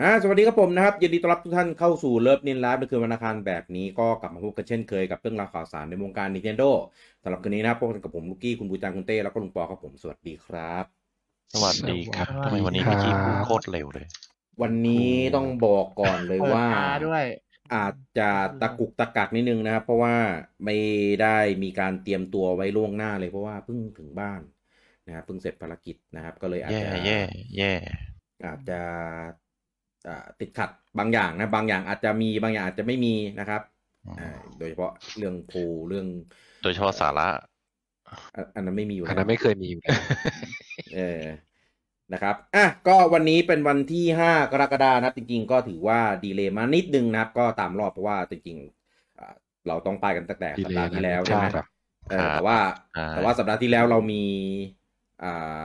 อ่าสวัสดีครับผมนะครับยินดีต้อนรับทุกท่านเข้าสู่เลิฟนินไลฟ์ในคืนวันอังคารแบบนี้ก็กลับมาพบกันเช่นเคยกับเรื่องราวข่าวสารในวงการ Nintendo สำหรับคืนนี้นะครับพบกันกับผมลูกกี้คุณบูจางคุณเต้แล้วก็ลุงปอครับผมสวัสดีครับ สวัสดีครับสวัสดีทำไมวันนี้ครับเมื่อกี้พูดโคตรเร็วเลย วันนี้ต้องบอกก่อนเลยเปิดว่าตาด้วยอาจจะตะกุกตะกักนิดนึงนะครับ เพราะว่าไม่ได้มีการเตรียมตัวไว้ล่วงหน้าเลยเพราะว่าเพิ่งถึงบ้านนะครับเพิ่งเสร็จภารกิจนะครับ ก็เลยอาจแย่จะแย่แย่อาจจะอ่า ติดขัดบางอย่างนะ บางอย่างอาจจะมีบางอย่างอาจจะไม่มีนะครับอ่าโดยเฉพาะเรื่องโพลเรื่อง โดยเฉพาะสาระ อันอันนั้นไม่มีอยู่อันแล้วนั้นไม่เคยมีอยู่แล้วเออนะครับอะก็วันนี้เป็นวันที่ 5 กรกฎานะครับจริง ๆ ก็ถือว่าดีเลย์มานิดนึงนะครับ ก็ตามรอบเพราะว่าจริงๆอ่าเราต้องไปกันตั้งแต่สัปดาห์ที่แล้วใช่ไหมครับเออแต่ว่าอ่า แต่ว่าสัปดาห์ที่แล้วเรามี อ่า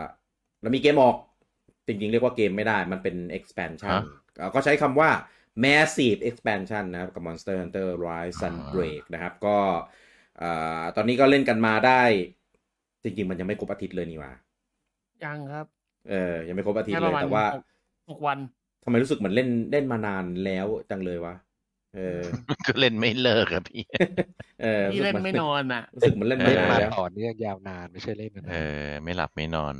เรามีเกมออก จริงๆ เรียกว่าเกมไม่ได้มันเป็น expansion เอ่อก็ใช้คำว่า massive expansion นะครับ กับ Monster Hunter Rise Sunbreak นะครับ ก็อ่าตอนนี้ก็เล่นกันมาได้ จริง ๆ มันยังไม่ครบอาทิตย์เลยนี่หว่า ยังครับ เออ ยังไม่ครบอาทิตย์แค่เลประยมาณแต่ว่าหกหกวันทำไมรู้สึกเหมือนเล่นเล่นมานานแล้วจังเลยวะเออก็เล่นไม่เลิกอะพี่ เออที่เล่นไม่นอนอะรู้สึกเหมันเล่นเอมาอนานมาแล้วต่อเนื่องยาวนานไม่ใช่เล่นเออ ไม่หลับไม่นอน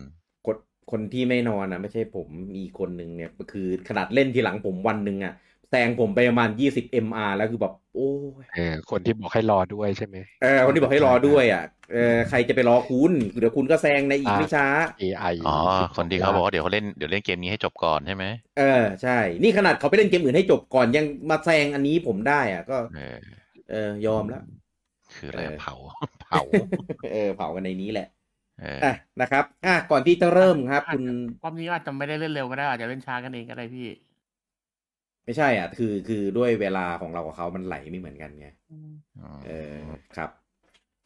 คน คนที่ไม่นอนอะ ไม่ใช่ผมมีคนหนึ่งเนี่ยคือขนาดเล่นทีหลังผมวันหนึ่งอะแซงผมไปประมาณยี่สิบ MR แล้วคือแบบโอ้ยเออคนที่บอกให้รอด้วยใช่ไหมเออคนที่บอกให้รอด้วยอะเออใครจะไปรอคุณเดี๋ยวคุณก็แซงในอีกอ่าไม่ช้า AI อ๋อคนที่เขาบอกว่าเดี๋ยวเขาเล่นเดี๋ยวเล่นเกมนี้ให้จบก่อนใช่ไหมเออใช่ นี่ขนาดเขาไปเล่นเกมอื่นให้จบก่อนยังมาแซงอันนี้ผมได้อะก็ เออเออยอมแล้วคืออะไรเออเผาเผาเออเผากันในนี้แหละเอออะนะครับ อะก่อนที่จะเริ่มครับ คุณความนี้อาจจะไม่ได้เล่นเร็วก็ได้อาจจะเล่นช้ากันเองก็ได้พี่ ไม่ใช่อะ คือคือด้วยเวลาของเรากับเขามันไหลไม่เหมือนกันไงเออครับ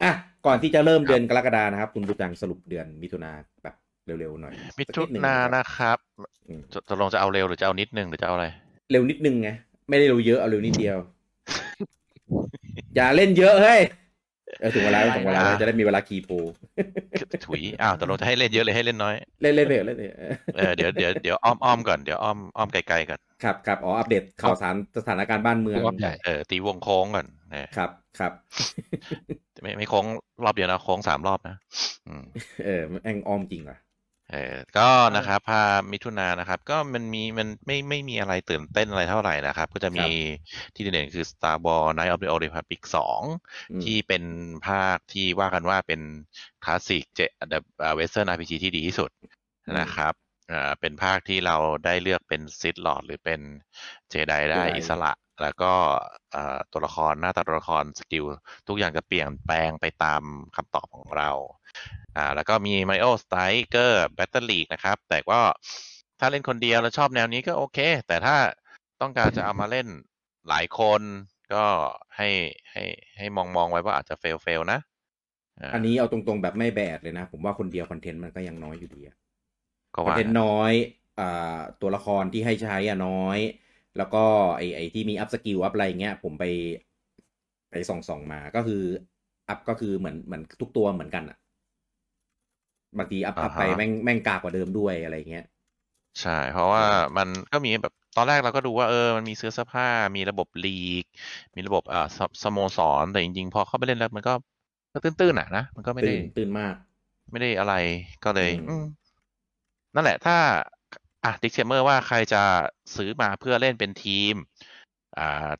อะก่อนที่จะเริ่มเดือนกรกฎานะครับ คุณบุจังสรุปเดือนมิถุนาแบบเร็วๆหน่อยมิสักถุดหงนาครับนะครับอืมจะจะลงจะเอาเร็วหรือจะเอานิดนึงหรือจะเอาอะไร เร็วนิดนึงไงไม่ได้เร็วเยอะเอาเร็วนิดเดียว อย่าเล่นเยอะเฮ้ย เออถึงเวลาแล้วถึงเวลาแล้วจะได้มีเวลาคีโพลถุยอ้าวตกลงจะให้เล่นเยอะเลยให้เล่นน้อย เล่นเล่นเถอะเล่นเถอะเออเดี๋ยวเดี๋ยวเดี๋ยวอ้อมอ้อมก่อนเดี๋ยวอ้อมอ้อมไกลๆก่อนครับครับอ๋ออัปเดตข่าวสารสถานการณ์บ้านเมืองรอบใหญ่เออตีวงโค้งก่อนเออครับครับไม่ไม่โค้งรอบเดียวนะโค้งสามรอบนะอืมเออแองออมจริงว่ะ เออก็นะครับพามิถุนานะครับ ก็มันมีมันไม่ไม่มีอะไรตื่นเต้นอะไรเท่าไหร่นะครับ ก็จะมีที่เด่นๆคือ Star Wars Knights of the Old Republic อืม2ที่เป็นภาคที่ว่ากันว่าเป็นคลาสสิกเจเวสเทิร์น RPG ที่ดีที่สุดนะครับอ่าเป็นภาคที่เราได้เลือกเป็น Sith Lord หรือเป็นเจไดได้อิสระ แล้วก็อ่าตัวละครหน้าตาตัวละคร skill ทุกอย่างจะเปลี่ยนแปลงไปตามคำตอบของเราอ่าแล้วก็มี Mario Striker Battle League นะครับ แต่ก็ถ้าเล่นคนเดียวแล้วชอบแนวนี้ก็โอเค แต่ถ้าต้องการจะเอามาเล่นหลายคนก็ให้ให้ให้มองมองไว้ว่าอาจจะ fail fail นะอันนี้เอาตรงๆแบบไม่ bad เลยนะ ผมว่าคนเดียว content มันก็ยังน้อยอยู่ดีอะก็คอนว่า content น้อยอ่าตัวละครที่ให้ใช้อะน้อย แล้วก็ไอ้ไอ้ที่มี up skill up อะไรเงี้ยผมไปไปส่องส่องๆมาก็คือ up ก็คือเหมือนเหมือนทุกตัวเหมือนกันอะบางที up up ไปแม่งแม่งกากกว่าเดิมด้วยอะไรเงี้ยใช่ เพราะว่ามันก็มีแบบตอนแรกเราก็ดูว่าเออมันมีซื้อเสื้อผ้า มีระบบลีก มีระบบอ่าสสโมสรแต่จริงๆ พอเข้าไปเล่นแล้วมันก็ก็ตื้นๆอะนะมันก็ไม่ได้ตื้นตื้นมาก ไม่ได้อะไรก็เลยอืมอืมนั่นแหละ ถ้า อะ disclaimer ว่าใครจะซื้อมาเพื่อเล่นเป็นทีมอ่า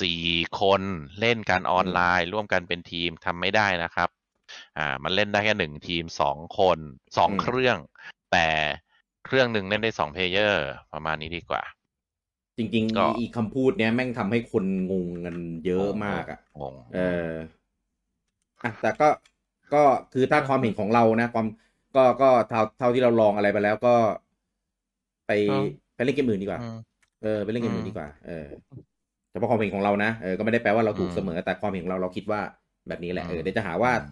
สี่คนเล่นกันออนไลน์ ร่วมกันเป็นทีมทำไม่ได้นะครับ อ่า มันเล่นได้แค่หนึ่งทีมสองคนสองอืมเครื่อง แต่เครื่องหนึ่งเล่นได้สอง player ประมาณนี้ดีกว่า จริงก็ๆอีกคำพูดเนี้ยแม่งทำให้คนงงกันเยอะมากอะงงเอออะแต่ก็ก็คือถ้าความเห็นของเรานะ ความก็ก็เท่าเท่าที่เราลองอะไรไปแล้วก็ ไปไปเล่นเกมอื่นดีกว่าอืมเออไปเล่นเกมอื่อืนมดีกว่า เออเฉพาะความเห็นของเรานะเออก็ไม่ได้แปลว่าเราถูกอืมเสมอแต่ความเห็นของเราเราคิดว่าแบบนี้แหละอืมเออเดี๋ยวจะหาว่าอืม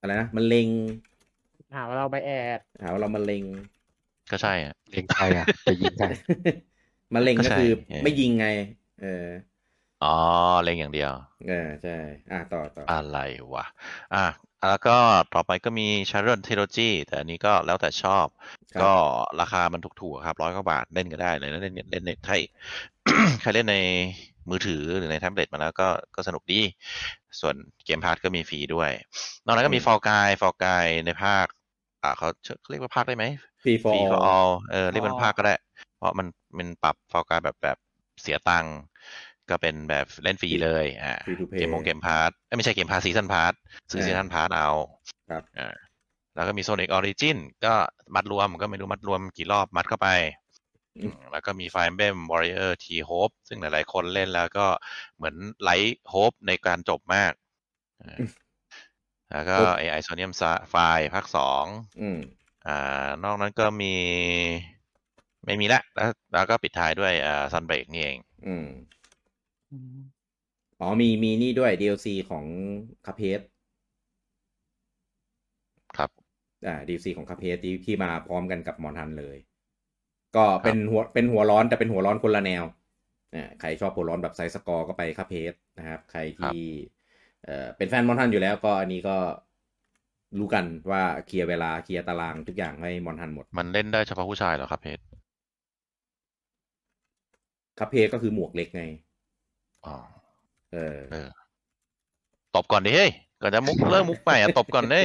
อะไรนะมันเลงหาว่าเราไปแอดหาว่าเรามันเลงก็ใช่อะเล็งใครอะไปยิงใครมันเลงก็ก็ใช่คือเออไม่ยิงไง เอออ๋อ เล่นอย่างเดียว เออใช่ อะต่อต่ออะไรวะ อะ แล้วก็ต่อไปก็มี Shadowrun Trilogy แต่อันนี้ก็แล้วแต่ชอบครับก็ราคามันถูกๆครับร้อยกว่าบาทเล่นก็ได้เลยนะเล่นเล่นในใครใครเล่นในมือถือหรือในแท็บเล็ตมาแล้วก็ก็สนุกดี ส่วน Game Pass ก็มีฟรีด้วย นอกนั้นก็มีอืม Fall Guys Fall Guys ในภาค อ่าเขาเขาเรียกว่าภาคได้ไหมฟรีฟอฟรีร์ for all เออเรียกเป็นภาคก็ได้ เพราะมันมันปรับ Fall Guys แบบแบบเสียตังค์ ก็เป็นแบบเล่นฟรีเลยอ่า free to play เกมมง Game Pass ไม่ใช่ Game Pass season pass ซื้อเออ season pass เอาครับอ่าแล้วก็มี Sonic Origin ก็มัดรวมก็ไม่รู้มัดรวมกี่รอบมัดเข้าไปอืมอืมแล้วก็มี Fire Emblem Warrior Three Hopes ซึ่งหลายๆคนเล่นแล้วก็เหมือนไร้ hope ในการจบมากอ่าแล้วก็ AI Sonium Fire ภาคสองอืมอ่านอกนั้นก็มี ไม่มีละแล้วแล้วก็ปิดท้ายด้วยอ่า Sunbreak นี่เอง อืม อ๋อมีมีนี่ด้วย DLC ของคาเพสครับ อ่า DLC ของคาเพสที่ที่มาพร้อมกันกับมอนทันเลย ก็เป็นหัวเป็นหัวร้อนแต่เป็นหัวร้อนคนละแนวอ่าใครชอบหัวร้อนแบบไซส์สกอร์ก็ไปคาเพสนะครับ ใครที่เอ่อเป็นแฟนมอนทันอยู่แล้วก็อันนี้ก็รู้กันว่าเคลียร์เวลาเคลียร์ตารางทุกอย่างให้มอนทันหมด มันเล่นได้เฉพาะผู้ชายเหรอครับเพชรคาเพสก็คือหมวกเล็กไง อ๋อเออเออตบก่อนดิเฮ้ยก่อนจะมุกเริ่มมุกใหม่อะตบก่อนเลย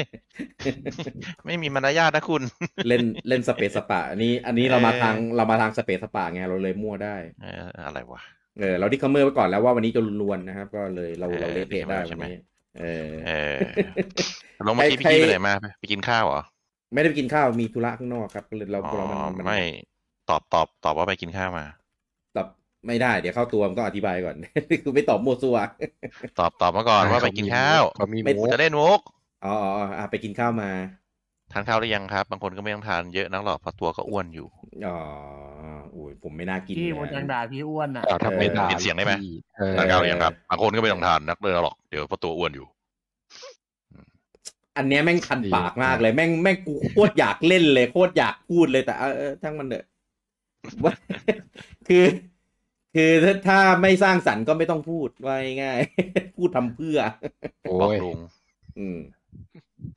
ไม่มีมารยาทนะคุณ เล่นเล่นสเปซสปะอันนี้ อันนี้เรามาเออทางเรามาทางสเปซสปะไงเราเลยมั่วได้เอออะไรวะเออเราดิคเมอร์ไว้ก่อนแล้วว่าวันนี้จะลวนๆนะครับ ก็เลยเราเออเราเละเทะได้ disclaimer ใช่วันไหมนี้เออเออลงเมื่อกี้ใครพี่กี้ไปใครไหนมาไปกินข้าวเหรอไม่ได้ไปกินข้าวมีธุระข้างนอกครับก็เลยเราอ๋อเรามันมันไม่ตอบตอบตอบว่าไปกินข้าวมาตอบ ไม่ได้ เดี๋ยวเข้าตัวมันต้องอธิบายก่อน คือไม่ตอบมั่วซั่วตอบตอบมาก่อนว่าไปกินข้าวเขามีไม่มุกูกจะเล่นมุกอ๋ออ๋ออ๋ออะไปกินข้าวมาทานข้าวหรือยังครับ บางคนก็ไม่ต้องทานเยอะนักหรอกเพราะตัวก็อ้วนอยู่อ๋ออุ้ยผมไม่น่ากินพี่เลยมดยังด่าพี่อ้วนอะเออทำไม่ด่าปิดเสียงได้ไหมพี่เออทานข้าวหรือยังครับบางคนก็ไม่ต้องทานนักเลยหรอกเดี๋ยวเพราะตัวอ้วนอยู่ อันเนี้ยแม่งคันปากมากเลยแม่งแม่งกูโคตรอยากเล่นเลยโคตรอยากพูดเลยแต่เออเออทั้งมันเถอะว่าคือ คือถ้าถ้าไม่สร้างสรรค์ก็ไม่ต้องพูดว่าง่ายๆพูดทำเพื่อ โอ้บอกยลุงอืม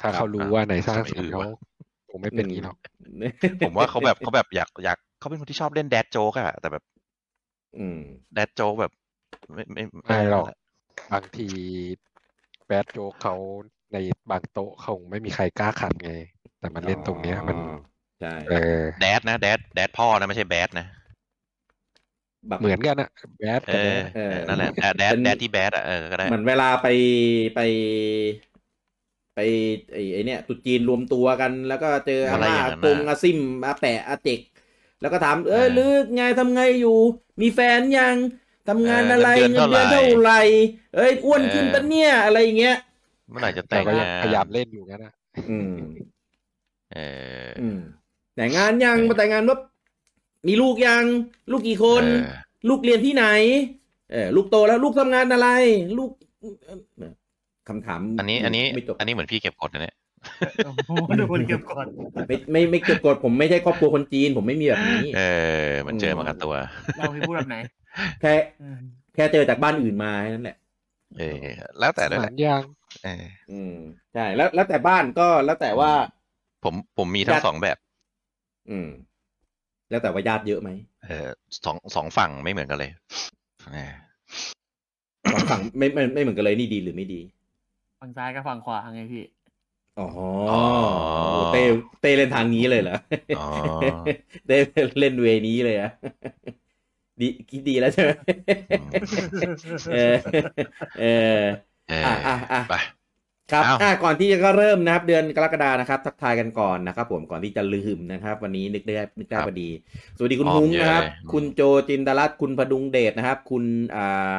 ถ้าเขารู้ว่าไหนสร้างไม่สรรอืค์อเขาว่ะคงไม่เป็นอย่างนี้หรอกผมว่าเขาแบบเขาแบบอยากอยากเขาเป็นคนที่ชอบเล่นแดดโจ๊กอะแต่แบบ อืม แดดโจ๊กแบบ ไม่ไม่ไม่หรอกบางทีแบดโจ๊กเขาในบางโต๊ะเขาไม่มีใครกล้าขัดไง แต่มันเล่นตรงเนี้ย มันอ๋อใช่เออแดดนะแดดแดดพ่อนะไม่ใช่แบดนะ แบบเหมือนกันอะแบดเอกับแบอดเออนั่นแหละแดดเป็นแดดที่แบดอะเออก็ได้เหมือนเวลาไปไปไปไอ้ไอ้เนี่ยตรุษจีนรวมตัวกัน แล้วก็เจออาอะไรม่าอย่างอานั้นกงน่ะอาซิมอาแปะอาเจก แล้วก็ถามเอ้ยเออลึกไงทำไงอยู่ มีแฟนยังทำงานเอออะไรเงินเดือนเงินเดือนเท่าเท่าไหร่ไหร่เอ้ยอ้วนเออขึ้นปะเนี่ยอะไรอย่างเงี้ยเมื่อไหร่จะแต่แต่งก็ยังงานพยายามเล่นอยู่งั้นอะอืมเอออืมแต่งงานยังเออมาแต่งงานว่า มีลูกยัง ลูกกี่คนเออลูกเรียนที่ไหน เออลูกโตแล้วลูกทำงานอะไร ลูกเอ่อคำถาม อันนี้ อันนี้ไม่จบอันนี้เหมือนพี่เก็บกดนะเนี่ยโอ้โหดูคนเก็บก่อนไม่ไม่ไม่เก็บกดผมไม่ใช่ครอบครัวคนจีน ผมไม่มีแบบนี้ เออ มันเจอมากับตัว เราพี่พูดแบบไหน แค่เออแค่เจอจากบ้านอื่นมาแค่นั้นแหละ เออ แล้วแต่ด้วยหแหลาละนยังเออ อืม ใช่ แล้วแล้วแต่บ้านก็แล้วแต่ว่า ผมผมมีทั้งญาติสองแบบ อืม แล้วแต่ว่าญาติเยอะไหมเออสองสองฝั่งไม่เหมือนกันเลยเออสองฝั่งไม่ไม่ไม่เหมือนกันเลยนี่ดีหรือไม่ดี ฝั่งซ้ายกับฝั่งขวาไงพี่อ๋อโอ้เต้เต้เล่นทางนี้เลยเหรออ๋อเต้เล่นเวนี้เลยอะดีคิดดีแล้วใช่ไหมเออเออเอออะอะอะไป ครับอ้าวอะก่อนที่จะก็เริ่มนะครับ เดือนกรกฎานะครับ ทักทายกันก่อนนะครับ ผมก่อนที่จะลืมนะครับ วันนี้นึกได้นึกได้พอดี สวัสดีคุณอ้อมฮุ้งเยอะนะครับเลยคุณโจจินดารัตน์คุณพดุงเดชนะครับ คุณอ่า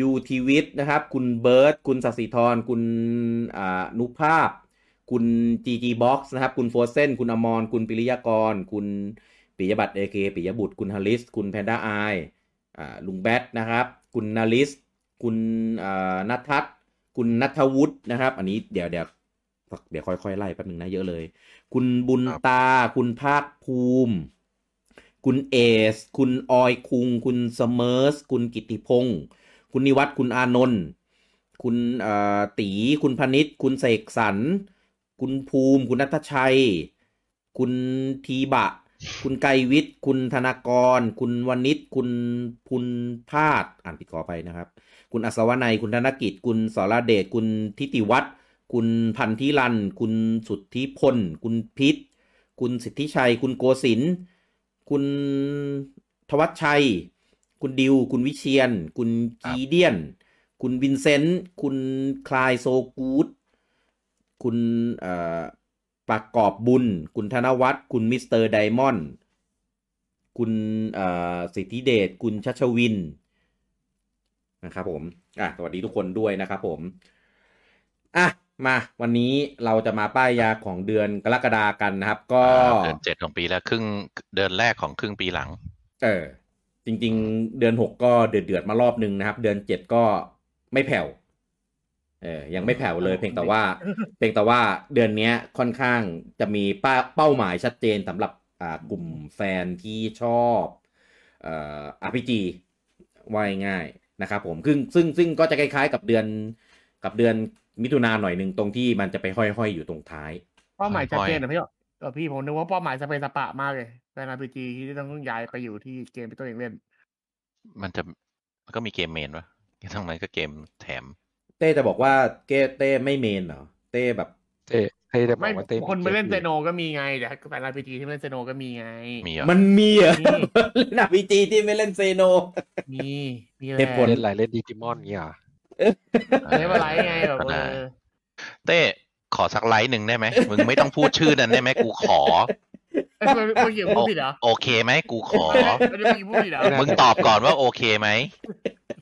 ยูทีวิทนะครับ คุณเบิร์ตคุณสัสิธรคุณอ่านุภาพ คุณจีจีบ็อกซ์นะครับ คุณโฟเซนคุณอมรคุณปิริยากร คุณปิยบัตรเอเคปิยบุตรคุณฮาริส คุณแพนด้าไออ่าลุงแบทนะครับ คุณนาริส คุณอ่านัททัศน์ คุณนัทวุฒินะครับ อันนี้เดี๋ยวเดี๋ยวเดี๋ยวค่อยๆไล่แป๊บนึงนะเยอะเลย คุณบุญตา คุณภาคภูมิ คุณเอส คุณออยคุง คุณเสมอสคุณกิติพงศ์คุณนิวัฒน์คุณอานนท์คุณตี คุณพนิษคุณเสกสรรคุณภูมิ คุณนัทชัย คุณทีบะ คุณไกวิทย์ คุณธนากร คุณวณิชคุณพุนพาด อ่านผิดขอไปนะครับ คุณอัศวนัย คุณธนกิจ คุณสรเดช คุณทิติวัฒน์คุณพันธิรัน คุณสุทธิพล คุณพิษ คุณสิทธิชัย คุณโกศิน คุณทวัชชัย คุณดิว คุณวิเชียน คุณกีเดียน คุณวินเซนต์ คุณคลายโซกูดคุณประกอบบุญ คุณธนวัฒน์ คุณมิสเตอร์ไดมอนด์ คุณสิทธิเดช คุณชัชวิน นะครับผมอะสวัสดีทุกคนด้วยนะครับผมอะมาวันนี้เราจะมาป้ายยาของเดือนกรกฎากันนะครับ ก็อ่าเดือนเจ็ดของปีแล้วครึ่งเดือนแรกของครึ่งปีหลัง เออ จริง ๆ เดือนหกก็เดือดเดือดๆมารอบนึงนะครับ เดือนเจ็ดก็ไม่แผ่วเออยังไม่แผ่วเลยเพียงแต่ว่า เพียงแต่ว่าเดือนเนี้ยค่อนข้างจะมีป้าเป้าหมายชัดเจนสำหรับอ่ากลุ่มแฟนที่ชอบ เอ่อ RPG ว่ายง่ายๆ นะครับผมซึ่งซึ่งซึ่งก็จะคล้ายๆกับเดือนกับเดือนมิถุนาหน่อยหนึ่งตรงที่มันจะไปห้อยๆอยู่ตรงท้ายเป้าหมายชัดค่อยๆเจนนะพี่เออพี่ผมนึกว่าเป้าหมายสเปนสปะมากเลยแต่นาพีจีที่ต้องย้ายไปอยู่ที่เกมที่ตัวเองเล่น มันจะมันก็มีเกมเมนวะทั้งนั้นก็เกมแถม เต้จะบอกว่าเก้เต้ไม่เมนเหรอเต้แบบเต้ เต้จะบอไม่กว่าเต้คนไปเล่นเซโนกมก็มีไงแต่แต่นาพีจีที่เล่นเซโนก็มีไงมีเหรอมันมีเหรอมีเล่นอาพีจีที่ไม่เล่นเซโน มีมีแหเหละตุผลเล่นอะไรเล่นดิจิมอนเงี้ยเหรอเล่นอะไรไงแบบเออเต้ขอสักไลค์หนึ่งได้ไหมมึงไม่ต้องพูดชื่อนั้นได้ไหมกูขอเอ้ยมันมันเกี่ยวกับพูดผิดเหรอโอเคไหมกูขอไม่ได้พูดผิดเหรอมึงตอบก่อนว่าโอเคไหม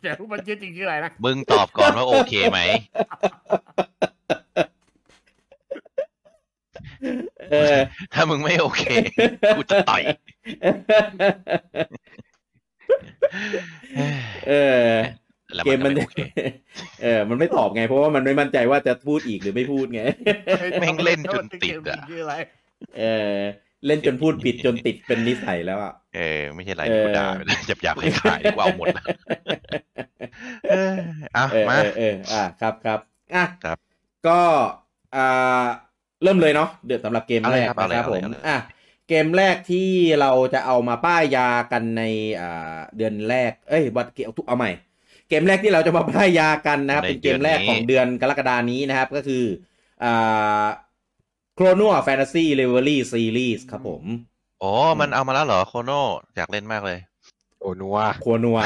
แต่พูดมันชื่อจริงชื่ออะไรนะมึงตอบก่อนว่าโอเคไหมเออ ถ้ามึงไม่โอเค กูจะต่อยเออแล้วเกมมันไโอเคเออ มันไม่ตอบไง เพราะว่ามันไม่มั่นใจว่าจะพูดอีกหรือไม่พูดไงแม่งเล่นจนติดอะชื่ออะไรเออ เล่นจนพูดผิดจนติดเป็นนิสัยแล้วอะ เออ ไม่ใช่ไรเออกูด่าไปเลยหยาบๆให้ขายกูเอาหมดละเอออะเออมาเออเอออะครับครับอะครับ ก็อ่า เริ่มเลยเนาะเดือดสำหรับเกมแรกเอาเลยนะคครัรับบเอาเลยผมเอาเลยอะเกมแรกที่เราจะเอามาป้ายยากันในอ่าเดือนแรก เอ้ยวัดเกเอาทุกเอาใหม่ เกมแรกที่เราจะมาป้ายยากันนะครับ เป็นเกมแรกของเดือนกรกฎานี้นะครับ ก็คืออ่า Klonoa Phantasy Reverie Series ครับผมโอ้มันเอามาแล้วเหรอ Klonoa อยากเล่นมากเลย Klonoa Klonoa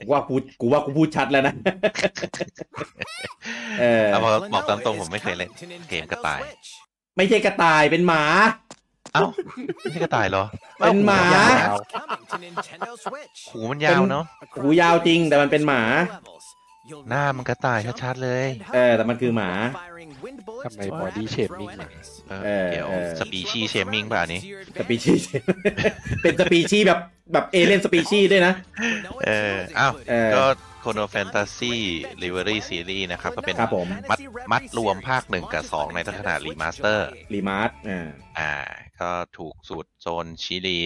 กูว่าพูดกูว่ากูพูดชัดแล้วนะ เออเอาบอกบอกตามตรงผมไม่เคยเล่นเกมกระต่าย ไม่ใช่กระต่ายเป็นหมา เอ้าไม่ใช่กระต่ายเหรอ เป็นหมาอ้วหูมันยาวเนาะหูยาวจริงแต่มันเป็นหมา หน้ามันกระต่ายชัดๆเลย เออแต่มันคือหมาทำไม body shaming มาเออเออเดี๋ยวเออ species shaming ป่ะอันนี้สปีชีส์เป็นสปีชีส์แบบแบบ alien species ด้วยนะ เอออ้าวเออก็ Klonoa Phantasy Reverie Series นะครับ ก็เป็นครับผมมัดมัดรวมภาคหนึ่งกับสองในลักษณะ remaster remaster อ่าอ่า ก็ถูกสุดโซนชิลี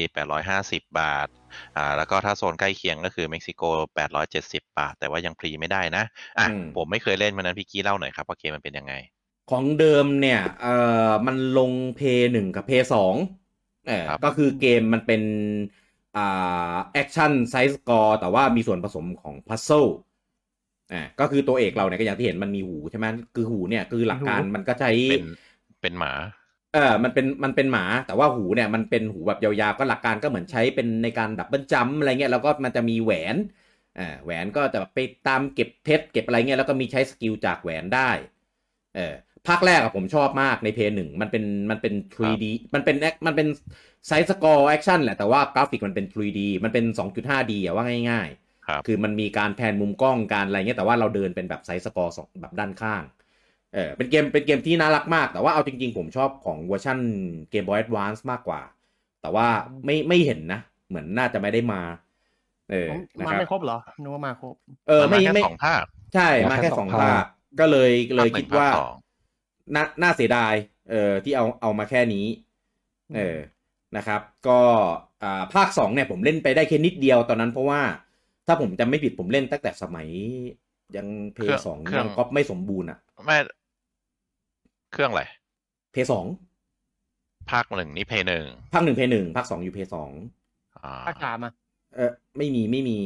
850 บาท อ่า แล้วก็ถ้าโซนใกล้เคียงก็คือเม็กซิโก 870 บาท แต่ว่ายัง pre ไม่ได้นะ อะ ผมไม่เคยเล่นมันนั้นพี่กี้เล่าหน่อยครับว่าเกมมันเป็นยังไง ของเดิมเนี่ย เอ่อ มันลงเพย์หนึ่งกับเพย์สองเออครับก็คือเกมมันเป็น อ่า action side scroll แต่ว่ามีส่วนผสมของพัซ z ซ e อ่าก็คือตัวเอกเราเนี่ยก็อย่างที่เห็นมันมีหูใช่ไหมคือหูเนี่ยคือหลักการมันก็ใช้เป็นเป็นหมา เออมันเป็นมันเป็นหมาแต่ว่าหูเนี่ยมันเป็นหูแบบยาวๆก็หลักการก็เหมือนใช้เป็นในการ double jump อะไรเงี้ยแล้วก็มันจะมีแหวนอ่าแหวนก็จะไปตามเก็บเพชรเก็บอะไรเงี้ยแล้วก็มีใช้ skill จากแหวนได้เออภาคแรกอะผมชอบมากใน Play หนึ่งมันเป็นมันเป็น 3D มันเป็นมันเป็น side scroll action แหละแต่ว่ากราฟิกมันเป็น 3D มันเป็น 2.5D อะว่าง่ายๆครับคือมันมีการ pan มุมกล้องการอะไรเงี้ยแต่ว่าเราเดินเป็นแบบ side scroll สองแบบด้านข้าง เออเป็นเกมเป็นเกมที่น่ารักมาก แต่ว่าเอาจริงๆ ผมชอบของเวอร์ชัน Game Boy Advance มากกว่า แต่ว่าไม่ไม่เห็นนะ เหมือนน่าจะไม่ได้มา เออนะมาครับไม่ครบเหรอนึกว่ามาครบ เออมันไม่มาแค่ไม่สองภาคใช่มาแค่สองภาคก็เลยเลยภาคหนึ่งคิดว่าภาคสองน่าน่าเสียดาย เออที่เอาเอามาแค่นี้ เออนะครับ ก็อ่าภาคสองเนี่ยผมเล่นไปได้แค่นิดเดียวตอนนั้นเพราะว่า ถ้าผมจำไม่ผิดผมเล่นตั้งแต่สมัยยังเพเครื่องย์สองเครื่องยังก๊อปไม่สมบูรณ์อะไม่ เครื่องอะไรเพย์สองภาคหนึ่งนี่เพย์หนึ่งภาคหนึ่งเพย์หนึ่งภาคสองอยู่เพย์สองอ่าภาคสามอะเออไม่มีไม่มี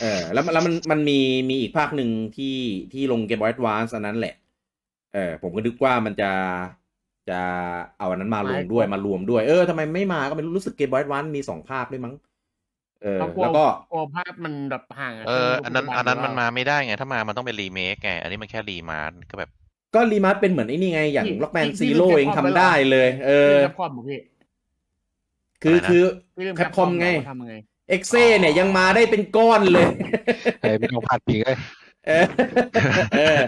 เออ แล้วมันแล้วมันมันมีมีอีกภาคหนึ่งที่ที่ลงเกมบอย a ์วานซ์อันนั้นแหละ เออ ผมก็นึกว่ามันจะจะเอาอันนั้นมาลงด้วยมารวมด้วย เออทำไมไม่มาก็ไม่รู้รู้สึกเกมบอย a ์วานซ์มีสองภาคด้วยมั้งเออเขากลัวแล้วก็กลัวภาพมันแบบห่างะเอออันนั้นปัจจุบัอันนั้นมันหรืมาเปล่ไม่ได้ไง ถ้ามามันต้องเป็นรีเมคไงอันนี้มันแค่รีมาร์ก็แบบ ก็รีมาสเป็นเหมือนไอ้นี่ไง อย่างที่ล็อกแมนที่ซีที่โร่ลืมเอง Capcom ทำไปเหรอได้เลย เออเรื่องแคปคอมเหรอพี่คืออะไรนะคือพี่เรื่อง Capcom ไงทำยังไงเอ็กเซ่เนี่ยยังมาได้เป็นก้อนเลยเฮ้ยไม่ต้องพลาดพิงเลยเออเออ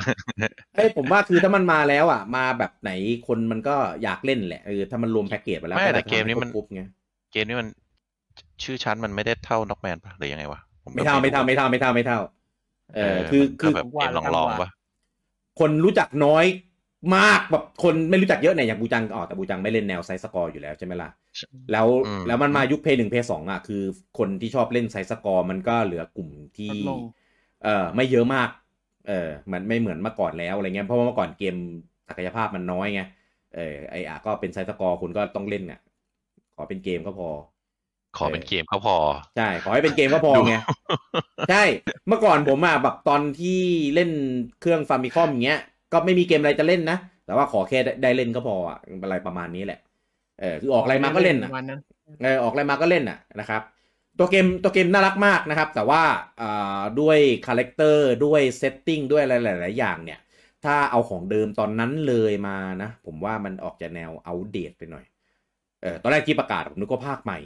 เฮ้ยผมว่าคือถ้ามันมาแล้วอะ มาแบบไหนคนมันก็อยากเล่นแหละเออถ้ามันรวมแพ็กเกจไปแล้วไม่ก็แต่น่าจะเกมนี้มันทำให้ครบไงเกมนี้มันชื่อชั้นมันไม่ได้เท่า Rockman ปะหรือยังไงวะผมไม่เท่าไม่เท่าไม่เท่าไม่เท่าไม่เท่า เออ คือมันคืก็แบบเกมรองๆปะ คนรู้จักน้อยมากแบบคนไม่รู้จักเยอะเนี่ยอย่างบูจังอ๋อแต่บูจังไม่เล่นแนว side scroll อยู่แล้วใช่ไหมล่ะแล้วอืมแล้วมันมายุคเพย์หนึ่งเพย์สองอะคือคนที่ชอบเล่น side scroll มันก็เหลือกลุ่มที่ลดลงเออไม่เยอะมาก เออมันไม่เหมือนเมื่อก่อนแล้วอะไรเงี้ยเพราะว่าเมื่อก่อนเกมศักยภาพมันน้อยไงเออไออะก็เป็น side scroll คุณก็ต้องเล่นอะขอเป็นเกมก็พอ ขอเป็นเกมเขาพอ ใช่ ขอให้เป็นเกมก็พอไง ใช่ เมื่อก่อนผมอะแบบตอนที่เล่นเครื่อง Famicom อย่างเงี้ย ก็ไม่มีเกมอะไรจะเล่นนะ แต่ว่าขอแค่ได้ได้เล่นก็พออะอะไรประมาณนี้แหละ เออคือออกอะไรมาก็เล่นอะวันนั้นเออออกอะไรมาก็เล่นอะนะครับ ตัวเกมตัวเกมน่ารักมากนะครับ แต่ว่าอ่าด้วย character ด้วย setting ด้วยอะไรหลาย ๆ อย่างเนี่ย ถ้าเอาของเดิมตอนนั้นเลยมานะ ผมว่ามันออกจะแนว outdate ไปหน่อย เออตอนแรกที่ประกาศผมนึกว่าภาคใหม่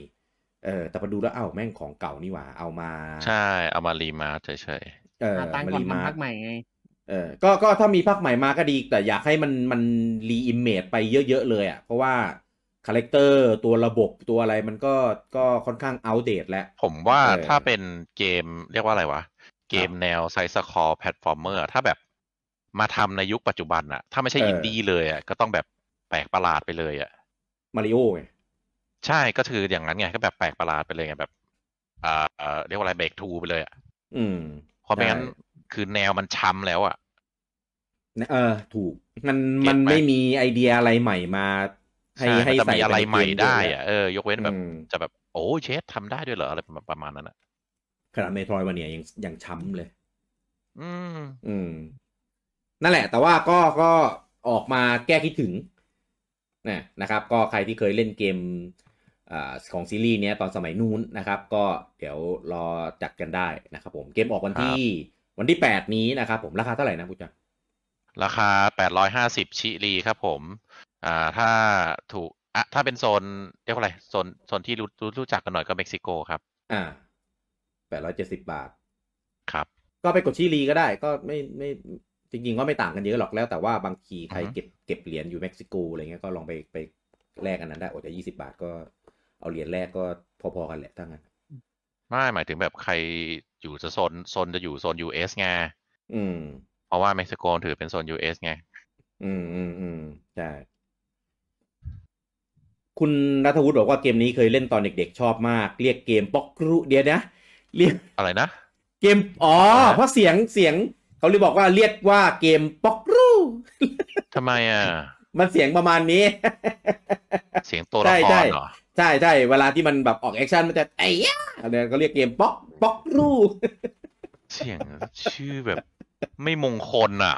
เออแต่พอดูแล้วเอ้าแม่งของเก่านี่หว่า เอามา ใช่ เอามา remaster เฉยเออหาตังค์มาก่อน remaster ทำภาคใหม่ไงเออก็ก็ถ้ามีภาคใหม่มาก็ดี แต่อยากให้มันมัน reimage ไปเยอะ ๆ เลยอะ เพราะว่า character ตัวระบบตัวอะไรมันก็ก็ค่อนข้าง outdate แล้วๆผมว่าเออถ้าเป็นเกมเรียกว่าอะไรวะ เกมแนว side scroll platformer ถ้าแบบมาทำในยุคปัจจุบันอะถ้าไม่ใช่อินดี้เลยอะก็ต้องแบบแปลกประหลาดไปเลยอะมาริโอไง ใช่ก็คืออย่างนั้นไงก็แบบแปลกประหลาดไปเลยไงแบบอ่าเอ่อเรียกว่าอะไร breakthrough ไปเลยอะอืมเพราะไม่งั้นใช่คือแนวมันช้ำแล้วอะเออ ถูกมัน get ไหมมันไม่มีไอเดียอะไรใหม่มาให้ใช่ให้มันจะใส่มีอะไรปนใหม่เกได้เยอะเออยกเว้นแบบอืมจะแบบโอ้เชฟทำได้ด้วยเหรออะไรประมาณนั้นอะขนาดเมโทรวันเนี่ยยังยังช้ำเลย อืม อืม นั่นแหละ แต่ว่าก็ก็ออกมาแก้คิดถึงนะนะครับ ก็ใครที่เคยเล่นเกมอา ของซีรีส์เนี้ยตอนสมัยนู้นนะครับ ก็เดี๋ยวรอจัดกันได้นะครับผมเกมออกวันที่วันที่แปดนี้นะครับผมราคาเท่าไหร่นะคุณจักรราคาแปดร้อยห้าสิบชิลีครับผมอ่าถ้าถูกอะถ้าเป็นโซนเรียกว่าอะไรโซนโซนที่รู้รู้รู้จักกันหน่อยก็เม็กซิโกครับ อ่าแปดร้อยเจ็ดสิบบาท ครับ ก็ไปกดชิลีก็ได้ก็ไม่ไม่จริงๆก็ไม่ต่างกันเยอะหรอกแล้วแต่ว่าบางทีใครอือฮึเก็บเก็บเหรียญอยู่เม็กซิโกอะไรเงี้ยก็ลองไปไปแลกอันนั้นได้โอ้แต่ยี่สิบบาทก็ เอาเหรียญแลกก็พอๆกันแหละถ้างั้นไม่หมายถึงแบบใครอยู่จะโซนโซนจะอยู่โซน US ไงอืม เพราะว่าเม็กซิโกถือเป็นโซน US ไงอืมอืมอืมใช่คุณรัฐวุฒิบอกว่าเกมนี้เคยเล่นตอนเด็กๆชอบมาก เรียกเกมป๊อกกรุเดียวนะเรียกอะไรนะ เกมอ๋ออะไรนะเพราะเสียงเสียงเขาเลยบอกว่าเรียกว่าเกมป๊อกกรุทำไมอะ มันเสียงประมาณนี้ เสียงตัวใช่ละคใช่รเหรอ ใช่ใช่เวลาที่มันแบบออก action มันจะไอ้ยะอะไรก็เรียกเกมป๊อกป๊อกรูเสียงชื่อแบบ ไม่มงคลอะ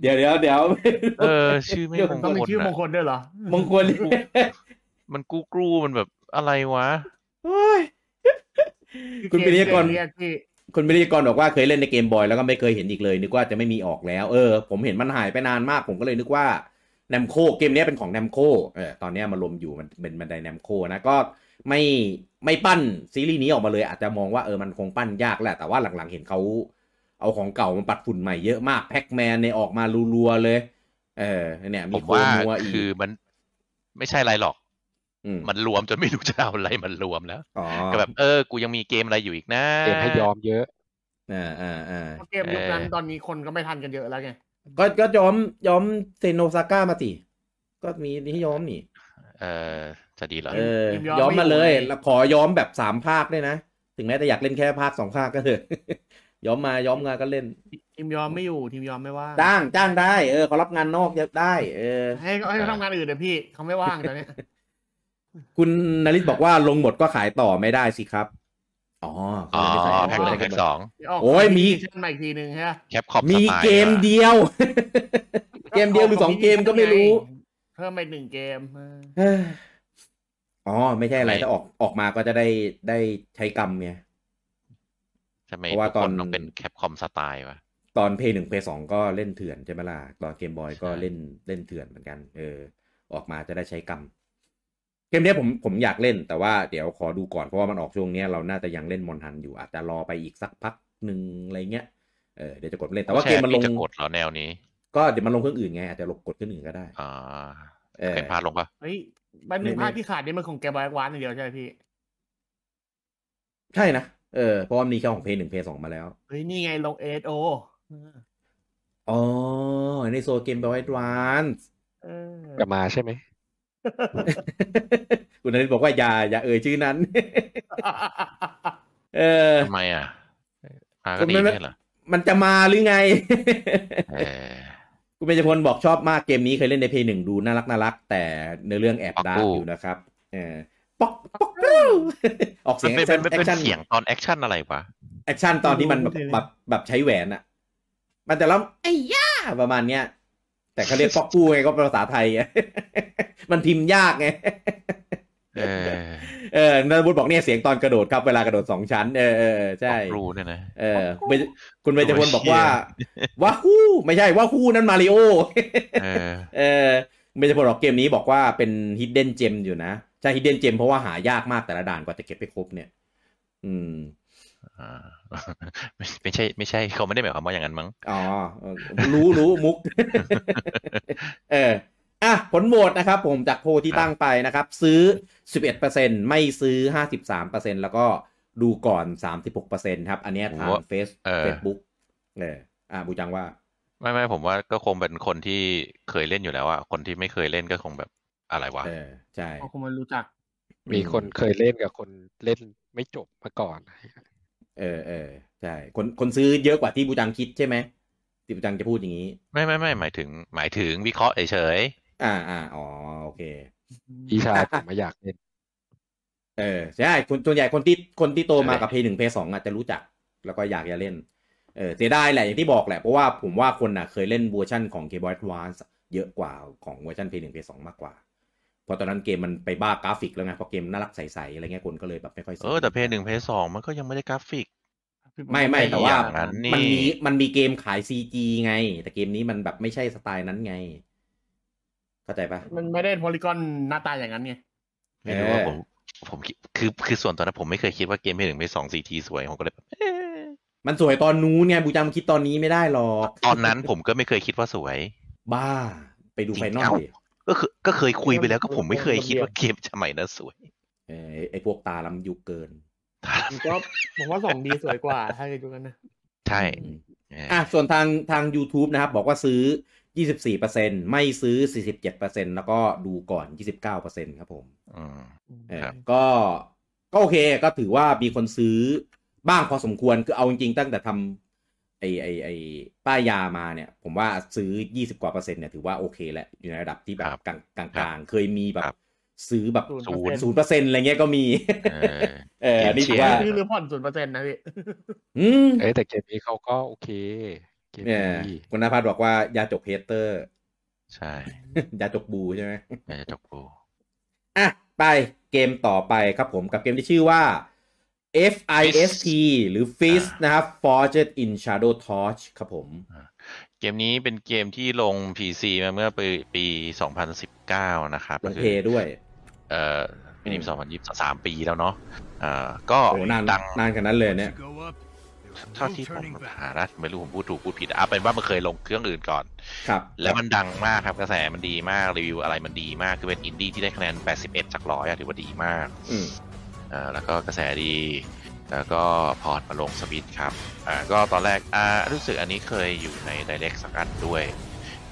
เดี๋ยวเดี๋ยวเดี๋ยวเออ ชื่อไม่มงต้องมีคลชื่อมงอะคลด้วยเหรอมงคลมันกู้กรูมันแบบอะไรวะโอ้ยคุณปิยกรเรียกที่คุณวิริยกรบอกว่าเคยเล่นในเกมบอยแล้วก็ไม่เคยเห็นอีกเลย นึกว่าจะไม่มีออกแล้ว เออผมเห็นมันหายไปนานมากผมก็เลยนึกว่า แนมโคเกมเนี้ยเป็นของแนมโคเออตอนเนี้ยมารวมอยู่มันเป็นบันไดแนมโคนะก็ไม่ไม่ปั้นซีรีส์นี้ออกมาเลย อาจจะมองว่าเออมันคงปั้นยากแหละแต่ว่าหลังๆเห็นเขาเอาของเก่ามาปัดฝุ่นใหม่เยอะมากแพ็กแมนเนี่ยออกมารัวๆเลย เออเนี่ยผมีมโคว่านัวอีกคือมันไม่ใช่อะไรหรอกอืมมันรวมจนไม่รู้จะเอาอะไรมันรวมแล้วอ๋อก็แบบเออ กูยังมีเกมอะไรอยู่อีกนะเกมให้ยอมเยอะอ่าอ่าอ่าเกมยุคนั้นเออตอนนี้คนก็ไม่ทันกันเยอะแล้วไง ก็ก็ย้อมย้อมเซโนซาก้ามาสิก็มีที่ย้อมนี่ เออจะดีเหรอเออย้อมย้อมมาเลยไม่อยู่ในแล้วขอย้อมแบบสามภาคด้วยนะ ถึงแม้จะอยากเล่นแค่ภาคสองภาคก็เถอะย้อมมาย้อมงานก็เล่น ทีมยอมไม่อยู่ทีมยอมไม่ว่างจ้างจ้างได้เออเขารับงานนอกเยอะได้ เออ ให้เขาให้เขาทำงานอื่นเดี๋ยวพี่เขาไม่ว่างตอนเนี้ยคุณนริศบอกว่าลงหมดก็ขายต่อไม่ได้สิครับ อ๋ออ๋อเขาแพ็คไม่หนึ่งใส่แพ็คสองโอ้ยมีชั้นใหม่อีกทีหนึ่งใช่ไหมแคปคอมมีเกมเดียว เกมเดียวหรือสองเกมก็ไม่รู้ เพิ่มไปหนึ่งเกมเออเอ้ยอ๋อไม่ใช่อะไรถ้าออกออกมาก็จะได้ได้ใช้กรรมไงทำไมเพราะว่าทุกคนตอนต้องเป็นแคปคอมสไตล์วะตอนเพย์หนึ่งเพย์สองก็เล่นเถื่อนใช่ไหมล่ะตอนเกมบอยก็ใช่เล่นเล่นเถื่อนเหมือนกัน เออ ออกมาจะได้ใช้กรรม เกมเนี้ยผมผมอยากเล่นแต่ว่าเดี๋ยวขอดูก่อนเพราะว่ามันออกช่วงเนี้ยเราน่าจะยังเล่นมอนฮันอยู่อาจจะรอไปอีกสักพักหนึ่งอะไรเงี้ยเออเดี๋ยวจะกดเล่นแต่ว่าเกมมันลงไใช่พี่จะกดเหรอแนวนี้ ก็เดี๋ยวมันลงเครื่องอื่นไงอาจจะลงกดเครื่องอื่นก็ได้อ่าเออเป็นพาดลงปะเฮ้ยบันหนึ่งไม่ภาคที่ขาดนี่มันของแกบอยวานอย่างเดียวใช่ไหมพี่ ใช่นะเออเพราะว่ามีแค่ของเพย์หนึ่งเพย์สองมาแล้วเฮ้ยนี่ไงลงเอโออ๋อในโซเกมบอยดวานเออจะมาใช่ไหม คุณนริศบอกว่าอย่าอย่าเอ่ยชื่อนั้น เออทำไมอะมาคุก็ณดีไม่ไม่ใช่เหรอมันจะมาหรือไงเออคุณเบญจพลบอกชอบมากเกมนี้เคยเล่นในเพย์หนึ่งดูน่ารักน่ารัก แต่ในอเรื่องแอบป๊อกดากู้ร์กอยู่นะครับเออป๊อกป๊อกปูออกเสีมัยนงเป็แอนคชั่นแอคเป็นเป็นชั่นเสียงตอนแอคชั่นอะไรวะแอคชั่นตอนที่มันแบบแบบแบบใช้แหวนอะมันจะร้องไอ้ย่าประมาณเนี้ย แต่เขาเรียกป๊อกปูไงก็เป็นภาษาไทยไงมันพิมพ์ยากไงเออเออนันบุตบอกเนี่ยเสียงตอนกระโดดครับเวลากระโดดสองชั้นเออเออใช่รูเนี่ยนะเออเบญคุณเบญจพลบอกว่าว้าฮู้ไม่ใช่ว้าฮู้นั่นมาริโอเออเออเบญจพลบอกเกมนี้บอกว่าเป็น hidden gem อยู่นะใช่ hidden gem เพราะว่าหายากมากแต่ละด่านกว่าจะเก็บไปครบเนี่ย อืมอ่า ไม่ไม่ใช่ ไม่ใช่เขาไม่ได้หมายความว่าอย่างนั้นมั้ง อ๋อเออรู้รู้มุก เอออะผลโหวตนะครับผมจากโพลที่ครับตั้งไปนะครับ ซื้อ 11%ไม่ซื้อ 53%แล้วก็ดูก่อน 36%ครับ อันเนี้ยทางเฟซเฟซบุ๊กเอออะบูจังว่า ไม่ไม่ผมว่าก็คงเป็นคนที่เคยเล่นอยู่แล้วอะคนที่ไม่เคยเล่นก็คงแบบอะไรวะเออใช่เขาคงไม่รู้จัก มีคนเคยเล่นกับคนเล่นไม่จบมาก่อน เออเออใช่คนคนซื้อเยอะกว่าที่บูจังคิดใช่ไหมที่บูจังจะพูดอย่างนี้ ไม่ไม่ไม่หมายถึง หมายถึงวิเคราะห์เฉยอ่าอ่าอ๋อโอเคพี่ชายผมไม่อยากเล่นเออใช่คนส่วนใหญ่คนที่คนที่โตมากับใช่เพย์หนึ่งเพย์สองอาจจะรู้จัก แล้วก็อยากจะเล่นเออเสียดายแหละอย่างที่บอกแหละเพราะว่าผมว่าคนน่ะเคยเล่นเวอร์ชันของ Game Boy Advance เยอะกว่าของเวอร์ชันเพย์หนึ่งเพย์สองมากกว่าเพราะตอนนั้นเกมมันไปบ้ากราฟิกแล้วไงพอเกมน่ารักใสๆอะไรเงี้ยคนก็เลยแบบไม่ค่อยสนเออแต่เพย์หนึ่งเพย์สองมันก็ยังไม่ได้กราฟิก ไม่ไม่แต่ว่าอย่างนั้นนี่มันมีมันมีเกมขาย CG ไง แต่เกมนี้มันแบบไม่ใช่สไตล์นั้นไง เข้าใจปะมันไม่ได้โพลีกอนหน้าตาอย่างนั้นไงไม่รู้ว่าเออผมผมคิดคือคือส่วนตัวนั้นผมไม่เคยคิดว่าเกมเพย์หนึ่งเพย์สองซีทีสวยผมก็เลยแบบเอ๊ะมันสวยตอนนู้นไงบูจังคิดตอนนี้ไม่ได้หรอก ตอนนั้นผมก็ไม่เคยคิดว่าสวย บ้า ไปดูจริงไฟนอลเอ้าดิ ก็คือก็เคยคุยไปแล้วก็ผมไม่เคยคิดว่าเกมสมัยนั้นสวยเออไอ้ไอพวกตาล้ำยุคเกินผมก็ผมว่าสองดีสวยกว่าถ้าเกิดดูกันนะใช่อืมเอออะส่วนทางทาง YouTube นะครับ บอกว่าซื้อ 24%ไม่ซื้อ 47%แล้วก็ดูก่อน 29%ครับผมอืมเออครับก็ก็โอเคก็ถือว่ามีคนซื้อบ้างพอสมควรคือเอาจริงๆตั้งแต่ทำ ไอไอไอป้ายยามาเนี่ย ผมว่าซื้อ 20 กว่าเปอร์เซ็นต์เนี่ยถือว่าโอเคแหละอยู่ในระดับที่แบบครับกลางกลางคกรับลางเคยมีแบครับบซื้อแบบศูนย์ศูนย์เปอร์เซ็นต์อะไรเงี้ยก็มี เออเออเกมนี่ถือเชียร์ว่าซื้อหรือผ่อนศูนย์เปอร์เซ็นต์นะพี่อืมเอ้ยแต่เกมนี้เขาก็โอเคเกมเนี่ยดีคุณนภัสบอกว่ายาจก hater ใช่ ยาจกบูใช่ไหมน่าจะจบกูอะไปเกมต่อไปครับผมกับเกมที่ชื่อว่า F I S T หรือ Fist นะครับ Forged in Shadow Torch ครับผม เกมนี้เป็นเกมที่ลง PC มาเมื่อปีปี 2019 นะครับก็คือลง Play ด้วย เอ่อปีนี้อืม2023สามปีแล้วเนาะเอ่อก็โอ้นานดังนานขนาดนั้นเลยเนี่ยเท่าที่ผมหานะไม่รู้ผมพูดถูกพูดผิดอะเป็นว่ามันเคยลงเครื่องอื่นก่อน ครับ แล้วมันดังมากครับกระแสมันดีมากรีวิวอะไรมันดีมากคือเป็นอินดี้ที่ได้คะแนน 81 จากร้อยอะถือว่าดีมากอืมอ่า แล้วก็กระแสดี แล้วก็ port มาลงสวิตช์ครับอ่าก็ตอนแรกอ่ารู้สึกอันนี้เคยอยู่ใน Direct สักอันด้วย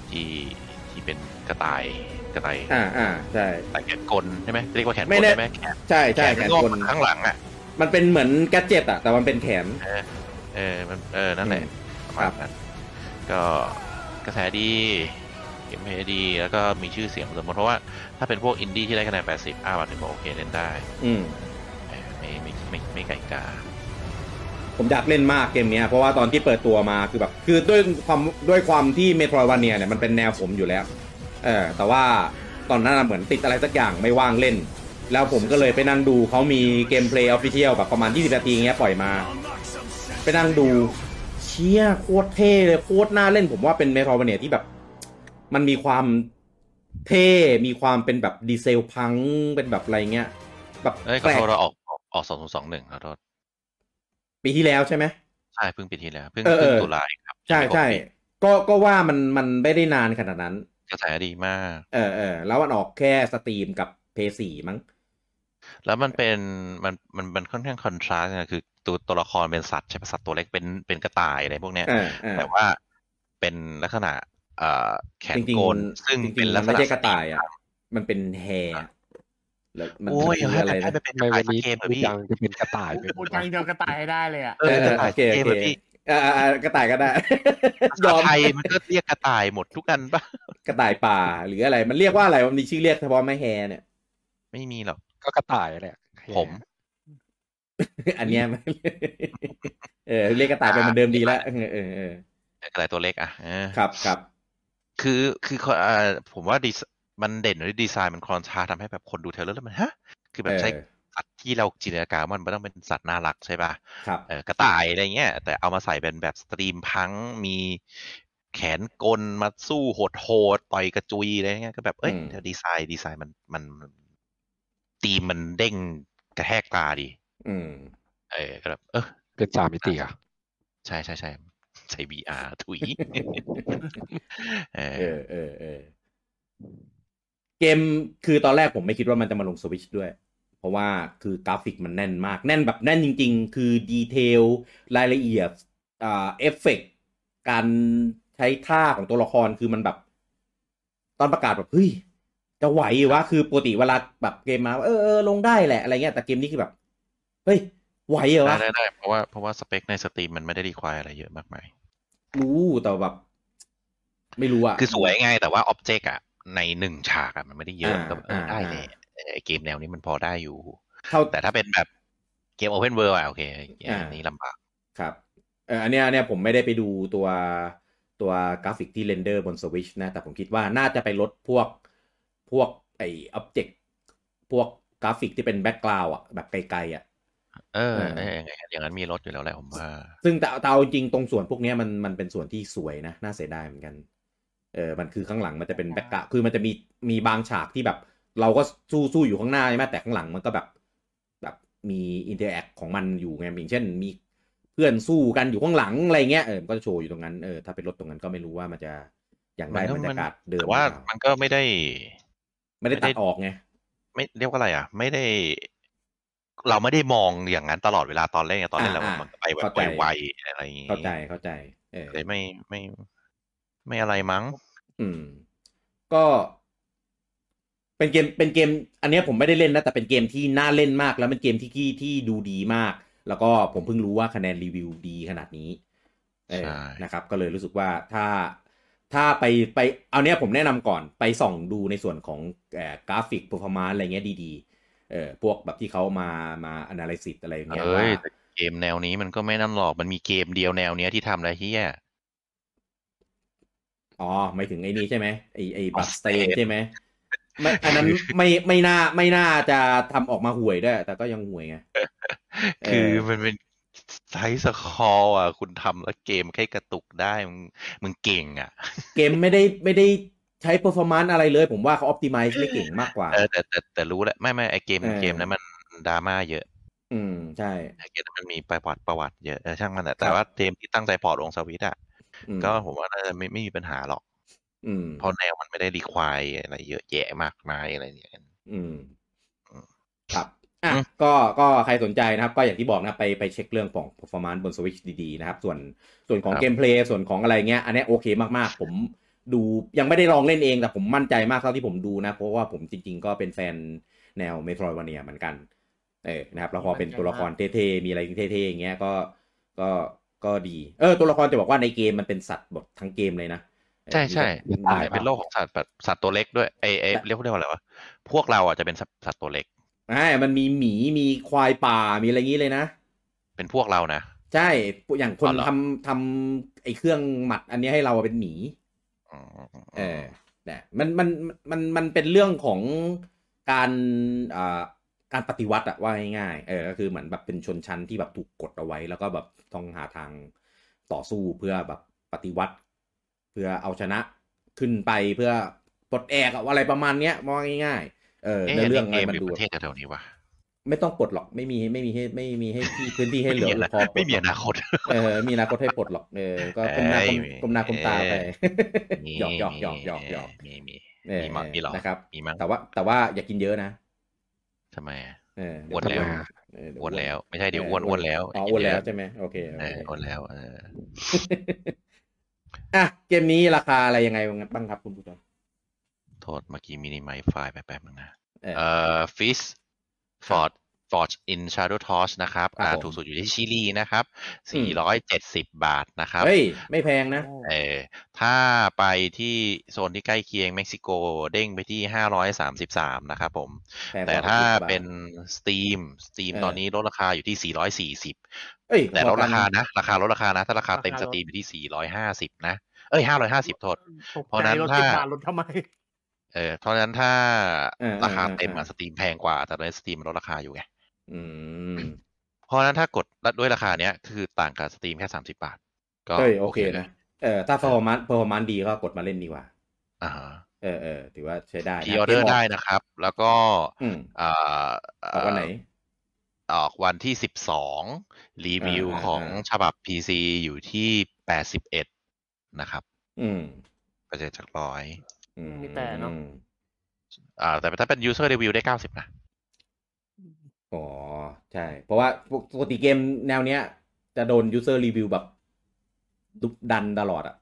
ที่ที่เป็นกระต่ายกระต่ายอ่าอ่าใช่กระต่ายแขนกลใช่ไหมเรียกว่าแขนกไม่ลแน่ได้ไหมแขนใช่แขใช่นแขนงอกกลข้างหลังอะมันเป็นเหมือนแกดเจ็ตอะแต่มันเป็นแขน เออมันเออนั่นแหละอืมประมาณนั้นก็กระแสดีเกมเพลย์ดีแล้วก็มีชื่อเสียงสมมติเพราะว่าถ้าเป็นพวกอินดี้ที่ได้คะแนน 80 อ้าวถึงบอกโอเคเล่นได้ อืมเออไม่ ไม่ไม่ไม่ไก่กา ผมอยากเล่นมากเกมเนี้ยเพราะว่าตอนที่เปิดตัวมาคือแบบ คือด้วยความด้วยความที่ Metroidvania เนี่ยมันเป็นแนวผมอยู่แล้ว เออแต่ว่าตอนนั้นนะเหมือนติดอะไรสักอย่างไม่ว่างเล่น แล้วผมก็เลยไปนั่งดูเขามี gameplay official แบบประมาณ 20 นาทีเงี้ยปล่อยมา ไปนั่งดูเชี่ยโคตรเท่เลยโคตรน่าเล่นผมว่าเป็น Metroidvania ที่แบบ มันมีความเท่ มีความเป็นแบบ dieselpunk เป็นแบบอะไรเงี้ย แบบเอ้ยขแปอลโทกษเราออก ออกออกสองสองหนึ่งขอโทษ ปีที่แล้วใช่ไหมใช่เพิ่งปีที่แล้วเพิ่งเออเออเพิ่งตุลาเองครับ ใช่ไม่ครบใช่ปีก็ก็ว่ามันมันไม่ได้นานขนาดนั้นกระแสดีมาก เออเออแล้วมันออกแค่ Steam กับ Play สี่มั้ง แล้วมันเป็นมันมันมันค่อนข้าง contrast นะคือตัวตัวละครเป็นสัตว์ใช่ไหมสัตว์ตัวเล็กเป็นเป็นกระต่ายอะไรพวกเนี้ยเออเออแต่ว่าเป็นลักษณะเอ่อแขนจริงโกนๆซึ่งจริเป็นงๆลัมักนษไม่ณะใช่กระต่ายอะ มันเป็นแฮร์ แล้วมันโอ้ยมันคืออะไรให้นะมันเป็นไม่กระวันต่ายนี้เกมเหรอพูดพี่ ยังจะเป็นกระต่ายไปหมพูดดยังเดียวกระต่ายให้ได้เลยอะ เออกระต่ายโอเคโอเกมเคเหรอพี่เออเออเออกระต่ายก็ได้ ภายษาอม ไทยมันก็เรียกกระต่ายหมดทุกอันปะกระต่ายป่าหรืออะไร มันเรียกว่าอะไรมันมีชื่อเรียกเฉพาะไม่แฮร์เนี่ย ไม่มีหรอก ก็กระต่ายแหละผม อันเนี้ยมัน เออเรียกกระต่ายไปเหมือนเดิมดีแล้วเออเออเออ กระต่ายตัวเล็กอะเออ ครับครับ คือคือเอ่อผมว่าดีไซน์ มันเด่นด้วยดีไซน์มัน contrast ทำให้แบบคนดู trailer แล้วมันฮะ คือแบบใช้เออสัตว์ที่เราจินตนาการว่ามันไม่ต้องเป็นสัตว์น่ารักใช่ป่ะครับเออกระต่ายอะไรเงี้ย แต่เอามาใส่เป็นแบบ steampunk มีแขนกลมาสู้โหดโหดๆต่อยกระจุยอะไรเงี้ยก็แบบเอ้ยอืมเดี๋ยวดีไซน์ดีไซน์มันมันตีมมันเด้งกระแทกตาดี อืม เออก็แบบเออเป็นสามมิติอะใช่ใช่ใช่ใช้ VR ถุย เอเอออเออเออ เกมคือตอนแรกผมไม่คิดว่ามันจะมาลงสวิชด้วย เพราะว่าคือกราฟิกมันแน่นมาก แน่นแบบแน่นจริง ๆ คือ detail รายละเอียดอ่าเอฟเฟกการใช้ท่าของตัวละครคือมันแบบ ตอนประกาศแบบเฮ้ยจะไหวเหรอวะคือปกติเวลาแบบเกมมาเออเออลงได้แหละอะไรเงี้ยแต่เกมนี้คือแบบเฮ้ยไหวเหรอได้วะได้ได้เพราะว่าเพราะว่าสเปคใน Steam มันไม่ได้ require อะไรเยอะมากมายรู้แต่แบบ ไม่รู้อะคือสวยไงแต่ว่า object อะ ในหนึ่งฉากอะมันไม่ได้เยอะอ่าก็เออได้อ่าเลยไอเกมแนวนี้มันพอได้อยู่เท่าแต่ถ้าเป็นแบบเกม open world อะโอเคอ่าอันนี้ลำบากครับเอออันเนี้ยอันเนี้ยผมไม่ได้ไปดูตัวตัวกราฟิกที่ render บนสวิชนะแต่ผมคิดว่าน่าจะไปลดพวกพวกไอ object พวกกราฟิกที่เป็น background อะแบบไกลๆอะเออเออเอออย่างอย่างนั้นมีลดอยู่แล้วแหละผมว่า ซึ่งแต่แต่เอาจริงๆตรงส่วนพวกเนี้ยมันมันเป็นส่วนที่สวยนะ น่าเสียดายเหมือนกัน เออมันคือข้างหลังมันจะเป็น background คือมันจะมีมีบางฉากที่แบบ เราก็สู้สู้อยู่ข้างหน้าใช่ไหมแต่ข้างหลังมันก็แบบแบบมี interact ของมันอยู่ไงอย่างเช่น มีเพื่อนสู้กันอยู่ข้างหลังอะไรเงี้ยเออมันก็จะโชว์อยู่ตรงนั้นเออถ้าเป็นรถตรงนั้นก็ไม่รู้ว่ามันจะอย่างได้มันก็บรรยากาศเดิมแต่ว่าหรือเปล่มันก็ไม่ได้ ไม่ได้ตัดออกไงไม่เรียกว่าอะไรอะ ไม่ได้ เราไม่ได้มองอย่างนั้นตลอดเวลาตอนเล่นไงตอนเล่นเราอ่ามันก็ไปแบบเข้าใจไวๆอะไรอย่างงี้เข้าใจเข้าใจ เออเลยไม่ไม่ ไม่อะไรมั้ง อืม ก็เป็นเกมเป็นเกม อันเนี้ยผมไม่ได้เล่นนะแต่เป็นเกมที่น่าเล่นมาก แล้วเป็นเกมที่ที่ที่ดูดีมาก แล้วก็ผมเพิ่งรู้ว่าคะแนนรีวิวดีขนาดนี้เออใช่นะครับ ก็เลยรู้สึกว่าถ้าถ้าไปไปเอาเนี้ยผมแนะนำก่อนไปส่องดูในส่วนของเอ่อกราฟิก p e r f o r m a n c e อะไรเงี้ยดีๆเออพวกแบบที่เขามามา analysis อะไรอย่างเงี้ยเอ้ว่ายแต่เกมแนวนี้มันก็ไม่นั่นหรอกมันมีเกมเดียวแนวเนี้ยที่ทำอะไรที่แย่ อ๋อไม่ถึงไอ้นี้ใช่ไหมไอไออ๋อบัสเต State ใช่ไหมไม่อันนั้นไม่ไม่น่าไม่น่าจะทำออกมาห่วยด้วย แต่ก็ยังห่วยไงเออคือมันเป็น side scroll อะ คุณทำแล้วเกมแค่กระตุกได้มึงมึงเก่งอะ เกมไม่ได้ไม่ได้ใช้ performance อะไรเลย ผมว่าเขา optimize ไม่เก่งมากกว่าเออแต่แต่แต่รู้แหละไม่ไม่ไอเกมเออเกมนั้นมันดราม่าเยอะ อืม ใช่ไอเกมนั้นมันมีประวัติประวัติเยอะเออช่างมันแต่แต่ครับว่าเกมที่ตั้งใจ port ลงสวิตช์อะอืม ก็ผมว่าน่าจะไม่ไม่มีปัญหาหรอก อืมเพราะแนวมันไม่ได้รีควายอะไรเยอะแยะมากมายอะไรอย่างเงี้ยอืมอืมครับอะอืมก็ก็ใครสนใจนะครับ ก็อย่างที่บอกนะไปไปเช็คเรื่องของ performance บน Switch ดีๆ นะครับ ส่วนส่วนของเกมเพลย์ส่วนของอะไรเงี้ย อันเนี้ยโอเคมากๆ ผมดูยังไม่ได้ลองเล่นเองแต่ผมมั่นใจมากเท่าที่ผมดูนะ เพราะว่าผมจริง ๆ ก็เป็นแฟนแนว Metroidvania เหมือนกัน เออนะครับแล้วพอเป็นตัวละครเท่ๆ มีอะไรเท่ๆอย่างเงี้ยก็ก็ ก็ดี เออ ตัวละครจะบอกว่าในเกมมันเป็นสัตว์บททั้งเกมเลยนะ ใช่ใช่มีแต่ตายเป็นโลกของสัตว์แบบสัตว์ตัวเล็กด้วยไอไอเรียกว่าอะไรวะพวกเราอะจะเป็นสัตว์สัตว์ตัวเล็กใช่มันมีหมีมีควายป่ามีอะไรอย่างงี้เลยนะ เป็นพวกเรานะใช่อย่างคนอ๋อเหรอทำทำไอ้เครื่องหมัด อันนี้ให้เราเป็นหมีอืมเออเนี่ยมันมันมันมันเป็นเรื่องของการอ่า การปฏิวัติอะว่าง่ายๆเออก็คือเหมือนแบบเป็นชนชั้นที่แบบถูกกดเอาไว้ แล้วก็แบบต้องหาทางต่อสู้เพื่อแบบปฏิวัติ เพื่อเอาชนะขึ้นไปเพื่อปลดแอกอะอะไรประมาณเนี้ยมองง่ายๆเออเอ๊ะในเรื่องเกอะไรมมันอยู่ดูประเทศแถวๆนี้วะไม่ต้องปลดหรอกไม่มีไม่มีให้ไม่มีให้ที่พื้นที่ให้เหลือพอปลดไม่มีหรอกนาคตเออมีอนาคตให้ปลดหรอกเออก็ก้มหน้าเอ้ยก้มก้มหน้าก้มตาไปมีหยอกหยอกหยอกหยอกหยอกมีมีเออมีมั้งมีหรอนะครับมีมั้งแต่ว่าแต่ว่าอย่ากินเยอะนะ ทำไมอะเอออ้วนแล้วเเดี๋ยอ้วนแล้ว ไม่ใช่เดี๋ยวอ้วนอ้วนแล้วอ๋ออ้วนแล้วใช่ไหมโอเคโอเอเคออ้วนแล้วเอออะเกมนี้ราคาอะไรยังไงบ้างครับคุณผู้ชมโทษเมื่อกี้ minimize แป๊บๆนึงนะเออเอ่อฟิสฟอร์ด ฟอร์ดอินชาร์ o ทอชนะครับครับอ่าผมถูกสุดอยู่ที่ชิลีนะครับอืม470 บาทนะครับ เฮ้ย ไม่แพงนะ เออถ้าไปที่โซนที่ใกล้เคียงเม็กซิโกเด้งไปที่ 533 นะครับผมแพงกว่แต่ถ้า60บทเป็น Steam Steam เออตอนนี้ลดราคาอยู่ที่ 440เอ้ยแต่ลดราคาพอกันนะ ราคาลดราคานะ ถ้าราคาเต็มราคาลด Steam อยู่ที่ 450 นะ เอ้ย 550โทษตกเพราะใจนั้นรถถ้าสิบบาทรถทำไมเออเพราะฉะนั้นถ้าเออราคาเออเต็มเอออะสตรีมแพงกว่า แต่ใน Steam มันลดราคาอยู่ไง อืมเพราะฉะนั้นถ้ากดด้วยราคาเนี้ย คือต่างกับ Steam แค่สามสิบาท ก็เฮ้ยโอเคลนะยเออถ้า performance performance ดีก็กดมาเล่นดีกว่าอ่าฮะเออเออถือว่าใช้ได้นะพีออเดอกร์มได้นะครับ แล้วก็อืมอ่าออกวันไหน ออกวันที่สิบสองรีวิวอ่าของอ่าฉบับ PC อยู่ที่แปดสิบเอ็ดนะครับ อืมเปอร์เซ็นต์จากร้อยอืมมีแต่เนอะอ่าแต่ถ้าเป็น user review ได้เก้าสิบนะ อ๋อ ใช่ เพราะว่าปกติเกมแนวเนี้ย จะโดน user review แบบดุดันตลอดอะ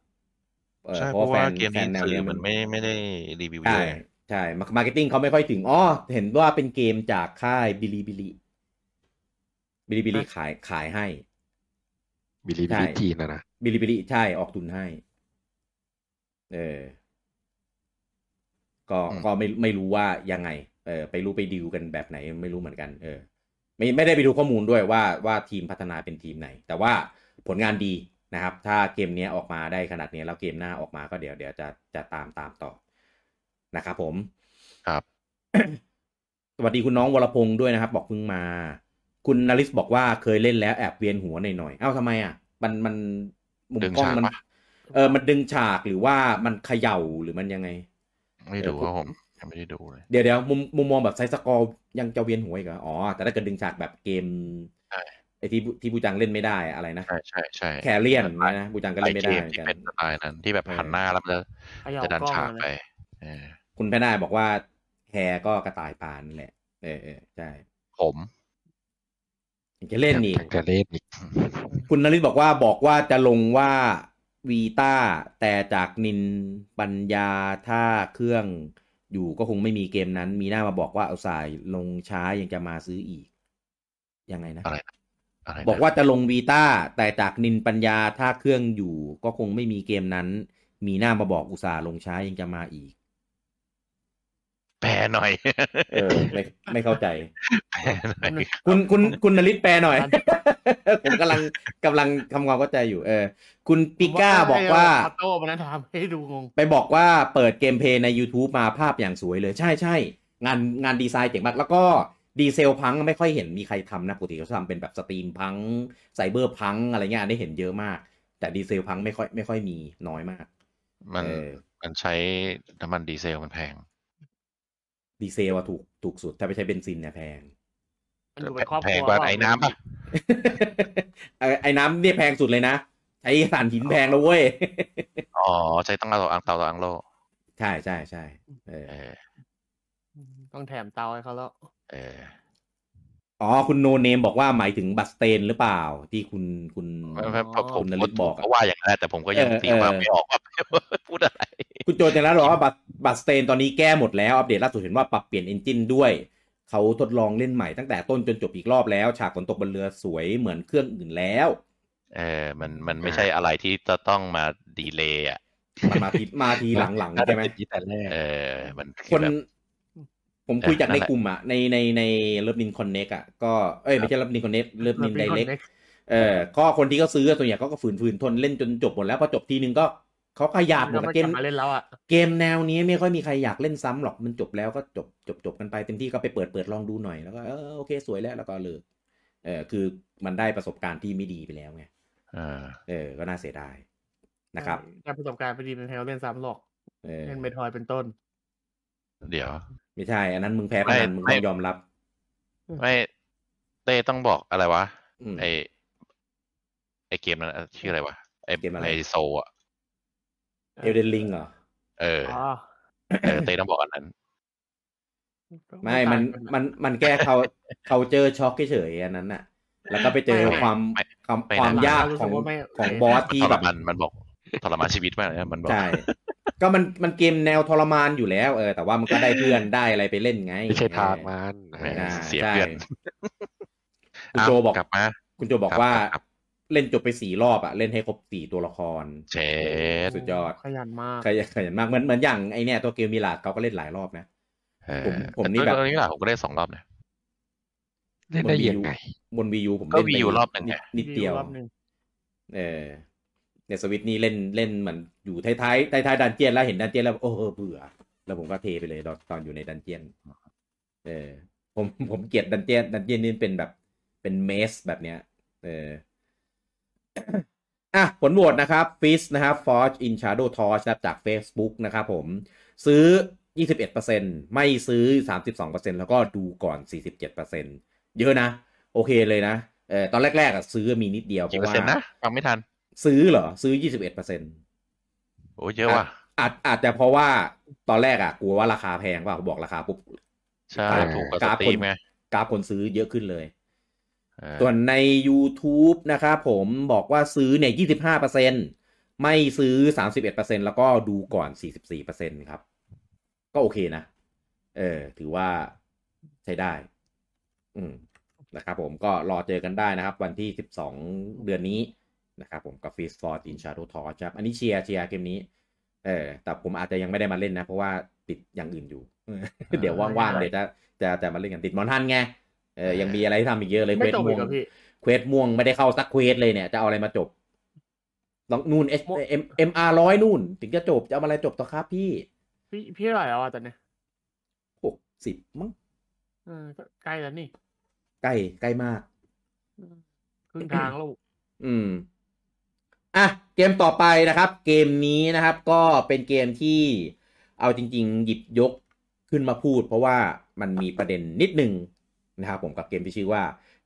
ออใช่เพราะว่าเกมแฟนี้นแนวสื่เนี้อยมันไม่ไม่ได้รีวิวเยใช่อะใช่ marketing เขาไม่ค่อยถึงอ๋อเห็นว่าเป็นเกมจากค่าย Bilibili Bilibili ขายขายให้ Bili ใช่บิลิจีนนะนะ Bilibili ใช่ออกทุนให้ เออ ก็อืมก็ไม่ไม่รู้ว่ายังไง เออไปรู้ไปดิวกันแบบไหนไม่รู้เหมือนกัน เออ ไม่ไม่ได้ไปดูข้อมูลด้วยว่าว่าทีมพัฒนาเป็นทีมไหน แต่ว่าผลงานดีนะครับ ถ้าเกมเนี้ยออกมาได้ขนาดนี้แล้วเกมหน้าออกมาก็เดี๋ยวเดี๋ยวจะจะตามตามต่อนะครับผมครับ สวัสดีคุณน้องวรพงศ์ด้วยนะครับ บอกเพิ่งมา คุณนาริสบอกว่าเคยเล่นแล้วแอบเวียนหัวหน่อยๆเอ้าทำไมอะ มันมันมุมดึงกล้องฉากมันปะเออมันดึงฉากหรือว่ามันเขย่าหรือมันยังไง ไม่ดูเออครับผม ยังไม่ได้ดูเลย เดี๋ยวเดี๋ยวมุมมุมมองแบบไซส์สกอร์ยังจะเวียนหัวอีกเหรออ๋อ แต่ถ้าเกิดดึงฉากแบบเกมใช่ไอที่ที่บูจังเล่นไม่ได้อะไรนะ ใช่ใช่ใช่แคเรียนนะบูจังก็เล่นไม่ได้เกเหมือนที่กันเป็นสไตล์นั้นที่แบบเออหันหน้าแล้วมันจะเขย่าจะดันกล้องฉากเลยไปเออคุณแพนด้าบอกว่าแฮก็กระต่ายปานนั่นแหละเออเออใช่ผมยังจะเล่นอีกยังจะเล่นอีก คุณนริศบอกว่าบอกว่าจะลงว่าวีต้าแต่จากนินปัญญาถ้าเครื่อง อยู่ก็คงไม่มีเกมนั้น มีหน้ามาบอกว่าเอาสายลงช้ายังจะมาซื้ออีก ยังไงนะอะไรนะอะไรนะบอกว่าจะลงวีต้าแต่จากนินปัญญาถ้าเครื่องอยู่ ก็คงไม่มีเกมนั้น มีหน้ามาบอกอุตส่าห์ลงช้ายังจะมาอีก แปลหน่อย เออ ไม่ไม่เข้าใจแปลหน่อยคุณคุณคุณนริศแปลหน่อย ผมกำลังกำลังทำความเข้าใจอยู่ เออ คุณปิก้าบอกว่าออโต้มันนั้นทำให้ดูงง ไปบอกว่าเปิด gameplay ใน YouTube มาภาพอย่างสวยเลย ใช่ใช่งานงานดีไซน์เจ๋งมาก แล้วก็ dieselpunk ไม่ค่อยเห็นมีใครทำนะปกติเขาทำเป็นแบบ steampunk cyberpunk อะไรเงี้ยอันนี้เห็นเยอะมาก แต่ dieselpunk ไม่ค่อยไม่ค่อยมีน้อยมาก มันเออมันใช้น้ำมันดีเซลมันแพง ดีเซลอะถูกถูกสุด ถ้าไม่ใช่เบนซินเนี่ยแพงมันอยู่เป็นครอบคแพรังวกว่าเปล่ไอ้น้ำป่ะไอ้ไอ้น้ำเนี่ยแพงสุดเลยนะ ใช้ถ่านหินแพงแล้วเว้ย อ๋อ ใช้ตั้งเราอังเตาอังโล ใช่ใช่ใช่เออเออต้องแถมเตาให้เขาแล้ว เออ อ๋อคุณโนเนมบอกว่าหมายถึงบัตสเตนหรือเปล่า ที่คุณคุณไม่ไม่ผมผมคุณนฤทธิ์บอกอะก็ว่าอย่างนั้นแหละแต่ผมก็ยังเออตีความเออไม่ออกว่าพูดอะไร คุณโจจังแล้วบอกว่าบัต Bloodstained ตอนนี้แก้หมดแล้ว อัปเดตล่าสุดเห็นว่าปรับเปลี่ยน engine ด้วยคเขาทดลองเล่นใหม่ตั้งแต่ต้นจนจบอีกรอบแล้ว ฉากฝนตกบนเรือสวยเหมือนเครื่องอื่นแล้ว เออมันมันไม่ใช่อะไรที่จะต้องมา delay อะมันมาทีมาทีหลังๆใช่ไหมเป็นอย่างนี้แต่แรกเออมันคคือนแบบ ผมคุยจากนั่ในนแหละกลุ่มอะในในใน Love Nin Connect อะก็เอ้ยไม่ใช่ Love Nin Connect Love Nin Directเออก็คนที่เขาซื้อส่วนใหญ่เขาก็ฝืนฝืนทนเล่นจนจบหมดแล้วพอจบทีนึงก็เขาขยาดหมดก็อะไม่เกกลัมบมาเล่นแล้วอะเกมแนวนี้ไม่ค่อยมีใครอยากเล่นซ้ำหรอกมันจบแล้วก็จบจบจบกันไปเต็มที่ก็ไปเปิดเปิดลองดูหน่อยแล้วก็เออโอเคสวยแล้วแล้วก็เลิกเออคือมันได้ประสบการณ์ที่ไม่ดีไปแล้วไงเออเออก็น่าเสียดายนะครับได้ประสบการณ์ไปดีเป็นแถวเล่นซ้ำหรอกเออเล่นเมทอยเป็นต้น เดี๋ยว ไม่ใช่ อันนั้นมึงแพ้พนันไม่มึงไม่ต้องยอมรับ ไม่เต้ต้องบอกอะไรวะอืมไอไอเกมนั้นอะชื่ออะไรวะไอเกมอะไรไอโซอะเอลเดนลิงเหรอเอออ๋อเออเต้ต้องบอกอันนั้น ไม่ มัน มัน มันแก้เขาเขาเจอช็อกเฉยๆอันนั้นน่ะ แล้วก็ไปเจอไม่ความไม่ความไม่ความนะยากของของบอสที่ทแบรบมานมันบอกทรมานชีวิตมากเลยนะมันบอกใช่ ก็มันมันเกมแนวทรมานอยู่แล้วเออแต่ว่ามันก็ได้เพื่อนได้อะไรไปเล่นไงไม่ใช่ทางเออมันแหมอ่าเสียใช่เพื่อนคุณโจบอกกลับมาคุณโจบอกครับว่าครับเล่นจบไปสี่รอบอะเล่นให้ครบสี่ตัวละครเชดสุดยอดขยันมากขยันขยันมากเหมือนเหมือนอย่างไอเนี่ยตัวเกมมิลาดเขาก็เล่นหลายรอบนะเออผมผมแต่นี่แบบตอนนี้ล่ะผมก็ได้สองรอบนะเล่นได้ยังไงบน Wii U ผมก็เล่นไป Wii U รอบหนึ่งไงนิดเดียวรอบหนึ่งเออ เนี่ยสวิตช์นี่เล่นเล่นเหมือนอยู่ท้ายท้ายท้ายท้าย dungeon แล้วเห็น dungeon แล้วโอ้เออเบื่อ แล้วผมก็เทไปเลยตอนตอนอยู่ใน dungeon เออ ผมผมเกลียดดันเจียนดันเจียนนี่เป็นแบบเป็นเมสแบบเนี้ย เอออะผลโหวตนะครับฟิสนะครับ Forge in Shadow Torch นะครับจาก Facebook นะครับผมซื้อ 21%ไม่ซื้อ 32%แล้วก็ดูก่อน 47%เยอะนะ โอเคเลยนะเออตอนแรกๆอะซื้อมีนิดเดียวเพราะว่านะฟังไม่ทัน ซื้อเหรอ ซื้อ21%โอ้เยอะว่ะอาจอาจจะเพราะว่าตอนแรกอะกลัวว่าราคาแพงเปล่าบอกราคาปุ๊บใช่กราฟถูกกว่ากราสฟตรีคนมไงกราฟคนซื้อเยอะขึ้นเลยเออส่วนใน YouTube นะครับผมบอกว่าซื้อเนี่ย25%ไม่ซื้อ31%แล้วก็ดูก่อน44%ครับ ก็โอเคนะ เออ ถือว่าใช้ได้ อืมนะครับผมก็รอเจอกันได้นะครับ วันที่12เดือนนี้ นะครับผมกับ f e a s t for in Shadow Torch ครับ อันนี้เชียร์เชียร์เกมนี้ เออ แต่ผมอาจจะยังไม่ได้มาเล่นนะ เพราะว่าติดอย่างอื่นอยู่ เดี๋ยวว่างๆ เดี๋ยวจะจะจะมาเล่นกันติดมอนฮันไง เออ ยังมีอะไรที่ทำอีกเยอะเลยไม่เควสจบม่อีวกงเหรอพี่ quest ม่วงไม่ได้เข้าสัก quest เลยเนี่ย จะเอาอะไรมาจบต้องนู่นเอ M MR ร้อยนู่น ถึงจะจบ จะเอาอะไรจบต่อครับพี่ พี่พี่เท่าไหร่แล้วอะตอนเนี้ยหกสิบมั้งเออก็ใกล้แล้วนี่ ใกล้ใกล้มาก ครึ่งทางแล้วอืม อะเกมต่อไปนะครับ เกมนี้นะครับก็เป็นเกมที่เอาจริง ๆ หยิบยกขึ้นมาพูด เพราะว่ามันมีประเด็นนิดนึงนะครับผมกับเกมที่ชื่อว่า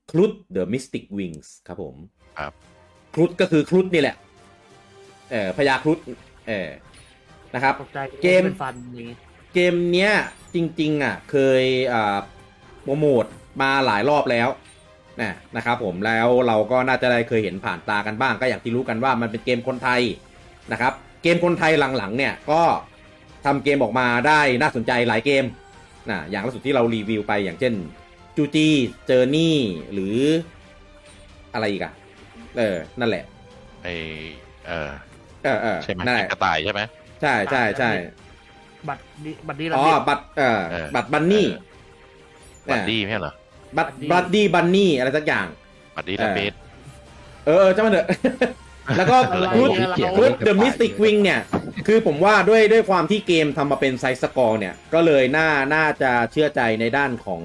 c l u d the Mystic Wings ครับผมครับครุฑก็คือครุฑนี่แหละเออพญาครุฑเออนะครับตกใจเกมเป็นฟันนี้เกมเนี้ยจริง ๆ อะ เคยอ่าโปรโมทมาหลายรอบแล้ว นะนะครับผมแล้วเราก็น่าจะได้เคยเห็นผ่านตากันบ้าง ก็อย่างที่รู้กันว่ามันเป็นเกมคนไทยนะครับ เกมคนไทยหลังๆเนี่ยก็ทำเกมออกมาได้น่าสนใจหลายเกมนะอย่างล่าสุดที่เรารีวิวไปอย่างเช่นจูจี้เจอร์นี่หรืออะไรอีกอะเออ นั่นแหละไอเออเออเออใช่ไหมนั่นแหละกระต่ายใช่ไหมใช่ใช่ใช่บัตรนี้บัตรนี้อ๋อระเบียบบัตรเอ่อเออบัตรบันนี่บัดดี้ไม่ใช่เหรอ บัตร Buddy บัตดี้บันนี่อะไรสักอย่าง บัดดี้เออดับเบสเออเออจะมาเถอะ แล้วก็อะไรครุดเนี่ยครุดเดอะมิสติกวิงเนี่ย คือผมว่าด้วยด้วยความที่เกมทำมาเป็นไซส์สกอร์เนี่ย ก็เลยน่าน่าจะเชื่อใจในด้านของ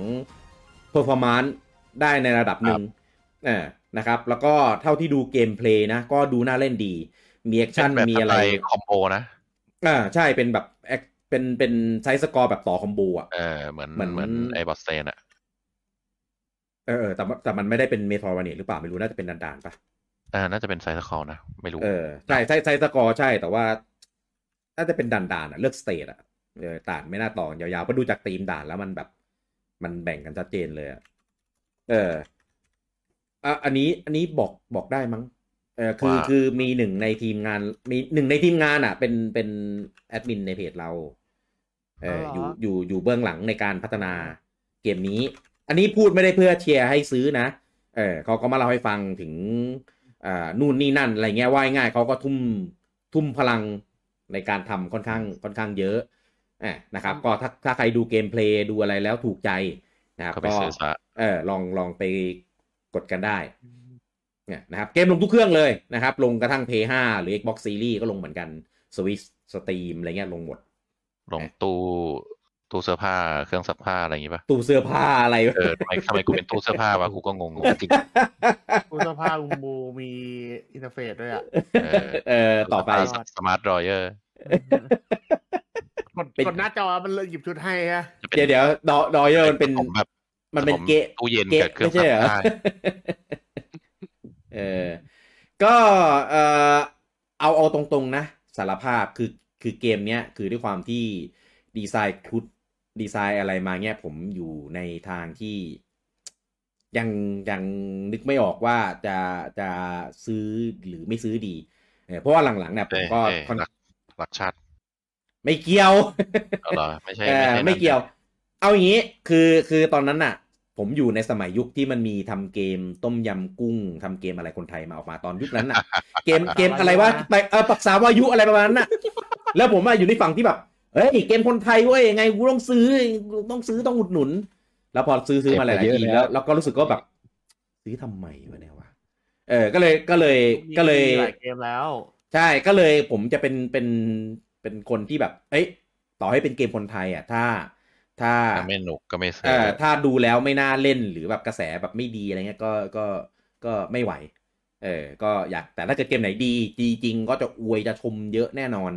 เพอร์ฟอร์มานซ์ได้ในระดับหนึ่งเออนะครับ แล้วก็เท่าที่ดู gameplay นะ ก็ดูน่าเล่นดี มี action แบบมีสไตล์อะไร combo นะอ่าใช่เป็นแบบแอคเป็นเป็น side scroll แบบต่อ combo อะเออเหมือนเหมือนเหมือนไอ้ Bloodstained อะ เออเออแต่ว่าแต่มันไม่ได้เป็น Metroidvania หรือเปล่าไม่รู้น่าจะเป็นด่านๆปะเออน่าจะเป็น side scroll นะ ไม่รู้เออใช่ใช่ side scroll ใช่แต่ว่า น่าจะเป็นด่านๆอะเลือก stage อะเออด่านไม่น่าต่อกันยาวๆเพราะดูจากธีมด่านแล้วมันแบบ มันแบ่งกันชัดเจนเลยอะเอออะอันนี้อันนี้บอกบอกได้มั้งเออคือว่าคือมีหนึ่งในทีมงาน มีหนึ่งในทีมงานอะ เป็นเป็นแอดมินในเพจเราเอออยู่อยู่อยู่เบื้องหลังในการพัฒนาเกมนี้ อันนี้พูดไม่ได้เพื่อเชียร์ให้ซื้อนะ เออเขาก็มาเล่าให้ฟังถึงอ่านู่นนี่นั่นอะไรเงี้ยว่าง่ายๆเขาก็ทุ่มทุ่มพลังในการทำค่อนข้างค่อนข้างเยอะอ่านะครับ ก็ถ้าถ้าใครดู gameplay ดูอะไรแล้วถูกใจนะครับก็ไปซื้อซะเออลองลองไปกดกันได้เนี่ยนะครับเกมลงทุกเครื่องเลยนะครับ ลงกระทั่ง PS5 หรือ Xbox Series ก็ลงเหมือนกัน Switch Steam อะไรเงี้ยลงหมด ลงตู้ ตู้เสื้อผ้าเครื่องซักผ้าอะไรอย่างงี้ป่ะตู้เสื้อผ้าอะไรเออทำไมทำไมกูเป็นตู้เสื้อผ้าวะกูก็งงๆจริงตู้เสื้อผ้าลุงบูมี interface ด้วยอะเออเออต่อไปสมาร์ทดรอยเออร์กดกดหน้าจอมันเลยหยิบชุดให้ฮะเดี๋ยวเดี๋ยวดอดอยเออร์มันเป็นผมแบบมันเป็นผมเกะตู้เย็นเกะกับเครื่องไม่ใช่เหรอซักผ้าเออก็เออเอาเอาตรงๆนะ สารภาพคือคือเกมเนี้ยคือด้วยความที่ดีไซน์คุด ดีไซน์อะไรมาเนี้ยผมอยู่ในทางที่ยังยังนึกไม่ออกว่าจะจะซื้อหรือไม่ซื้อดีเออเพราะว่าหลังๆเนี่ยผมก็เอ้ยค่อนรักรักชาติไม่เกี่ยวเอาเหรอไม่ใช่เออใช่ไม่เกี่ยวนั่นเอาอย่างนี้คือคือตอนนั้นน่ะ ผมอยู่ในสมัยยุคที่มันมีทำเกมต้มยำกุ้งทำเกมอะไรคนไทยมาออกมาตอนยุคนั้นน่ะ เกมเกมอะไรวะไปเออปักษาวายุอะไรประมาณนั้นน่ะ แล้วผมอะอยู่ในฝั่งที่แบบ เฮ้ยเกมคนไทยเว้ยยังไงกูต้องซื้อต้องซื้อต้องอุดหนุน แล้วพอซื้อซื้อมาหลายเก็บไปๆทีเยอะแล้วแล้วเราก็รู้สึกว่าแบบ ซื้อทำไมวะเนี่ยวะเออก็เลยก็เลยก็เลยมีหลายเกมแล้ว ใช่ก็เลยผมจะเป็นเป็นเป็นคนที่แบบ เอ้ย ต่อให้เป็นเกมคนไทย อะ ถ้า ถ้าถ้าไม่หนุกก็ไม่ซื้เออถ้าดูแล้วไม่น่าเล่นหรือแบบกระแสแบบไม่ดีอะไรเงี้ยก็ก็ก็ไม่ไหว เออ ก็อยากแต่ถ้าเกิดเกมไหนดี ดีจริงก็จะอวยจะชมเยอะแน่นอน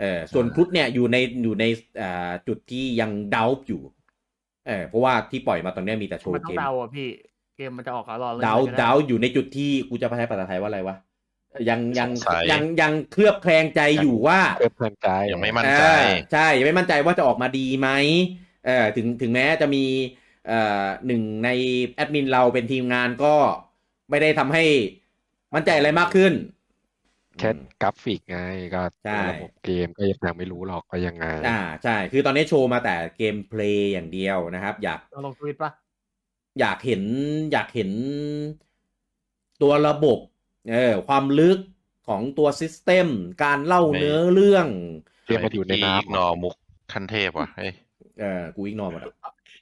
เออส่วนครุฑเนี่ยอยู่ในอยู่ในอ่าจุดที่ยังเดาอยู่เออเพราะว่าที่ปล่อยมาตอนเนี้ยมีแต่โชมันว์ต้อเกงมเดาอะพี่เกมมันจะออกอร่อยเลยเดาก็ไเดาอยู่ในจุดที่กูจะใช้ภาษาไทยว่าอะไรวะยังยังสงสัยยังยังเคลือบแคลงใจอยู่ว่าเพื่อเพื่อนใจยังไม่มั่นใจเออใช่ยังไม่มั่นใจว่าจะออกมาดีไหมเออถึงถึงแม้จะมีเอ่อหนึ่งในแอดมินเราเป็นทีมงานก็ไม่ได้ทำให้มั่นใจอะไรมากขึ้น แค่กราฟิกไงก็ใช่ระบบเกมก็ยังไม่รู้หรอกว่ายังไง อ่าใช่ คือตอนนี้โชว์มาแต่เกมเพลย์อย่างเดียวนะครับ อยากเราลงทวิตปะอยากเห็นอยากเห็นตัวระบบเออความลึกของตัวซิสเต็มการเล่าเนื้อเรื่องเกมมันอยู่ในน้ำนอมุกขั้นเทพว่ะเฮ้ยเออกูอีกนอหมดอะ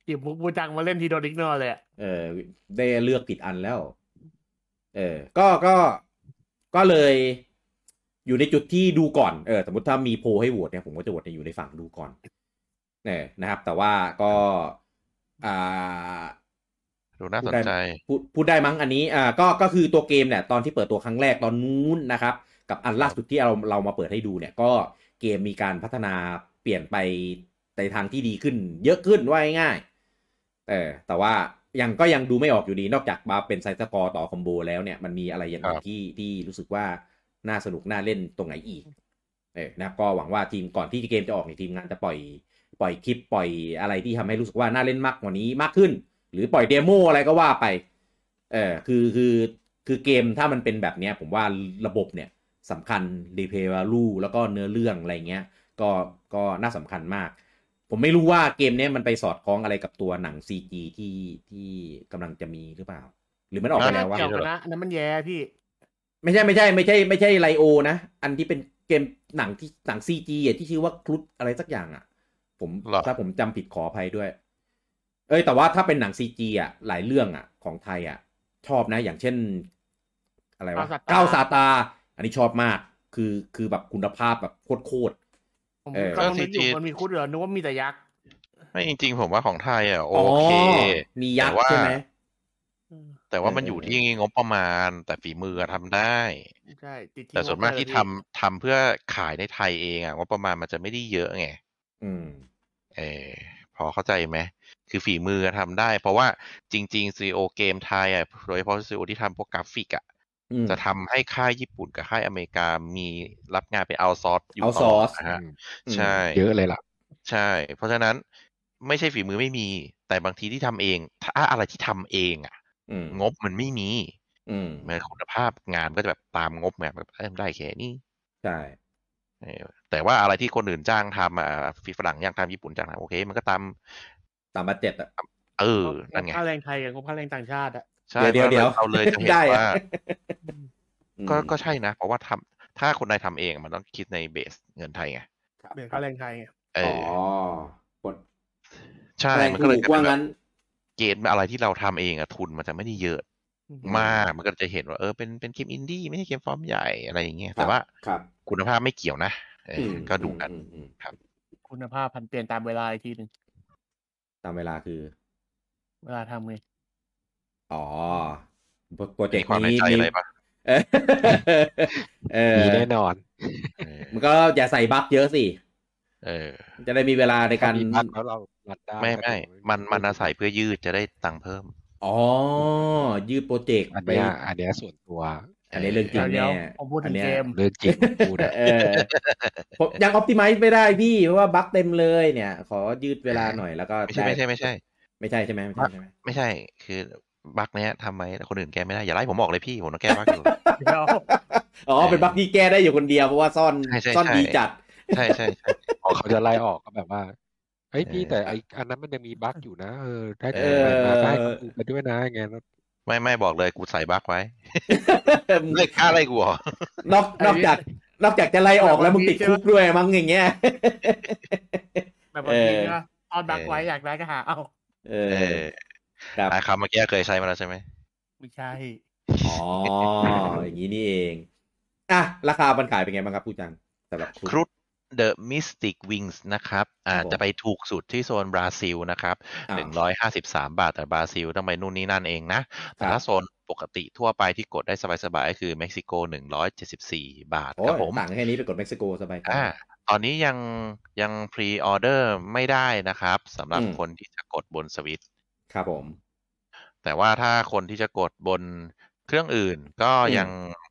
หยิบมุกบูจังมาเล่นทีโดนอีกนอเลยอะเออ ได้เลือกผิดอันแล้ว เออ ก็ก็ก็เลย อยู่ในจุดที่ดูก่อนเออสมมติถ้ามีโพลให้โหวตเนี่ยผมก็จะโหวตในอยู่ในฝั่งดูก่อนเนี่ยนะครับ แต่ว่าก็อ่าดูน่าสนใจพูดพูดได้มั้งอันนี้อ่าก็ก็คือตัวเกมเนี่ยตอนที่เปิดตัวครั้งแรกตอนนู้นนะครับ กับอันล่าสุดที่เราเรามาเปิดให้ดูเนี่ย ก็เกมมีการพัฒนาเปลี่ยนไปในทางที่ดีขึ้น เยอะขึ้นว่าง่ายๆเออแต่ว่ายังก็ยังดูไม่ออกอยู่ดีนอกจากมาเป็น side scroll ต่อ combo แล้วเนี่ยมันมีอะไรอย่างอื่นครับที่ที่รู้สึกว่า น่าสนุกน่าเล่นตรงไหนอีกเออนะก็หวังว่าทีมก่อนที่เกมจะออกเนี่ยทีมงานจะปล่อยปล่อยคลิปปล่อยอะไรที่ทำให้รู้สึกว่าน่าเล่นมากกว่านี้มากขึ้น หรือปล่อย demo อะไรก็ว่าไปเออคือคือคือเกมถ้ามันเป็นแบบเนี้ยผมว่าระบบเนี่ยสำคัญ replay value แล้วก็เนื้อเรื่องอะไรเงี้ยก็ก็น่าสำคัญมาก ผมไม่รู้ว่าเกมเนี้ยมันไปสอดคล้องอะไรกับตัวหนัง CG ที่ที่กำลังจะมีหรือเปล่า หรือมันออกไปแล้ววะเกี่ยวกันนะอันนั้นมันแย่พี่ ไม่ใช่ไม่ใช่ไม่ใช่ไม่ใช่ไลโอนะ อันที่เป็นเกมหนังที่หนังซีจีอะที่ชื่อว่าครุฑอะไรสักอย่างอะ ผมหรอถ้าผมจำผิดขออภัยด้วย เอ้ย แต่ว่าถ้าเป็นหนังซีจีอะหลายเรื่องอะ ของไทยอะ ชอบนะ อย่างเช่น อะไรวะก้าวสาตาก้าวสาตา อันนี้ชอบมากคือคือแบบคุณภาพแบบโคตรผมเออกำลังนึกอยู่ CG มันมีคุดเหรอนึกว่ามีแต่ยักษ์ไม่จริง ๆ ผมว่าของไทยอะๆโอเคมียักษ์แต่ว่าใช่ไหม แต่ว่ามันเอออยู่ที่งบประมาณ แต่ฝีมืออะทำได้ใช่ติดที่แต่ส่วนมากงบที่เลยทำทำเพื่อขายในไทยเองอะงบประมาณมันจะไม่ได้เยอะไงอืม เออพอเข้าใจไหมคือฝีมือทำได้ เพราะว่าจริงๆซีโอเกมไทยอะโดยเฉพาะซีโอที่ทำพวกกราฟิกอะอืมจะทำให้ค่ายญี่ปุ่นกับค่ายอเมริกามีรับงานไป outsource อยู่ตลอด outsource นะฮะอืมใช่เยอะเลยล่ะ ใช่ เพราะฉะนั้นไม่ใช่ฝีมือไม่มี แต่บางทีที่ทำเอง ถ้าอะไรที่ทำเองอะอืม งบมันไม่มี อืมมันคุณภาพงานก็จะแบบตามงบไงแบบเอ้ยได้แค่นี้ใช่เออแต่ว่าอะไรที่คนอื่นจ้างทำอะฟีฝรั่งย่างทำญี่ปุ่นจ้างทำโอเค มันก็ตามตาม budget อะเออนั่นไงค่าแรงไทยกับงบค่าแรงต่างชาติอะใช่เดี๋ยวเดี๋ยวเราเลยจะเห็นได้อะว่าอืมก็ก็ใช่นะ เพราะว่าทำถ้าคนไทยทำเองมันต้องคิดในเบสเงินไทยไงเบียดค่าแรงไทยไงเออ๋ออกดใช่แรงมันถูก็เลยกจะเป็ว่านแบบงั้น เกณฑ์อะไรที่เราทำเองอะทุนมันจะไม่ได้เยอะอืมมากมันก็จะเห็นว่าเออเป็นเป็นเกมอินดี้ไม่ใช่เกมฟอร์มใหญ่อะไรอย่างเงี้ยแต่ว่าครับคุณภาพไม่เกี่ยวนะเอออมก็ดูกันอืมอืมคุณภาพพันเปลี่ยนตามเวลาอีกทีหนึ่งตามเวลาคือ เวลาทำไงอ๋อโปรเจกมีต์ความในนี้ใจอะไรปะเออเออมีแน่นอนเออมันก็อย่าใส่บั๊กเยอะสิ เออ จะได้มีเวลาในการถ้มีบั๊แล้วเรารัดได้ไม่ก็ไม่ถือมันมันอาศัยเพื่อยืดจะได้ตังค์เพิ่ม อ๋อ ยืดโปรเจกต์อันไปเนี้ยอันเนี้ยส่วนตัว อันนี้เรื่องจริเดี๋งยวแน่เดี๋ยวผมพูดอัถึนงเนี้ยเกมเรื่องจริงพูดอะเออผมยังออ t ติ i z e ไม่ได้พี่เพราะว่าบั๊กเต็มเลยเนี่ย ขอยืดเวลาหน่อยแล้วก็ไม่ใช่ไม่ใช่ไม่ใช่ ไม่ใช่ใช่ไหมไม่ใช่ใช่ไหมไม่ใช่คือบั๊กเนี้ยทำไมคนอื่นแก้ไม่ได้อย่าไล่ผมบอกเลยพี่ผมต้องแก้บั๊กอยู่เดี๋ยวอ๋อเป็นบั๊กที่แก้ได้อยู่คนเดียวเพราะว่าซ่อนใช่ใช่ซ่อนใช่ดีจัด ใช่ใช่ใช่พอเขาจะไล่ออกก็แบบว่าเฮ้ยพี่เออแต่ไออันนั้นมันยังมีบั๊กอยู่นะเออได้เอคนอใหม่มาได้คนอื่นไปด้วยนะอย่างเงี้ยแล้วไม่ไม่บอกเลยกูใส่บั๊กไว้ไม่กล้าไล่กูเหรอนอกนอกจาก นอกจากจะไล่ออกแล้วมึงติดคุกด้วยมั้งอย่างเงี้ยแบบบางทีเออก็ตอนบักไว้อยากได้ก็หาเอาเอเอออครับไอ้คำเมื่อกี้เคยใช้มาแล้วใช่ไหมไม่ใช่ อ๋อ อย่างนี้นี่เอง อะ ราคาบันขายเป็นไงบ้างครับผู้จังสำหรับครุฑ The Mystic Wings นะครับอาจผมจะไปถูกสุดที่โซนบราซิลนะครับอ้าวหนึ่งร้อยห้าสิบสามบาท แต่บราซิลต้องไปนู่นนี่นั่นเองนะ แต่ถ้าโซนปกติทั่วไปที่กดได้สบายๆก็คือเม็กซิโกหนึ่งร้อยเจ็ดสิบสี่บาทโอ้ครับยผมต่างแค่นี้ไปกดเม็กซิโกสบายใจอ่าตอนนี้ยังยัง pre-order ไม่ได้นะครับสำหรับอืมคนที่จะกดบนสวิตครับผม แต่ว่าถ้าคนที่จะกดบนเครื่องอื่นก็อืมยัง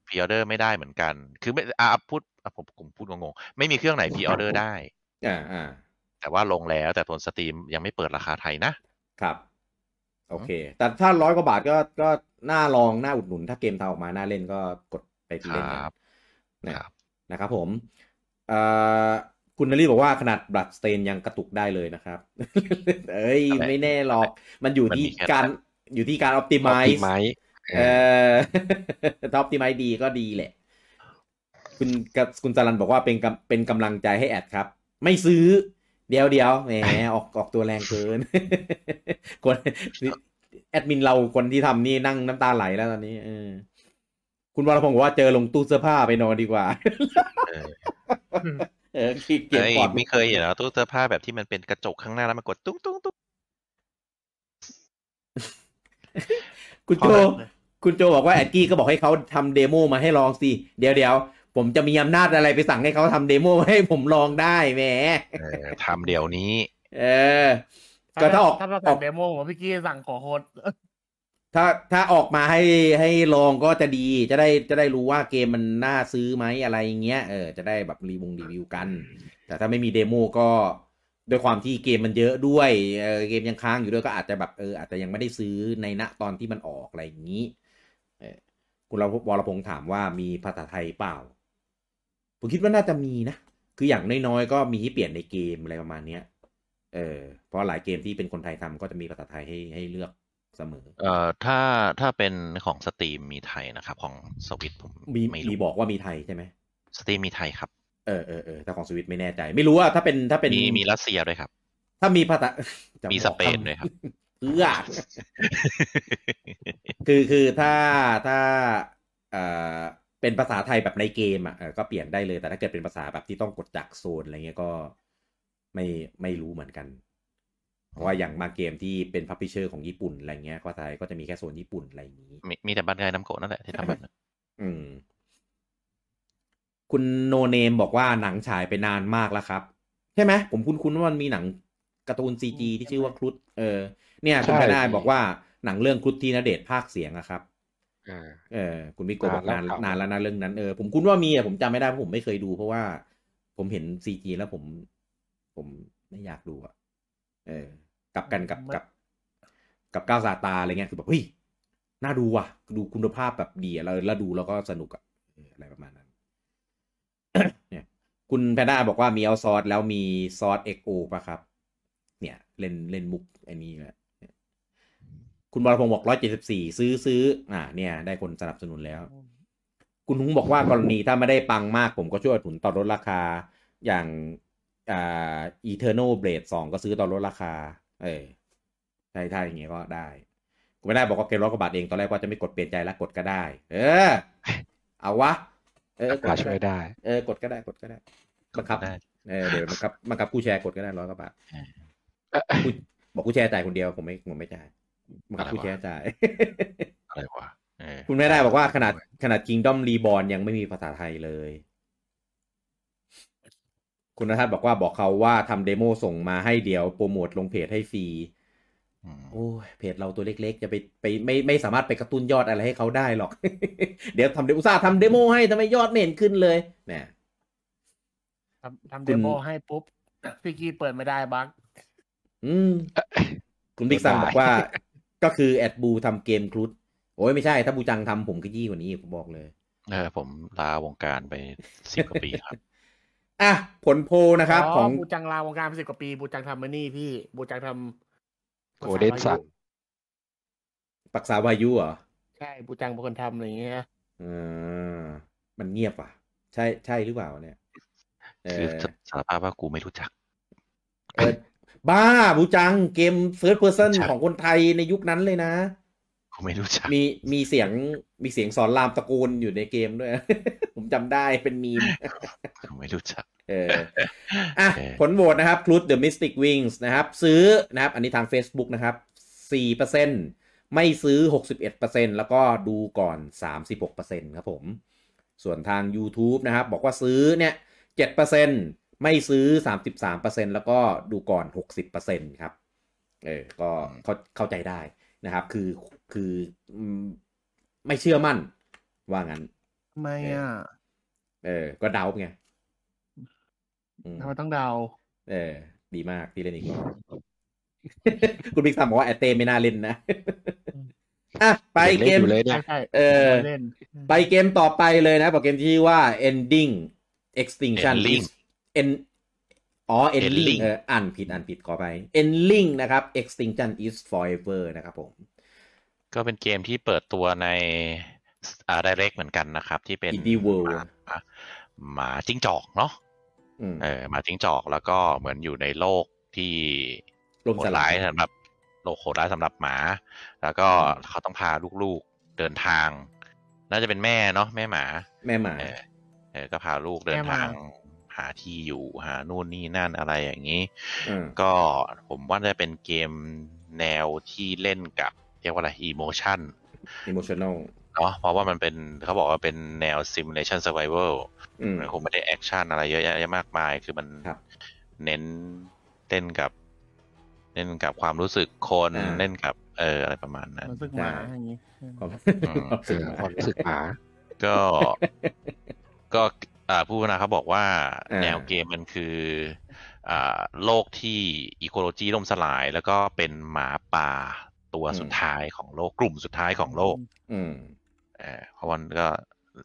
pre-order ไม่ได้เหมือนกัน คือไม่อะพูดอะ ผมผมพูดงงๆไม่มีเครื่องไหน pre-order ได้อ่าอ่าแต่ว่าลงแล้วแต่ตัวสตรีมยังไม่เปิดราคาไทยนะครับ โอเค แต่ถ้าร้อยกว่าบาทก็ก็น่าลองน่าอุดหนุน ถ้าเกมทำออกมาน่าเล่นก็กดไปทีเล่นกันครับนะครับนะครับผมเอ่อคุณนรีบอกว่าขนาดบลัดสเตนยังกระตุกได้เลยนะครับ เอ้ยอะไรไม่แน่หรอก มันอยู่มันที่มีแค่การนั้นอยู่ที่การออ t ติออ i ปติ z ไม e เออถ้าออ t ติ i z e ดีก็ดีแหละ คุณกับคุณจารันบอกว่าเป็นกำเป็นกำลังใจให้แอดครับ ไม่ซื้อ เดียวเดียวแหมออกออกตัวแรงเกินคนแอดมินเราคนที่ทำนี่นั่งน้ำตาไหลแล้วตอนนี้เออคุณวรพงศ์บอกว่าเจอลงตู้เสื้อผ้าไปนอนดีกว่า เออเออขี้เกียจเอ้ยกอดไม่เคยเห็นเหรอตู้เสื้อผ้าแบบที่มันเป็นกระจกข้างหน้าแล้วมันกดตุ้งตุ้งตุ้งคุณโจคุณโจบอกว่าแอดกี้ก็บอกให้เขาทำ demo มาให้ลองสิ เดี๋ยวเดี๋ยว ผมจะมีอำนาจอะไรไปสั่งให้เขาทำ demo ให้ผมลองได้แหมเออทำเดี๋ยวนี้ เออ ก็ถ้าออกถ้าเราสั่งออก demo ผมพี่กี้สั่งขอโค้ดถ้าถ้าออกมาให้ให้ลองก็จะดีจะได้จะได้รู้ว่าเกมมันน่าซื้อไหมอะไรอย่างเงี้ยเออจะได้แบบรีวงรีวิวกัน แต่ถ้าไม่มี demo ก็ด้วยความที่เกมมันเยอะด้วยเออเกมยังค้างอยู่ด้วยก็อาจจะแบบเอออาจจะยังไม่ได้ซื้อในณตอนที่มันออกอะไรอย่างนี้เออคุณรวรพงษ์ถามว่ามีภาษาไทยเปล่า ผมคิดว่าน่าจะมีนะ คืออย่างน้อยๆ ก็มีให้เปลี่ยนในเกมอะไรประมาณเนี้ย เออ เพราะหลายเกมที่เป็นคนไทยทำก็จะมีภาษาไทยให้ให้เลือกเสมอ เอ่อ ถ้าถ้าเป็นของ Steam มีไทยนะครับ ของสวิตผมมีไม่มีรู้บอกว่ามีไทยใช่ไหม Steam มีไทยครับ เออเออเออถ้าของสวิตไม่แน่ใจ ไม่รู้ว่าถ้าเป็นถ้าเป็นมีมีรัสเซียด้วยครับ ถ้ามีภาษาจะมีบสอกเปนคำด้วยครับเอื้อคือคือถ้าถ้าเอ่อ เป็นภาษาไทยแบบในเกมอะเออก็เปลี่ยนได้เลยแต่ถ้าเกิดเป็นภาษาแบบที่ต้องกดจากโซนอะไรเงี้ยก็ไม่ไม่รู้เหมือนกัน เพราะว่าอย่างบางเกมที่เป็นพับพิเชอร์ของญี่ปุ่นอะไรเงี้ยภาษาไทยก็จะมีแค่โซนญี่ปุ่นอะไรอย่างนี้มีมีแต่บันไดน้ำโกะนั่นแหละที่ทำแบบนั้นอืม คุณโนเนมบอกว่าหนังฉายไปนานมากแล้วครับ ใช่ไหมผมคุ้นๆว่ามันมีหนังการ์ตูนซีจีที่ชื่อว่าครุฑเออ เนี่ยคุณใช่พนาบอกว่าหนังเรื่องครุฑที่นเดชน์ภาคเสียงอะครับอ่า เออ คุณวิโกะบอกนานนานแล้วครับนานแล้วนะเรื่องนั้นเออผมคุ้นว่ามีอะผมจำไม่ได้เพราะผมไม่เคยดู เพราะว่าผมเห็นซีจีแล้วผม ผมไม่อยากดูอะเออ กลับกันกับกับ กับก้าวซาตาอะไรเงี้ยคือแบบเฮ้ยน่าดูว่ะ ดูคุณภาพแบบดีอะแล้วแล้วดูแล้วก็สนุกอะเอออะไรประมาณนั้น เนี่ย คุณแพนด้าบอกว่ามีเอาซอสแล้วมีซอส XO ป่ะครับ เนี่ย เล่นเล่นมุกไอ้นี้แหละ คุณบรพงศ์บอกร้อยเจ็ดสิบสี่ซื้อซื้ออ่าเนี่ย ได้คนสนับสนุนแล้ว คุณนุ้งบอกว่ากรณีถ้าไม่ได้ปังมากผมก็ช่วยอุดหนุนตอนลดราคาอย่างอ่า Eternal Blade สองก็ซื้อตอนลดราคา เออใช่ถ้าอย่างเงี้ยก็ได้กูไม่ได้บอกว่าเกมร้อยกว่าบาทเองตอนแรกว่าจะไม่กดเปลี่ยนใจแล้วกดก็ได้ เออ เอาวะ เออกดมาก็ช่วยได้ได้ เออกดก็ได้กดก็ได้บังคับได้เออเดี๋ยวบังคับบังคับผู้แชร์กดก็ได้ร้อยกว่าบาทผู้บอกผู้แชร์จ่ายคนเดียวผมไม่ผมไม่จ่าย บังคับผู้แชร์จ่ายอะไรวะเออคุณแม่ได้บอกว่าขนาดขนาด Kingdom Reborn ยังไม่มีภาษาไทยเลย คุณนทัศน์บอกว่าบอกเขาว่าทำ demo ส่งมาให้เดี๋ยวโปรโมทลงเพจให้ฟรีอืมโอ้ยเพจเราตัวเล็กๆ จะไปไปไม่ไม่สามารถไปกระตุ้นยอดอะไรให้เขาได้หรอก เดี๋ยวทำเดอุตส่าห์ทำ demo ให้ทำไมยอดไม่เห็นขึ้นเลยเนี่ยทำทำคุเดณ demo ให้ปุ๊บ พี่กี้เปิดไม่ได้ bugอืม คุณบิ๊กซังบอกว่า ก็คือแอดบูทำเกมครุฑโอ้ยไม่ใช่ ถ้าบูจังทำผมก็ยี้กว่านี้ผมบอกเลยเออผมลาวงการไปสิบกว่าปีครับอะผลโพลนะครับของบูจังลาวงการไปสิบกว่าปี บูจังทำมานี่พี่บูจังทำโกลเด้นซันปรักษาวายุเหรอ ใช่บูจังเป็นคนทำอะไรอย่างเงี้ยอ่ามันเงียบว่ะ ใช่ใช่หรือเปล่าเนี่ยเอคืออสารภาพว่ากูไม่รู้จักเออ บ้าบูจังเกม First Person ใช่ของคนไทยในยุคนั้นเลยนะกูไม่รู้จักมีมีเสียงมีเสียงสอนรามตะโกนอยู่ในเกมด้วย ผมจำได้เป็นมีมกูไม่รู้จักเอออะโอเคผลโหวตนะครับ Clue the Mystic Wings นะครับ ซื้อนะครับ อันนี้ทาง Facebook นะครับ 4%ไม่ซื้อ 61%แล้วก็ดูก่อน 36%ครับผม ส่วนทาง YouTube นะครับ บอกว่าซื้อเนี่ย 7% ไม่ซื้อ 33%แล้วก็ดูก่อน 60%ครับเออก็เข้าเข้าใจได้นะครับ คือคืออืมไม่เชื่อมั่นว่างั้นทำไมอะเออ ก็เดาไงอืมทำไมต้องเดา เออ ดีมากที่เล่นอีกรอบคุณบิ๊กซัมบอกว่าแอตเต้ไม่น่าเล่นนะอะไปยังเกเล่นมอยู่เลยใช่เนี่ยใช่เออเล่นไปเกมต่อไปเลยนะบอกเกมที่ว่า ending extinction Endling is en อ๋อ endling Endling เอออ่านผิดอ่านผิดขอไป endling นะครับ extinction is forever นะครับผม ก็เป็นเกมที่เปิดตัวในอ่า direct เหมือนกันนะครับ ที่เป็น Indie World หมาหมาจิ้งจอกเนาะอืมเออหมาจิ้งจอกแล้วก็เหมือนอยู่ในโลกที่ลมโหสดลาร้ายยสำหรับโลกโหดร้ายสำหรับหมา แล้วก็เขาต้องพาลูกๆเดินทาง น่าจะเป็นแม่เนาะแม่หมา แม่หมาเออเออก็พาลูกเดินทาง หาที่อยู่หานู่นนี่นั่นอะไรอย่างนี้อืมก็ผมว่าจะเป็นเกมแนวที่เล่นกับเรียกว่าอะไร emotion emotional เนาะเพราะว่ามันเป็นเขาบอกว่าเป็นแนว simulation survival อืมมันคงไม่ได้ action อะไรเยอะแยะมากมาย คือมันครับเน้นเล่นกับเล่นกับความรู้สึกคนอ่าเล่นกับ เอออะไรประมาณนั้นรู้สึกหมาอย่างงี้ความอืมความเอสึกอหมาความรู้สึกหมาก็ก็อ่า ผู้พัฒนาเขาบอกว่าอ่าแนวเกมมันคืออ่าโลกที่อีโคโลจีล่มสลาย แล้วก็เป็นหมาป่าตัวสุดท้ายของโลกกลุ่มสุดท้ายของโลก อืมเออเพราะมันก็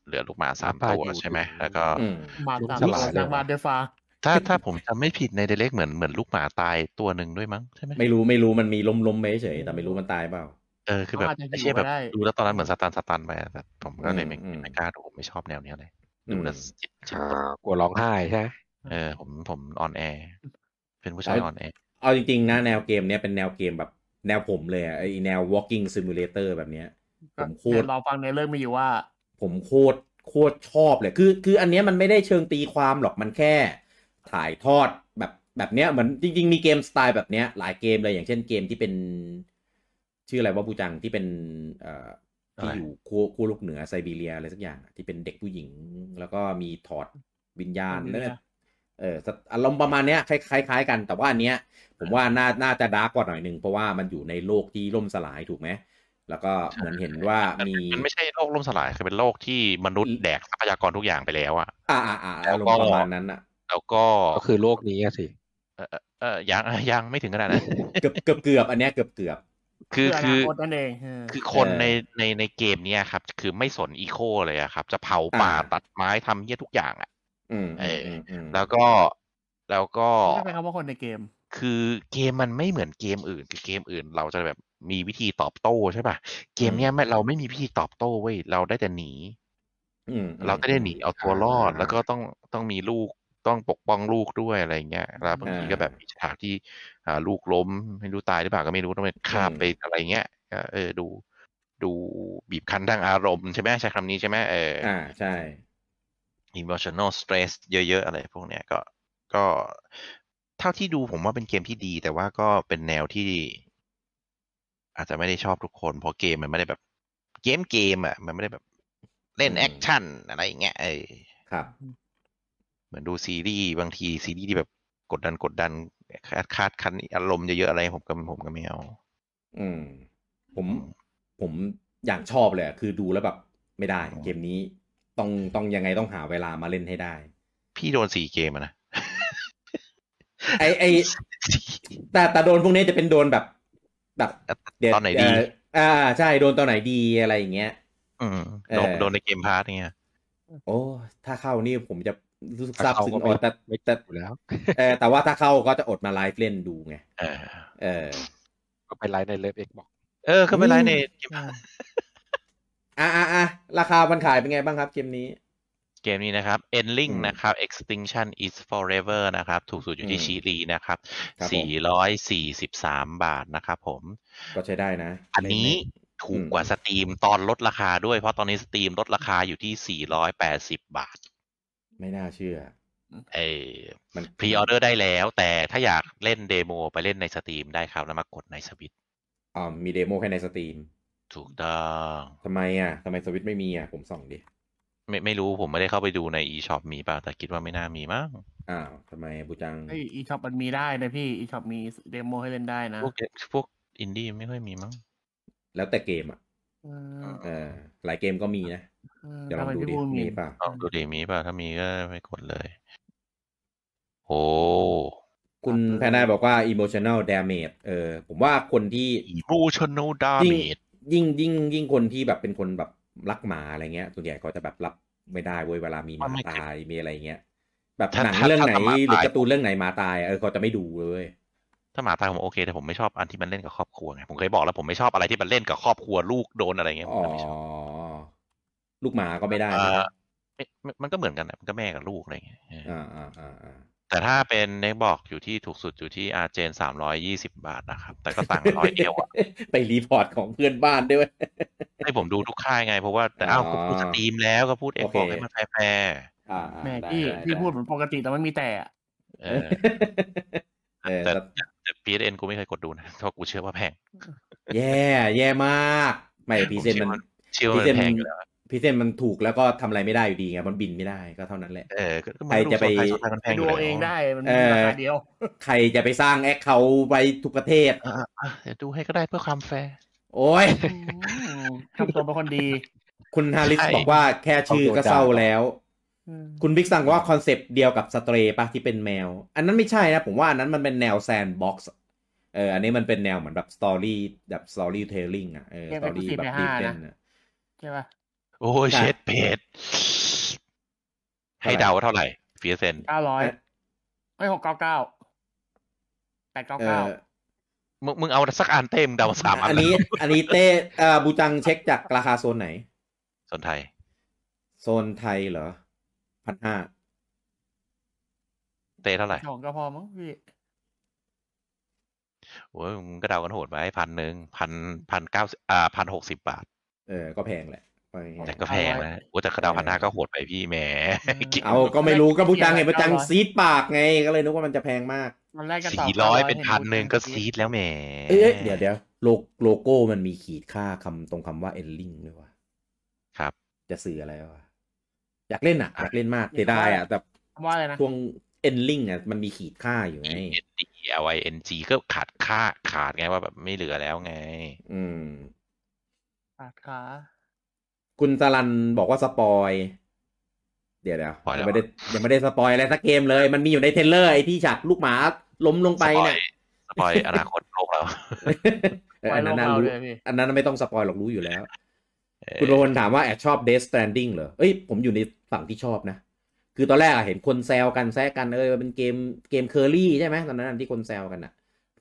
เหลือลูกหมาสามหมาป่าตัวอยู่ใช่ไหมอยู่แล้วก็อืมหมาลูกตามฉลาดเลยจากบาเดฟาถ้าถ้าผมจำไม่ผิดในเดเล็กเหมือนเหมือนลูกหมาตายตัวหนึ่งด้วยมั้งใช่ไหมไม่รู้ไม่รู้มันมีลมลมๆไปเฉยแต่ไม่รู้มันตายเปล่าเออคือแบบเขาอาจจะไม่ใช่แบบอยู่ก็ได้ดูแล้วตอนนั้นเหมือน stun stun ไปอะแต่ผมก็เลยไม่อืมไม่กล้าดูผมไม่ชอบแนวเนี้ยเลยอื ดูแล้วจิตจิตอ่าตกกลัวร้องไห้ใช่ไหมเออ ผมผมออนแอร์เป็นผู้ชายออนแอร์เอาจริงๆนะแนวเกมเนี้ยเป็นแนวเกมแบบแนวผมเลยอะไอแนว walking simulator แบบเนี้ยผมโคตรเราฟังในเรื่องมีอยู่ว่า ผมโคตรโคตรชอบเลย คือ คืออันเนี้ยมันไม่ได้เชิงตีความหรอกมันแค่ ถ่ายทอดแบบแบบเนี้ยเหมือนจริง ๆ มีเกมสไตล์แบบเนี้ยหลายเกมเลยอย่างเช่นเกมที่เป็น ชื่ออะไรว่าบูจังที่เป็นเอ่อ ที่อยู่คู่คู่ลูกเหนือไซบีเรียอะไรสักอย่างอะที่เป็นเด็กผู้หญิง แล้วก็มีถอดวิญญาณวิญญาณแล้วเนี่ยเออสอารมณ์ประมาณเนี้ยคล้ายคล้ายๆกัน แต่ว่าอันเนี้ย ผมว่าน่าน่าจะดาร์กกว่าหน่อยหนึ่งเพราะว่ามันอยู่ในโลกที่ล่มสลายถูกไหมแล้วก็เหมือนเห็นว่ามันมีมันไม่ใช่โลกล่มสลายคือเป็นโลกที่มนุษย์แดกทรัพยากรทุกอย่างไปแล้วอะอ่าอ่าอ่าแล้วอารมก็ณ์ประมาณนั้นอะแล้วก็ก็คือโลกนี้อะสิเออเออเออยังยังไม่ถึงขนาดนั้นเกือบเกือบเกือบอันเนี้ยเกือบเกือบ คืออคืนาอคตนั่นเองเออคือคนเออในในในเกมเนี้ยครับ คือไม่สนอีโคเลยอะครับ จะเผาป่าอ่าตัดไม้ทำเหี้ยทุกอย่างอะอืมเอออืมอืมแล้วก็แล้วก็ไม่ใช่คำว่าคนในเกม คือเกมมันไม่เหมือนเกมอื่น คือเกมอื่น เราจะแบบมีวิธีตอบโต้ใช่ป่ะเกมเนี้ยไม่เราไม่มีวิธีตอบโต้เว้ยเราได้แต่หนีอืมเราก็ได้หนีเอาตัวรอดาแล้วก็ต้องต้องมีลูก ต้องปกป้องลูกด้วยอะไรเงี้ยแล้วบางทีก็อ่าแบบมีฉากที่อ่าลูกล้มไม่รู้ตายหรือเปล่าก็ไม่รู้ต้องไปข้ามอืมไปอะไรเงี้ยก็เออดู ดูบีบคั้นทางอารมณ์ใช่ไหมใช้คำนี้ใช่ไหมเออออ่าใช่ emotional stress เยอะๆ อะไรพวกเนี้ยก็ก็เท่าที่ดูผมว่าเป็นเกมที่ดี แต่ว่าก็เป็นแนวที่ อาจจะไม่ได้ชอบทุกคนเพราะเกมมันไม่ได้แบบ เกมเกมอะ มันไม่ได้แบบเล่นอืม action อะไรอย่างเงี้ยเออครับ เหมือนดูซีรีส์บางทีซีรีส์ที่แบบกดดันกดดันคาดคาดคันอารมณ์เยอะๆอะไรผมก็ผมก็ไม่เอาอืม ผมผมอย่างชอบเลยอะคือดูแล้วแบบไม่ได้ เกมนี้ต้องต้องยังไงต้องหาเวลามาเล่นให้ได้ พี่โดนสี่เกมอะนะไอไอแต่แต่โดนพวกนี้จะเป็นโดนแบบ แบบเดตอนไหนดีเอ่ออ่าใช่โดนตอนไหนดีอะไรอย่างเงี้ยอืมเออโดนโดนในเกมพาร์ทเนี่ยโอ้ถ้าเข้านี่ผมจะ รู้สึกถ้าซาบเข้าซึ้งก็อ๋ไม่อแต่ไม่แต่อยู่แล้วเออแต่ว่าถ้าเข้าก็จะอดมาไลฟ์เล่นดูไงเออเออก็ไปไลฟ์ในเลิฟเอ็กบอกเออก็ไม่เป็นไรอืมในเกมอะอะอะราคามันขายเป็นไงบ้างครับเกมนี้เกมนี้นะครับ Endling อืมนะครับ Extinction is Forever นะครับ ถูกสุดอยู่ที่อืมชีรีนะครับครับผม443 บาทนะครับผม ก็ใช้ได้นะ อันนี้เล่ถูกกว่า Steam ตอนลดราคาด้วย เพราะตอนนี้ Steam ลดราคาอยู่ที่ 480 บาท ไม่น่าเชื่อเออมัน pre-order ได้แล้ว แต่ถ้าอยากเล่น demo ไปเล่นใน Steam ได้ครับ แล้วมากดในสวิตอ่ามี demo แค่ใน Steam ถูกต้องทำไมอะทำไมสวิตไม่มีอะ ผมส่องดิไม่ไม่รู้ผมไม่ได้เข้าไปดูใน eShop มีเปล่าแต่คิดว่าไม่น่ามีมั้งอ้าวทำไมบูจังไอ eShop มันมีได้นะพี่ eShop มี demo ให้เล่นได้นะ พวกพวกอินดี้ไม่ค่อยมีมั้งแล้วแต่เกมอะเออเออหลายเกมก็มีนะ เออเดี๋ยวลทำองไมดูพี่ดิพูดมีมีเปล่าลองดูดิมีเปล่าถ้ามีก็ไปกดเลย โอ้คุณแพนนายบอกว่า emotional damage เออ ผมว่าคนที่ emotional ยิ่ง damage ยิ่งยิ่งยิ่งคนที่แบบเป็นคนแบบรักหมาอะไรเงี้ยส่วนใหญ่เขาจะแบบรับไม่ได้เว้ยเวลามีหมาไม่เคยตายมีอะไรเงี้ยแบบถ้าหนังถ้าเรื่องไหนถ้าหมาหรือตายการ์ตูนเรื่องไหนหมาตายเออเขาจะไม่ดูเลยถ้าหมาตายผมโอเคแต่ผมไม่ชอบอันที่มันเล่นกับครอบครัวไงผมเคยบอกแล้วผมไม่ชอบอะไรที่มันเล่นกับครอบครัวลูกโดนอะไรเงี้ยผอ๋มอก็ไม่ชอบ ลูกหมาก็ไม่ได้อ่าใช่ไหมไม่ไม่มันก็เหมือนกันนะมันก็แม่กับลูกอะไรเงี้ยเอออ่าอ่าอ่าอ่าแต่ถ้าเป็นเน็กบอกอยู่ที่ถูกสุดอยู่ที่อาร์เจนสามร้อยยี่สิบาทนะครับ แต่ก็ต่างร้อยเดียวอะไป report ของเพื่อนบ้านด้วยให้ผมดูทุกค่ายไง เพราะว่าแต่อ้าวอ๋อก็พูดสตรีมแล้วก็พูดเองโอเคบอกให้มันแฟร์อ่าอ่าแม่ได้พี่ได้พี่ได้พูดเหมือนปกติแต่ไม่มีแต่อะๆเออเออแต่แต่แต่ PSN กูไม่เคยกดดูนะเพราะกูเชื่อว่าแพง แย่ แย่มาก ไม่พีเซนมันเชื่อว่าพีมันเซนแพงอยู่แล้ว พีเซนมันถูกแล้วก็ทำอะไรไม่ได้อยู่ดีไงมันบินไม่ได้ก็เท่านั้นแหละเออก็ก็ใครจะไปโซนไทยโซนไทยมันแพไปงอดูยู่แล้วเอาเองได้มันเอมีอราคาเดียว ใครจะไปสร้างแอคเขาไปทุกประเทศอะอะอะเดี๋ยวดูให้ก็ได้เพื่อความแฟร์โอ้ยอืมทำตัวเป็นคนดี คุณฮาริสใช่บอกว่าแค่ชื่อก็เศร้าแล้วอืมคุณบิ๊กสั่งว่า concept เดียวกับ Stray ปะที่เป็นแมว อันนั้นไม่ใช่นะ ผมว่าอันนั้นมันเป็นแนว sandbox เอออันนี้มันเป็นแนวเหมือนแบบ story แบบ storytelling อะเออ story แบบดีเล่นอะใช่ปะ โอ้ยใช่เช็ดเพจให้เดาว่าเท่าไหร่ฟีเซนเก้าร้อยเอ๊ะไม่หกเก้าเก้าแปดเก้าเอเก้าอมึงมึงเอาสักอันเต็มเดาสามอัน อันนี้ อันนี้เต้เอ่อบูจังเช็คจากราคาโซนไหนส่วนไทย โซนไทยเหรอพันห้าเต้เท่าไหร่สองก็พอมั้งพี่โอ้ยมึงก็เดากันโหดไปพันหนึ่งพันพันเก้าอ่าพันหกสิบบาท เออ ก็แพงแหละ ว่าอย่างเงี้ยแต่ก็แพงนะโอ้แต่กระเดาพันห้าก็โหดไปพี่แหมเอาก็ไม่รู้ก็บูจังไงบูจังซีดปากไงก็เลยนึกว่ามันจะแพงมากตอนแรกก็ตอบสี่ร้อย900เป็นพันหนึ่งก็ซีดแล้วแหมเอ้ยเดี๋ยวเดี๋ยวโลโลโก้มันมีขีดค่าคำตรงคำว่า Endling ด้วยวะครับ จะสื่ออะไรวะอยากเล่นอะอยากเล่นมากเสียดายอะแต่คำว่าอะไรนะช่วง Endling อะมันมีขีดค่าอยู่ไง E N D L I N G ก็ขาดค่าขาดไงว่าแบบไม่เหลือแล้วไง อืมขาดขา คุณสลันบอกว่า spoil เดี๋ยวเดี๋ยวปล่อยแล้ยัวงไม่ได้ยังไม่ได้ spoil อะไรสักเกมเลย มันมีอยู่ใน trailer ไอ้ที่ฉากลูกหมาล้มลงไปเนี่ย spoil อนาคตโลกเราเอออันนั้นน่าไว้รู้โลกเราด้วยพี่อันนั้นไม่ต้อง spoil หรอกรู้อยู่แล้วเออคุณโรนถามว่าแอบชอบ Death Stranding เหรอเอ้ยผมอยู่ในฝั่งที่ชอบนะ คือตอนแรกอะเห็นคนแซวกันแซะกันเออเป็นเกมเกมเคอรี่ใช่ไหมตอนนั้นที่คนแซวกันอะ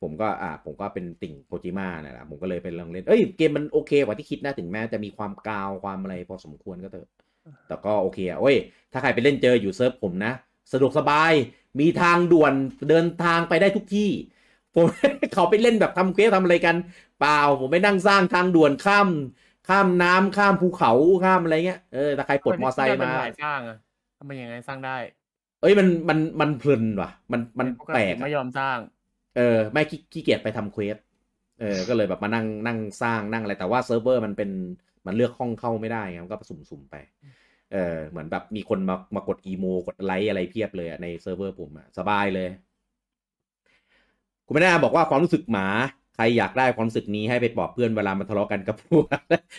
ผมก็อ่าผมก็เป็นติ่งโคจิมะนี่นแหละผมก็เลยไปลองเล่น เอ้ยเกมมันโอเคกว่าที่คิดนะถึงแม้จะมีความกาวความอะไรพอสมควรก็เถอะแต่ก็โอเคอะโอ้ย ถ้าใครไปเล่นเจออยู่เซิร์ฟผมนะ สะดวกสบายมีทางด่วนเดินทางไปได้ทุกที่ ผมเขาไปเล่นแบบทำเควสทำอะไรกัน เปล่า ผมไปนั่งสร้างทางด่วนข้าม ข้ามน้ำข้ามภูเขาข้ามอะไรเงี้ยเออถ้าใครปลดมอไซค์เป็นมาสายสร้างอะทำไมยังไงสร้างได้ เอ้ยมันมันมันเพลินว่ะ มันมันปกแปลติกอะไม่ยอมสร้าง เออไม่ขี้ขี้เกียจไปทำ quest เออก็เลยแบบมานั่งนั่งสร้างนั่งอะไรแต่ว่าเซิร์ฟเวอร์มันเป็นมันเลือกห้องเข้าไม่ได้ไงมันก็สุ่มๆไปเออเหมือนแบบมีคนมามากด emo กดไลค์อะไรเพียบเลยอะในเซิร์ฟเวอร์ผมอะสบายเลย คุณไม่น่าบอกว่าความรู้สึกหมา ใครอยากได้ความรู้สึกนี้ให้ไปบอกเพื่อนเวลามันทะเลาะกันกับพวก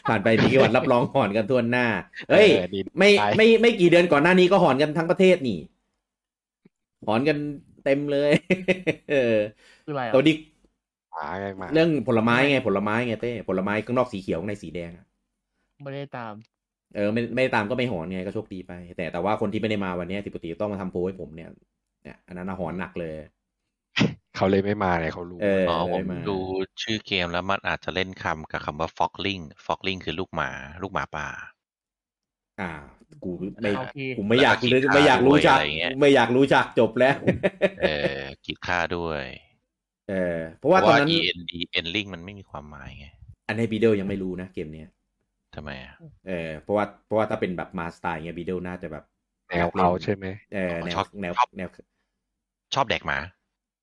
ผ่านไปมีกี่วันรับรองหอนกันทั่วหน้า เฮ้ยออดีไม่ได้ไม่ไม่กี่เดือนก่อนหน้านี้ก็หอนกันทั้งประเทศนี่หอนกัน เต็มเลยเออคืออะไรอะตัวนี้หมาไงหมาเรื่องผลไม้ไงผลไม้ไงเต้ผลไม้ข้างนอกสีเขียวข้างในสีแดงอะไม่ได้ตาม เออ ไม่ไม่ตามก็ไม่หอนไงก็โชคดีไป แต่แต่ว่าคนที่ไม่ได้มาวันเนี้ยที่ปกติต้องมาทำโพลให้ผมเนี่ยเนี่ยอันนั้นน่ะหอนหนักเลยเขาเลยไม่มาไงเขารู้เอออ๋อผมเลยมาดูชื่อเกมแล้วมันอาจจะเล่นคำกับคำว่า fockling fockling คือลูกหมา ลูกหมาป่า อ่า กูไม่โอเค กูไม่อยากแล้วก็ไม่อยากรู้กีจัตากร์ด้วยอะไรเงี้ย ไม่อยากรู้จักจบแล้ว เออกีดค่าด้วยเออเพราะว่าตอนนั้นเพราะว่า end ending มันไม่มีความหมายไงอันนี้บีเดลยังไม่รู้นะเกมเนี้ยทำไมอะ เออเพราะว่าเพราะว่าถ้าเป็นแบบมาสไตล์เงี้ยบีเดลน่าจะแบบแนวเขาใช่ไหม เออแนวชอบแนวชอบ แนวชอบแดกหมา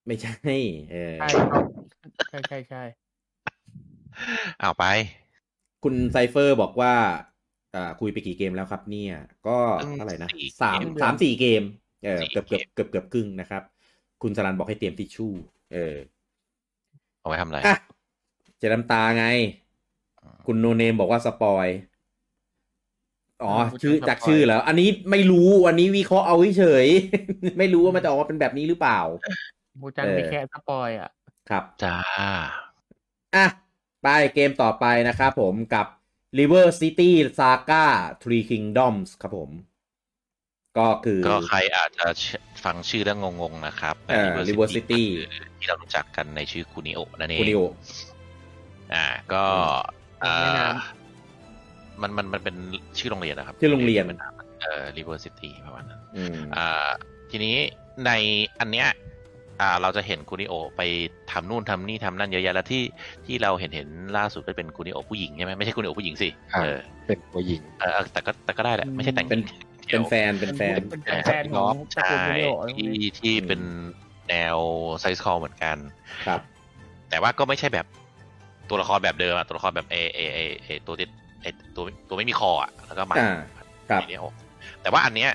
ไม่ใช่เออใช่ใช่ใช่ใช่เอาไป คุณไซเฟอร์บอกว่าอ่า คุยไปกี่เกมแล้วครับเนี่ย ก็อืมเท่าไหร่นะสี่สามเกมสามสี่เกม เออสี่เกือบเกือบเกมเกือบเกือบครึ่งนะครับ คุณสรันบอกให้เตรียมทิชชู่ เออ เอาไว้ทำอะไรอะเจน้ำตาไง คุณโนเนมบอกว่าสปอยอ๋อชื่อจากชื่อแล้ว อันนี้ไม่รู้ อันนี้วิเคราะห์เอาเฉยๆไม่รู้ว่ามันจะออกมาเป็นแบบนี้หรือเปล่าบูจังเออไปแค่สปอยอะ ครับจ้าอะไปเกมต่อไปนะครับผมกับ River City Saga Three Kingdoms ครับผม ก็คือ ก็ใครอาจจะฟังชื่อแล้วงงๆนะครับเอ่อ River City คือที่เรารู้จักกันในชื่อคุนิโอนั่นเองคูนิโออ่าก็อืมแม่น้อ่ามันมันมันเป็นชื่อโรงเรียนนะครับ ชื่อโรงเรียนเอ่อ River City ประมาณนั้นอืมอ่าทีนี้ในอันเนี้ย อ่าเราจะเห็นคุนิโอไปทำนู่นทำนี่ทำนั่นเยอะแยะแล้วที่ที่เราเห็นเห็นล่าสุดก็เป็นคุนิโอผู้หญิงใช่ไหมไม่ใช่คุนิโอผู้หญิงสิอ่าเออเป็นตัวหญิงเออเออแต่ก็แต่ก็ได้แหละไม่ใช่แต่งเป็นหญิงเป็นแฟนำเป็นแฟนเป็นแฟนของตระใช่กูลวิดีโอที่ที่เป็นแนวไซส์คอลเหมือนกันครับ แต่ว่าก็ไม่ใช่แบบตัวละครแบบเดิมอะตัวละครแบบเอเอเอเอตัวที่เอตัวตัวไม่มีคออะแล้วก็มาอ่าครับทีเดียวแต่ว่าอันเนี้ย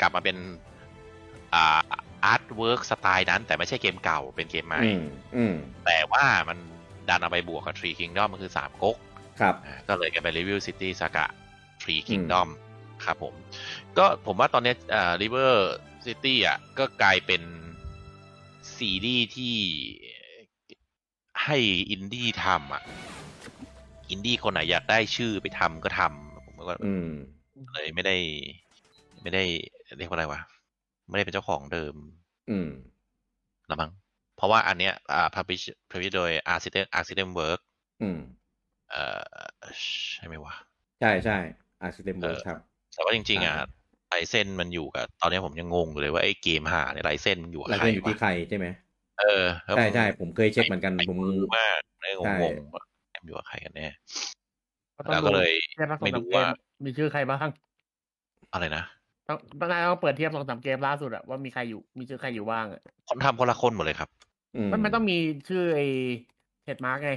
กลับมาเป็นอ่า artwork style นั้นแต่ไม่ใช่เกมเก่าเป็นเกมใหม่อืมอืมแต่ว่ามันดันเอาไปบวกกับ Three Kingdoms มันคือสามก๊กครับอ่าก็เลยกลายเป็น River City Saga Three Kingdoms ครับผม ก็ผมว่าตอนเนี้ยอ่า River City อะก็กลายเป็นซีรีส์ที่ให้อินดี้ทำอะ อินดี้คนไหนอยากได้ชื่อไปทำก็ทำผมก็อืมเลยไม่ได้ ไม่ได้เรียกว่าอะไรวะ ไม่ได้เป็นเจ้าของเดิม อืมละมั้งเพราะว่าอันเนี้ยอ่า publish publish โดย Arctic Arctic Work อืมเอ่อใช่ไหมวะ ใช่ใช่อาร์ซิเดมเบอร์เออครับ แต่ว่าจริง ๆ อะอ่าลายเส้นมันอยู่กับ ตอนนี้ผมยังงงอยู่เลยว่าไอ้เกมหาเนี่ยลายเส้นมันอยู่กับแล้วใครก็อยู่ที่วะใครใช่ไหมเออแล้วใช่ผมใช่ผมเคยเช็คเหมือนกันไม่ผมรู้มากเลยงใช่งๆว่ามันอยู่กับใครกันแน่ก็ต้องแล้วก็เลยเทียบทั้งสองไม่สามรู้เกมว่ามีชื่อใครบ้างอะไรนะ ต้องต้องนายต้องเปิดเทียบสองสามเกมล่าสุดอะว่ามีใครอยู่มีชื่อใครอยู่บ้างอะคนทำคนละคนหมดเลยครับ อืมมันมันต้องมีชื่อไอ้ trademark ไง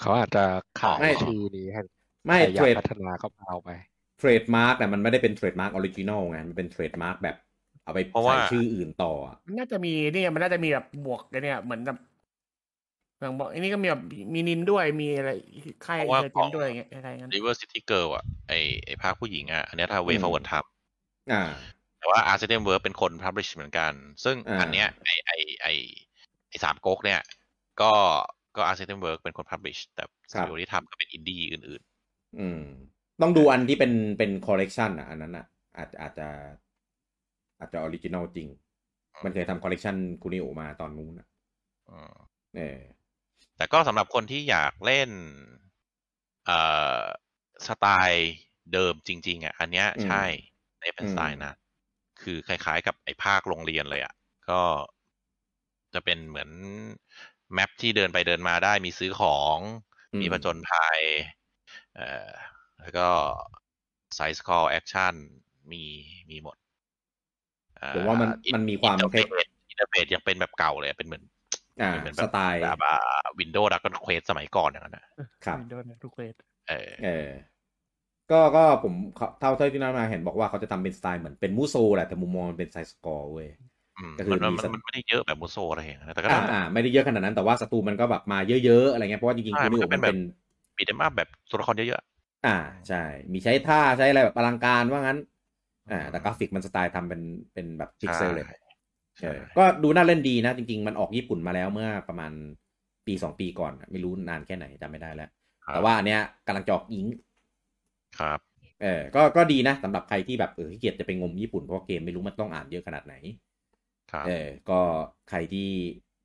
เขาอาจจะขายไม่ชื่อนี้ให้ไม่ใครอเทยากรดพัฒนาก็เอาไป trademark แต่มันไม่ได้เป็น trademark original ไงมันเป็น trademark แบบ เอาไปเพราะใส่ว่าชื่ออื่นต่ออะมันน่าจะมีเนี่ยมันน่าจะมีแบบบวกกันเนี่ยเหมือนแบบ อย่างบอกอันนี้ก็มีแบบมีนินด้วยมีอะไรค่ายเพราะว่าเจขอนงด้วยอย่างเงี้ยอะไรงั้น River City Girl อะไอไอภาคผู้หญิงอะอันเนี้ยถ้าเวฟเวิร์ดทอ่าำแต่ว่า Arctic Work เป็นคน publish เหมือนกัน ซึ่งอ่าอันเนี้ยไอไอไอไอสามก๊กเนี่ย ก็ก็ Arctic Work เป็นคน publish แต่สตูดิโอที่ทำก็เป็นอินดี้อื่นอืม ต้องดูอันที่เป็นเป็นคอลเลกชันอะอันนั้นอะอาจอาจจะ อาจจะ original จริง มันเคยทำคอลเลกชันคุนิโอมาตอนนู้นอะอืมเออ แต่ก็สำหรับคนที่อยากเล่นเอ่อสไตล์เดิมจริง ๆอะอันเนี้ยอืมใช่ในเป็นอืมสไตล์นะ คือคล้ายๆกับไอ้ภาคโรงเรียนเลยอะ ก็จะเป็นเหมือน map ที่เดินไปเดินมาได้มีซื้อของอืมมีผจญภัยเอ่อแล้วก็ไซส์คอลแอคชั่นมีมีหมดเอ่อผมว่ามันมันมีความอินเทอร์คล้ายเฟซอินเทอร์เฟซยังเป็นแบบเก่าเลยอะเป็นเหมือน อ่าเป็นเหมือนแบสบไตล์แบบวินโดว์ดักกันเควสสมัยก่อนอย่างนั้นนะครับวินโดว์นะทุกเควสเออเออก็ก็ผมเท่าเท่าที่นั่นมาเห็นบอกว่าเขาจะทำเป็นสไตล์เหมือนเป็นมูโซแหละแต่มุมมองมันเป็นไซส์สกอร์เว้ยอืมก็คือมันมีมันสักมันไม่ได้เยอะแบบมูโซอะไรอย่างเงี้ยนะแต่ก็อ่าอ่าไม่ได้เยอะขนาดนั้นแต่ว่าศัตรูมันก็แบบมาเยอะๆอะไรเงี้ยเพราะว่าจริงๆใช่คุณนี่มันก็มันเป็เป็นนแบบbeat 'em up แบบตัวละครเยอะอ่าใช่ มีใช้ท่าใช้อะไรแบบอลังการว่างั้น อ่าอืมแต่กราฟิกมันสไตล์ทำเป็นเป็นแบบๆพิกเซลเลยใช่เออ ก็ดูน่าเล่นดีนะ จริง ๆ มันออกญี่ปุ่นมาแล้วเมื่อประมาณปีสองปีก่อน ไม่รู้นานแค่ไหนจำไม่ได้แล้วครับแต่ว่าอันเนี้ยกำลังจะออก Eng ครับ เออก็ก็ดีนะสำหรับใครที่แบบเออขี้เกียจจะไปงมญี่ปุ่นเพราะว่าเกมไม่รู้มันต้องอ่านเยอะขนาดไหนครับเออก็ใครที่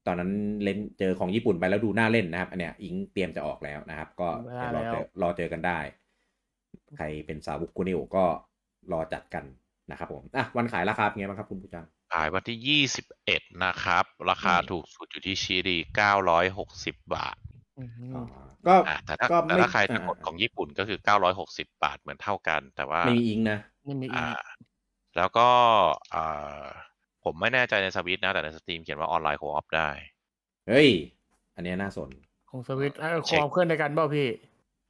ตอนนั้นเล่นเจอของญี่ปุ่นไปแล้วดูน่าเล่นนะครับอันเนี้ยอิงเตรียมจะออกแล้วนะครับ ก็เดี๋ยวรอเจอรอเจอกันได้ ใครเป็นสาวกกูนิวก็รอจัดกันนะครับผมอะวันขายราคาเป็นไงบ้างครับคุณผู้จัง ขายวันที่ยี่สิบเอ็ดนะครับ ราคาอืมถูกสุดอยู่ที่ชิรีเก้าร้อยหกสิบบาทอืมอ๋อก็อ่าแต่ถ้าก็แต่ไม่ถ้าใครจะอ่ากดของญี่ปุ่นก็คือเก้าร้อยหกสิบาทเหมือนเท่ากัน แต่ว่าไม่มีอิงนะไม่มีอีอ่ากแล้วก็อ่าผมไม่แน่ใจในสวิตนะ แต่ในสตรีมเขียนว่าออนไลน์โคออฟได้ เฮ้ย อันเนี้ยน่าสน ของสวิตเออเช็คคอมเคลื่อนในกันเปล่าพี่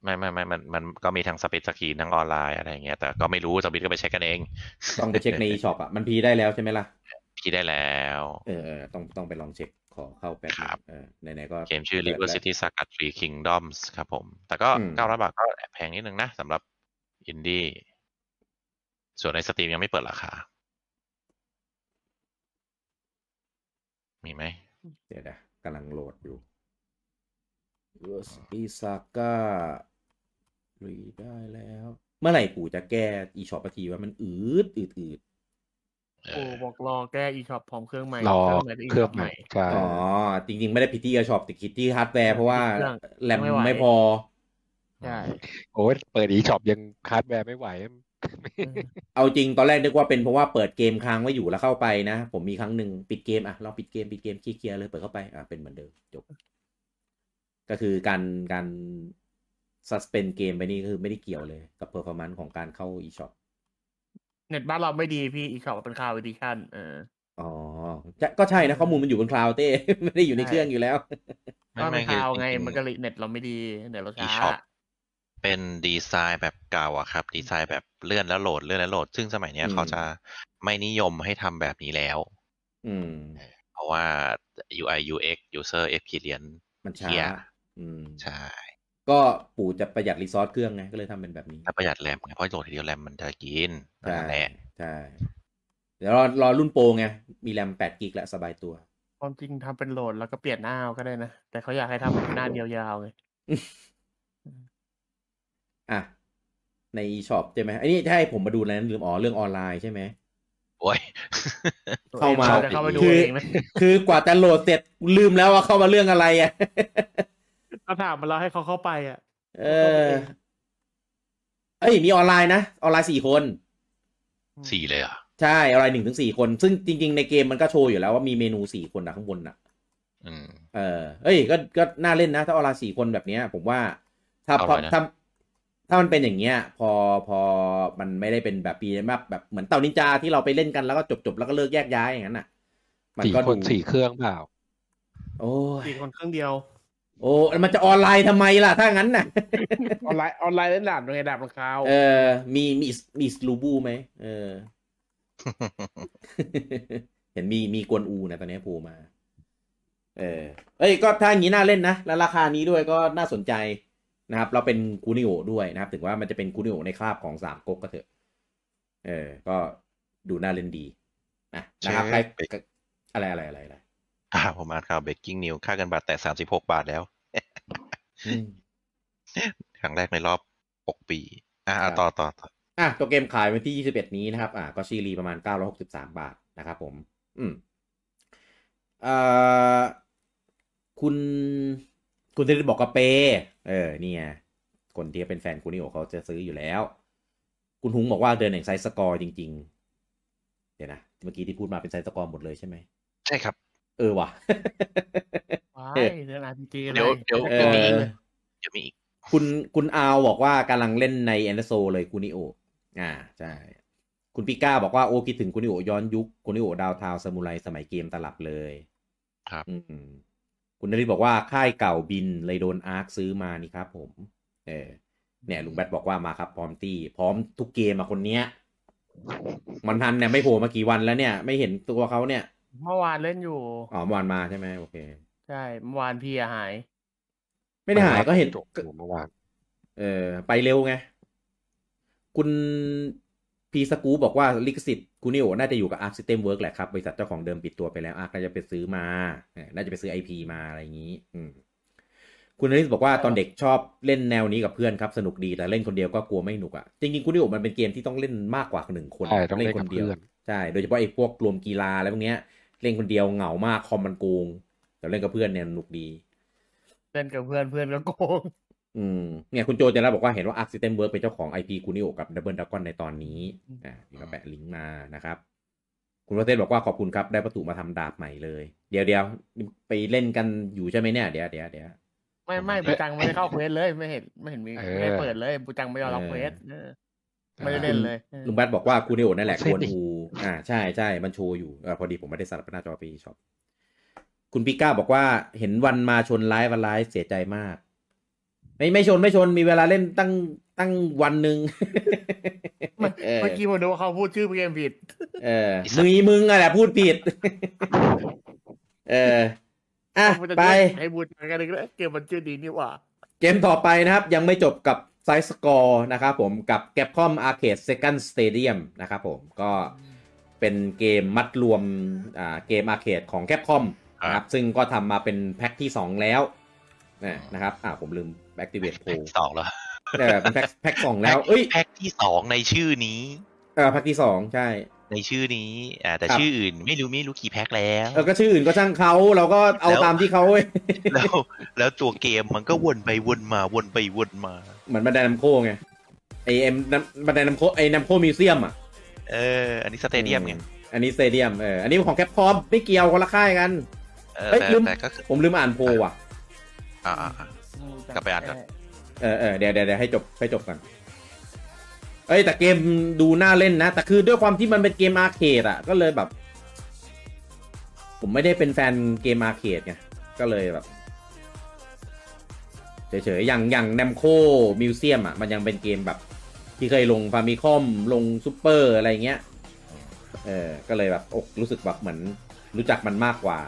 ไม่ไม่ไม่มันมันก็มีทั้งสเปซสกรีนทั้งออนไลน์อะไรอย่างเงี้ยแต่ก็ไม่รู้สวิตก็ไปเช็คกันเอง ต้องไปเช็คในช็อปอะมันพีได้แล้วใช่ไหมล่ะพี่ได้แล้วเออเออต้องต้องไปลองเช็คขอเข้าแป๊บนึครังบเออไหนๆก็เกมชื่อปิด River แล้ว City Saga Three Kingdoms ครับผม แต่ก็อืมเก้าร้อยบาทก็แอบแพงนิดนึงนะสำหรับอินดี้ส่วนใน Steam ยังไม่เปิดราคา มีไหม เดี๋ยวนะกำลังโหลดอยู่ River City Saga pre ได้แล้ว เมื่อไหร่ปู่จะแก้ eShop ทีว่ามันอืดอืดอืดเอ้อโอ้บอกรอแก้ eShop พร้อมเครื่องใหม่รอใหม่เครื่องใหม่ใช่อ๋อจริง ๆ ไม่ได้ผิดที่ shop แต่ผิดที่ฮาร์ดแวร์เพราะว่าเครื่องแรมไม่ไหวไม่พอใช่โอ้ยเปิดอีช็อปยังฮาร์ดแวร์ไม่ไหวเออเอาจริงตอนแรกนึกว่าเป็นเพราะว่าเปิดเกมค้างไว้อยู่แล้วเข้าไปนะ ผมมีครั้งหนึ่งปิดเกมอะลองปิดเกมปิดเกม clear ๆเลยเปิดเข้าไปอะเป็นเหมือนเดิมจบก็คือการการ suspend เกมไปนี่คือไม่ได้เกี่ยวเลยกับ performance ของการเข้า eShop เน็ตบ้านเราไม่ดีพี่ eShop เป็น cloud edition เอออ๋อจะก็ใช่นะข้อมูลมันอยู่บน cloud เต้ไม่ได้อยู่ในเครื่องอยู่แล้วไม่บ้านไม่เป็นคืคอลาวด์ไงจริงๆมันก็เลยเน็ตเราไม่ดีเน็ตเราช้า eShop เป็นดีไซน์แบบเก่าอะครับ ดีไซน์แบบเลื่อนแล้วโหลดเลื่อนแล้วโหลด ซึ่งสมัยเนี้ยอืมเขาจะไม่นิยมให้ทำแบบนี้แล้ว อืม เพราะว่า UI UX user experience มันช้าเหี้ยอืมใช่ ก็ปู่จะประหยัด resource เครื่องไงก็เลยทำเป็นแบบนี้ถ้าประหยัดแรมไงเพราะโหลดทีเดียวแรมมันจะกินใช่นั่นแหละใช่เดี๋ยวรอรอรุ่นโปรไงมีแรมแปดกิกแล้วสบายตัวความจริงทำเป็นโหลดแล้วก็เปลี่ยนหน้าเอาก็ได้นะ แต่เขาอยากให้ทำหน้าเดียวยาวไงอะใน eShop ใช่ไหมอันนี้ถ้าให้ผมมาดูแล้วลืมอ๋อเรื่องออนไลน์ใช่ไหมโอ้ยเข้ามาจะเข้าไปดูคือเองไหมคือกว่าจะโหลดเสร็จลืมแล้วว่าเข้ามาเรื่องอะไรอะ เราถามมาแล้วให้เขาเข้าไปอะ เออ เอ้ย มีออนไลน์นะ ออนไลน์สี่คนสี่เลยเหรอะ ใช่ ออนไลน์หนึ่งถึงสี่คน ซึ่งจริง ๆ ในเกมมันก็โชว์อยู่แล้วว่ามีเมนูสี่คนนะข้างบนน่ะอืมเออ เอ้ย ก็ ก็น่าเล่นนะ ถ้าออนไลน์สี่คนแบบเนี้ย ผมว่า ถ้าเอาพอไว้นะถ้าถ้ามันเป็นอย่างเงี้ย พอ พอ มันไม่ได้เป็นแบบปีแบบแบบเหมือนเต่านินจาที่เราไปเล่นกันแล้วก็จบจบๆแล้วก็เลิกแยกย้ายอย่างนั้นน่ะ มันสี่ก็คนดูสี่เครื่องเปล่า โอ้ยสี่คนเครื่องเดียว โอ้มันจะออนไลน์ทำไมล่ะ ถ้างั้นน่ะ ออนไลน์ออนไลน์เล่นดาบยังไงดาบราคาวเออ มีมีมีสลูบูไหมเออ เห็นมีมีกวนอูนะตอนนี้โผล่มา เออ เอ้ยก็ถ้าอย่างนี้น่าเล่นนะ แล้วราคานี้ด้วยก็น่าสนใจนะครับ เราเป็นกูนิโอด้วยนะครับ ถึงว่ามันจะเป็นกูนิโอในคราบของสามก๊กก็เถอะ เออ ก็ดูน่าเล่นดีนะนะครับใครอะไรอะไรอะไรอะไร อ่าผมอ่านข่าว breaking news ค่าเงินบาทแตะสามสิบหกบาทแล้วอืมครั้งแรกในรอบหกปี อ่าครับต่อต่อต่ออะตัวเกมขายวันที่21นี้นะครับ อะก็ชีรีประมาณ963บาทนะครับผม อืมเอ่อคุณคุณธนิตบอกกระเป เออนี่ไงคนที่เป็นแฟนคุณนิโอเขาจะซื้ออยู่แล้ว คุณหุงบอกว่าเดินแห่งไซส์สกอร์จริง ๆ เดี๋ยวนะ เมื่อกี้ที่พูดมาเป็นไซส์สกอร์หมดเลยใช่ไหม ใช่ครับ เออว่ะว้าเออยเรื่อง RPG เดี๋ยวเดี๋ยวเอเดี๋ยวมีออีกเดี๋ยวมีอีกคุณคุณอาวบอกว่ากำลังเล่นในแอนโซเลยคุนิโอ อ่าใช่คุณปิก้าบอกว่าโอ้คิดถึงคุนิโอย้อนยุคคุนิโอดาวทาวสมุไรสมัยเกมตลับเลย ครับอืมคุณนริศบอกว่าค่ายเก่าบินเลยโดนอาร์คซื้อมานี่ครับ ผม เออเนี่ยลุงแบทบอกว่ามาครับพร้อมตี้พร้อมทุกเกมอะคนเนี้ยมันทันเนี่ยไม่โผล่มากี่วันแล้วเนี่ย ไม่เห็นตัวเขาเนี่ย เมื่อวานเล่นอยู่ อ๋อเมื่อวานมาใช่ไหมโอเค ใช่เมื่อวานพี่อะหาย ไม่ได้หายก็เห็นจบอยู่เมื่อวาน เออ ไปเร็วไง คุณพีสกูบอกว่าลิขสิทธิ์กูนิโอน่าจะอยู่กับ Arc System Work แหละครับ บริษัทเจ้าของเดิมปิดตัวไปแล้ว Arc น่าจะไปซื้อมาเออน่าจะไปซื้อ IP มาอะไรอย่างนี้ อืมคุณนริสบอกว่าตอนเด็กชอบเล่นแนวนี้กับเพื่อนครับ สนุกดีแต่เล่นคนเดียวก็กลัวไม่หนุกอะ จริงๆกูนิโอมันเป็นเกมที่ต้องเล่นมากกว่าหนึ่งคนใช่ต้องเล่นคกับนเดียวเพื่อนใช่ โดยเฉพาะไอ้พวกรวมกีฬาอะไรพวกเนี้ย เล่นคนเดียวเหงามาก com มันโกงแต่เล่นกับเพื่อนเนี่ยสนุกดี เล่นกับเพื่อนเพื่อนก็โกงอืมเนี่ยคุณโจเจนแล้วบอกว่าเห็นว่า Arc System Works เป็นเจ้าของ IP คูนิโอกับ Double Dragon ในตอนนี้อ่านี่ก็แปะลิงก์มานะครับ คุณประเทศบอกว่าขอบคุณครับ ได้ประตูมาทำดาบใหม่เลย เดี๋ยวเดี๋ยวไปเล่นกันอยู่ใช่ไหมเนี่ยเดี๋ยวเดี๋ยวเดี๋ยวไม่ไม่ปูจังไม่ได้เข้า quest เลยไม่เห็นไม่เห็นมีเออไม่ได้เปิดเลยปูจังไม่ยอมรับ quest เออ ไม่ได้เล่นเลยเออลุงแบทบอกว่าคูนิโอนั่นแหละใช่ควรดิอูอ่าใช่ใช่มันโชว์อยู่เออพอดีผมไม่ได้สลับหน้าจอไปช็อปคุณปิก้าบอกว่าเห็นวันมาชนไลฟ์วันไลฟ์เสียใจมาก ไม่ไม่ชนไม่ชนมีเวลาเล่นตั้งตั้งวันหนึ่งเมื่อเออเมื่อกี้ผมดูว่าเขาพูดชื่อเกมผิด เออมึงอีมึงอะแหละพูดผิด เอออะผมจะไปให้บูจังกันเลยก็ได้เกมมันชื่อดีนี่หว่า เกมต่อไปนะครับ ยังไม่จบกับ side scroll นะครับผมกับ Capcom Arcade Second Stadium นะครับผมก็เป็นเกมมัดรวมอ่าเกม arcade ของ Capcom นะครับซึ่งก็ทำมาเป็นแพ็คที่ 2 แล้วนะนะครับอ่าผมลืม Activate แพ็ Pro คที่สองแล้วเออเป็นแพ็คแพ็คสองแล้วเอ้ยแพ็คที่สองในชื่อนี้เออแพ็คที่สองใช่ ในชื่อนี้อ่าแต่ครับชื่ออื่นไม่รู้ไม่รู้กี่แพ็คแล้วเออก็ชื่ออื่นก็ช่างเขาเราก็เอาแล้วตามที่เขาแล้วแล้วตัวเกมมันก็วนไปวนมาวนไปวนมา เหมือน Bandai Namco ไงไอเอ็ม Bandai Namco ไอ Namco Museum อะเออ อันนี้ Stadium ไงอันนี้ Stadium เอออันนี้ของ Capcom ไม่เกี่ยวคนละค่ายกันเออเอ้ยแต่ลืมแต่ก็คือผมลืมอ่านโพลว่ะอ่าอ่าอ่ากลับไปอ่านก่อนเออเออเดี๋ยวเดี๋ยวเดี๋ยวให้จบให้จบก่อน เอ้ยแต่เกมดูน่าเล่นนะ แต่คือด้วยความที่มันเป็นเกม arcade อะ ก็เลยแบบ ผมไม่ได้เป็นแฟนเกม arcade ไงก็เลยแบบเฉยๆอย่างอย่าง Namco Museum อะ มันยังเป็นเกมแบบ ที่เคยลง Famicom ลงซูเปอร์อะไรเงี้ยเออก็เลยแบบอกรู้สึกแบบเหมือน รู้จักมันมากกว่า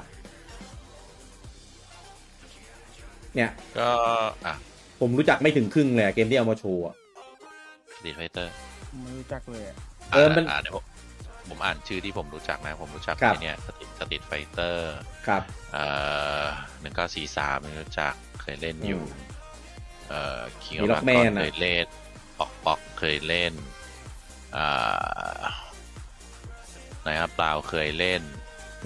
เนี่ย ก็อะผมรู้จักไม่ถึงครึ่งเลยอะเกมที่เอามาโชว์อะ ดี Fighterไม่รู้จักเลยอะเออมันอ่าเดี๋ยวผมผมอ่านชื่อที่ผมรู้จักนะ ผมรู้จักครับ ไอ้เนี่ยสติสติไฟเตอร์ครับ เอ่อหนึ่งเก้าสี่สามรู้จักเคยเล่นอยู่อืมเอ่อคิงมีอล็ออกแมนอะ เคยเล่นป๊อกป๊อกเคยเล่นอ่าไหนครับเปล่าเคยเล่น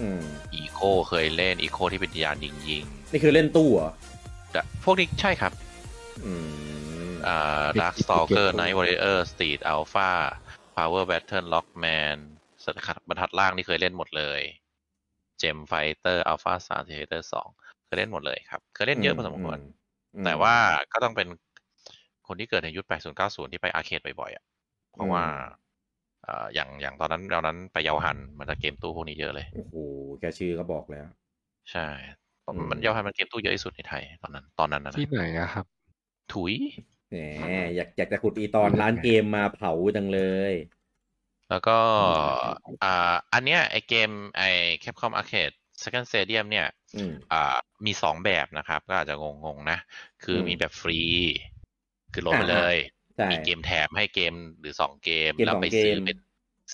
อืมอีโคเคยเล่นอีโคที่เป็นยานยิงยิงนี่คือเล่นตู้เหรอ ๆแต่พวกนี้ใช่ครับ อืม อ่า Dark Stalker Night Warrior Street Alpha Power Battle Lockman สกัดบรรทัดล่างนี่เคยเล่นหมดเลย Gem Fighter Alpha 3 Fighter 2เคยเล่นหมดเลยครับ เคยเล่นเยอะพอสมควรอืมแต่ว่าก็ต้องเป็นคนที่เกิดในยุค 80 90 ที่ไปอาร์เคดบ่อยๆอะ เพราะว่าเอ่ออย่างอย่างตอนนั้นเรานั้นไปเยาวหันมันจะเกมตู้พวกนี้เยอะเลย โอ้โห แค่ชื่อก็บอกแล้ว ใช่อืมมันเยาวหันมันเกมตู้เยอะที่สุดในไทย ตอนนั้น ตอนนั้นนะที่ไหนอะครับ ถุย แหมอยากอยากจะขุดอีตอนร้านเกมมาเผาจังเลย แล้วก็อ่าอันเนี้ยไอเกมไอ Capcom Arcade Second Stadium เนี่ยอืมอ่ามีสองแบบนะครับ ก็อาจจะงงๆนะ คืออมมีแบบฟรี คือโหลดไปเลยใช่มีเกมแถมให้เกมหรือสองเกมเกมแล้วสองไปเกมซื้อเป็น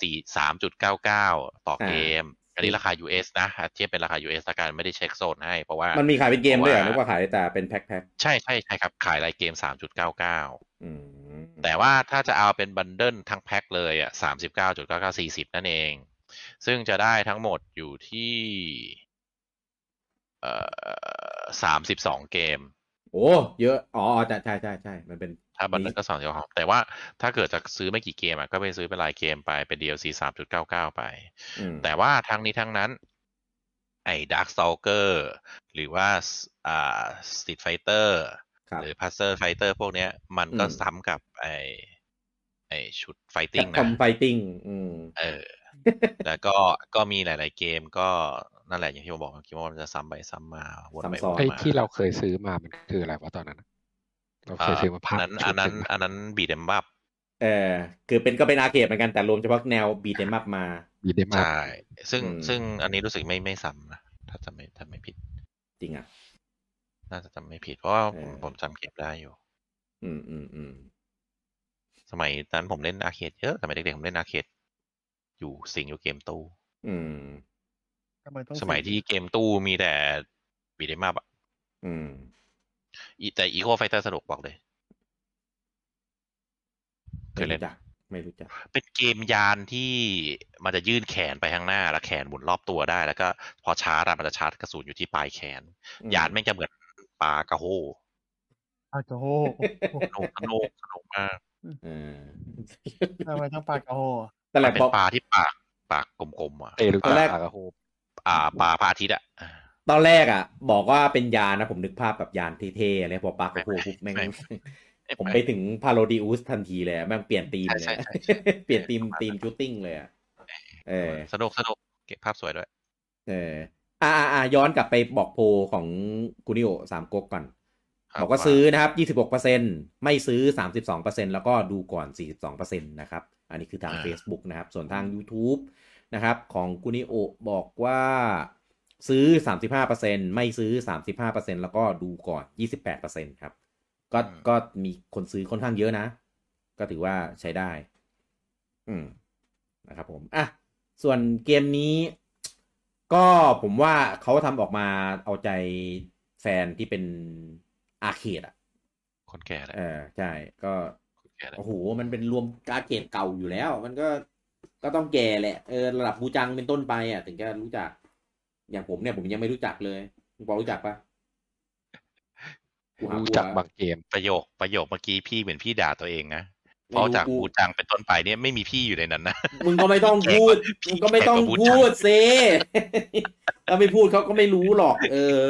สี่สามจุดเก้าเก้าต่ออ่าเกม อันนี้ราคา US นะเทียบเป็นราคา US ละกันไม่ได้เช็คโซนให้เพราะว่า มันมีขายเป็นเกมด้วยเหรอเพนึราะกว่าว่าขายแต่เป็นแพ็คแพ็คใช่ใช่ใช่ครับ ขายรายเกมสามจุดเก้าเก้าอืมแต่ว่าถ้าจะเอาเป็นบันเดิลทั้งแพ็คเลยอะสามสิบเก้าจุดเก้าเก้าสี่สิบนั่นเอง ซึ่งจะได้ทั้งหมดอยู่ที่เอ่อสามสิบสองเกม โอ้ เยอะ อ๋อ ใช่ใช่ใช่ใช่มันเป็น ถ้าบันทึกก็สองเจ้าของแต่ว่าถ้าเกิดจะซื้อไม่กี่เกมอะก็ไปซื้อเป็นรายเกมไปเป็น DLC สามจุดเก้าเก้าไปอืมแต่ว่าทั้งนี้ทั้งนั้น ไอ้ Dark Stalker หรือว่าอ่า Street Fighter ครับหรือ Puzzle Fighter พวกเนี้ย มันก็อืมซ้ำกับไอ้ไอ้ชุดแค Fighting ปคนะอมไฟติ้งอืมเออ แล้วก็ก็มีหลาย ๆ เกมก็นั่นแหละอย่างที่ผมบอกเมื่อกี้ว่ามันจะซ้ำไปซ้ำมาวนไปซ้ำซ้วอนนไอ้มาที่เราเคยซื้อมามันคืออะไรวะตอนนั้นอะ เราเคยซื้อมาอัภาคนนั้นชุอัดนนั้นหงะอันนั้นบีดเดมบับเออคือเป็นก็เป็นอาร์เคดเหมือนกันแต่รวมเฉพาะแนวบีเดมอัพมามีได้มาใช่ซึ่งอืมซึ่งอันนี้รู้สึกไม่ไม่ซ้ำนะถ้าจะไม่ถ้าไม่ผิด จริงอะ น่าจะจำไม่ผิด เพราะว่าเออผมจำเก็บได้อยู่ อืมอืมอืมสมัยนั้นผมเล่นอาร์เคดเยอะสมัยเด็กๆผมเล่นอาร์เคดอยู่สิงอยู่เกมตู้ อืมทำไมต้องสมัยที่เกมตู้มีแต่beat 'em up อะอืมอี แต่ Eco Fighter สนุกบอกเลยเคไม่ยเล่นรู้จักไม่รู้จัก เป็นเกมยานที่มันจะยื่นแขนไปข้างหน้า แล้วแขนหมุนรอบตัวได้ แล้วก็พอชาร์จอะมันจะชาร์จกระสุนอยู่ที่ปลายแขนอืมยานแม่งจะเหมือนปลากระโฮปลากระโฮสนุกสนุกสนุกมากเออทำไมต้องปลากระโฮแต่แหมัละนเป็พนอปลาที่ปากปากกลมๆอะเต้รู้ตจัอกนแรกปลากระโฮบอ่าปลาพระอาทิตย์อะ ตอนแรกอะ บอกว่าเป็นยานนะผมนึกภาพแบบยานเท่ๆอะไรพอปักโอ้โหปุ๊บแม่งไม่ไม่ผมไปถึงพาโรดิอุสทันทีเลยอะแม่งเปลี่ยนธีมเลยใช่อะใช่ใช่เปลี่ยนธีมธีมชูตติ้งเลยอะเออสนุกสนุกเก็บภาพสวยด้วย เอออ่าอ่าอ่าย้อนกลับไปบอกโพลของกุนิโอสามก๊กก่อนครับบอกว่าซื้อนะครับ26%ไม่ซื้อ32%แล้วก็ดูก่อน42%นะครับ อันนี้คือทาง Facebook นะครับ ส่วนทาง YouTube นะครับ ของกุนิโอบอกว่า ซื้อ 35%ไม่ซื้อ 35%แล้วก็ดูก่อน 28%ครับ ก็ก็มีคนซื้อค่อนข้างเยอะนะ ก็ถือว่าใช้ได้ อืมนะครับผม อะ ส่วนเกมนี้ ก็ผมว่าเขาทำออกมาเอาใจแฟนที่เป็นอาร์เคดอะ คนแก่แหละเออใช่ ก็คนแก่แหละโอ้โห มันเป็นรวมอาร์เคดเก่าอยู่แล้ว มันก็ก็ต้องแก่แหละ เออ ระดับบูจังเป็นต้นไปอะ ถึงจะรู้จัก อย่างผมเนี่ยผมยังไม่รู้จักเลยคุณปอรู้จักปะกูหารู้ตัวจักบางเกมประโยคประโยคเมื่อกี้พี่เหมือนพี่ด่าตัวเองนะเพไม่ราะรู้จากกูบูจังเป็นต้นไปเนี่ยไม่มีพี่อยู่ในนั้นนะมึงก็ไม่ต้องพูดพี่มึงก็ไม่ต้องแก่กว่าบูจังพูดเซถ้าไม่พูดเขาก็ไม่รู้หรอก เออ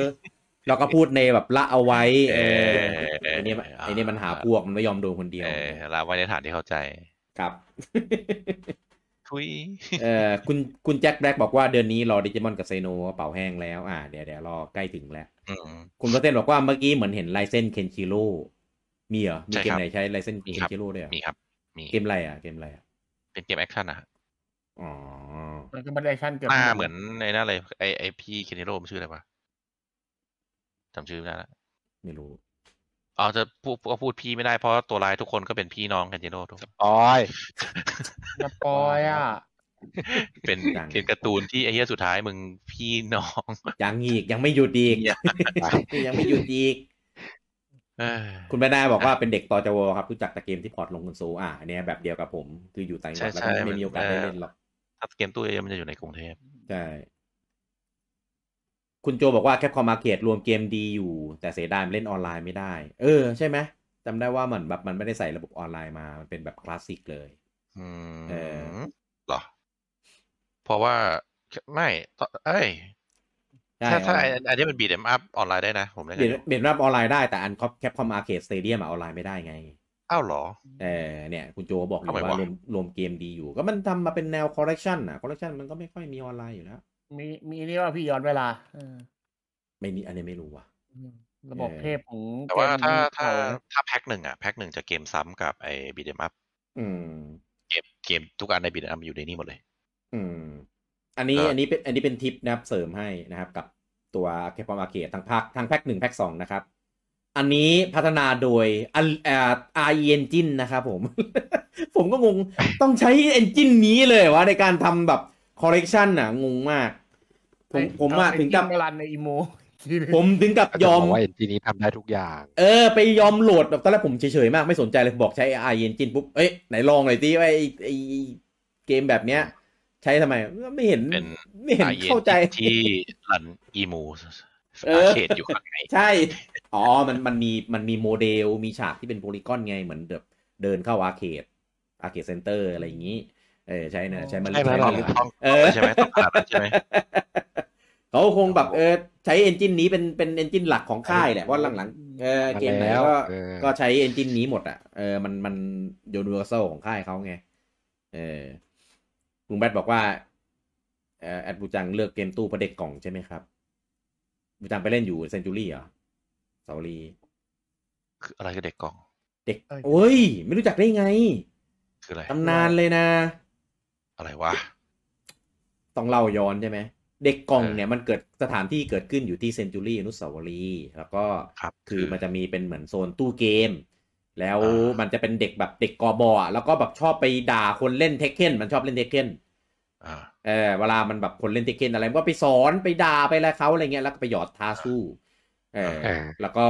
เราก็พูดในแบบละเอาไว้ เออไอ้นี่มันไอ้นี่มันหาพวกมันไม่ยอมโดนคนเดียวเออลาไว้ในฐานที่เข้าใจครับ ทุยเออคุณคุณแจ็คแบล็กบอกว่าเดือนนี้รอดิจิมอนกับไซโนกระเป๋าแห้งแล้ว อ่าเดี๋ยวเดี๋ยวรอใกล้ถึงแล้วอืมคุณโรเซนบอกว่าเมื่อกี้เหมือนเห็นลายเส้นเคนชิโร่มีเหรอ มีใช่เกมครับไหนใช้ลายเส้นมีเคนครับชิโร่ด้วยเหรอมีครับ มีเกมอะไรอะเกมอะไรอะ เป็นเกมแอคชั่นนะฮะอ๋อมันก็ไม่ได้ชั่นเกือบหน้าเหมือนในนั่นเลยไอไอพี่เคนชิโร่มันชื่ออะไรวะจำชื่อไม่ได้ละไม่รู้ อ๋อจะพูดก็พูดพี่ไม่ได้เพราะตัวร้ายทุกคนก็เป็นพี่น้องเคนชิโร่ทุกอ้อย spoil อะเป็นดังเป็นการ์ตูนที่ไอ้เหี้ยสุดท้ายมึงพี่น้องยังอีกยังไม่หยุดอีกยังยังไม่หยุดอีกเอ้ยคุณแม่นาบอกว่าเป็นเด็กต่อจวครับรู้จักแต่เกมที่ port ลงคอนโซลอะอันเนี้ยแบบเดียวกับผม คืออยู่ต่างจังหวัดใช่แล้วก็ใช่ไม่มีโอกาสมันได้เอ่อเล่นหรอกถ้าเกมตู้เอมันจะอยู่ในกรุงเทพใช่ คุณโจบอกว่า Capcom มาเกตรวมเกมดีอยู่ แต่เสียดายมันเล่นออนไลน์ไม่ได้ เออ ใช่ไหมจำได้ว่ามันแบบมันไม่ได้ใส่ระบบออนไลน์มา มันเป็นแบบคลาสสิกเลยอืมเออเหรอ เพราะว่าไม่ต่อเอ้ยใช่ถ้าถ้าไอ้อันนี้มัน beat 'em up ออนไลน์ได้นะ ผมเล่นเปลี่ยนกันอยู่เปลี่ยนรับออนไลน์ได้แต่อัน Capcom Arcade Stadium ออนไลน์ไม่ได้ไงอ้าวเหรอ เออเนี่ย คุณโจบอกอยู่ทำไมว่าวะรวมรวมเกมดีอยู่ ก็มันทำมาเป็นแนวคอลเลกชันอะคอลเลกชันมันก็ไม่ค่อยมีออนไลน์อยู่แล้ว มีมีนี่ว่าพี่ย้อนเวลาเออไม่มีอันนี้ไม่รู้ว่ะอืมระบบเออเทพของแต่ว่าถ้าเกมถ้าเก่ถ้าแพ็คหนึ่งอะแพ็คหนึ่งจะเกมซ้ำกับไอ้ beat 'em up อืมเกมเกมทุกอันใน beat 'em up อยู่ในนี้หมดเลย อืม อันนี้ก็อันนี้เป็นอันนี้เป็นทิปนะครับเสริมให้นะครับ กับตัว Capcom Arcade ทั้งภาคทั้งแพ็คหนึ่งแพ็คสองนะครับ อันนี้พัฒนาโดยอันเอ่อ RE Engine นะครับผม ผมก็งงต้องใช้ Engine นี้เลยเหรอวะในการทำแบบค อลเลกชันอะงงมาก ผมผมอะเาไปถึงกับจิ้มรันในอีโมทีนึงผมถึงกับยอมแต่ว่าเอ็นจีนี้ทำได้ทุกอย่าง เออ ไปยอมโหลดแบบตอนแรกผมเฉยๆมากไม่สนใจเลยบอกใช้ RE Engine ปุ๊บ เอ้ยไหนลองหน่อยสิว่าไอ้ไอ้เกมแบบเนี้ย ใช้ทำไมไม่เห็นเป็นไม่เห็น IEN เข้าใจที่รันอีมูเออาอเขตอยู่ข้างในใช่ อ๋อ มันมันมีมันมีโมเดลมีฉากที่เป็น polygon ไงเหมือนแบบเดินเข้า arcade arcade center อะไรอย่างนี้ เออใช่นะใช้มันใช่ไหมใช้ล่ะมันต้องเออใช่ไหมต้องผ่านแล้วใช่ไหมเขาคงแบบเออใช้ engine นี้เป็นเป็น engine หลักของค่ายแหละเพราะหลังๆเออมาเกมไหนแล้วก็เออก็ใช้ engine นี้หมดอะเออมันมันuniversal ของค่ายเขาไงเออลุงแบทบอกว่าเออแอดบูจังเลือกเกมตู้เพราะเด็กกล่องใช่ไหมครับบูจังไปเล่นอยู่ Century เหรอเสาลีคืออะไรคือเด็กกล่อง เด็กเอ้ยโอ้ย ไม่รู้จักได้ไง คืออะไรตำนานเลยนะ อะไรวะ ต้องเล่าย้อนใช่ไหม เด็กกล่องเออเนี่ยมันเกิดสถานที่เกิดขึ้นอยู่ที่ Century อนุสาวรีย์แล้วก็ครับคือคือมันจะมีเป็นเหมือนโซนตู้เกม แล้วอ่ามัมันจะเป็นเด็กแบบเด็กกอบอะแล้วก็แบบชอบไปด่าคนเล่นเทคเคนมันชอบเล่นเทคเคนอ่าเออเวลามันแบบคนเล่นเทคเคนอะไรมันก็ไปสอนไปด่าไปอะไรเขาอะไรเงี้ยแล้วก็ไปหยอดท้าสู้เออเออแล้วก็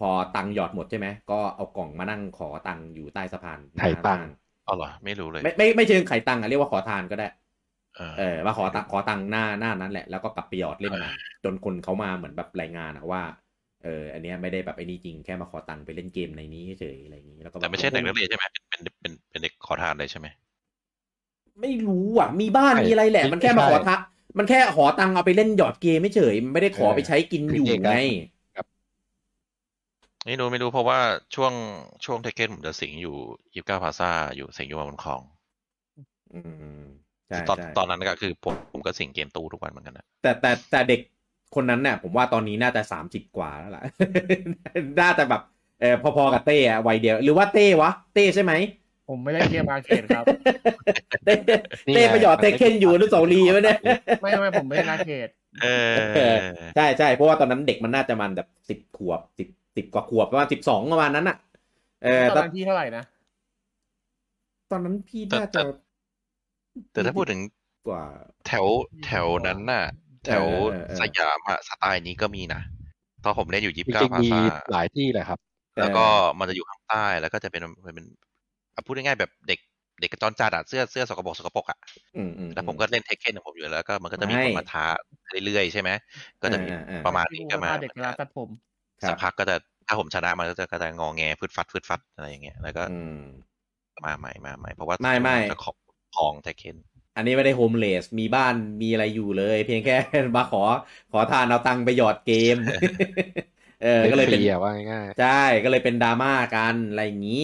พอตังค์หยอดหมดใช่ไหมก็เอากล่องมานั่งขอตังค์อยู่ใต้สะพานไถ่ตัง ค์เอาเหรอไม่รู้เลยไม่ไม่ไม่เชิงไขตังค์อะเรียกว่าขอทานก็ได้เออเออมาขอตังขอตังค์หน้าหน้านั้นแหละแล้วก็กลับไปหยอดเล่นมาจนคนเขามาเหมือนแบบรายงานอะว่าเอออันเนี้ยไม่ได้แบบไอ้นี่จริงแค่มาขอตังค์ไปเล่นเกมในนี้เฉยๆอะไรอย่างนี้แล้วก็บบแต่ไม่ใช่เด็กนักเรียนใช่ไหมเป็นเป็นเป็นเป็นเด็กขอทานเลยใช่ไหมไม่รู้อะ มีบ้านไม่มีอะไรแหละ มันแค่มาไม่ขใช่อทะมันแค่ขอตังค์เอาไปเล่นหยอดเกมไม่เฉยมันไม่ได้ขอเออไปใช้กินคืออยู่เด็กอะไง ไม่รู้ไม่รู้เพราะว่าช่วงช่วงเทคเก้นผมจะสิงอยู่ยิบเก้าพาซาอยู่สิงอยู่มาบนคลอง อืมใช่ตอนใช่ตอนนั้นก็คือผมผมก็สิงเกมตู้ทุกวันเหมือนกันนะแต่แต่แต่เด็กคนนั้นเนี่ยผมว่าตอนนี้น่าจะสามสิบกว่าแล้วล่ะ น่าจะแบบเออพอๆกับเต้อะวัยเดียว หรือว่าเต้วะ เต้ใช่ไหมผมไม่ได้เกมอาร์เคดครับ เต้นี่ไงเต้ไปหยอดเทคเคนอยู่อนุสาวรีย์ไหมเนี่ย ไม่ไม่ผมไม่ได้อาร์เคดเออเออ ใช่ใช่เพราะว่าตอนนั้นเด็กมันน่าจะมันแบบสิบขวบสิบ สิบกว่าขวบประมาณสิบสองประมาณนั้นอะเออตอนตอนนั้นที่เท่าไหร่นะ ตอนนั้นพี่แต่น่าแต่จะ แต่ถ้าพูดถึงกว่า แถวแถวนั้นน่ะ แถวเออเออเออสยามอะสไตล์นี้ก็มีนะตอนผมเล่นอยู่ยิบจเก้าริงพาๆมีซาหลายที่เลยครับ แล้วก็มันจะอยู่ข้างใต้แล้วก็จะเป็นเป็นอะพูดง่ายๆแบบเด็กเด็กกระจรจัดอะเสื้อเสื้อสกปรกสกปรกอะอืมอืมแล้วผมก็เล่นเทคเคนของผมอยู่แล้วก็มันก็จะมีไม่คนมาท้าเรื่อยๆใช่ไหมก็จะมีอ่าอ่าประมาณที่นี้พูดก็มาว่าเด็กเวลาตัดผมครับ สักพักก็จะถ้าผมชนะมันก็จะก็จะงอแงพืดฟัดพืดฟัดอะไรอย่างเงี้ยแล้วก็อืมมาใหม่มาใหม่เพราะว่าไม่ไม่จะของของเทคเคนอันนี้ไม่ได้โฮมเลสมีบ้านมีอะไรอยู่เลย เพียงแค่มาขอขอทานเอาตังค์ไปหยอดเกม เออก็เลยเป็นฟรีอะว่าง่ายใช่ก็เลยเป็นดราม่ากันอะไรอย่างนี้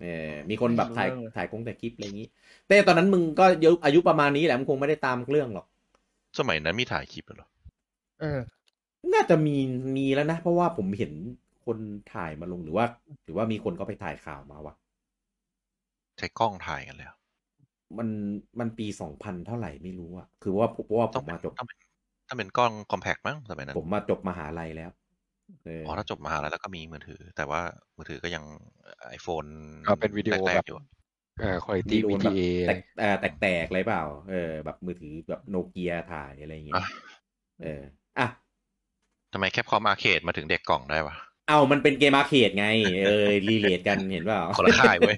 เออมีคนแบบถ่ายไม่รู้เรื่องเลยถ่ายกงแต่คลิปอะไรอย่างนี้เต้ตอนนั้นมึงก็อายุอายุประมาณนี้แหละมึงคงไม่ได้ตามเรื่องหรอก สมัยนั้นมีถ่ายคลิปเหรอเออ น่าจะมีมีแล้วนะ เพราะว่าผมเห็นคนถ่ายมาลงหรือว่า หรือว่ามีคนเขาไปถ่ายข่าวมาวะใช้กล้องถ่ายกันเลยเหรอมันมันปีสองพันเท่าไหร่ไม่รู้อะคือว่าเพราะว่าผต้องมเป็นมาจบ ต้องเป็นต้องเป็นกล้องคอมแพกมั้งสมัยนั้น ผมมาจบมหาลัยแล้วเอออ๋อถ้าจบมหาลัยแล้วก็มีมือถือ แต่ว่ามือถือก็ยังไอโฟนเอาเป็นวิดีโอแรแบกบๆอยู่อะๆเออคุณภาพโดนแบบ VGA แตกเอ่อแตกๆอะไรเปล่า เออ แบบมือถือแบบโนเกียถ่ายอะไรอย่างเงี้ยอะเอออะ ทำไม Capcom Arcade มาถึงเด็กกล่องได้วะ เอามันเป็นเกม arcade ไง เออ relate กันเห็นเปล่าคนละค่ายเว้ย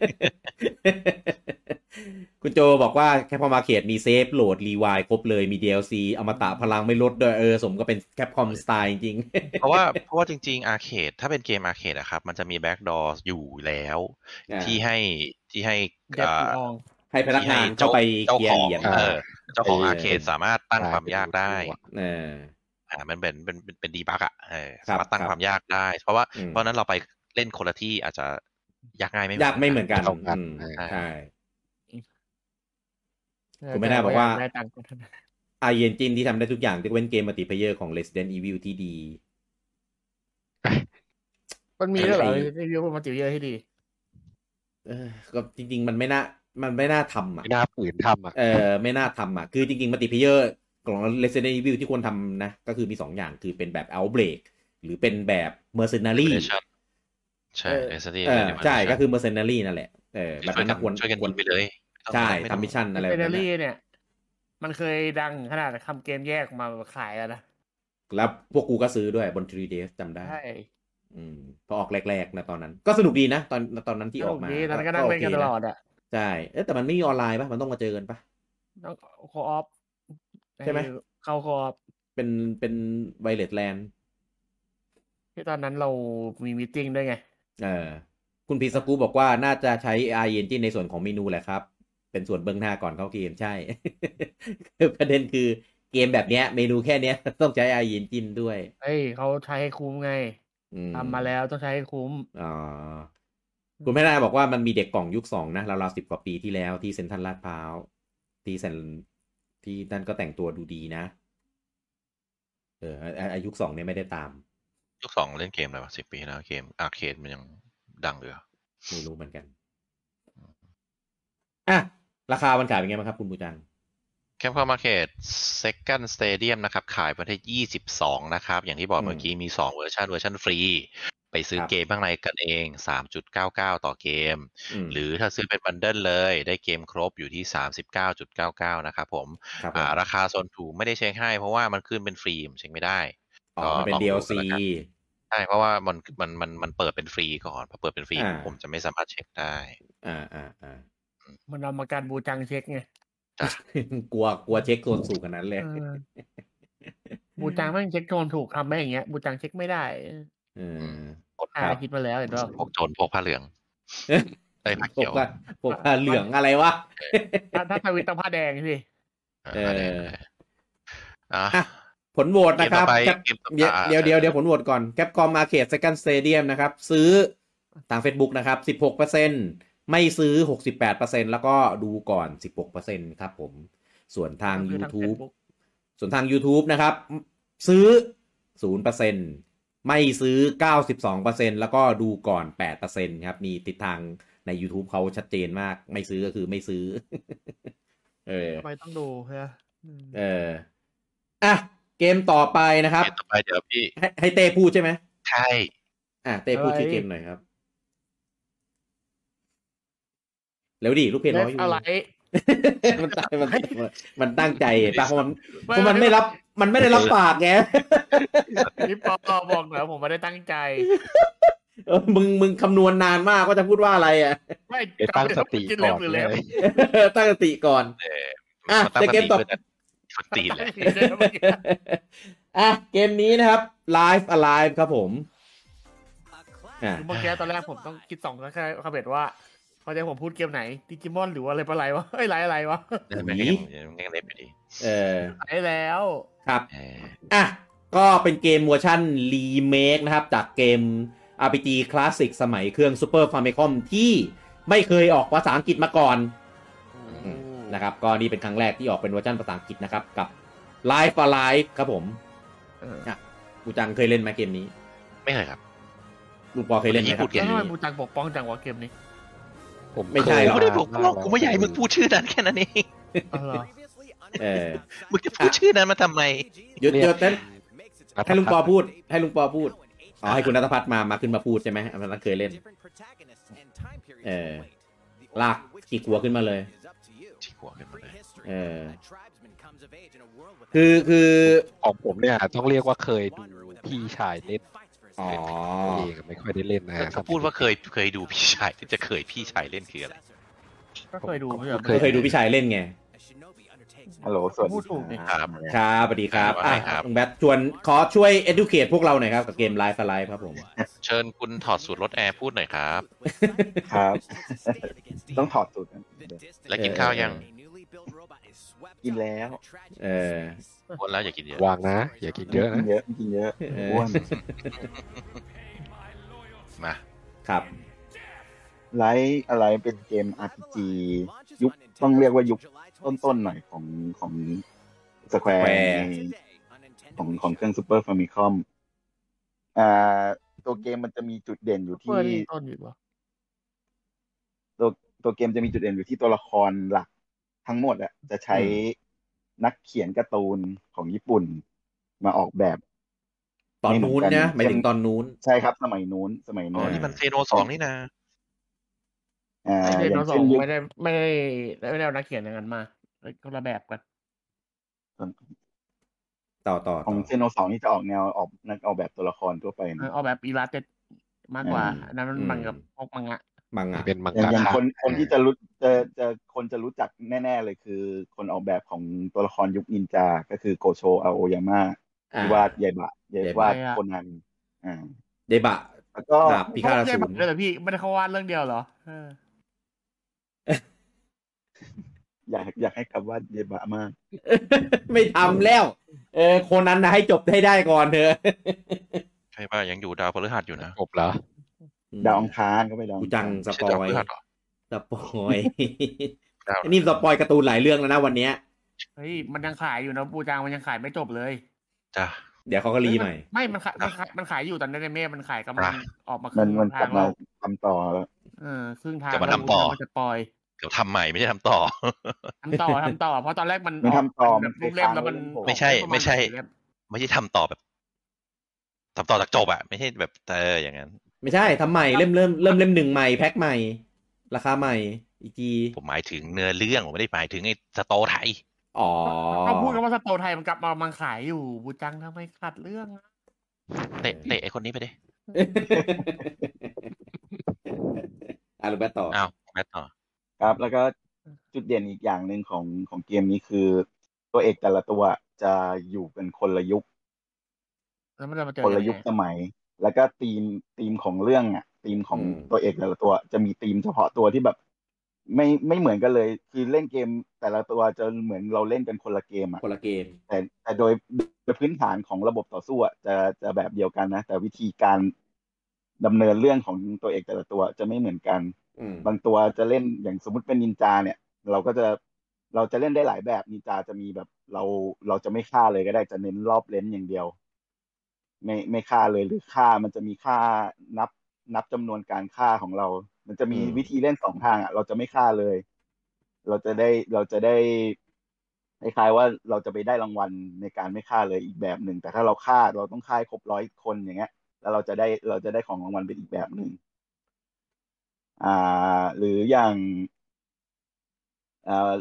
คุณโจบอกว่า Capcom Arcade มี save load rewind ครบเลยมี DLC อมตะพลังไม่ลดด้วยเออสมก็เป็น Capcom สไตล์จริง เพราะว่าเพราะว่าจริงๆ arcade ถ้าเป็นเกม arcade อะครับ มันจะมี backdoor อยู่แล้วอ่าที่ให้ที่ให้แยกอ่าปีอองให้พนักงานที่ให้เข้าไปเจ้าเกียขร์องเหรียญเออเจ้าของเอออาเคดสามารถตั้งความยากได้เอออ่ามันเป็นเป็นเป็นเป็นดีบักอะเออครับสามารถตั้งครับความยากได้ เพราะว่าอืมเพราะฉะนั้นเราไปเล่นคนละที่อาจจะยากง่ายไม่ยากไม่เหมือนกันเท่ากันอืมเออใช่คุณไม่น่าบอกว่าได้ตังค์ไอเอนจินที่ทำได้ทุกอย่างที่เป็นเกมมัลติเพเยอร์ของ Resident Evil ที่ดี มันมีด้วยเหรอไอ้รีวิวมาติวเยอะให้ดี เออก็จริง ๆ มันไม่น่า มันไม่น่าทำอะ ไม่น่าฝืนทำอะ เออ ไม่น่าทำอะ คือจริง ๆมัลติเพเยอร์ ของ Resident Evil ที่ควรทำนะ ก็คือมีสองอย่างคือเป็นแบบ Outbreak หรือเป็นแบบ Mercenary ใช่เออเอสดีเออใช่ก็คือ Mercenary นั่นแหละเออแบบช่วยนั้นกันนะควรช่วยกันควรยิงไปเลย ใช่ไม่ต้องทำมิชชั่นอะไรเฟแบบเดนั้นรี่นะเนี่ย มันเคยดังขนาดทำเกมแยกมาขายแล้วนะ แล้วพวกกูก็ซื้อด้วยบน 3DS จำได้ใช่อืมพอออกแรกๆนะตอนนั้น ก็สนุกดีนะ ตอนตอนนั้นที่ออกมาสนุดีตอนนั้นก็นั่งเล่นกันตลอดอะใช่เอ๊ะแต่มันไม่มีออนไลน์ปะมันต้องมาเจอกันปะต้อง co-op ใช่ไหมเข้า co-op เป็นเป็น wireless LANที่ตอนนั้นเรามี meeting ด้วยไงเออคุณพีสกูบอกว่าน่าจะใช้ RE Engine ในส่วนของเมนูแหละครับ เป็นส่วนเบื้องหน้าก่อนเข้าเกมใช่ประเด็นคือเกมแบบเนี้ย เมนูแค่เนี้ย ต้องใช้ i engine ด้วยเฮ้ยเขาใช้ให้คุ้มไงอืมทำมาแล้วต้องใช้ให้คุ้มอ๋อคุณแม่นาบอกว่ามันมีเด็กกล่องยุคสองนะราวๆสิบกว่าปีที่แล้วที่เซ็นทรัลลาดพร้าวที่เซน ที่นั่นก็แต่งตัวดูดีนะ เออไอ้ไอายุคสองเนี่ยไม่ได้ตาม ยุคสองเล่นเกมอะไรวะสิบปีแล้วเกมอาร์เคดมันยังดังเลยเหรอไม่รู้เหมือนกันอะราคาวันขายเป็นไงบ้างครับคุณบูจัง Capcom Arcade 2nd Stadium นะครับ ขายประเทศยี่สิบสองนะครับ อย่างที่บอกอืมเมื่อกี้มีสองเวอร์ชันเวอร์ชันฟรี ไปซื้อครับเกมข้างในกันเองสามจุดเก้าเก้าต่อเกมมหรือถ้าซื้อเป็น bundle เลย ได้เกมครบอยู่ที่สามสิบเก้าจุดเก้าเก้านะครับผมครับผมอ่าราคาโซนถูกไม่ได้เช็คให้ เพราะว่ามันขึ้นเป็นฟรีผมเช็คไม่ได้อ๋อมันเป็นก็ลองดู DLC กันแล้วกันใช่เพราะว่ามันมันมันมันเปิดเป็นฟรีก่อนพอเปิดเป็นฟรีอ่าผมจะไม่สามารถเช็คได้ อ่าอ่าอ่ามันเอามาการบูจังเช็คไงกลัวกลัวเช็คโซนสูงขนาดนั้นเลยเออบูจังแม่งเช็คโจนถูกทำไม่อย่างเงี้ยบูจังเช็คไม่ได้เออ อ่าครับคิดมาแล้วเห็นป่ะพวกโจรพวกผ้าเหลืองไอ้ยผ้าพวเขีกยวผ้าพวกผ้าเหลืองอะไรวะถ้าถ้าทวิตต้องผ้าแดงสิเออเอออะอะผลโหวตนะครับเกมต่อไปแคปเกมต่อไปเดี๋ยวอ่าเดี๋ยวเดี๋ยวใช่เดี๋ยวผลโหวตก่อน Capcom Arcade 2nd Stadium นะครับ ซื้อทาง Facebook นะครับ 16%ไม่ซื้อ 68%แล้วก็ดูก่อน 16%ครับผม ส่วนทางก็คือทาง YouTube Facebook ส่วนทาง YouTube นะครับ ซื้อ 0% ไม่ซื้อ 92%แล้วก็ดูก่อน 8%ครับนี่ติดทางใน YouTube เขาชัดเจนมาก ไม่ซื้อก็คือไม่ซื้อ เออทำไมต้องดูใช่ไหมอืมเออ อะ เกมต่อไปนะครับ เกมต่อไปเดี๋ยวพี่ ให้ให้เต้พูดใช่ไหมใช่ อะ เต้พูดชื่อเกมหน่อยครับเร็วดิ ลูกเพจรออยู่อะไรมันตั้งมันมันตั้งใจปะเพราะมันเพราะมันไม่รับ มันไม่ได้รับปากไงพี่ปอบอกหน่อยว่าผมไม่ได้ตั้งใจเออมึงมึงคำนวณนานมากว่าจะพูดว่าอะไรอะไม่ไปตั้งสติกินก่เล็อบนหรือเลเล็บยตั้งสติก่อนเอออะมาตั้งแต่เกมต่อปฏิพื่นตีนแหละอะเกมนี้นะครับ Live Alive ครับผมอะเมื่อกี้ตอนแรกผมต้องคิดสองแค่คาเบตว่า พอใจผมพูดเกมไหนดิจิมอนหรือว่าอะไรปะไรวะเอ้ยไรอะไรวะเออมันก็ยังยังยังเล็บอยู่ดีเออไรแล้วครับเอออะก็เป็นเกมเวอร์ชันรีเมคนะครับ จากเกม RPG คลาสสิกสมัยเครื่อง Super Famicom ที่ไม่เคยออกภาษาอังกฤษมาก่อนนะครับ ก็นี่เป็นครั้งแรกที่ออกเป็นเวอร์ชันภาษาอังกฤษนะครับ กับ Live Alive ครับผมเออกูจังเคยเล่นไหมเกมนี้ ไม่เคยครับลุงปอเคยเล่นไหมคพูรับดเกเกมแล้วทำไมนี้บูจังปกป้องจังวะเกมนี้ ผมไม่ใช่หรอกกูไม่ได้บอกว่ากูไม่อยากให้มึงพูดชื่อนั้นแค่นั้นเองอ๋อเหรอเออมึงจะพูดชื่อนั้นมาทำไมหยุดหยุดนั้นนัทให้ลุงปอพัฒน์พูด ให้ลุงปอพูดอ๋อให้คุณนัทพัฒน์มามาขึ้นมาพูดใช่ไหมอันนั้นเคยเล่น เออลากกี่กัวขึ้นมาเลยฉีกหัวขึ้นมาเลยเออคือคือของผมเนี่ย ต้องเรียกว่าเคยดูพี่ชายเล่น อ๋อเองไม่ค่อยได้เล่นนะถ้าพูดว่าเคยเคยดูพี่ชายที่จะเคยพี่ชายเล่นคืออะไรก็เคยดูไม่ใช่หรอเคยเคยดูพี่ชายเล่นไงฮัลโหลสวัสพูดีดถูกนี่ครับครับสวัสดีครับสวัสอะดีครับลุงแบทชวนขอช่วย educate พวกเราหน่อยครับ กับเกม Live Alive ครับผม เชิญคุณถอดสูตรรถแอร์พูดหน่อยครับ ครับ ต้องถอดสูตรกันเดี๋ยวแล้วกินข้าวยัง กินแล้ว เออคนแล้วอย่ากินเยอะวางนะ อย่ากินเยอะกินะนเยอะกินเยอะเอออ้วนมาครับ Live A Live เป็นเกม RPG ยุคต้องเรียกว่ายุคต้นๆหน่อยของของ Square Square ของของเครื่อง Super Famicom อ่าตัวเกมมันจะมีจุดเด่นอยู่เปิที่ดต้นอยู่วะตัวตัวเกมจะมีจุดเด่นอยู่ที่ตัวละครหลัก ทั้งหมดอะจะใช้นักเขียนการ์ตูนของญี่ปุ่น มาออกแบบตอนนู้นนะหมายถึงตอนนู้น ใช่ครับ สมัยนู้น สมัยอ๋นู้อนนี่มันเซโนสองนี่นะอ่าไอเดอโนย่างสอเช่งนยุคไม่ได้ไม่ได้ไม่ได้เอานักเขียนอย่างนั้นมาคนละแบบกันต่อต่อของต่อเซโนสองนี่จะออกแนวออกนักออกแบบตัวละครทั่วไปนะเอาแบบอีลัสมากกว่าอืมอันนั้นมันบังกับพวกมังงะ มังอะเป็นมังอย่างกรอย่างค่ะคนคนที่จะรู้จะจะคนจะรู้จักแน่ ๆ เลยคือ คนออกแบบของตัวละครยุคนินจา ก็คือโกโชอาโอยาม่าอ่าที่วาดยายบะยายวาดใครอะโคนันอ่าเดบะแล้วก็ดาบพิฆาตอเกสูมรเลยเหรอพี่ไม่ได้เขาวาดเรื่องเดียวเหรอเอออยากอยากให้คำว่าเดบะมาก ไม่ทำแล้ว เออโคนนั้นนะให้จบให้ได้ก่อนเถอะใช่ป่ะยังอยู่ดาวพฤหัสอยู่นะจบแล้ว ดาวอังคารก็ไปดาวกูอัจังงคารสไม่ปใช่อดาวยพฤหัสเหรอสปอยดาวอันนี้สปอยการ์ตูนหลายเรื่องแล้วนะวันเนี้ยเฮ้ยมันยังขายอยู่นะปูจางมันยังขายไม่จบเลยจ้ะเดี๋ยวเขาก็รีใหม่ไม่มันขายมันขายมันขายอยู่ตอนนี้ในเมฆมันขายกำลังอะออกมาคมัรึ่นงมันกทาลับงมาแล้วทำต่อแล้วเออครึ่งทางจะมาแล้วทำต่อมันจะปล่อยเดี๋ยวทำใหม่ไม่ใช่ทำต่อทำต่อทำต่อ เพราะตอนแรกมันมันทำต่อแบบรูปเล่มแล้วมันมันไม่ใช่ประาณไม่ใช่สี่เล่ไม่ใช่ทำต่อแบบทำต่อจากจบอะไม่ใช่แบบเอออย่างนั้น ไม่ใช่ทำใหม่เริ่มเริ่มเริ่มเล่มหนึ่งใหม่แพ็คใหม่ ราคาใหม่อีกทีผมหมายถึงเนื้อเรื่องผมไม่ได้หมายถึงไอ้สโตไทยอ๋อเขาพูดกันว่าสโตไทยมันกลับมามันขายอยู่บูจังทำไมขัดเรื่องอะเตะเตะไอ้คนนี้ไปดิอะลูกแบทต่ออ้าวแมทต่อ ครับแล้วก็จุดเด่นอีกอย่างหนึ่งของของเกมนี้คือ ตัวเอกแต่ละตัวจะอยู่เป็นคนละยุคแล้วมันจะมาเจอคนละงไงยุคสมัย แล้วก็ธีมธีมของเรื่องอะธีมของอืมตัวเอกแต่ละตัว จะมีธีมเฉพาะตัวที่แบบ ไม่ไม่เหมือนกันเลย คือเล่นเกม แต่ละตัวจะเหมือนเราเล่นกันคนละเกมอะคนละเกม แต่แต่โดยโดยพื้นฐานของระบบต่อสู้อะจะจะแบบเดียวกันนะ แต่วิธีการดำเนินเรื่องของตัวเอกแต่ละตัวจะไม่เหมือนกันอืมบางตัวจะเล่นอย่างสมมุติเป็นนินจาเนี่ย เราก็จะเราจะเล่นได้หลายแบบนินจาจะมีแบบเราเราจะไม่ฆ่าเลยก็ได้จะเน้นรอบเลนอย่างเดียว ไม่ไม่ฆ่าเลยหรือฆ่ามันจะมีค่านับนับจำนวนการฆ่าของเรา มันจะมีอืมวิธีเล่นสองทางอะ เราจะไม่ฆ่าเลย เราจะได้เราจะได้คล้ายๆว่าเราจะไปได้รางวัลในการไม่ฆ่าเลยอีกแบบหนึ่งแต่ถ้าเราฆ่าเราต้องฆ่าให้ครบร้อยคนอย่างเงี้ย แล้วเราจะได้เราจะได้ของรางวัลเป็นอีกแบบหนึ่งอ่า หรืออย่างอ่า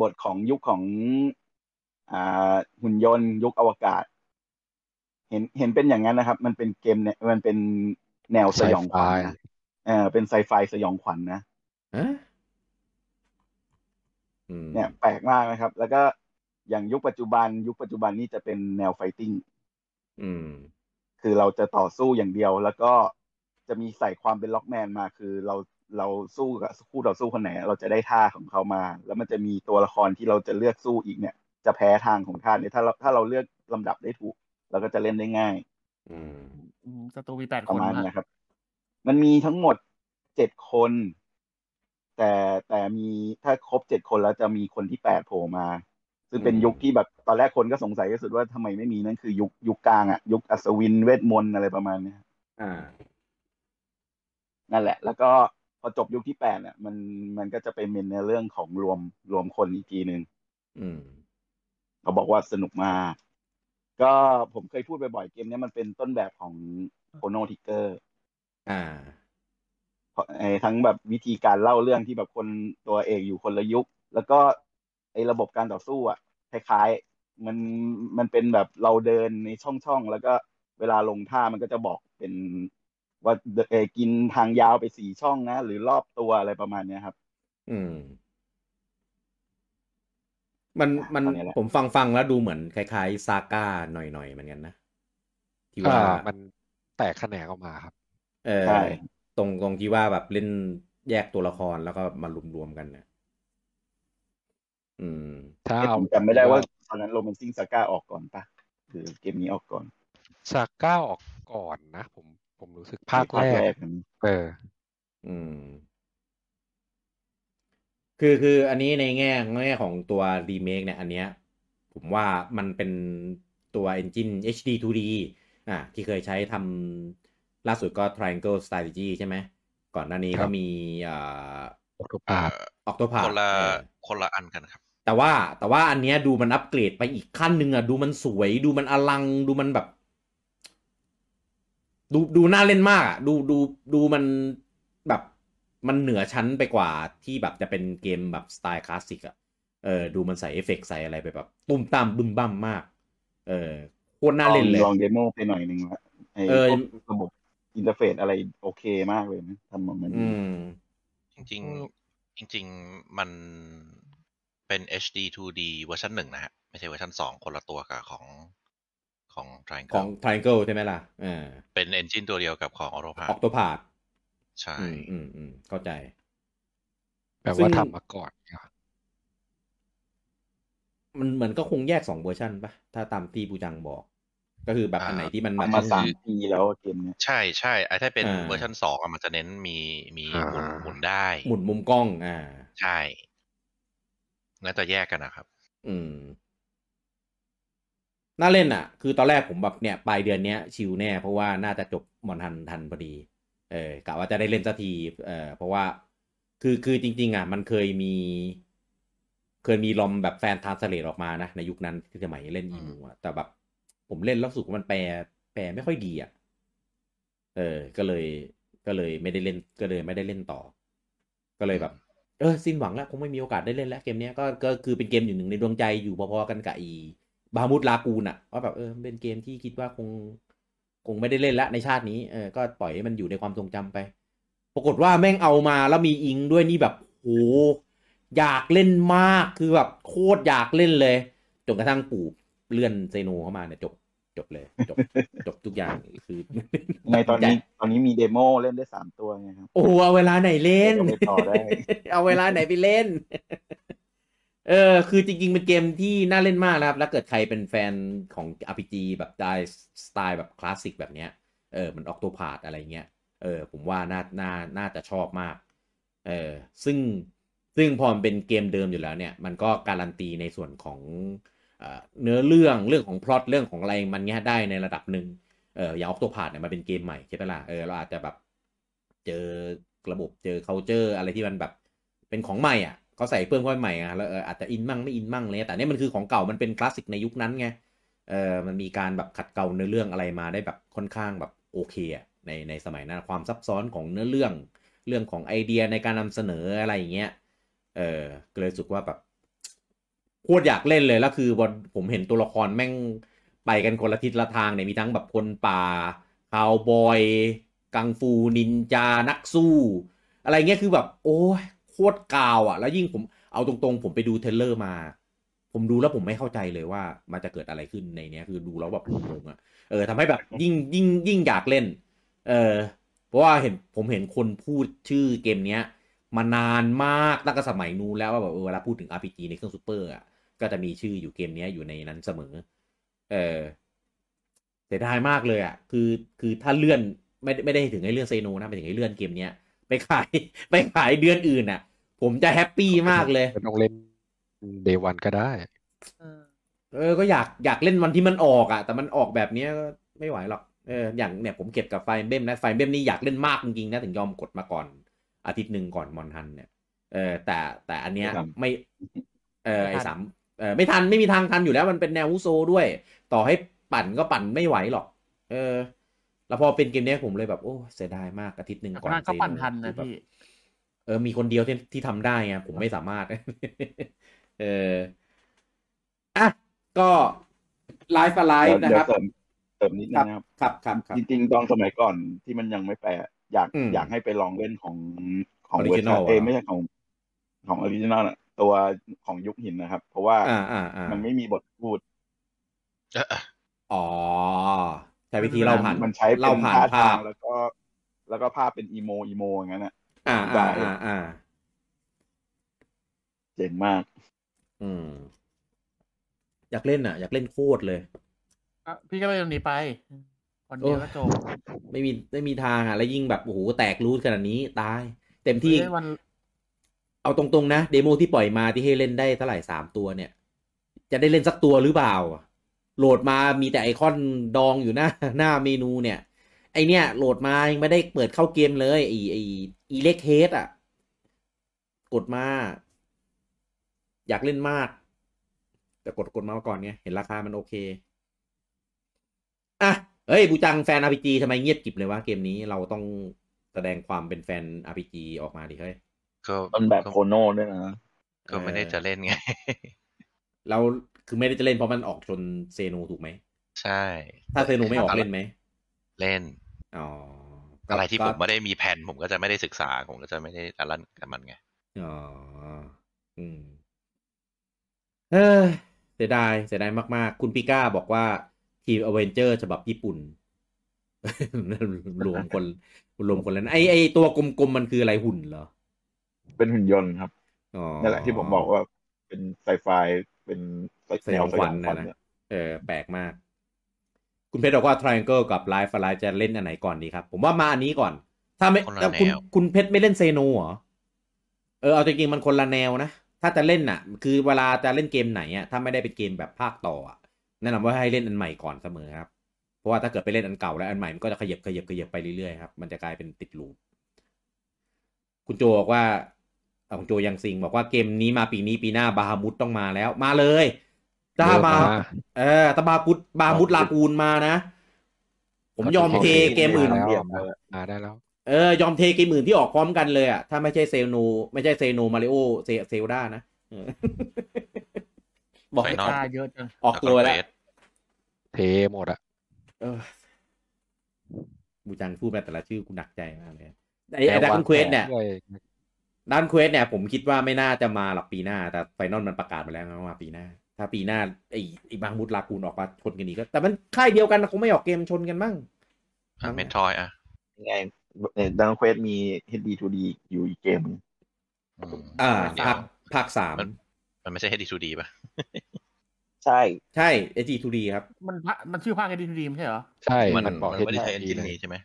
บทของยุคของอ่าหุ่นยนต์ยุคอวกาศ เห็นเห็นเป็นอย่างนั้นนะครับ มันเป็นเกมเนี่ยมันเป็นแนวสยองขวัญนะเออเป็นไซไฟสยองขวัญนะฮะอืมเนี่ยแปลกมากนะครับ แล้วก็อย่างยุคปัจจุบัน ยุคปัจจุบันนี่จะเป็นแนวไฟติ้งอืมคือเราจะต่อสู้อย่างเดียว แล้วก็จะมีใส่ความเป็นล็อกแมนมาคือเราเราสู้กับคู่ต่อสู้คนไหน เราจะได้ท่าของเขามา แล้วมันจะมีตัวละครที่เราจะเลือกสู้อีกเนี่ย จะแพ้ทางของท่าเนี่ยถ้าเราถ้าเราเลือกลำดับได้ถูก เราก็จะเล่นได้ง่าย อืมอืมสตูมีแปดปคระนมาณนะเนี้ยครับ มันมีทั้งหมดเจ็ดคน แต่แต่มีถ้าครบเจ็ดคนแล้วจะมีคนที่แปดโผล่มา ซึ่งเป็นอืมยุคที่แบบตอนแรกคนก็สงสัยที่สุดว่าทำไมไม่มีนั่นคือยุคยุคกลางอะยุคอัศวินเวทมนต์อะไรประมาณเนี้ยอ่า นั่นแหละ แล้วก็พอจบยุคที่แปดเนี่ยมันมันก็จะไป main ในเรื่องของรวมรวมคนอีกทีหนึ่งอืมเขาบอกว่าสนุกมาก ก็ผมเคยพูดบ่อยๆเกมเนี้ยมันเป็นต้นแบบของ Chrono Trigger อ่าทั้งแบบวิธีการเล่าเรื่องที่แบบคนตัวเอกอยู่คนละยุค แล้วก็ไอ้ระบบการต่อสู้อะคล้ายๆมันมันเป็นแบบเราเดินในช่องๆแล้วก็เวลาลงท่ามันก็จะบอกเป็นว่าเออกินทางยาวไปสี่ช่องนะ หรือรอบตัวอะไรประมาณเนี้ยครับ อืม มันมันตอนนี้แหละผมฟังฟังแล้วดูเหมือนคล้ายๆ ซาก้าหน่อยๆเหมือนกันนะที่อ่าว่ามันแตกแขนงออกมาครับ เออใช่ตรงตรงที่ว่าแบบเล่นแยกตัวละครแล้วก็มารวมๆกันเนี่ยอืม ถ้าเอ๊ะเอาผมจำไม่ได้ว่าตอนนั้นโรแมนซิ่งซาก้าออกก่อนปะหรือเกมนี้ออกก่อนซาก้าออกก่อนนะผมผมรู้สึกภาคแรกนั้นเออ อืม คือคืออันนี้ในแง่แง่ของตัวรีเมคเนี่ยอันเนี้ยผมว่ามันเป็นตัว Engine HD 2D อะที่เคยใช้ทำล่าสุดก็ Triangle Strategy ใช่ไหม ก่อนหน้านี้ครัก็บมีอ่าโอโตเอ่ปาอ Octopath คนละเออคนละอันกันครับ แต่ว่าแต่ว่าอันเนี้ยดูมันอัปเกรดไปอีกขั้นหนึ่งอะดูมันสวยดูมันอลังดูมันแบบ ดูดูน่าเล่นมากอะดูดูดูมันแบบ มันเหนือชั้นไปกว่าที่แบบจะเป็นเกมแบบสไตล์คลาสสิกอะเออดูมันใส่เอฟเฟกต์ใส่อะไรไปแบบ ตุ้มตามบึมบั่มมาก เออโคตรน่าเล่นเลยลองเดโมไปหน่อยหนึ่งละไอ้เออพวกระบบ interface อะไรโอเคมากเลยนะทำออกมาดีอืมจริงๆจริง ๆ มันเป็น HD 2D เวอร์ชันหนึ่งนะฮะ ไม่ใช่เวอร์ชันสองคนละตัวกับของของของ Triangle Triangle ใช่ไหมล่ะอ่าเป็น engine ตัวเดียวกับของ a u ใช่อืมอืมอืมเข้าใจแปลซึ่ว่างทำมาก่อนเนี่ยมันเหมือนก็คงแยกสองเวอร์ชันปะถ้าตามที่ปูจังบอก ก็คือแบบอันไหนที่มันแบบทำมาสามปีแล้วเกมเนี้ยใช่ใช่ไอ้ถ้าเป็นอ่าเวอร์ชันสองอะมันจะเน้นมีมีหมุนหมุนได้ หมุนมุมกล้อง อ่า ใช่น่าจะแยกกันนะครับ อืมน่าเล่นอะ คือตอนแรกผมแบบเนี่ยปลายเดือนเนี้ยชิลแน่เพราะว่าน่าจะจบมอนฮันทันพอดี เออกะว่าจะได้เล่นสักทีเออเพราะว่าคือคือจริง ๆ อะ มันเคยมี เคยมี ROM แบบ fan translate ออกมานะ ในยุคนั้นที่สมัยเล่นอีมูอะแต่แบบ ผมเล่นแล้วรู้สึกว่ามันแปลแปลไม่ค่อยดีอะเออ ก็เลย ก็เลยไม่ได้เล่นก็เลยไม่ได้เล่นต่อ ก็เลยแบบ เออสิ้นหวังแล้วคงไม่มีโอกาสได้เล่นแล้วเกมเนี้ยก็ก็คือเป็นเกมอยู่หนึ่งในดวงใจอยู่พอๆกันกับอีบามุดลากูนอะว่าแบบเออเป็นเกมที่คิดว่าคง คงไม่ได้เล่นแล้วในชาตินี้เออก็ปล่อยให้มันอยู่ในความทรงจำไป ปรากฏว่าแม่งเอามาแล้วมีอิงด้วยนี่แบบโหอยากเล่นมากคือแบบโคตรอยากเล่นเลยจนกระทั่งปู่เลื่อน Xeno เข้ามาเนี่ยจบจบเลยจบจบทุกอย่างคือในตอนนี้ตอนนี้มี demo เล่นได้สามตัวไงครับโอ้เอาเวลาไหนเล่นก็ไปต่อได้เอาเวลาไหนไปเล่น เออคือจริงๆ เป็นเกมที่น่าเล่นมากนะครับ แล้วเกิดใครเป็นแฟนของ RPG แบบได้สไตล์แบบคลาสสิกแบบเนี้ยเออมัน Octopath อะไรเงี้ยเออผมว่าน่าน่าน่าจะชอบมากเออซึ่งซึ่งพอมันเป็นเกมเดิมอยู่แล้วเนี่ย มันก็การันตีในส่วนของเออเนื้อเรื่องเรื่องของพล็อตเรื่องของอะไรมันเนี้ยได้ในระดับหนึ่งเอออย่างออกตัวพาดเนี่ยมันเป็นเกมใหม่ใช่ไหมล่ะเออเราอาจจะแบบเจอระบบเจอ culture อะไรที่มันแบบเป็นของใหม่อะ เขาใส่เพิ่มเข้าไปใหม่อะแล้วเอออาจจะอินมั่งไม่อินมั่งเลยแต่เนี่ยมันคือของเก่ามันเป็นคลาสสิกในยุคนั้นไงเออมันมีการแบบขัดเกลาเนื้อเรื่องอะไรมาได้แบบค่อนข้างแบบโอเคอะในในสมัยนั้นความซับซ้อนของเนื้อเรื่องเรื่องของไอเดียในการนำเสนออะไรอย่างเงี้ยเออก็เลยรู้สึกว่าแบบโคตรอยากเล่นเลยแล้วคือวันผมเห็นตัวละครแม่งไปกันคนละทิศละทางเนี่ยมีทั้งแบบคนป่าคาวบอย กังฟูนินจานักสู้ อะไรเงี้ยคือแบบ โอ้ย โคตรกาวอะ แล้วยิ่งผมเอาตรงๆ ผมไปดู trailer มา ผมดูแล้วผมไม่เข้าใจเลยว่ามันจะเกิดอะไรขึ้นในเนี้ย คือดูแล้วแบบงงๆอะเออทำให้แบบยิ่งยิ่งยิ่งอยากเล่น เออเพราะว่าเห็นผมเห็นคนพูดชื่อเกมเนี้ย มานานมากตั้งแต่สมัยนู้นแล้วว่าแบบเออเวลาพูดถึง RPG ในเครื่องซูเปอร์อะก็จะมีชื่ออยู่เกมเนี้ยอยู่ในนั้นเสมอ เออเสียดายมากเลยอะ คือ คือถ้าเลื่อนไม่ไม่ได้ถึงให้เลื่อน Xeno นะไปถึงให้เลื่อนเกมเนี้ย ไปขายไปขายเดือนอื่นอะ ผมจะแฮปปี้มากเลยไม่ต้องเล่น day one ก็ได้เออก็อยากอยากเล่นวันที่มันออกอะ แต่มันออกแบบเนี้ยก็ไม่ไหวหรอกเอออย่างเนี่ยผมเก็บกับไฟเบมนะไฟเบมนี่อยากเล่นมากจริงๆนะถึงยอมกดมาก่อนอาทิตย์หนึ่งก่อนมอนทันเนี่ยเออแต่แต่อันเนี้ยไม่ทันไม่เออไม่ไอ้ทันสามเออไม่ทันไม่มีทางทันอยู่แล้วมันเป็นแนววุโซด้วย ต่อให้ปั่นก็ปั่นไม่ไหวหรอก เออ แล้วพอเป็นเกมเนี้ยผมเลยแบบโอ้เสียดายมากอาทิตย์หนึ่งแต่คก่อนนนั้นก็เซปั่นทันนะคือแบบพี่เออมีคนเดียวที่ที่ทำได้ไงผมไม่สามารถ เอออะก็ไลฟ์ไลเดี๋ยวฟ์นะเดี๋คยวรับเสริมเสริมนิดนึงนะครับครับครับครับจริงๆตอนสมัยก่อนที่มันยังไม่แปลอยากอืมอยากให้ไปลองเล่นของของ Original เวอร์ชันเอยเหรอไม่ใช่ของของออริจินอลตัวของยุคหินนะครับ เพราะว่าอ่าอ่าอ่ามันไม่มีบทพูดเอ่ออ๋อ ใช้วิธีเล่าผ่านมันใช้เป็เล่านผ่านท่าภาทางพแล้วก็ แล้วก็ภาพเป็นอีโมอีโมอย่างนั้นอะอ่าได้อ่าอ่าอ่าเจ๋งมาก อืม อยากเล่นอะ อยากเล่นโคตรเลยอะพี่ก็เลยตรงนี้ไปคนเดียวก็จบไม่มีไม่มีทางอะ แล้วยิ่งแบบโอ้โหแตกรูทขนาดนี้ตาย เต็มที่เฮ้ยวันเอาตรงๆนะ เดโมที่ปล่อยมาที่ให้เล่นได้เท่าไหร่สามตัวเนี่ย จะได้เล่นสักตัวหรือเปล่า โหลดมามีแต่ไอคอนดองอยู่หน้าหน้าเมนูเนี่ย ไอเนี่ยโหลดมายังไม่ได้เปิดเข้าเกมเลยไอไออีเล็กเฮดอะ กดมา อยากเล่นมาก แต่กดกดมาก่อนไงเห็นราคามันโอเคอะเฮ้ยบูจังแฟน RPG ทำไมเงียบกริบเลยวะเกมนี้เราต้องแสดงความเป็นแฟน RPG ออกมาดิเฮ้ยก็มันแบบก็โคโนด้วยนะก็ไม่ได้จะเล่นไง เรา คือไม่ได้จะเล่นเพราะมันออกจนเซโนถูกไหม ใช่ ถ้าเซโนไม่ออกเล่นไหม เล่น อ๋อก็อะไรที่ก็ผมไม่ได้มีแผนผมก็จะไม่ได้ศึกษา ผมก็จะไม่ได้อะไรกับมันไง อ๋อ อืม เออเสียดายเสียดายมาก ๆ คุณปิก้าบอกว่าทีมอเวนเจอร์ฉบับญี่ปุ่น รวมคนรวมคนแล้วนะไอไอตัวกลมๆมันคืออะไรหุ่นเหรอ เป็นหุ่นยนต์ครับอ๋อนั่นแหละที่ผมบอกว่าเป็นไซไฟเป็น สยองขวัญนะนะ เออ แปลกมาก คุณเพชรบอกว่า Triangle กับ Life for Life จะเล่นอันไหนก่อนดีครับ ผมว่ามาอันนี้ก่อน ถ้าไม่คนละแต่คุณแนวคุณเพชรไม่เล่นเซโนเหรอ เออ เอาจริงๆมันคนละแนวนะ ถ้าจะเล่นน่ะ คือเวลาจะเล่นเกมไหนอะ ถ้าไม่ได้เป็นเกมแบบภาคต่ออะแนะนำว่าให้เล่นอันใหม่ก่อนเสมอครับ เพราะว่าถ้าเกิดไปเล่นอันเก่าแล้วอันใหม่มันก็จะขยับขยับขยับไปเรื่อยๆครับ มันจะกลายเป็นติดลูปคุณโจบอกว่าอะคุณโจยังซิงบอกว่าเกมนี้มาปีนี้ปีหน้าบาฮามุดต้องมาแล้ว มาเลย ถ้าเริ่มมามาเออตาบากุด Bahamut Lagoon มานะ ผมยอมเทเกมอื่นแล้วเกมมามาได้แล้ว เออยอมเทเกมอื่นที่ออกพร้อมกันเลยอะถ้าไม่ใช่ Xeno ไม่ใช่ Xeno มาริโอเซ Zelda นะเออบอกให้ Final ค่าเยอะจังออกตัวแล้วเฟสเทหมดอะเออบูจังพูดมาแต่ละชื่อกูหนักใจมากเลยไอ้ไอ้ Dragon Quest เนี่ยด้วย Dragon Quest เนี่ย ผมคิดว่าไม่น่าจะมาหรอกปีหน้า แต่ไฟนอลมันประกาศมาแล้วนะว่าปีหน้า ถ้าปีหน้าไอ้ไอ้ Bahamut Lagoon ออกมาชนกันอีกก็ แต่มันค่ายเดียวกันนะคงไม่ออกเกมชนกันมั่งอะ Metroid อะยังไง Dragon Quest มี HD 2D อยู่อีกเกมหนึ่งอืมอ่าเดี๋ยวภาคภาคสามมันมันไม่ใช่ HD2D ป่ะ ใช่ใช่ HD2D ครับ มันพะมันชื่อภาคไอดีดีมใช่เหรอ ใช่ มันมันบอกมันเห็นไม่ได้ใช้ดี engine เลยนี้ใช่ไหม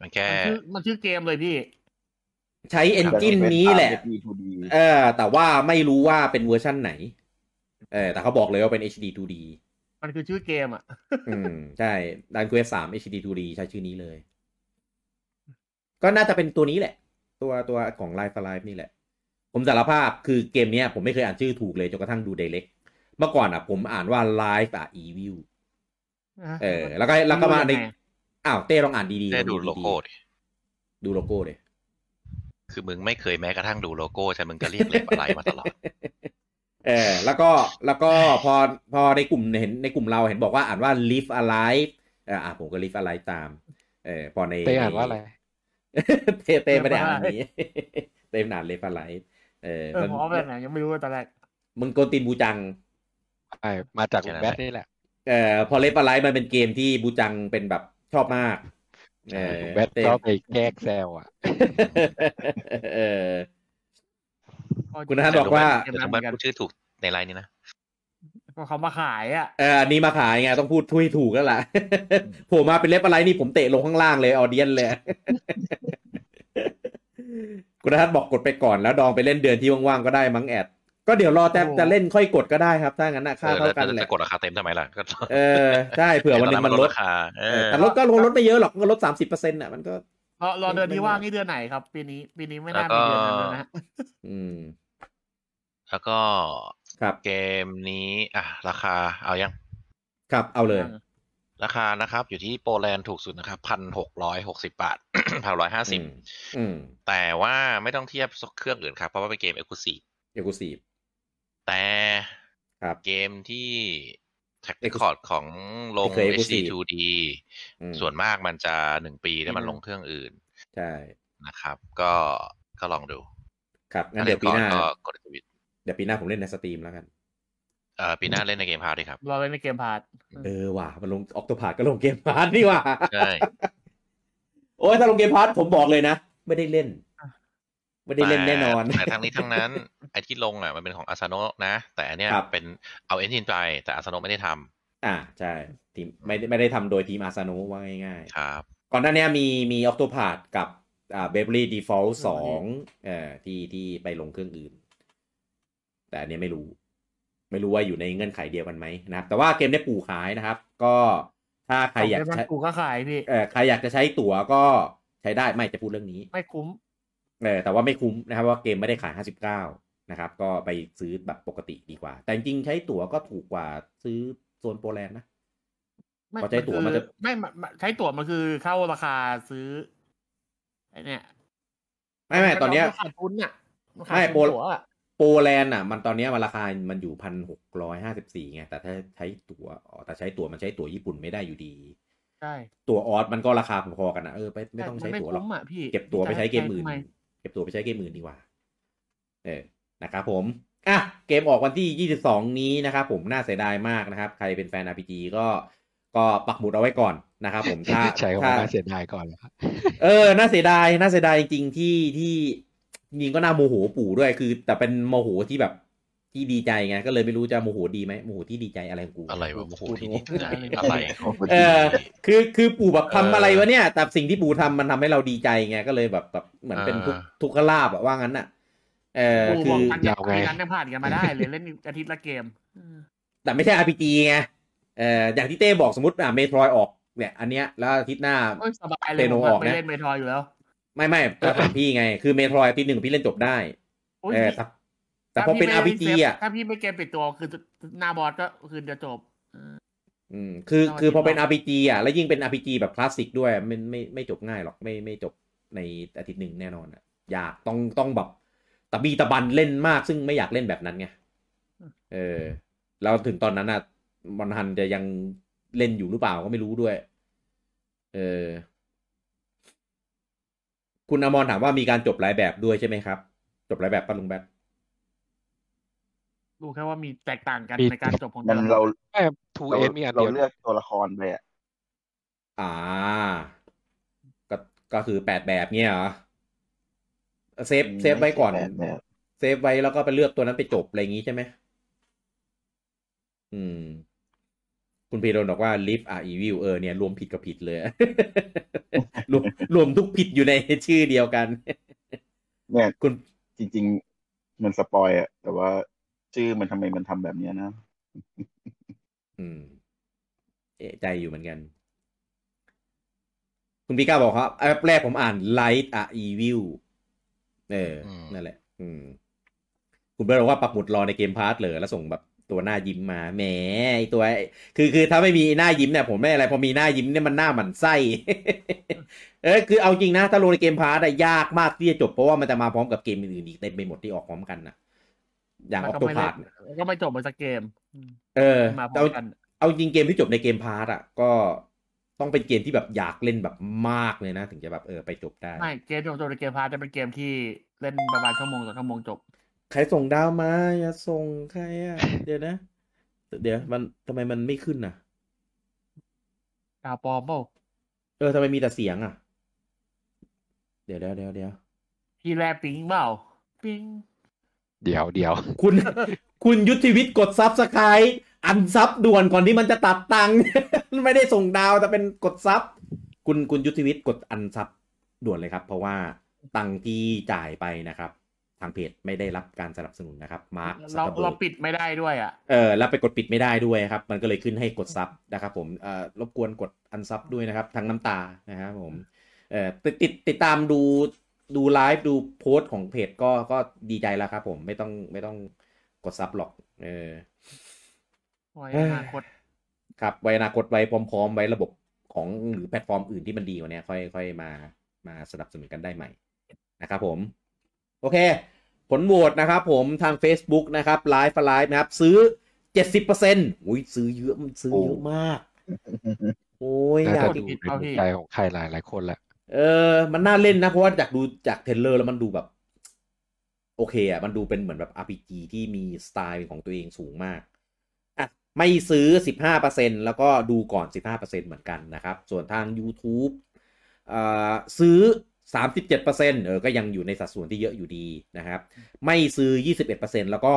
มันแค่มันชื่อมันชื่อเกมเลยพี่ ใช้ engine นี้แหละ HD 2D เออแต่ว่าไม่รู้ว่าเป็นเวอร์ชั่นไหน เออแต่เขาบอกเลยว่าเป็น HD 2D มันคือชื่อเกมอะ อืม ใช่ Dragon Quest สาม HD 2D ใช้ชื่อนี้เลย ก็น่าจะเป็นตัวนี้แหละ ตัวตัวของ Live A Live นี่แหละ ผมสารภาพคือเกมเนี้ย ผมไม่เคยอ่านชื่อถูกเลยจนกระทั่งดู Direct เมื่อก่อนอะ ผมอ่านว่า Life อะ Evil เออ แล้วก็แล้วก็มาในรู้ยังไงอ้าวเต้ลองอ่านดีๆแค่ดูๆโลโก้ดิดูโลโก้เลยคือมึงไม่เคยแม้กระทั่งดูโลโก้ใช่มึงก็เรียกเล็บอะไรมาตลอด เออแล้วก็แล้วก็พอพอในกลุ่มเห็นในกลุ่มเราเห็นบอกว่าอ่านว่า live alive เอออะผมก็ live alive ตาม เออพอในเต้อ่านว่าอะไรเต้เต้ไม่ได้อ่านนี้เต้ไม่อ่าน live alive เออเออผมเอาไปไหนยังไม่รู้เลยตอนแรกมึงโกนตีนบูจังใช่มาจากแค่ลุงนั้นแบทแหละนี่แหละเออพอ live alive มันเป็นเกมที่บูจังเป็นแบบชอบมาก เออลุงแบทเต้ก็ไปแกล้งแซวอะ เออ คุณนัทบอกว่าเกมแต่นั้ต้นองเหมือนมากันพูดชื่อถูกในไลน์นี้นะก็เขามาขายอะเอออันนี้มาขายไงต้องพูดทุยถูกแล้วล่ะโผล่มาเป็นเล็บอะไรนี่ผมเตะลงข้างล่างเลยออเดียนเลย คุณทัศน์บอกกดไปก่อนแล้วดองไปเล่นเดือนที่ว่างๆก็ได้มั้งแอดก็เดี๋ยวรอแต่โอ้จะเล่นค่อยกดก็ได้ครับถ้างั้นนะค่าเออเท่าแล้วกันแหจะละกดราคาเต็มทำไมล่ะก็เออใช่เผื่อวันหนึงมันลดราคาเอเอออแต่ลดก็ลงลดไม่เยอะหรอกก็ลดสามสิบเปอร์เซ็นต์อะมันก็ รอรอเดือนที่ว่างนี่เดือนไหนครับ ปีนี้ ปีนี้ไม่น่ามีเดือนนั้นแล้วนะอืม แล้วก็ครับเกมนี้ อะ ราคาเอายัง ครับเอาเลย ราคานะครับ อยู่ที่โปแลนด์ถูกสุดนะครับพันหกร้อยหกสิบาทพันร้อยห้าสิบอืมอืมแต่ว่าไม่ต้องเทียบเครื่องอื่นครับ เพราะว่าเป็นเกม exclusive exclusive แต่ครับเกมที่ track record ของลงที่เคย Exclusive HD2D อืมส่วนมากมันจะหนึ่งปีแล้วมันอืมลงเครื่องอื่น ใช่นะครับ ก็ก็ลองดู ครับงั้นเดี๋ยวปีหน้าก็กดสวิตเดี๋ยวปีหน้าผมเล่นใน stream แล้วกันเอ่อปีหน้าเล่นใน Game Pass ดีครับรอเล่นใน Game Passเออว่ะมันลง Octopath ก็ลง Game Pass นี่ว่ะใช่โอ้ยถ้าลง Game Pass ผมบอกเลยนะ ไม่ได้เล่น ไม่ได้เล่นแน่นอน แต่ทั้งนี้ทั้งนั้น ไอ้ที่ลงอะมันเป็นของอาซาโนะนะ แต่อันเนี้ยครับเป็นเอา engine ไป แต่อาซาโนะไม่ได้ทำอ่าใช่ทีมไม่ได้ไม่ได้ทำโดยทีมอาซาโนะว่าง่ายๆครับก่อนหน้านี้มีมี Octopath กับอ่า Bravely Default สองเอ่อที่ที่ไปลงเครื่องอื่น แต่อันเนี้ยไม่รู้ ไม่รู้ว่าอยู่ในเงื่อนไขเดียวกันไหมนะครับ แต่ว่าเกมได้ปู่ขายนะครับ ก็ถ้าใครอยากของเกมใช้นั้นกูก็ขายพี่เออใครอยากจะใช้ตั๋วก็ใช้ได้ไม่จะพูดเรื่องนี้ ไม่คุ้ม เออแต่ว่าไม่คุ้มนะครับว่าเกมไม่ได้ขาย 59 นะครับ ก็ไปซื้อแบบปกติดีกว่า แต่จริงๆใช้ตั๋วก็ถูกกว่าซื้อโซนโปแลนด์นะไม่พอใช้ตั๋วมันจะคือไม่มันมันใช้ตั๋วมันคือเข้าราคาซื้อไอเนี่ยไม่ไม่ตอนเนี้ยมัขาดทุนอะนขาดไม่ทุนโปรตั๋วอะโปแลนด์อะ มันตอนเนี้ยมันราคา มันอยู่พันหกร้อยห้าสิบสี่ไง แต่ถ้าใช้ตั๋วอ๋อแต่ใช้ตั๋วมันใช้ตั๋วญี่ปุ่นไม่ได้อยู่ดี ใช่ ตั๋วออสมันก็ราคาพอๆกันนะเออ ไม่ไม่ต้องมันใช้ไม่ตั๋วหรอกคุ้มอะพี่เก็บตั๋วไปใช้เกมอื่นทำไเก็บตั๋วไปใช้เกมอื่นดีกว่า เออนะครับผมอะเกมออกวันที่ 22 นี้นะครับผมน่าเสียดายมากนะครับ ใครเป็นแฟน RPG ก็ก็ปักหมุดเอาไว้ก่อนนะครับผมถ้าใช้คำถ้าว่าน่าเสียดายก่อนแล้วเออ น่าเสียดาย น่าเสียดายจริงๆที่ที่จริงๆก็น่าโมโหปู่ด้วย คือ แต่เป็นโมโหที่แบบ ที่ดีใจไงก็เลยไม่รู้จะโมโหดีไหมโมโหที่ดีใจอะไรของกูอะไรวะโมโหพูดที่งดีงใจอะไรเออคือคือปู่แบบเออทำอะไรวะเนี่ย แต่สิ่งที่ปู่ทำมันทำให้เราดีใจไงก็เลยแบบแบบเหมือนเป็นทุกอ่าทุกขลาบอะว่างั้นอะเออกูคืบอกอกันยาวไงปีนั้นยังผ่านกันมาได้เลยเล่นอาทิตย์ละเกมแต่ไม่ใช่ RPG ไงเอออย่างที่เต้บอกสมมติอะเมโทรออกเนี่ยอันเนี้ยแล้วอาทิตย์หน้าโอ้ยสบายเลยเปโนผมออกไปนะเล่นเมทรอยอยู่แล้ว ไม่ไม่ก็ถามพี่ไง คือเมโทรอาทิตย์หนึ่งพี่เล่นจบได้โอ้ยเออ แต่แต่พอเป็นถ้าพี่ RPG ไม่อะถ้าพี่ไม่เกมปิดตัวคือหน้าบอสก็คือเดี๋ยวจบเอออืมคือเอาคือพอเป็นอาทิตย์ RPG อะ แล้วยิ่งเป็น RPG แบบคลาสสิกด้วยมันไม่ไม่จบง่ายหรอกไม่ไม่จบในอาทิตย์หนึ่งแน่นอนอะอยากต้องต้องแบบตะบีตะบันเล่นมากซึ่งไม่อยากเล่นแบบนั้นไงเออแล้วถึงตอนนั้นอะมอนฮันจะยังเล่นอยู่หรือเปล่าก็ไม่รู้ด้วย เออ คุณอมรถามว่ามีการจบหลายแบบด้วยใช่ไหมครับ จบหลายแบบปะลุงแบท รู้แค่ว่ามีแตกต่างกันมีในการจบของมันแต่ละเราแค่ทูเราเอ็มีอันเราเดียวเลือกตัวละครไปอะอ่า ก็ก็คือแปดแบบเนี้ยเหรอ save save ไว้ก่อนไม่ใช่แบบ save ไว้แล้วก็ไปเลือกตัวนั้นไปจบอะไรอย่างงี้ใช่ไหมอืม คุณพีโดนบอกว่า live are evil เออเนี่ย รวมผิดกับผิดเลยรวมรวมทุกผิดอยู่ในชื่อเดียวกัน เนี่ยคุณจริง ๆ มัน spoil อะแต่ว่า ชื่อมันทำไมมันทำแบบเนี้ยนะ อืม เอะใจอยู่เหมือนกัน คุณพีก้าบอกครับแอปแรกผมอ่าน light are evil เอออม นั่นแหละ อืม คุณเบิร์ดบอกว่าปักหมุดรอในเกมพาร์ทเลยแล้วส่งแบบตัวหน้ายิ้มมาแหมไอตัวคือคือถ้าไม่มีหน้ายิ้มเนี่ยผมไม่อะไรพอมีหน้ายิ้มเนี่ยมันหน้าหมันไส้ เออคือเอาจริงนะถ้าลงในเกมพาร์ทอะยากมากที่จะจบเพราะว่ามันจะมาพร้อมกับเกมอื่นๆอีกเต็มไปหมดที่ออกพร้อมกันนะ อย่างอมันอกก็ตัวไม่พาเล่ร์นทก็ไม่จบเหมือนสักเกมอืเออมาพร้อมกันเอาจริงเกมที่จบใน Game Pass อะ ก็ต้องเป็นเกมที่แบบอยากเล่นแบบมากเลยนะ ถึงจะแบบเออไปจบได้ไม่เกมจบจบใน Game Pass จะเป็นเกมที่เล่นประมาณชั่วโมงต่อชั่วโมงจบ ใครส่งดาวมาอย่าส่งใครอะเดี๋ยวนะ เดี๋ยวมันทำไมมันไม่ขึ้นอะดาวปลอมเปล่าเออทำไมมีแต่เสียงอะ เดี๋ยวเดี๋ยวเดี๋ยวเดี๋ยวพี่ lag ping เปล่า ping เดี๋ยวเดี๋ยวคุณคุณยุทธวิทย์กด subscribe unsub ด่วนก่อนที่มันจะตัดตังค์ไม่ได้ส่งดาวแต่เป็นกด sub คุณคุณยุทธวิทย์กด unsub ด่วนเลยครับ เพราะว่าตังค์ที่จ่ายไปนะครับ ทางเพจไม่ได้รับการสนับสนุนนะครับมาร์คเราเราปิดไม่ได้ด้วยอะเออแล้วไปกดปิดไม่ได้ด้วยครับ มันก็เลยขึ้นให้กด sub นะครับผมเอ่อรบกวนกด unsub ด้วยนะครับทั้งน้ำตานะครับผมเอ่อติดติดติดตามดู ดูไลฟ์ดูโพสต์ของเพจก็ก็ดีใจแล้วครับผมไม่ต้องไม่ต้องกด sub หรอก เออไว้อนาคต ครับไว้อนาคตไว้พร้อม ๆ ไว้ระบบของหรือแพลตฟอร์มอื่นที่มันดีกว่านี้ค่อยค่อยมามาสนับสนุนกันได้ใหม่นะครับผม โอเค ผลโหวตนะครับผมทาง Facebook นะครับไลฟ์ไลฟ์นะครับ ซื้อ70%อุ้ยซื้อเยอะมันซื้อเยอะมาก โอ้ยอน่ายากจะดูในดวงใจของใครหลายหลายคนแหละ เออ มันน่าเล่นนะ เพราะว่าจากดูจากเทรลเลอร์แล้วมันดูแบบ โอเคอะ มันดูเป็นเหมือนแบบ RPG ที่มีสไตล์ของตัวเองสูงมากอะไม่ซื้อ 15%แล้วก็ดูก่อน 15%เหมือนกันนะครับ ส่วนทาง YouTube เอ่อซื้อ 37%เออก็ยังอยู่ในสัดส่วนที่เยอะอยู่ดีนะครับ ไม่ซื้อ 21%แล้วก็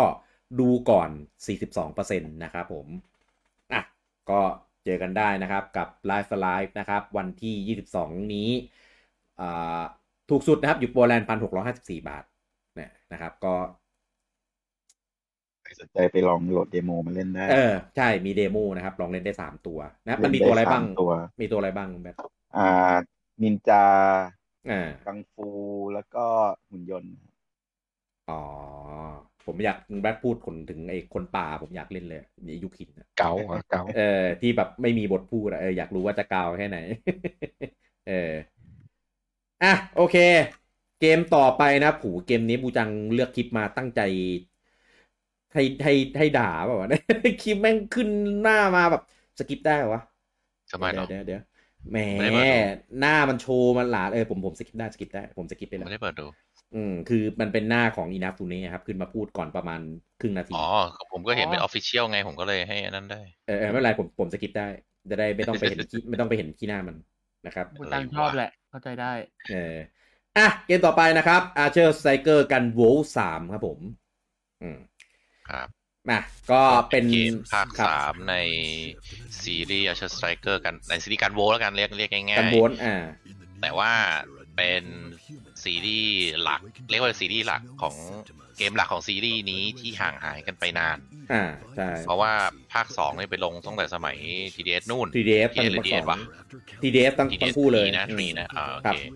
ดูก่อน 42%นะครับผมอะก็เจอกันได้นะครับกับ Live for Live นะครับ วันที่ 22 นี้อ่า ถูกสุดนะครับ อยู่โปรแลนด์พันหกร้อยห้าสิบสี่บาทเนี่ยนะครับ ก็ใครสนใจไปลองโหลดเดโมมาเล่นได้ เออ ใช่ มีเดโมนะครับ ลองเล่นได้สามตัวนะครับ มันมีตัวอะไรบ้างเล่นด้สมตัวมีตัวอะไรบ้างคุณแบทอ่า นินจา อ่า กังฟู แล้วก็หุ่นยนต์ อ๋อ ผมอยากคุณแบทพูดคนถึงไอ้คนป่า ผมอยากเล่นเลยนี่ยุคินอะเก๋าอะเก๋าเออ ที่แบบไม่มีบทพูดอะเออ อยากรู้ว่าจะกาวแค่ไหน เออ อะโอเค เกมต่อไปนะผูเกมนี้บูจังเลือกคลิปมาตั้งใจ ให้ให้ให้ด่าเปล่าวะคลิปแม่งขึ้นหน้ามาแบบสกิปได้เหรอวะทำไมเนาะเดี๋ยวเดี๋ยวแหมไม่ได้เปิดดูหน้ามันโชว์มันหลาเออผมผม skip ได้ skip ได้ผม skip ไปแล้วไม่ได้เปิดดูอืมคือมันเป็นหน้าของอินาฟูเน่ครับ ขึ้นมาพูดก่อนประมาณครึ่งนาที อ๋อ ผมก็เห็นเป็นอ๋อออฟฟิเชียลไงผมก็เลยให้อันนั้นได้เออเออไม่เป็นไรผมผม skip ได้ จะได้ไม่ต้องไปเห็นขี้ไม่ต้องไปเห็นขี้หน้ามัน นะครับคุณตังชอบแหละ เข้าใจได้ เอออะเกมต่อไปนะครับ Archer Striker กันโวลสามครับผม อืมครับมาก็เป็นเกมภาคครับสามในซีรีส์ Archer Striker กันในซีรีส์การโวแล้วกันเรียกเรียกง่ายกันโวลอ่าๆแต่ว่าเป็นซีรีส์หลัก เรียกว่าซีรีส์หลักของ เกมหลักของซีรีส์นี้ที่ห่างหายกันไปนาน อ่าใช่เพราะว่าภาคสองเนี่ยไปลงตั้งแต่สมัย TDS นู่น TDF ตั้ง TDS หรือแต่ TDS สอวะง TDF ตั้งทั้งคู่เลยนะอืมทรีนะอ่าโอครัเคบ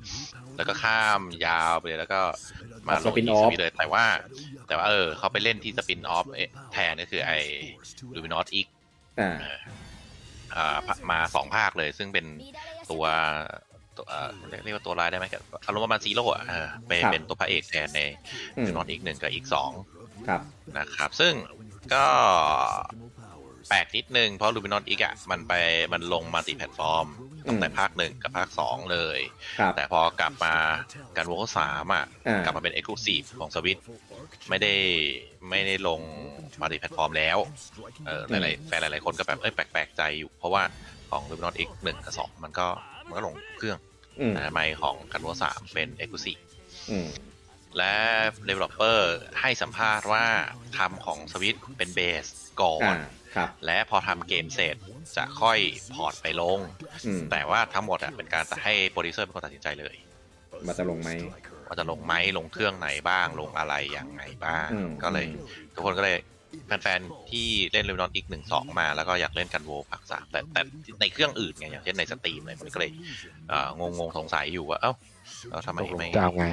แล้วก็ข้ามยาวไปเลยแล้วก็มาลงสปินที่ออสฟวีเลยแต่ว่า แต่ว่าเออเขาไปเล่นที่สปินออฟแทนก็คือไอ้ลูมินอสอีกอ่าอ่ามาสองภาคเลยซึ่งเป็นตัว ตัวเอ่อเรียกว่าตัวร้ายได้ไหมครับอารมณ์ประมาณซีโร่อะเออเป็นครับเป็นตัวพระเอกแทนในอืมลูมินอสอีกหนึ่งกับอีกสองครับนะครับ ซึ่งก็แปลกนิดนึง เพราะลูมินอสอีกอะมันไปมันลงมัลติแพลตฟอร์มตั้งแต่ภาคหนึ่งกับภาคสองเลยครับแต่พอกลับมาการวอลสามอะอ่ากลับมาเป็น e x c l u s i v e ของสวิตไม่ได้ไม่ได้ลงมัลติแพลตฟอร์มแล้วเออหลายๆแฟนหลายๆคนก็แบบเอ้ยแปลกๆใจอยู่ เพราะว่าของ l u m i n o s X หนึ่งกับสองมันก็มันก็ลงเครื่อง อืมแต่ทำไมของการวอลสามเป็น e x c l u s i v e อืมและ developer ให้สัมภาษณ์ว่าทำของสวิตเป็นเบสก่ออ่านครับและพอทำเกมเสร็จจะค่อย port ไปลงอืมแต่ว่าทั้งหมดอะเป็นการให้โปรดิวเซอร์เป็นคนตัดสินใจเลยมาจะลงไหมว่าจะลงไหมลงเครื่องไหนบ้างลงอะไรยังไงบ้างอืมก็เลย ทุกคนก็เลย แฟนๆ ที่เล่น Luminous iX หนึ่งสองมา แล้วก็อยากเล่น Gunvolt ภาคสามแต่แต่ในเครื่องอื่นไงอย่างเช่นใน Steam เลยมันก็เลยเอ่องงงๆสงสัยอยู่ว่า เอ้าแล้วทำไมตกลงไม่จะเอาไง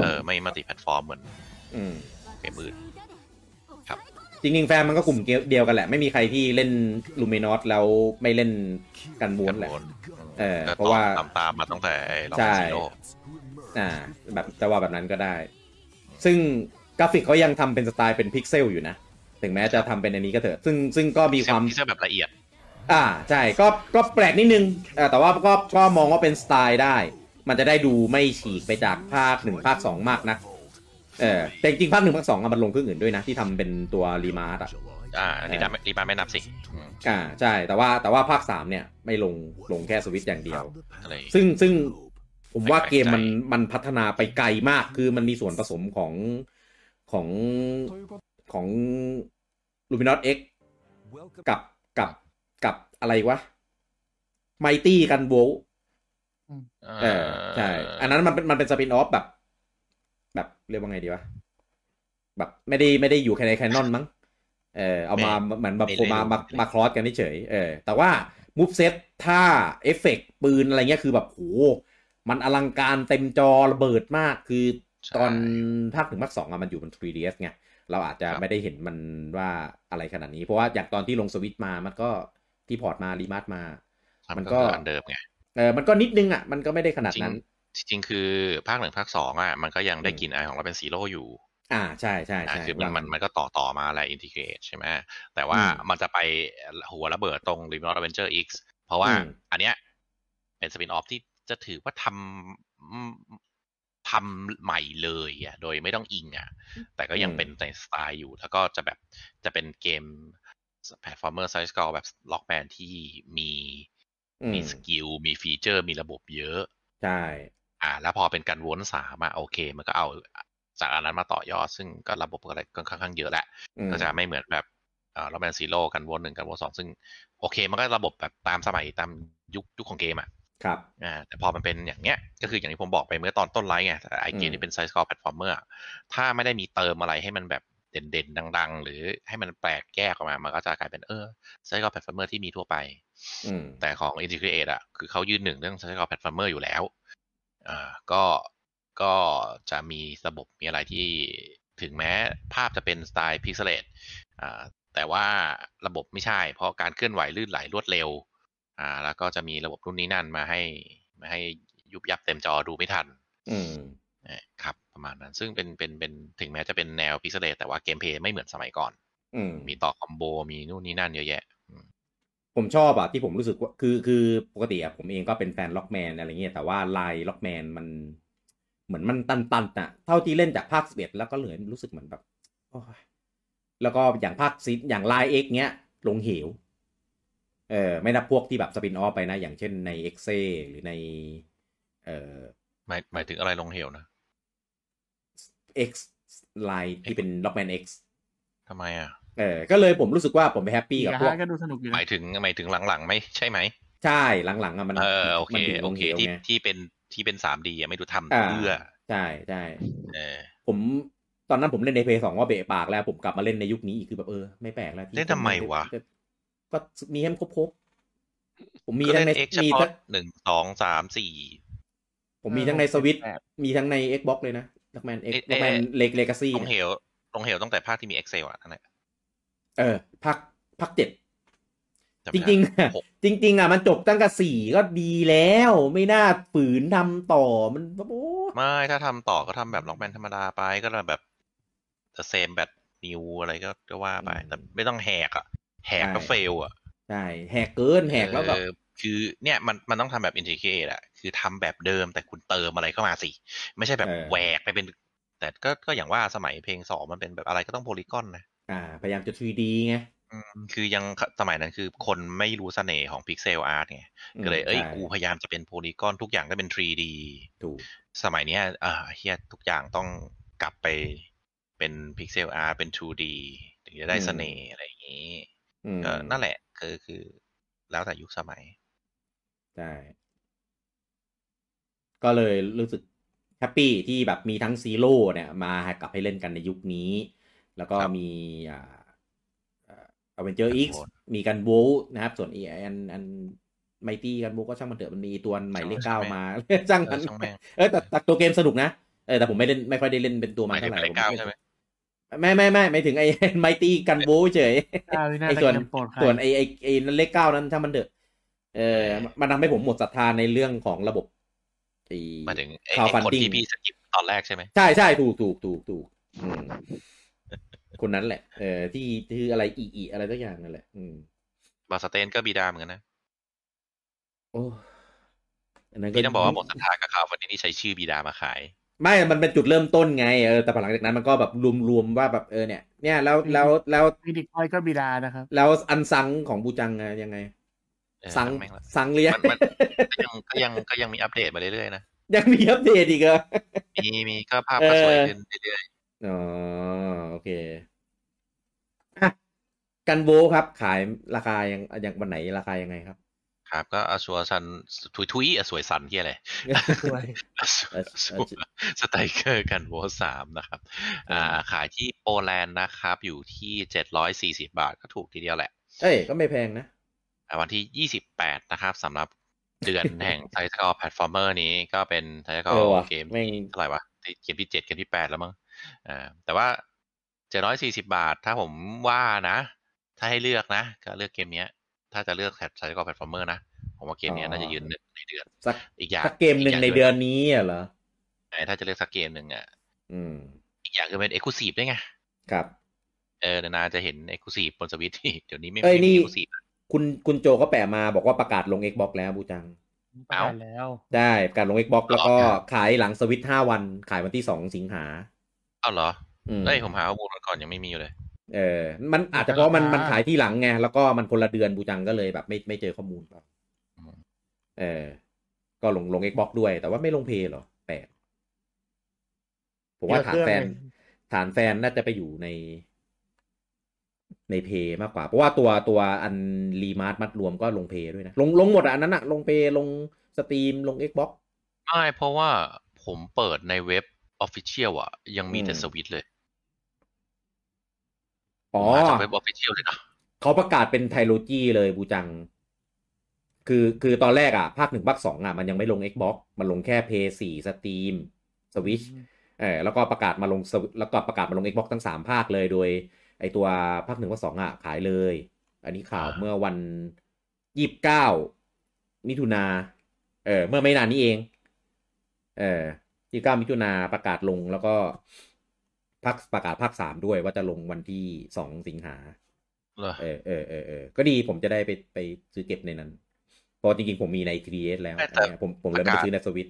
เออไม่ multiplatform เหมือนอืมเกมอื่นจริงๆ แฟนมันก็กลุ่มเดียวกันแหละ ไม่มีใครที่เล่น Luminous แล้วไม่เล่น Gunvolt แหละเออก็เพราะว่าตามตามๆมาตั้งแต่ Rockman Zero อ่า แบบจะว่าแบบนั้นก็ได้ ซึ่งกราฟิกเขายังทำเป็นสไตล์เป็นพิกเซลอยู่นะ ถึงแม้จะทำเป็นอันนี้ก็เถอะ ซึ่งซึ่งก็มีความที่จะแบบละเอียด อ่าใช่ก็ก็แปลกนิดนึงอ่าแต่ว่าก็ก็มองว่าเป็นสไตล์ได้ มันจะได้ดูไม่ฉีกไปจากภาคหนึ่งภาคสองมากนะเออแต่จริงๆภาคหนึ่งภาคสองอะมันลงเครื่องอื่นด้วยนะ ที่ทำเป็นตัว remaster อะอ่าอันนี้นะรีบาไม่นับสิอืมอ่าใช่แต่ว่าแต่ว่าภาคสามเนี่ยไม่ลงลงแค่สวิตช์อย่างเดียวอะไรซึ่งซึ่งผมว่าแปลกใจเกมมันมันพัฒนาไปไกลมากคือมันมีส่วนผสมของของ ของ Luminous iX กับกับกับอะไรวะ Mighty Gunvoltเออใช่ อันนั้นมันเป็นมันเป็น spin-off แบบ แบบเรียกว่าไงดีวะ แบบไม่ได้ไม่ได้อยู่แค่ใน canon มั้ง เออเอามาเหมือนแบบไม่โคมาได้มามา cross กันเฉยๆเออ แต่ว่า moveset ท่าเอฟเฟกปืนอะไรเงี้ยคือแบบโหมันอลังการเต็มจอระเบิดมากคือตอนภาคถึงภาคสองอะมันอยู่บน 3DS ไง เราอาจจะไม่ได้เห็นมันว่าอะไรขนาดนี้ เพราะว่าอย่างตอนที่ลงสวิตช์มามันก็ที่พอร์ตมารีมาร์มา มัมันนก็ก็คืออันเดิมไงเออมันก็นิดนึงอะมันก็ไม่ได้ขนาดนั้น จริงๆคือภาคหนึ่งภาคสองอะมันก็ยังได้อืมกลินไอายของเราเป็นซีโร่อยู่ อ่าใช่ใช่อ่าใช่คือมันว่ามันมันก็ต่อต่อมาอะไรอินทิเกรตใช่ไหมแต่ว่าอืมมันจะไปหัวระเบิดตรง r e m o t e Adventure X เพราะว่าอืมอันเนี้ยเป็นสปินออฟที่จะถือว่าทำอืม ทำใหม่เลยอะโดยไม่ต้องอิงอะ แต่ก็ยังเป็นในสไตล์อยู่ แล้วก็จะแบบจะเป็นเกม platformer side-scroll แบบ Rockman ที่มีอืมมี skill มี feature มีระบบเยอะ ใช่ อ่า แล้วพอเป็น Gunvolt สามอะโอเค มันก็เอาจากอันนั้นมาต่อยอด ซึ่งก็ระบบอะไรก็ค่อนข้างเยอะแหละอืมก็จะไม่เหมือนแบบอ่า Rockman Zero Gunvolt หนึ่ง Gunvolt สองซึ่ง โอเค มันก็ระบบแบบตามสมัยตามยุคยุคของเกมอะ ครับอ่าแต่พอมันเป็นอย่างเนี้ย ก็คืออย่างที่ผมบอกไปเมื่อตอนต้นไลฟ์ไงแต่ไอเกมอืมที่เป็น side-scroll platformerถ้าไม่ได้มีเติมอะไรให้มันแบบเด่นๆ ดัง ๆ หรือให้มันแปลกแยกออกมา มันก็จะกลายเป็นเออ side-scroll platformer ที่มีทั่วไปอืมแต่ของ Inti Creates อะคือเขายืนหนึ่งเรื่อง side-scroll Platformer อยู่แล้วอ่าก็ก็จะมีระบบมีอะไรที่ถึงแม้ภาพจะเป็นสไตล์ Pixelate อ่าแต่ว่าระบบไม่ใช่ เพราะการเคลื่อนไหวลื่นไหลรวดเร็ว อ่า แล้วก็จะมีระบบนู่นนี่นั่นมาให้มาให้ยุบยับเต็มจอดูไม่ทัน อืมนะครับประมาณนั้น ซึ่งเป็นเป็นเป็นถึงแม้จะเป็นแนว Pixelate แต่ว่า gameplay ไม่เหมือนสมัยก่อน อืมมีต่อ combo มีนู่นนี่นั่นเยอะแยะอืมผมชอบอะที่ผมรู้สึกว่าคือคือปกติอะผมเองก็เป็นแฟนล็อกแมนอะไรเงี้ยแต่ว่าลายล็อกแมนมัน เหมือนมันตันตันๆอะเท่าที่เล่นจากภาคสิบเอ็ดแล้วก็เหลือรู้สึกเหมือนแบบโอ้ยแล้วก็อย่างภาคซิอย่างลายเอ็กเนี้ยลงเหว เออไม่นับพวกที่แบบสปินออฟไปนะ อย่างเช่นใน e x e หรือใน เอ่อหมายหมายถึงอะไรลงเหวนะ X Line ที่เป็น Lockman X ทำไมอะ เออ ก็เลยผมรู้สึกว่าผมไปแฮปปี้ปีกับกับพวกฮาร์ดก็ดูสนุกอยู่หนะมายถึงหมายถึงหลังๆไม่ใช่ไหม ใช่หลังๆอะมันเออโอเคมันถึงลโองเคเหวที่ไงที่เป็นที่เป็นสามดีไม่ดูทำอ่าเพื่อ ใช่ใช่เออ ผมตอนนั้นผมเล่นในเพย์สองว่าเบะปากแล้วผมกลับมาเล่นในยุคนี้อีกคือแบบเออไม่แปลกแล้วที่เล่นทำไมวะ ก็มีให้มันครบๆผมมีก็ทั้งเล่ในนเอ็กซ์เฉมีพาะทั้งหนึ่งสองสามสี่ผมมีทั้งในสวิตแบบมีทั้งใน Xbox เลยนะล็อกแมน X เอ๊ะล็อกแมนเอ๊ะเลกเลกาซี่ลงเหวลงเหวตั้งแต่ภาคที่มี Excel อะนั่นแหละเออพักพักเจ็ดจำจไม่ได้ริงๆอะหกจริงๆอะมันจบตั้งแต่สี่ก็ดีแล้ว ไม่น่าฝืนทำต่อมันแบบโอ้ไม่ถ้าทำต่อก็ทำแบบล็อกแมนธรรมดาไปก็แบบ the same แบบ new อะไรก็ก็ว่าไปแต่ไม่ต้องแหกอะ แหกก็ fail อะใช่แหกเกินแหกแล้วแบบเออคือเนี่ยมันมันต้องทำแบบ Inti Creates อะคือทำแบบเดิมแต่คุณเติมอะไรเข้ามาสิ ไม่ใช่แบบเออแหวกไปเป็น แต่ก็ก็อย่างว่าสมัยเพลย์สองมันเป็นแบบอะไรก็ต้อง polygon นะอ่า พยายามจะ 3D ไงอืมคือยังสมัยนั้นคือคนไม่รู้เสน่ห์ของ pixel art ไงก็เลยเอ้ยใช่กูพยายามจะเป็น polygon ทุกอย่างได้เป็น 3D ถูกสมัยเนี้ยอ่าเฮียทุกอย่างต้องกลับไปเป็น pixel art เป็น 2D ถึงจะได้เสน่ห์อะไรอย่างนี้อืม ก็นั่นแหละ คือคือแล้วแต่ยุคสมัยใช่ก็เลยรู้สึก happy ที่แบบมีทั้งซีโร่เนี่ยมากลับให้เล่นกันในยุคนี้ แล้วก็ครับมีอ่าอเวนเจอร์กันอีกโวลมี Gunvolt นะครับ ส่วนอีอันอันไมตี้กันโวลก็ช่างมันเถอะมันมีตัวใหม่เลขเก้ามาช่างเอมัอนช่างแม่งเออแต่แต่ตัวเกมสนุกนะเออแต่ผมไม่เล่นไม่ค่อยได้เล่นเป็นตัวหมัมานยถึเท่างไหร่เลขเก้าใช่ไหม ไม่ไม่ไม่ไม่ถึงไอ้ไมตี้กันโวลเฉยอ่าวินาไอ้ศส่วนเกมโปรดใครส่วนไอ้ไอ้ไอ้นั่นเลขเก้านั้นถ้ามันเดอะเออมันทำให้ผมหมดศรัทธาในเรื่องของระบบไอ้หมายถึงไอ้คาวไอ้ฟันคนดิ้งที่พี่สกิปตอนแรกใช่ไหมใช่ใช่ถูกถูกถูกถูกอืมคนนั้นแหละ เออที่ที่อะไรอีอีอะไรสักอย่างนั่นแหละ อืมบาสเตนก็บีดาเหมือนกันนะโอ้อันนั้นพี่ต้องบอกว่าหมดศรัทธากับข่าววันนี้นี่ใช้ชื่อบีดามาขาย ไม่ มันเป็นจุดเริ่มต้นไง เออ แต่พอหลังจากนั้นมันก็แบบรวมๆว่าแบบเออเนี่ย เนี่ยแล้วแล้วแล้ววิดิคอยก็บิดานะครับ แล้วอันซังของบูจังอะยังไงเออซังแม่งละซังเรียมันมันก็ยังก็ยังก็ยังมีอัปเดตมาเรื่อยๆนะ ยังมีอัปเดตอีกเหรอมีมีก็ภาพก็สวยขึ้นเรื่อยอ๋อโอเคอะกันโวครับขายราคายังยังวันไหนราคายังไงครับๆ ครับ ก็อาชัวซันทุยทุยๆอะสวยสันที่อะไรสวยอาชัวเอออาชัวสไตรเกอร์กันโวสามนะครับอ่าขายที่โปแลนด์นะครับ อยู่ที่เจ็ดร้อยสี่สิบาทก็ถูกทีเดียวแหละ เอ้ย ก็ไม่แพงนะอ่าวันที่28นะครับสำหรับเดือนแห่งไทท l แพลตฟอร์เมอร์นี้ก็เป็นไททเออ l ว่ะเกมแม่งที่เท่าไหร่วะที่เกมที่7เกมที่8แล้วมั้งอ่าแต่ว่า740บาทถ้าผมว่านะ ถ้าให้เลือกนะ ก็เลือกเกมเนี้ย ถ้าจะเลือกไทท l แพลตฟอร์เมอร์นะ ผมว่าเกมเนี้ยน่าจะยืนหนึ่งในเดือนสักอีกอย่างสักเกมหนึ่งในเดือนนี้อะเหรอใช่ถ้าจะเลือกสักเกมหนึ่งอะอืมอีกอย่างคือเป็น exclusive ด้วยไง ครับ เออนานๆจะเห็น exclusive บนสวิตที่เดี๋ยวนี้ไม่เอ้ยไม่มีนี่ exclusiveีฟคุณคุณโจก็แปะมาบอกว่าประกาศลง Xbox แล้วบูจังเอ้ากาศแล้ว ได้ประกาศลง Xbox แล้วก็อ๋อขายหลังสวิตห้าวัน ขายวันที่สองสิงหาเอ้าเหรออืมเอ้ยผมหาข้อมูลมาก่อนยังไม่มีอยู่เลย เออ มันอาจจะเพราะมันมันขายที่หลังไง แล้วก็มันคนละเดือนบูจังก็เลยแบบไม่ไม่เจอข้อมูลเปล่าอืมเออ ก็ลงลง Xbox ด้วย แต่ว่าไม่ลงเพย์หรอแปลกผมว่าฐานแฟน ฐานแฟนน่าจะไปอยู่ใน ในเพย์มากกว่า เพราะว่าตัวตัวอันรีมาร์มัดรวมก็ลงเพลย์ด้วยนะ ลงลงหมดอะอันนั้นอะลงเพลย์ลง Steam ลง Xbox ไม่เพราะว่าผมเปิดในเว็บ official อะยังมีแต่อืมสวิตช์เลย อ๋อผมมาจากเว็บ official เลยนะเขาประกาศเป็น trilogy เลยบูจัง คือคือตอนแรกอะ ภาคหนึ่งภาคสองอะ มันยังไม่ลง Xbox มันลงแค่ PS4 Steam Switch เออแล้วก็ประกาศมาลง Swi- แล้วก็ประกาศมาลง Xbox ทั้งสามภาคเลยโดย ไอตัวภาคหนึ่งภาคสองอะ ขายเลย อันนี้ข่าวเมื่อวันยี่สิบเก้ามิถุนาเออเมื่อไม่นานนี้เอง เออยี่สิบเก้ามิถุนาประกาศลงแล้วก็ ภาคประกาศภาคสามด้วยว่าจะลงวันที่สองสิงหาเหรอเออเออเออเออก็ดีผมจะได้ไปไปซื้อเก็บในนั้นเพราะจริงๆ ผมมีใน 3ds แล้วแต่อันเนี้ยผมผมเลยไม่ประกาศไปซื้อในสวิต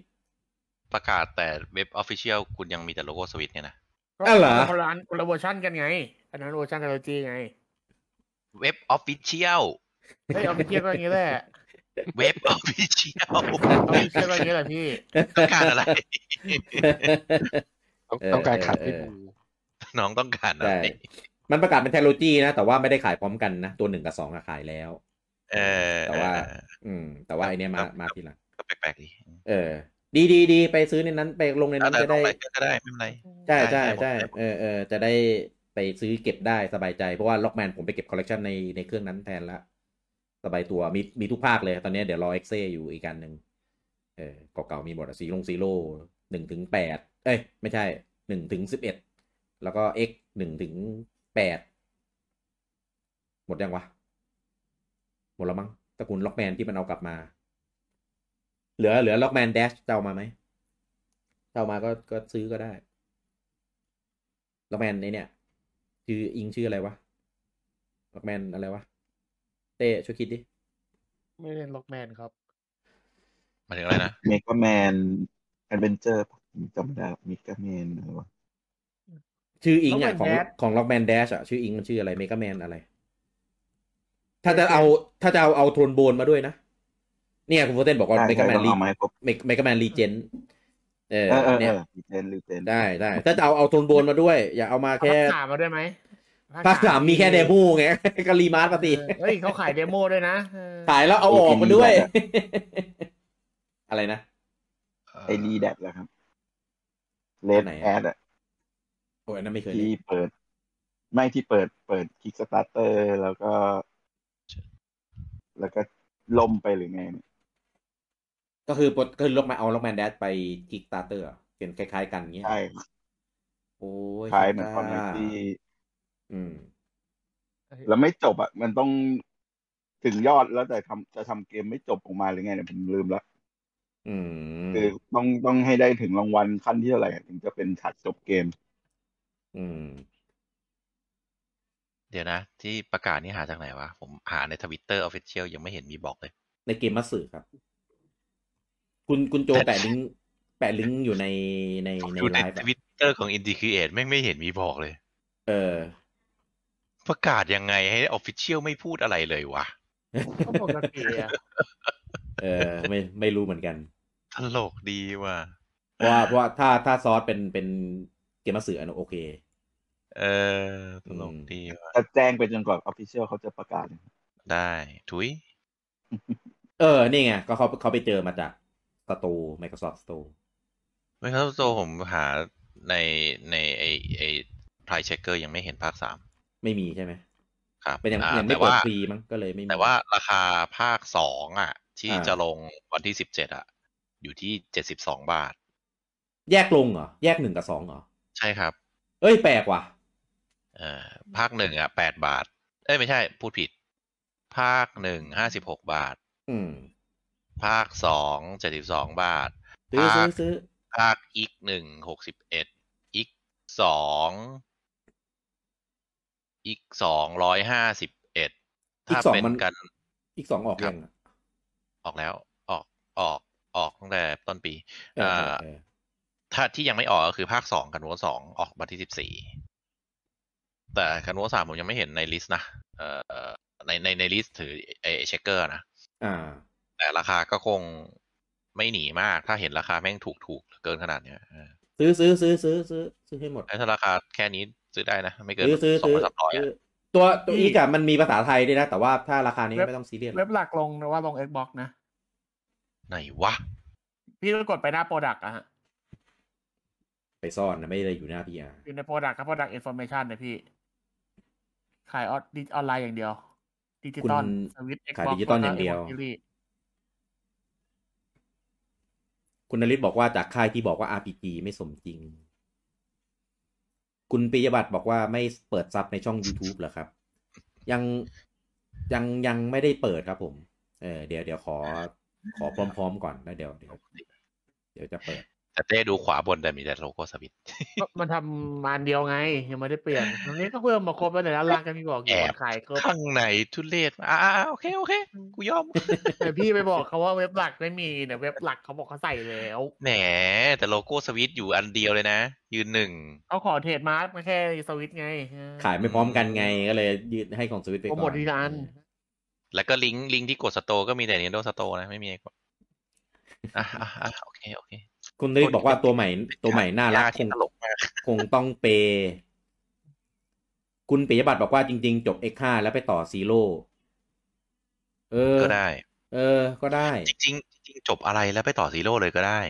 ประกาศแต่เว็บออฟฟิเชียลคุณยังมีแต่โลโก้สวิตเนี่ยนะก็อ้าวเหรอคนละอันคนละเวอร์ชันกันไง อันนั้นเวอร์ชันเทโลจีไง เว็บออฟฟิเชียลเฮ้ยเอาไปเทียบก็อย่างนี้แหละเว็บออฟฟิเชียลเอาไปเทียบก็อย่างนี้แหละพี่ต้องการอะไร ต้องเออต้องการขัดเอให้อดู น้องต้องการอะไรใช่มันประกาศเป็นเทคโนโลยีนะ แต่ว่าไม่ได้ขายพร้อมกันนะ ตัวหนึ่งกับสองอะขายแล้ว เออแต่ว่าเอออืม แต่ว่าไอเนี้ยมามาทีหลังก็แปลกๆดีเออ ดีดีดีไปซื้อในนั้นไปลงในนั้นแต่จะลได้งไปก็ได้ไม่เป็นไรใช่ใช่ได้หมดใช่ได้หมดเออเออจะได้ไปซื้อเก็บได้สบายใจ เพราะว่าล็อกแมนผมไปเก็บคอลเลกชันในในเครื่องนั้นแทนละสบายตัวมีมีทุกภาคเลย ตอนนี้เดี๋ยวรอ EXE อยู่อีกการหนึ่งเออเก่าๆมีหมดอะซีลงซีโร่หนึ่งถึงแปดเอ้ย ไม่ใช่หนึ่งถึงสิบเอ็ด แล้วก็ X หนึ่งถึงแปดหมดยังวะ หมดแล้วมั้งตระกูล Rockman ที่มันเอากลับมา เหลือเหลือ Rockman Dash จะเอามาไหมจะเอามาก็ก็ซื้อก็ได้ Rockman ไอเนี่ยชื่ออิงชื่ออะไรวะ Rockman อะไรวะเต้ช่วยคิดดิ ไม่เล่น Rockman ครับหมายถึงอะไรนะ Mega Man Adventure จำไม่ได้ Mega Man อะไรวะ ชื่ออิงอะ Lockman ของ Dash ของล็อกแมนแดชอะชื่ออิงมันชื่ออะไร Mega Man อะไร ถ้าจะเอาถ้าจะเอาเอา Tron Bonne มาด้วยนะเนี่ยคุณโฟเทนบอกว่าใช่ใช่แมนต้องเอามาให้ครบ Mega Man Legends เออเออเออเนี่ยเออ Legends Legends ได้ได้ถ้าจะเอาเอา Tron Bonne มาด้วย อย่าเอามาแค่ภาคสามมาด้วยไหมภาคสามมีแค่ demoไงก็รีมาร์ปฏิเออเฮ้ยเขาขาย demo ด้วยนะเออขายแล้วเอาออกมาด้วย อะไรนะไอรีแดดแหละครับเลดอันไหนอะแอดอะโอ้ยอันนั้นไม่เคยที่เล่นเปิด ไม่ที่เปิดเปิดคิกสตาร์เตอร์แล้วก็ แล้วก็ล่มไปหรือไงเนี่ยก็คือปลดก็คือล็อกมาเอาล็อกแมนแดชไปกิกตาเตอร์เป็นคล้าย ๆ กันอย่างเงี้ยใช่โอ้ยคล้ายเหมือนคอนเนจ้าที่อืม แล้วไม่จบอะ มันต้องถึงยอดแล้วแต่ทำจะทำเกมไม่จบออกมาหรือไงเนี่ยผมลืมละอืมคือต้องต้องให้ได้ถึงรางวัลขั้นที่เท่าไหร่อะถึงจะเป็นฉากจบเกม อืม เดี๋ยวนะ ที่ประกาศนี่หาจากไหนวะ ผมหาใน Twitter official ยังไม่เห็นมีบอกเลย ใน Gematsu ครับ คุณคุณโจแต่แปะลิงก์แปะลิงก์อยู่ในในในดูไลในฟ์ทอะวิตเตอร์ของ Indie Create ไม่งไม่เห็นมีบอกเลย เออ ประกาศยังไงให้ official ไม่พูดอะไรเลยวะก็ปกติอะเออ ไม่ไม่รู้เหมือนกัน ตลกดีว่ะ เพราะว่าเพราะว่าถ้าถ้า source เป็นเป็น Gematsu อันโอเค เออตลกอืมดีว่ะจะแจ้งไปจนกว่า official เขาจะประกาศ ได้ทุย เออ นี่ไง ก็เขาเขาไปเจอมาจากสตู Microsoft Store ไม่ครับตัวผมหาในในไอไอ price checker ยังไม่เห็นภาคสาม ไม่มีใช่ไหมครับเป็นยังอ่ายังไม่แต่เปิดว่าฟรีมั้งก็เลยไม่มี แต่ว่าราคาภาคสองอะ ที่อ่าจะลงวันที่สิบเจ็ดอะ อยู่ที่เจ็ดสิบสองบาท แยกลงเหรอ แยกหนึ่งกับสองเหรอ ใช่ครับ เอ้ยแปลกว่ะเอ่อภาคหนึ่งอะแปดบาท เอ้ยไม่ใช่ พูดผิด ภาคหนึ่งห้าสิบหกบาท อืม ภาคสองเจ็ดสิบสองบาท ซื้อภาซื้คอซื้อภาคอีกหนึ่งหกสิบเอ็ดอีกสองอีกสองร้อยห้าสิบเอ็ดอีกถ้าสองเป็นมันกัน อีกสองออกครัยับงอะออกแล้ว ออกออกออกตั้งแต่ต้นปีเออเอออ่าเออ ถ้าที่ยังไม่ออกก็คือภาคสองกันโวสองออกวันที่สิบสี่แต่กันโวสามผมยังไม่เห็นในลิสต์นะเอ่อในในในลิสต์ถือไอเช็คเกอร์นะอ่า แต่ราคาก็คงไม่หนีมาก ถ้าเห็นราคาแม่งถูกถูกๆเกินขนาดเนี้ยเออซื้อซื้อซื้อซื้อซื้อซื้อให้หมดแล้วถ้าราคาแค่นี้ซื้อได้นะ ไม่เกินซื้อซื้อสองซื้อร้อยสามร้อยซื้ออะตัวตัวอีกอะมันมีภาษาไทยด้วยนะ แต่ว่าถ้าราคานี้ไม่ต้องซีเรียสหรเว็อกบหลักลงนะว่าลง Xbox นะ ไหนวะ พี่ต้องกดไปหน้าโปรดักต์อะฮะ ไปซ่อนนะไม่ได้อยู่หน้าพีอาร์อยู่ในโปรดักต์กับโปรดักต์อินโฟเมชันนะพี่ ขายออนออนไลน์อย่างเดียวดิจิตอลสวิตขายดิจิตอลอย่างเดียว คุณนริศบอกว่าจากค่ายที่บอกว่า RPG ไม่สมจริง คุณปิยบัตรบอกว่าไม่เปิดซับในช่อง YouTube เหรอครับ ยังยังยังไม่ได้เปิดครับผม เออเดี๋ยวเดี๋ยวขอ ขอพร้อม ๆ ก่อนแล้วเดี๋ยวเดี๋ยวเดี๋ยวจะเปิด แต่เต้ดูขวาบนแต่มีแต่โลโก้สวิตช์ก็มันทำมาอันเดียวไง ยังไม่ได้เปลี่ยนตรงนี้ก็เพิ่มมาครบแล้วในด้านล่างก็มีบอกอยู่แอบว่าขายครบข้างในทุเรศอ่าโอเคโอเคกูยอมแต่พี่ไปบอกเขาว่าเว็บหลักไม่มีเนี่ยเว็บหลักเขาบอกเขาใส่แล้วแหมแต่โลโก้สวิตช์อยู่อันเดียวเลยนะ ยืนหนึ่งเอาขอ trademark มาแค่สวิตช์ไง ขายไม่พร้อมกันไงก็เลยยืดให้ของสวิตไปโปรก่อนทีละอันแล้วก็ลิงก์ลิงก์ที่กด store ก็มีแต่ Nintendo Store นะไม่มีไอ้กดอะอะอะโอเคโอเค คุณนิดบอกว่าตัวใหม่ ตัวใหม่น่ารักคที่งตลกมากคงต้องเปย์คุณปิยบัตรบอกว่าจริง ๆ จบ X5 แล้วไปต่อ Zero เออ ก็ได้ เออ ก็ได้ จริงๆจริงๆจบอะไรแล้วไปต่อ Zero เลยก็ได้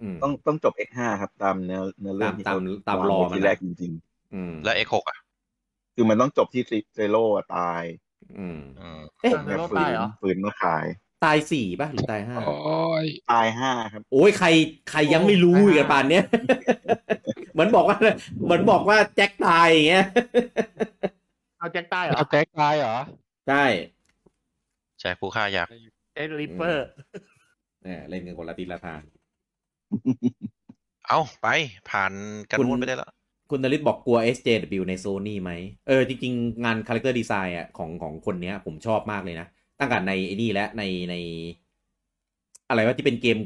อืมต้องต้องจบ X5 ครับ ตามเนื้อเนื้อเรื่องที่ตามเขตามวงรอไว้มันทีนะแรกจริงอืมแล้ว X6 อะๆคือมันต้องจบที่ Zero อะตายอืมอืมเอ๊ะ Zero ตายเหรอฝืนมาขาย ตายสี่ป่ะ หรือตายห้าโอ้ยตายห้าครับ โอ้ยใครใครยังไม่รู้อีกอะป่านเนี้ยเหมือนบอกว่าเหมือนบอกว่าแจ็คตายอย่างเงี้ยเอาแจ็คใต้เหรอเอาแจ็คตายเหรอใช่ใช่ผู้ฆ่ายักษ์ the Ripper เนี่ยเล่นกันคนละทิศละทาง เอ้าไปผ่านกันคุณนู้นไปได้แล้ว คุณนริศบอกกลัว SJW ในโซนี่ไหม เออ จริง ๆ งาน character design อะของของคนเนี้ย ผมชอบมากเลยนะ ตั้งแต่ในไอ้นี่และในใน อะไรว่าที่เป็นเกม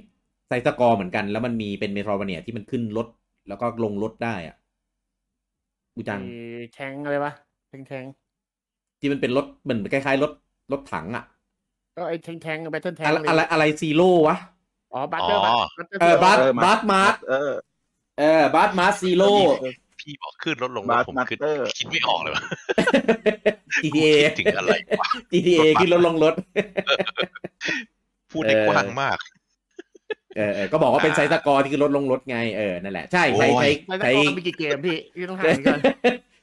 ไซส์สกอร์เหมือนกัน แล้วมันมีเป็นเมโทรวเนียที่มันขึ้นรถ แล้วก็ลงรถได้อะกูจังมีแทงอะไรปะแทงแทงที่มันเป็นรถเหมือนคล้ายๆรถรถถังอะก็ไอ้แทงแทงแบทเทิลแทงอะไรอะไรอะไรซีโร่วะอ๋อบัตเตอร์อ๋อบัตเตอร์เออบัสเออบัสมาร์เออเออบัสมาร์ซีโร่ พี่บอกขึ้นรถลงรบาถสผมมาสคิดเตอร์คิดไม่ออกเลยว่า GTA คิดถึงอะไรวะ GTA ขึ้นรถลงรถพูดได้เออกว้างมากเออเออก็บอกว่าเป็นไซส์สกอร์ที่คือรถลงรถไงเออนั่นแหละใช่ใช้โอ้ยใช้แล้วใช้ก็มีกี่เกมพี่พี่ต้องหาอีกก่อน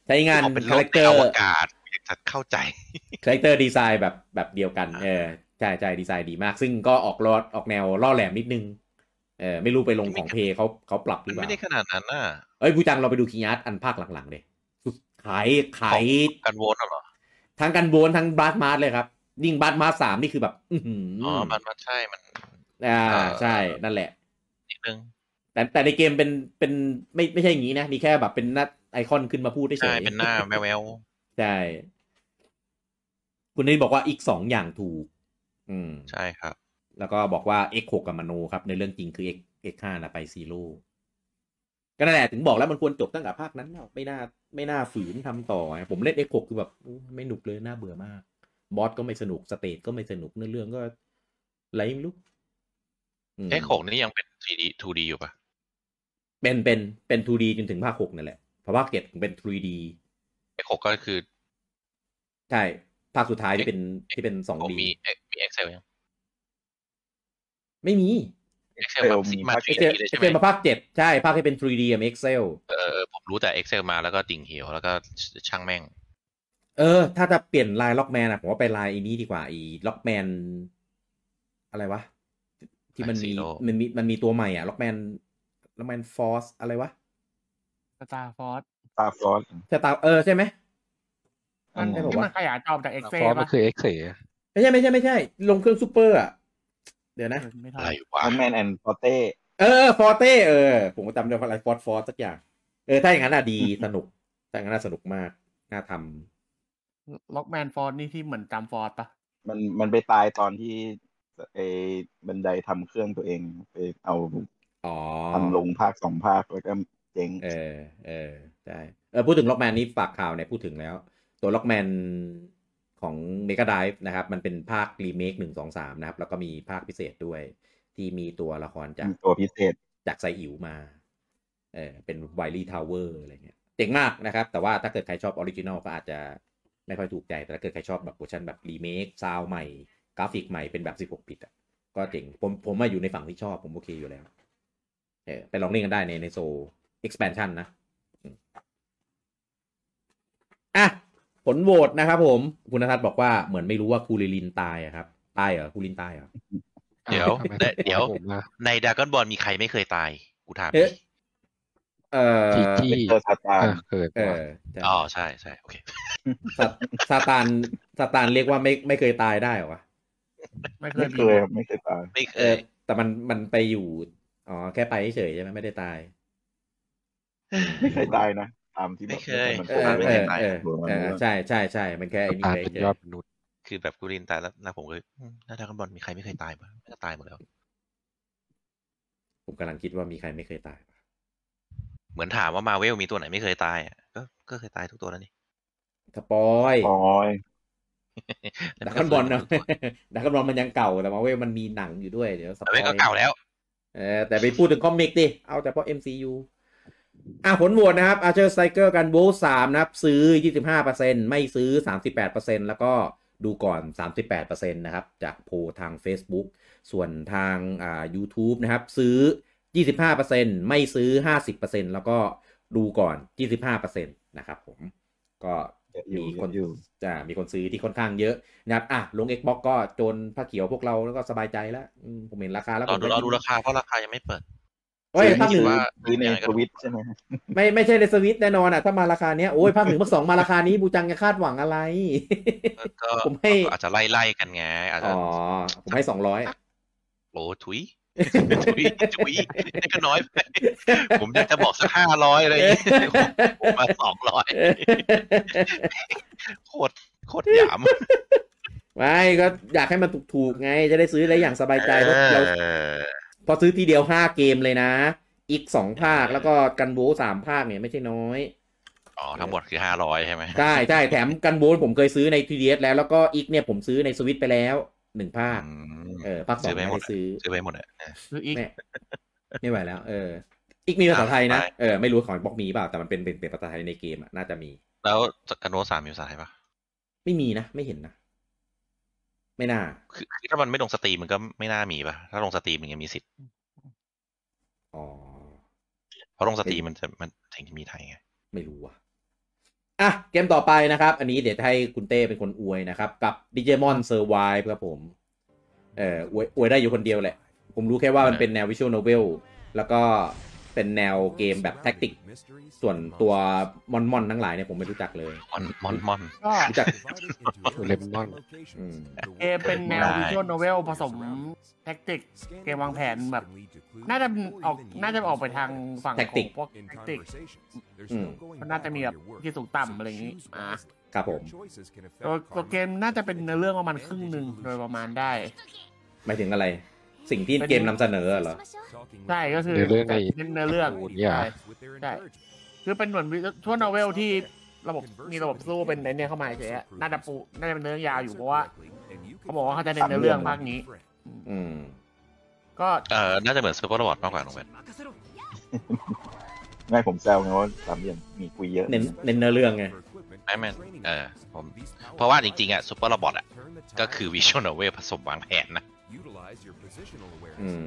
ใช้งานเอาเป็นรคาถแรคในเตออร์วกาศจะเข้าใจคาแรคเตอร์ดีไซน์แบบแบบเดียวกัน เออใช่ใช่ดีไซน์ดีมาก ซึ่งก็ออกรอดออกแนวล่อแหลมนิดนึง เออไม่รู้ไปลงของเพย์เขาเขาปรับหมัรืนอเปไม่ล่าได้ขนาดนั้นน่ะเอ้ยบูจังเราไปดู key art อันภาคหลังๆเลยจุดขายขาย Gunvolt เหรอทั้ง Gunvolt ทั้ง Blaster Master เลยครับยิ่ง Blaster Master สามนี่คือแบบอือหืออ๋อมันมันใช่มัน อ่าเออใช่นั่นแหละนิดนึงแต่แต่ในเกมเป็นเป็นไม่ไม่ใช่อย่างนี้นะ มีแค่แบบเป็นหน้าไอคอนขึ้นมาพูดได้เฉใช่เป็นหน้าแววแววใช่คุณนี่บอกว่าอีกสองอย่างถูก อืมๆใช่ครับ แล้วก็บอกว่า X6 กับมโนครับ ในเรื่องจริงคือ X X5 นะไป Zero ก็นั่นแหละถึงบอกแล้วมันควรจบตั้งแต่ภาคนั้นแล้วไม่น่าไม่น่าฝืนทำต่อไงผมเล่น X6 คือแบบอู้ไม่หนุกเลยน่าเบื่อมาก บอสก็ไม่สนุก stage ก็ไม่สนุกเนื้อเรื่องก็อะไรไม่รู้อืม X6 นี่ยังเป็น 3D 2D อยู่ปะเป็นเป็นเป็น 2D จนถึงภาค 6 นั่นแหละเพราะภาค 7 เป็น 3D X6 ก็คือ ใช่ ภาคสุดท้ายที่เป็นที่เป็นผม 2D มีมี Excel ยัง ไม่มี Excel เออแบบมีมาภาค 3D Excel เลยใช่ไหม Excel มาภาคเจ็ดใช่ ภาคที่เป็น 3D กับ Excel เออผมรู้แต่ Excel มาแล้วก็ดิ่งเหวแล้วก็ช่างแม่ง เออ ถ้าจะเปลี่ยน line Rockman อะผมว่าไปลายอีนี้ดีกว่าอี Rockman อะไรวะ ที่มันมี Zero มันมีมันมีตัวใหม่อะ Rockman Rockman Force อะไรวะ Star Force Star Force ใช่ Star เออใช่ไหม มันใช่ปะวะที่มันขยายจอจากเอ็กเซฟอร์ป่ะมันคือเอ็กเซไม่ใช่ไม่ใช่ไม่ใช่ ลงเครื่องซูเปอร์อะ เดี๋ยวนะไม่อะทันไรวะแมนแอนด์พอเต้เออฟอร์เต้เออ ผมก็จำได้ว่าอะไรฟอร์ฟอร์สักอย่าง เออ ถ้าอย่างนั้นอะดีสนุก ถ้าอย่างนั้นอะสนุกมาก น่าทำล็อกแมนฟอร์สนี่ที่เหมือนจำฟอร์สปะมันมันไปตายตอนที่ไอ้บันไดทำเครื่องตัวเองไปเอาอ๋อทำลงภาคสองภาคแล้วก็เจ๊งเออ เออใช่เออพูดถึง Rockman นี้ฝากข่าวเนี่ยพูดถึงแล้ว ตัว Rockman ของ Mega Drive นะครับ มันเป็นภาครีเมคหนึ่งสองสามนะครับ แล้วก็มีภาคพิเศษด้วย ที่มีตัวละครจากมีตัวพิเศษจากไซอิ๋วมา เออเป็น Wily Tower อะไรเงี้ยเจ๋งมากนะครับ แต่ว่าถ้าเกิดใครชอบ original ก็อาจจะไม่ค่อยถูกใจ แต่ถ้าเกิดใครชอบแบบเวอร์ชันแบบ remake sound ใหม่ กราฟิกใหม่เป็นแบบ 16 บิตอะก็เจ๋งผมผมมาอยู่ในฝั่งที่ชอบผมโอเคอยู่แล้วเออไปลองเล่นกันได้ในในโซ expansion นะอืมอะ ผลโหวตนะครับผม คุณนทัศน์บอกว่าเหมือนไม่รู้ว่าคูริลินตายอะครับ ตายเหรอคูรินตายเหรอเดี๋ยวทำไมเดี๋ยวเดี๋ยวผมนะในดากอนบอลมีใครไม่เคยตาย กูถามเอ๊ะดิเออจีจีเจอซาตานอะเกิดเอว่ะอใช่อ๋อใช่ใช่โอเคซาซาตานซาตานเรียกว่าไม่ไม่เคยตายได้เหรอวะไม่เคไม่ยเคยครับไม่เคยตายไม่เคเอยอแต่มันมันไปอยู่อ๋อแค่ไปเฉยๆใช่ไหมไม่ได้ตาย ไม่เคยตายนะ ตามที่แบบไม่เคยมันเอโผล่อมาเอไม่อได้เออเออใช่ใช่ใช่มันแค่ไอ้นี่ตายไปเป็นเฉยยอดมนุษย์คือแบบกูเรียนตายแล้วนะผมก็เลยอืมหน้าดากอนบอลมีใครไม่เคยตายบ้างไม่ก็ตายหมดแล้ว ผมกำลังคิดว่ามีใครไม่เคยตายปะเหมือนถามว่ามาเวลมีตัวไหนไม่เคยตายอะก็ก็เคยตายทุกตัวแล้วนี่สปอยปอยดักคอนบอลเนาะดักคอนบอลมันยังเก่าแต่มาเว้ยมันมีหนังอยู่ด้วยเดี๋ยวสปแต่อยเว้ยก็เก่าแล้วเออแต่ไปพูดถึงคอมิกดิเอาแต่เพราะ MCU อะผลโหวตนะครับ Archer Striker กันโบสามนะครับ ซื้อ 25%ไม่ซื้อ 38%แล้วก็ดูก่อน 38%นะครับ จากโพลทาง Facebook ส่วนทางอ่า YouTube นะครับ ซื้อ 25%ไม่ซื้อ 50%แล้วก็ดูก่อน 25%นะครับผมก็เยอะอยู่มีคนเยอะอยู่จะมีคนซื้อที่ค่อนข้างเยอะนะครับอะลง Xbox ก็โจนผ้าเขียวพวกเราแล้วก็สบายใจแล้วอืมผมเห็นราคาแล้วรอผมดูรอดูราคาเพราะราคายังไม่เปิด เฮ้ยภาคหนึ่งว่าซื้อในยังไงก็สดูวิตช์ใช่ไหมไม่ไม่ใช่ในสวิตช์แน่นอนอะ ถ้ามาราคาเนี้ยโอ้ยภาคหนึ่งภาคสองมาราคานี้บูจังจะคาดหวังอะไรก็ผมให้อาจจะไล่ไล่ๆกันไงอาจจะอ๋อผมให้สองร้อยโอ้ถุยถุยถุยนี่ก็น้อยไปผมอยากจะบอกสักห้าร้อยอะไรอย่างเงี้ยผมมาสองร้อยโคตรโคตรหยามไม่ก็อยากให้มันถูกๆไง จะได้ซื้อได้อย่างสบายใจเพราะเราเออ พอซื้อทีเดียวห้าเกมเลยนะ อีกสองภาคแล้วก็กันโบสามภาคเนี่ยไม่ใช่น้อย อ๋อ ทั้งหมดคือห้าร้อยใช่ไหมใช่ใช่แถมกันโบสผมเคยซื้อใน 3DS แล้ว แล้วก็อีกเนี่ยผมซื้อในสวิตไปแล้วหนึ่งภาคอืมเออภาคสองซื้อไปไม่หมดได้ซื้อซื้อไปหมดอะเออคืออีกไม่ไม่ไหวแล้ว เออ อีกมีภาษาไทยนะอะไปเออไม่รู้ของบล็อกมีเปล่าแต่มันเป็นเป็นเป็นภาษาไทยในเกมอะน่าจะมี แล้ว Gunvolt สามมีภาษาไทยปะไม่มีนะไม่เห็นนะ ไม่น่าคือคือถ้ามันไม่ลง Steam มันก็ไม่น่ามีปะถ้าลง Steam มันยังมีสิทธิ์อ๋อเพราะลง Steam มันจะมันถึงจะมีไทยไงไม่รู้ว่ะอะ เกมต่อไปนะครับ อันนี้เดี๋ยวให้คุณเต้เป็นคนอวยนะครับ กับ Digimon Survive ครับผม เอออวยอวยได้อยู่คนเดียวแหละ ผมรู้แค่ว่ามันเป็นแนว Visual Novel แล้วก็ เป็นแนวเกมแบบ tactic ส่วนตัว mon mon ทั้งหลายเนี่ยผมไม่รู้จักเลย mon mon mon ก็รู้จักเลมอนอืมเกมเป็นแนวได้วิชวลโนเวลผสม tactic เกมวางแผนแบบ น่าจะออกน่าจะออกไปทางฝั่ง tactic ของพวก tactic อืมมันน่าจะมีแบบที่สูงต่ำอะไรอย่างนี้มาครับผมตัวตัวเกมน่าจะเป็นเนื้อเรื่องประมาณครึ่งหนึ่งโดยประมาณได้หมายถึงอะไร สิ่งที่เกมนำเสนอเหรอ ใช่ก็คือเนื้อเรื่องในเน้นเนื้อเรื่องปูนเนี่ยใช่ใช่คือเป็นเหมือน visual novel ที่ระบบมีระบบสู้เป็นในเนี่ยเข้ามาเฉยๆน่าจะปูน่าจะเป็นเนื้อยาวอยู่เพราะว่าเขาบอกว่าเขาจะเน้นเนื้อเรื่องภาคนี้ อืม ก็เออน่าจะเหมือน Super Robot มากกว่าน้องเบนไม่ผมแซวไงว่าสามเหลี่ยมมีคุยเยอะ เน้นเน้นเนื้อเรื่องไง ไม่แม่นเออผมเพราะว่าจริงๆอะ Super Robot อะ ก็คือ visual novel ผสมวางแผนนะอืม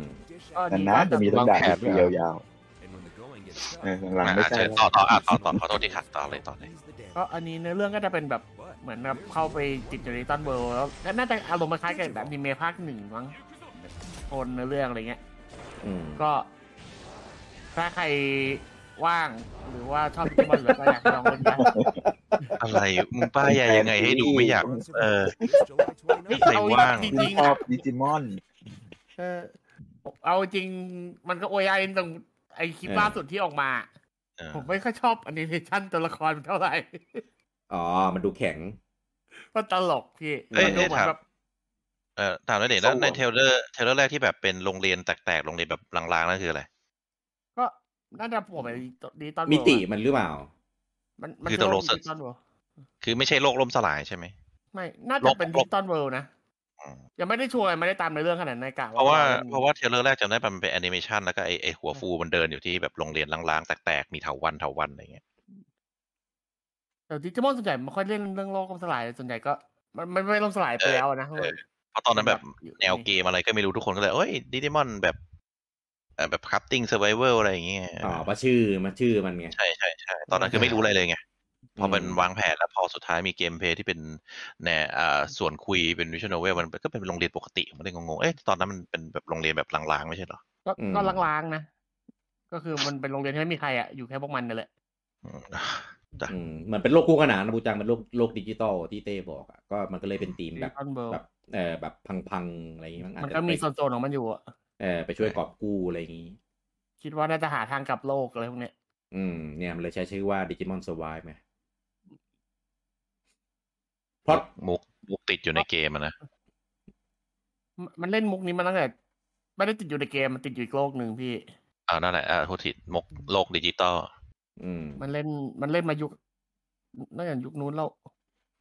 ก็ดีนานๆจะมีต้องด่าที่คุยยาวๆเออหลังๆไม่อะใช่เชิญแล้วต่อต่ออะต่อต่อขอโทษที่ขัดต่อเลยต่อเลยก็อันนี้เนื้อเรื่องก็จะเป็นแบบเหมือนแบบเข้าไปติดอยู่ใน Digital World แล้วแล้วน่าจะอารมณ์คล้ายๆกับแบบอนิเมะภาคหนึ่งมั้งโทนเนื้อเรื่องอะไรเงี้ยอืมก็ถ้าใคร ว่าง หรือว่าชอบดิจิมอนหรือก็อยากลองเล่นได้อะไร มึงป้ายยายังไงให้ดูไม่อยาก เออเฮ้ยใครเอาว่างจคุริณงชๆอนะบดิจิมอนเออเอาจริงมันก็โอยไอตรงไอคลิปล่าสุดที่ออกมาเออผมไม่ค่อยชอบแอนิเมชันตัวละครเท่าไหร่ อ๋อ มันดูแข็งก็ตลกพี่เอ้ยมันดูเหมือนแบบเออถามหน่อยเด็แล้วในเทรลเลอร์เทรลเลอร์แรกที่แบบเป็นโรงเรียนแตกๆ โรงเรียนแบบลางๆนั่นคืออะไรก็ น่าจะผมไปดีตอนมิติมันหรือเปล่า มันมันคือตกลงดิจิตอลเวิลด์คือไม่ใช่โลกล่มสลายใช่ไหมไม่ น่าลจะบเป็นลดิบจิตอลเวิลด์นะอืมยังไม่ได้ชัวร์ไม่ได้ตามในเรื่องขนาดนั้นในกะเพราะว่าล่นเพราะว่าเทรลเลอร์แรกจำได้มันเป็นแอนิเมชันแล้วก็ไอไอหัวฟูมันเดินอยู่ที่แบบโรงเรียนลางๆ แตกๆ มีเถาวันเถาวันอะไรเงี้ยแต่ดิจิมอนส่วนใหญ่ไม่ค่อยเล่นเรื่องโลกล่มสลายส่วนใหญ่ก็ มันมันไม่ล่มสลายไปแล้วนะเออเพราะตอนนั้นแบบแนวเกมอะไรก็ไม่รู้ทุกคนก็เลยเอ้ยดิจิมอนแบบเอ่อ แบบคัพติ้งเซอร์ไ v เวอร์อะไรอย่างเงี้ยอ๋อมาชื่อมาชื่อมันไง ใช่ใช่ใช่ตอนนั้นคือไม่รู้อะไรเลยไงพอเป็นอืมวางแผนแล้วพอสุดท้ายมี gameplay ที่เป็นแนวอ่าส่วนคุยเป็น visual novel มันก็เป็นโรงเรียนปกติผมเลยงงๆเอ๊ะตอนนั้นมันเป็นแบบโรงเรียนแบบร้างๆไม่ใช่เหรอก็อืมก็ร้างๆนะ ก็คือมันเป็นโรงเรียนที่ไม่มีใครอะอยู่แค่พวกมันนั่นแหละอืมจ้ะอืมเหมือนเป็นโลกคู่ขนานนะบูจังเป็นโลกโลกดิจิตอลที่เต้บอกอะก็มันก็เลยเป็นธีมแบบ digital world แบบเออแบบพังๆอะไรอย่างงี้มั้งอาจมันจะก็มีไปโซนๆของมันอยู่อะ เออไปช่วยกอบกู้อะไรอย่างงี้ คิดว่าน่าจะหาทางกลับโลกอะไรพวกเนี้ย อืม เนี่ยมันเลยใช้ชื่อว่า Digimon Survive ไหมเพราะมุกมุกติดอยู่ในเกมอะนะมันมันเล่นมุกนี้มาตั้งแต่ไม่ได้ติดอยู่ในเกมมันติดอยู่อีกโลกหนึ่งพี่อ่านั่นแหละอ่าพูดผิดมุกโลกดิจิตอลอืม มันเล่นมันเล่นมายุคน่าจะยุคนู้นแล้ว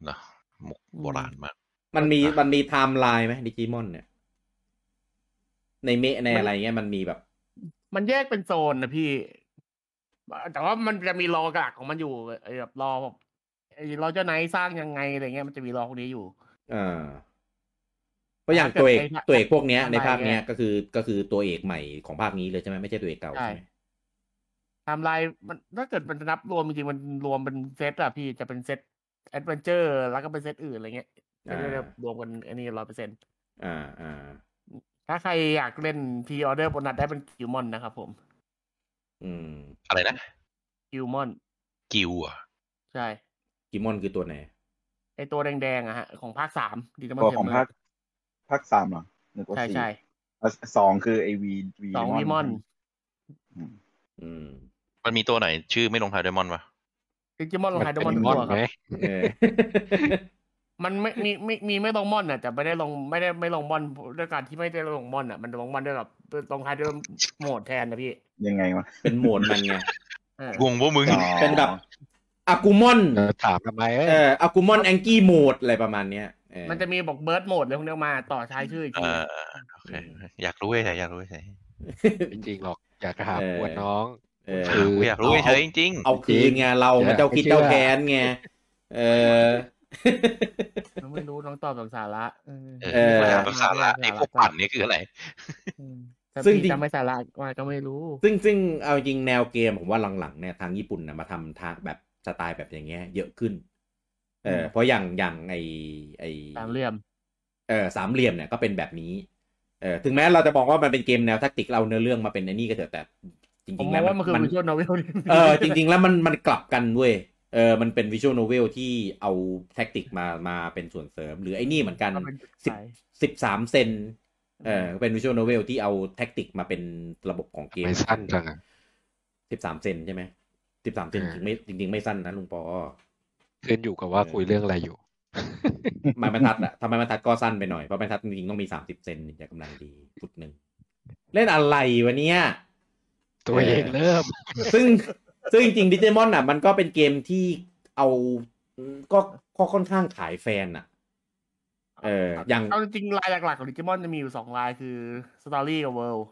เนอะมุกโบราณมาก มันมีมันมีไทม์ไลน์ไหมดิจิมอนเนี่ย ในเมะในอะไรเงี้ยมันมีแบบ มันแยกเป็นโซนนะพี่ แต่ว่ามันจะมี lore หลักของมันอยู่ไอ้แบบ lore แบบไอ้เราจะไหนสร้างยังไงอะไรเงี้ยมันจะมี lore พวกนี้อยู่อ่าเพราะอย่างถ้าเกิดตัวเอกไอ้ถ้าตัวเอกพวกเนี้ยไอ้ในภาคเนี้ยไอ้ก็คือก็คือตัวเอกใหม่ของภาคนี้เลยใช่ไหมไม่ใช่ตัวเอกเก่าใช่ใช่ไหมไทม์ไลน์มันถ้าเกิดมันจะนับรวมจริงๆมันรวมเป็นเซตอะพี่จะเป็นเซต Adventure แล้วก็เป็นเซตอื่นอะไรเงี้ยไม่ได้รวมกันอันนี้ร้อยเปอร์เซ็นต์อ่าอ่า ถ้าใครอยากเล่น pre-order bonus ได้เป็นกิลมอนนะครับผม อืม อะไรนะกิลมอนกิวอะใช่กิมอนคือตัวไหนไอตัวแดงๆอะฮะ ของภาคสามดีมอนตัวเทของมภาคภาคสามเหรอนึกว่าใช่สี่ใช่อะสองคือไอวีวีสองวีมอนอืมอืมมันมีตัวไหนชื่อไม่ลงท้ายด้วยมอนปะดิจิมอนลงมันไฮเดเป็นมอนมอนตัวคไหมรับ เออ มันไม่มีมีมีไม่ลงมอนอะแต่ไม่ได้ลงไม่ได้ไม่ลงมอนด้วยการที่ไม่ได้ลงมอนอะ มันลงมอนด้วยกับลงท้ายด้วยโหมดแทนนะพี่ยังไงวะเป็นโหมดมันไงเออวงพวกมึงอ๋อเป็นแบบอากูมอนเออถามทำไมเอ้ยเอออากูมอนแองกี้โหมดอะไรประมาณเนี้ยเออมันจะมีบอกเบิร์ดโหมดเลยพวกนี้มาต่อท้ายชื่ออีกเอทีอโอเคอยากรู้เฉยๆอยากรู้เฉยจริงๆหรอกอยากจะหาเออปวดน้องเออคือๆอยากรู้เฉยๆจริงเอาคืนไงเรามันเจ้าคิดไม่เชื่อเจ้าแค้นไงเออ ไม่รู้น้องตอบสาระเออๆเอเอออภาษาละไอ้พวกปั่นนี่คืออะไรอืมแต่ซึ่งพี่จริงจำไม่สาระว่าก็ไม่รู้ ซึ่งซึ่งเอาจริงแนวเกมผมว่าหลังๆเนี่ยทางญี่ปุ่นนะมาทำทางแบบสไตล์แบบอย่างเงี้ย เยอะขึ้น เออเพราะอย่างอย่างไอไอตามเหลี่ยม เออสามเหลี่ยมเนี่ยก็เป็นแบบนี้ เออถึงแม้เราจะบอกว่ามันเป็นเกมแนวแทคติกเราเนื้อเรื่องมาเป็นไอ้นี่ก็เถอะแต่จผมริงๆมแล้องวว่ามันคือมันวิชวลโนเวลเออจริง ๆ แล้วมันมันกลับกันเว้ย เออมันเป็นวิชวลโนเวลที่เอาtactic มามาเป็นส่วนเสริม หรือไอ้นี่เหมือนกันก็เป็นจุดสิบขายสิบสามเซนเออเป็น visual novel ที่เอา tactic มาเป็นระบบของเกมไม่สั้นจังอะสิบสามเซนใช่ไหมสิบสามเซนอ่าจริงไม่จริง ๆ ไม่สั้นนะลุงปอขึ้นอยู่กับว่าคุยเรื่องอะไรอยู่ไม้บรรทัดอะทำไมบรรทัดก็สั้นไปหน่อย เพราะบรรทัดจริงๆต้องมีสามสิบเซนถึงจะกำลังดีฟุตหนึ่ง เล่นอะไรวะเนี่ย ตัวเองเริ่ม ซึ่ง ซึ่งจริงๆดิจิมอนอะ มันก็เป็นเกมที่เอาก็ก็ค่อนข้างขายแฟนอะ เอออย่างเอาจริงๆลายหลักๆของดิจิมอนจะมีอยู่สองลายคือ story กับ world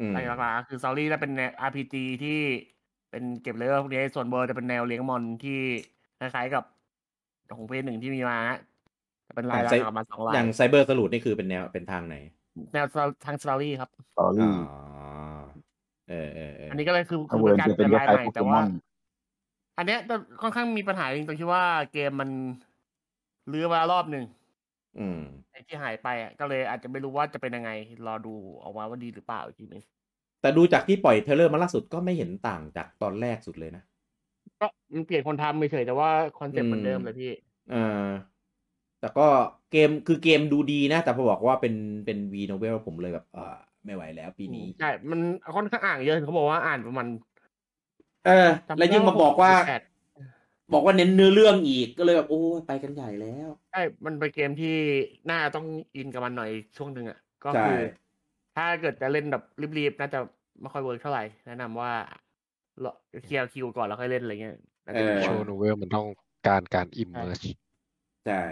อืมลายหลักๆคือ story จะเป็นแนว RPG ที่เป็นเก็บเลเวลพวกนี้ส่วน world จะเป็นแนวเลี้ยงมอนที่คล้ายๆกับของเพลย์หนึ่งที่มีมาฮะจะเป็นลายหลักๆออกมาสองลายอย่าง Cyber Sleuth นี่คือเป็นแนวเป็นทางไหน แนวทาง story ครับสตออ๋รี่อ เออเออเอออันนี้ก็เลยคือเอาคือเวิเป็ร์นนการจะเป็นเป็นลายคล้ายใหม่ๆโปเกแต่มว่าอนอันเนี้ยจะค่อนข้างมีปัญหาจริงตรงที่ว่าเกมมันลื้อมารอบหนึ่งอืมไอ้ที่หายไปอะก็เลยอาจจะไม่รู้ว่าจะเป็นยังไง รอดูออกมาว่าดีหรือเปล่าอีกทีหนึงแต่ดูจากที่ปล่อยเทรลเลอร์มาล่าสุดก็ไม่เห็นต่างจากตอนแรกสุดเลยนะก็มันเปลี่ยนคนทำเฉยๆแต่ว่าคอนเซ็ปต์เหมือนเดิมเลยพี่เออแต่ก็เกมคือเกมดูดีนะ แต่พอบอกว่าเป็นเป็นวีโนเวลผมเลยแบบเออ ไม่ไหวแล้วปีนี้ใช่ มันค่อนข้างอ่านเยอะเขาบอกว่าอ่านประมาณเออ แล้วยิ่งมาบอกว่าแปดบอกว่าเน้นเนื้อเรื่องอีกก็เลยแบบโอ้ยไปกันใหญ่แล้วใช่มันเป็นเกมที่น่าต้องอินกับมันหน่อยช่วงหนึ่งอะก็ใช่คือ ถ้าเกิดจะเล่นแบบรีบๆน่าจะไม่ค่อย work เท่าไหร่แนะนำว่ารอเคลียร์คิวก่อนแล้วค่อยเล่นอะไรเงี้ยน่าจะดีกว่า visual novel มันต้องการการ immerse ใช่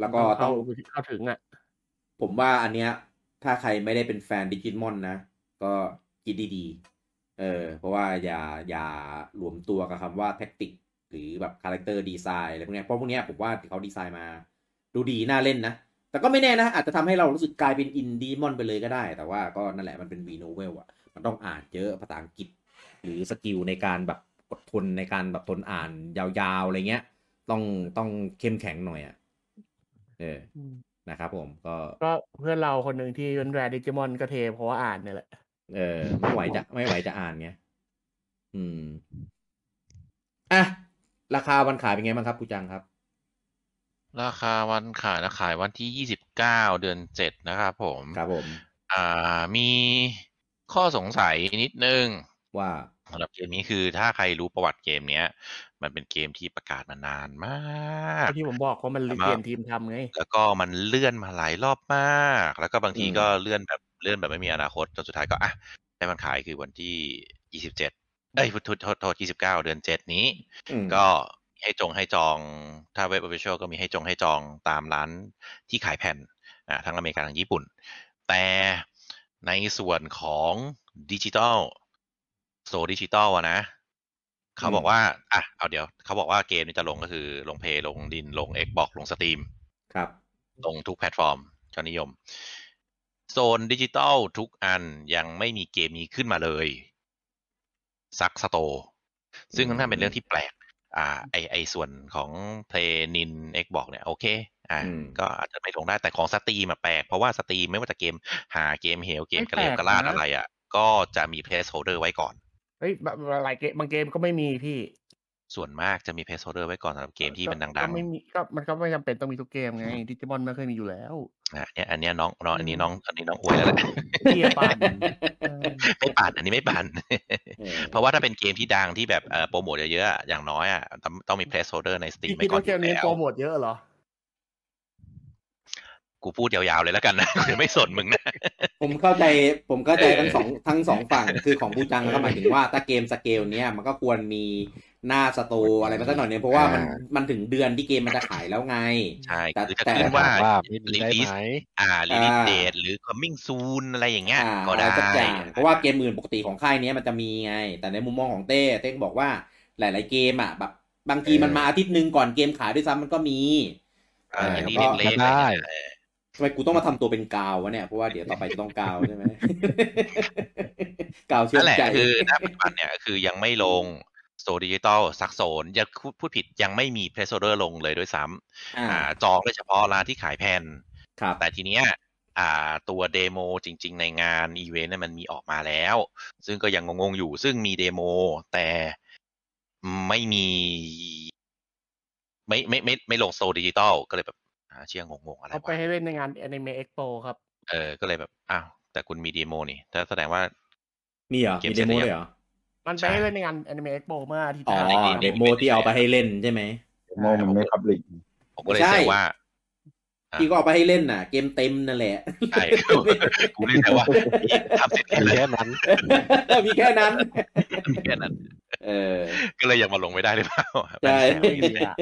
แล้วก็ต้เข้าองเข้าถึงอะ ผมว่าอันเนี้ย ถ้าใครไม่ได้เป็นแฟนดิจิมอนนะ ก็คิดดีๆ เออ เพราะว่าอย่าอย่ารวมตัวกับคำว่า tactic หรือแบบ character design อะไรพวกนี้เพราะพวกนี้ผมว่าเขาดีไซน์มา ดูดีน่าเล่นนะ แต่ก็ไม่แน่นะ อาจจะทำให้เรารู้สึกกลายเป็นอินดีมอนไปเลยก็ได้ แต่ว่าก็นั่นแหละมันเป็นวีโนเวลอะมันต้องอ่านเยอะภาษาอังกฤษ หรือ skill ในการแบบอดทนในการแบบทนอ่านยาวๆอะไรเงี้ย ต้องต้องเข้มแข็งหน่อยอะเออ นะครับผมก็ก็เพื่อนเราคนหนึ่งที่เป็นแรดิจิมอนก็เทเพราะว่าอ่านเนี่ยแหละ เออ ไม่ไหวจะไม่ไหวจะอ่านไงอืมอะราคาวันขายเป็นไงบ้างครับกูจังครับ ราคาวันขายนะขายวันที่ยี่สิบเก้าเดือนเจ็ดนะครับผมครับผม อ่ามีข้อสงสัยนิดนึงว่า สำหรับเกมนี้คือถ้าใครรู้ประวัติเกมเนี้ย มันเป็นเกมที่ประกาศมานานมากที่ผมบอกว่ามันแต่เปลี่ยนว่าทีมทำไง แล้วก็มันเลื่อนมาหลายรอบมาก แล้วก็บางทีอืมก็เลื่อนแบบเลื่อนแบบไม่มีอนาคตจนสุดท้ายก็อะได้มันขายคือวันที่ยี่สิบเจ็ดเอ้ยโทษโทษโทษยี่สิบเก้าเดือนเจ็ดนี้อืมก็ให้จงให้จองถ้าเว็บ official ก็มีให้จงให้จองตามร้านที่ขายแผ่นอ่าทั้งอเมริกาทั้งญี่ปุ่น แต่ในส่วนของดิจิตอล โซดิจิตอลอะนะเขาบอกว่าอะเอาเดี๋ยว เขาบอกว่าเกมนี้จะลงก็คือลงเพลย์ลงนินลง Xbox ลง Steam ครับ ลงทุกแพลตฟอร์มยอดนิยม โซนดิจิตอลทุกอันยังไม่มีเกมนี้ขึ้นมาเลยซักสโตซึ่งค่อนข้างเป็นเรื่องที่แปลก อ่า ไอไอส่วนของเพลนิน Xbox เนี่ยโอเค อ่าอืมก็อาจจะไม่ลงได้แต่ของ Steam มาแปลก เพราะว่า Steam ไม่ว่าจะเกมห่าเกมเหวเกมกระเลวกระลาดอะไรอะ ก็จะมี placeholder ไว้ก่อน เฮ้ยแบบหลายเกมบางเกมก็ไม่มีพี่ส่วนมากจะมี placeholder ไว้ก่อนสำหรับเกมที่มันก็ดังก็ไม่มีก็มันก็ไม่จำเป็นต้องมีทุกเกมไงดิจิมอนไม่เคยมีอยู่แล้วๆอะเนี่ยอันเนี้ยน้องน้องอันนี้น้องอันนี้น้องอวยแล้วแหละเกียร์ปั่นเออไม่ปั่นอันนี้ไม่ปั่นเออเพราะว่าถ้าเป็นเกมที่ดังที่แบบเอ่อโปรโมทเยอะๆอะอย่างน้อยอะต้องต้องมี placeholder ใน Steam พี่ไว้คิดก่อนว่าเกมอยู่นี้แล้วโปรโมทเยอะเหรอ กูพูดยาวๆเลยแล้วกันนะกูจะไม่สนมึงนะ ผมเข้าใจผมเข้าใจเออทั้งสองทั้งสองฝั่งคือของบูจังก็หมายถึงว่าถ้าเกมสเกลเนี้ยมันก็ควรมีหน้าสโตร์อะไรมาสักหน่อยเนี่ยเพราะว่ามันอ่ามันถึงเดือนที่เกมมันจะขายแล้วไง ใช่แต่คือจะแต่ขึ้นว่าว่าไม่มีได้ release ไหมอ่า release อ่า date หรือ coming soon อะไรอย่างเงี้ยอ่าก็อะไรได้สักอย่างเพราะว่าเกมอื่นปกติของค่ายเนี้ยมันจะมีไง แต่ในมุมมองของเต้เต้ก็บอกว่าหลาย ๆ เกมอะแบบบางทีมันมาอาทิตย์หนึ่งก่อนเกมขายด้วยซ้ำมันก็มีอ่าเอออันนี้ก็เล็กๆได้อะไรเงี้ย ทำไมกูต้องมาทำตัวเป็นกาววะเนี่ย เพราะว่าเดี๋ยวต่อไปจะต้องกาวใช่ไหมกาวเชื่อนั่นมแหละใจคือณปัจจุบันเนี่ยคือยังไม่ลงโซดิจิตอลซักโซนยังพูดผิดยังไม่มี placeholder ลงเลยด้วยซ้ำอ่าอ่าจองได้เฉพาะร้านที่ขายแผ่นครับแต่ทีเนี้ยอ่าตัวเดโมจริง ๆ ในงานอีเวนต์เนี่ยมันมีออกมาแล้ว ซึ่งก็ยังงงๆอยู่ซึ่งมีเดโมแต่ไม่มี ไม่ไม่ไม่ไม่ลงโซดิจิตอลก็เลยแบบอ่า เชี่ยงงๆอะไรเอาไปวะให้เล่นในงาน Anime Expo ครับ เออ ก็เลยแบบ อ้าว แต่คุณมีเดโมนี่ถ้าแสดงว่า มีเหรอเกมมีเดโมเสร็จหรือยังเลยเหรอ มันไปใช่ให้เล่นในงาน Anime Expo เมื่ออาทิตย์อ๋อที่แล้วไม่มีเดโมที่เอาไปให้เล่นใช่ไหมโมมันไม่พับลิกผมก็เลยใช่แซวว่าอะที่ก็เอาไปให้เล่นน่ะ เกมเต็มนั่นแหละใช่กูเลยแซวว่าทำเสร็จมีแล้วแค่นั้นมีแค่นั้นแค่นั้น เออ ก็เลยยังมาลงไม่ได้หรือเปล่าใช่ไม่แซว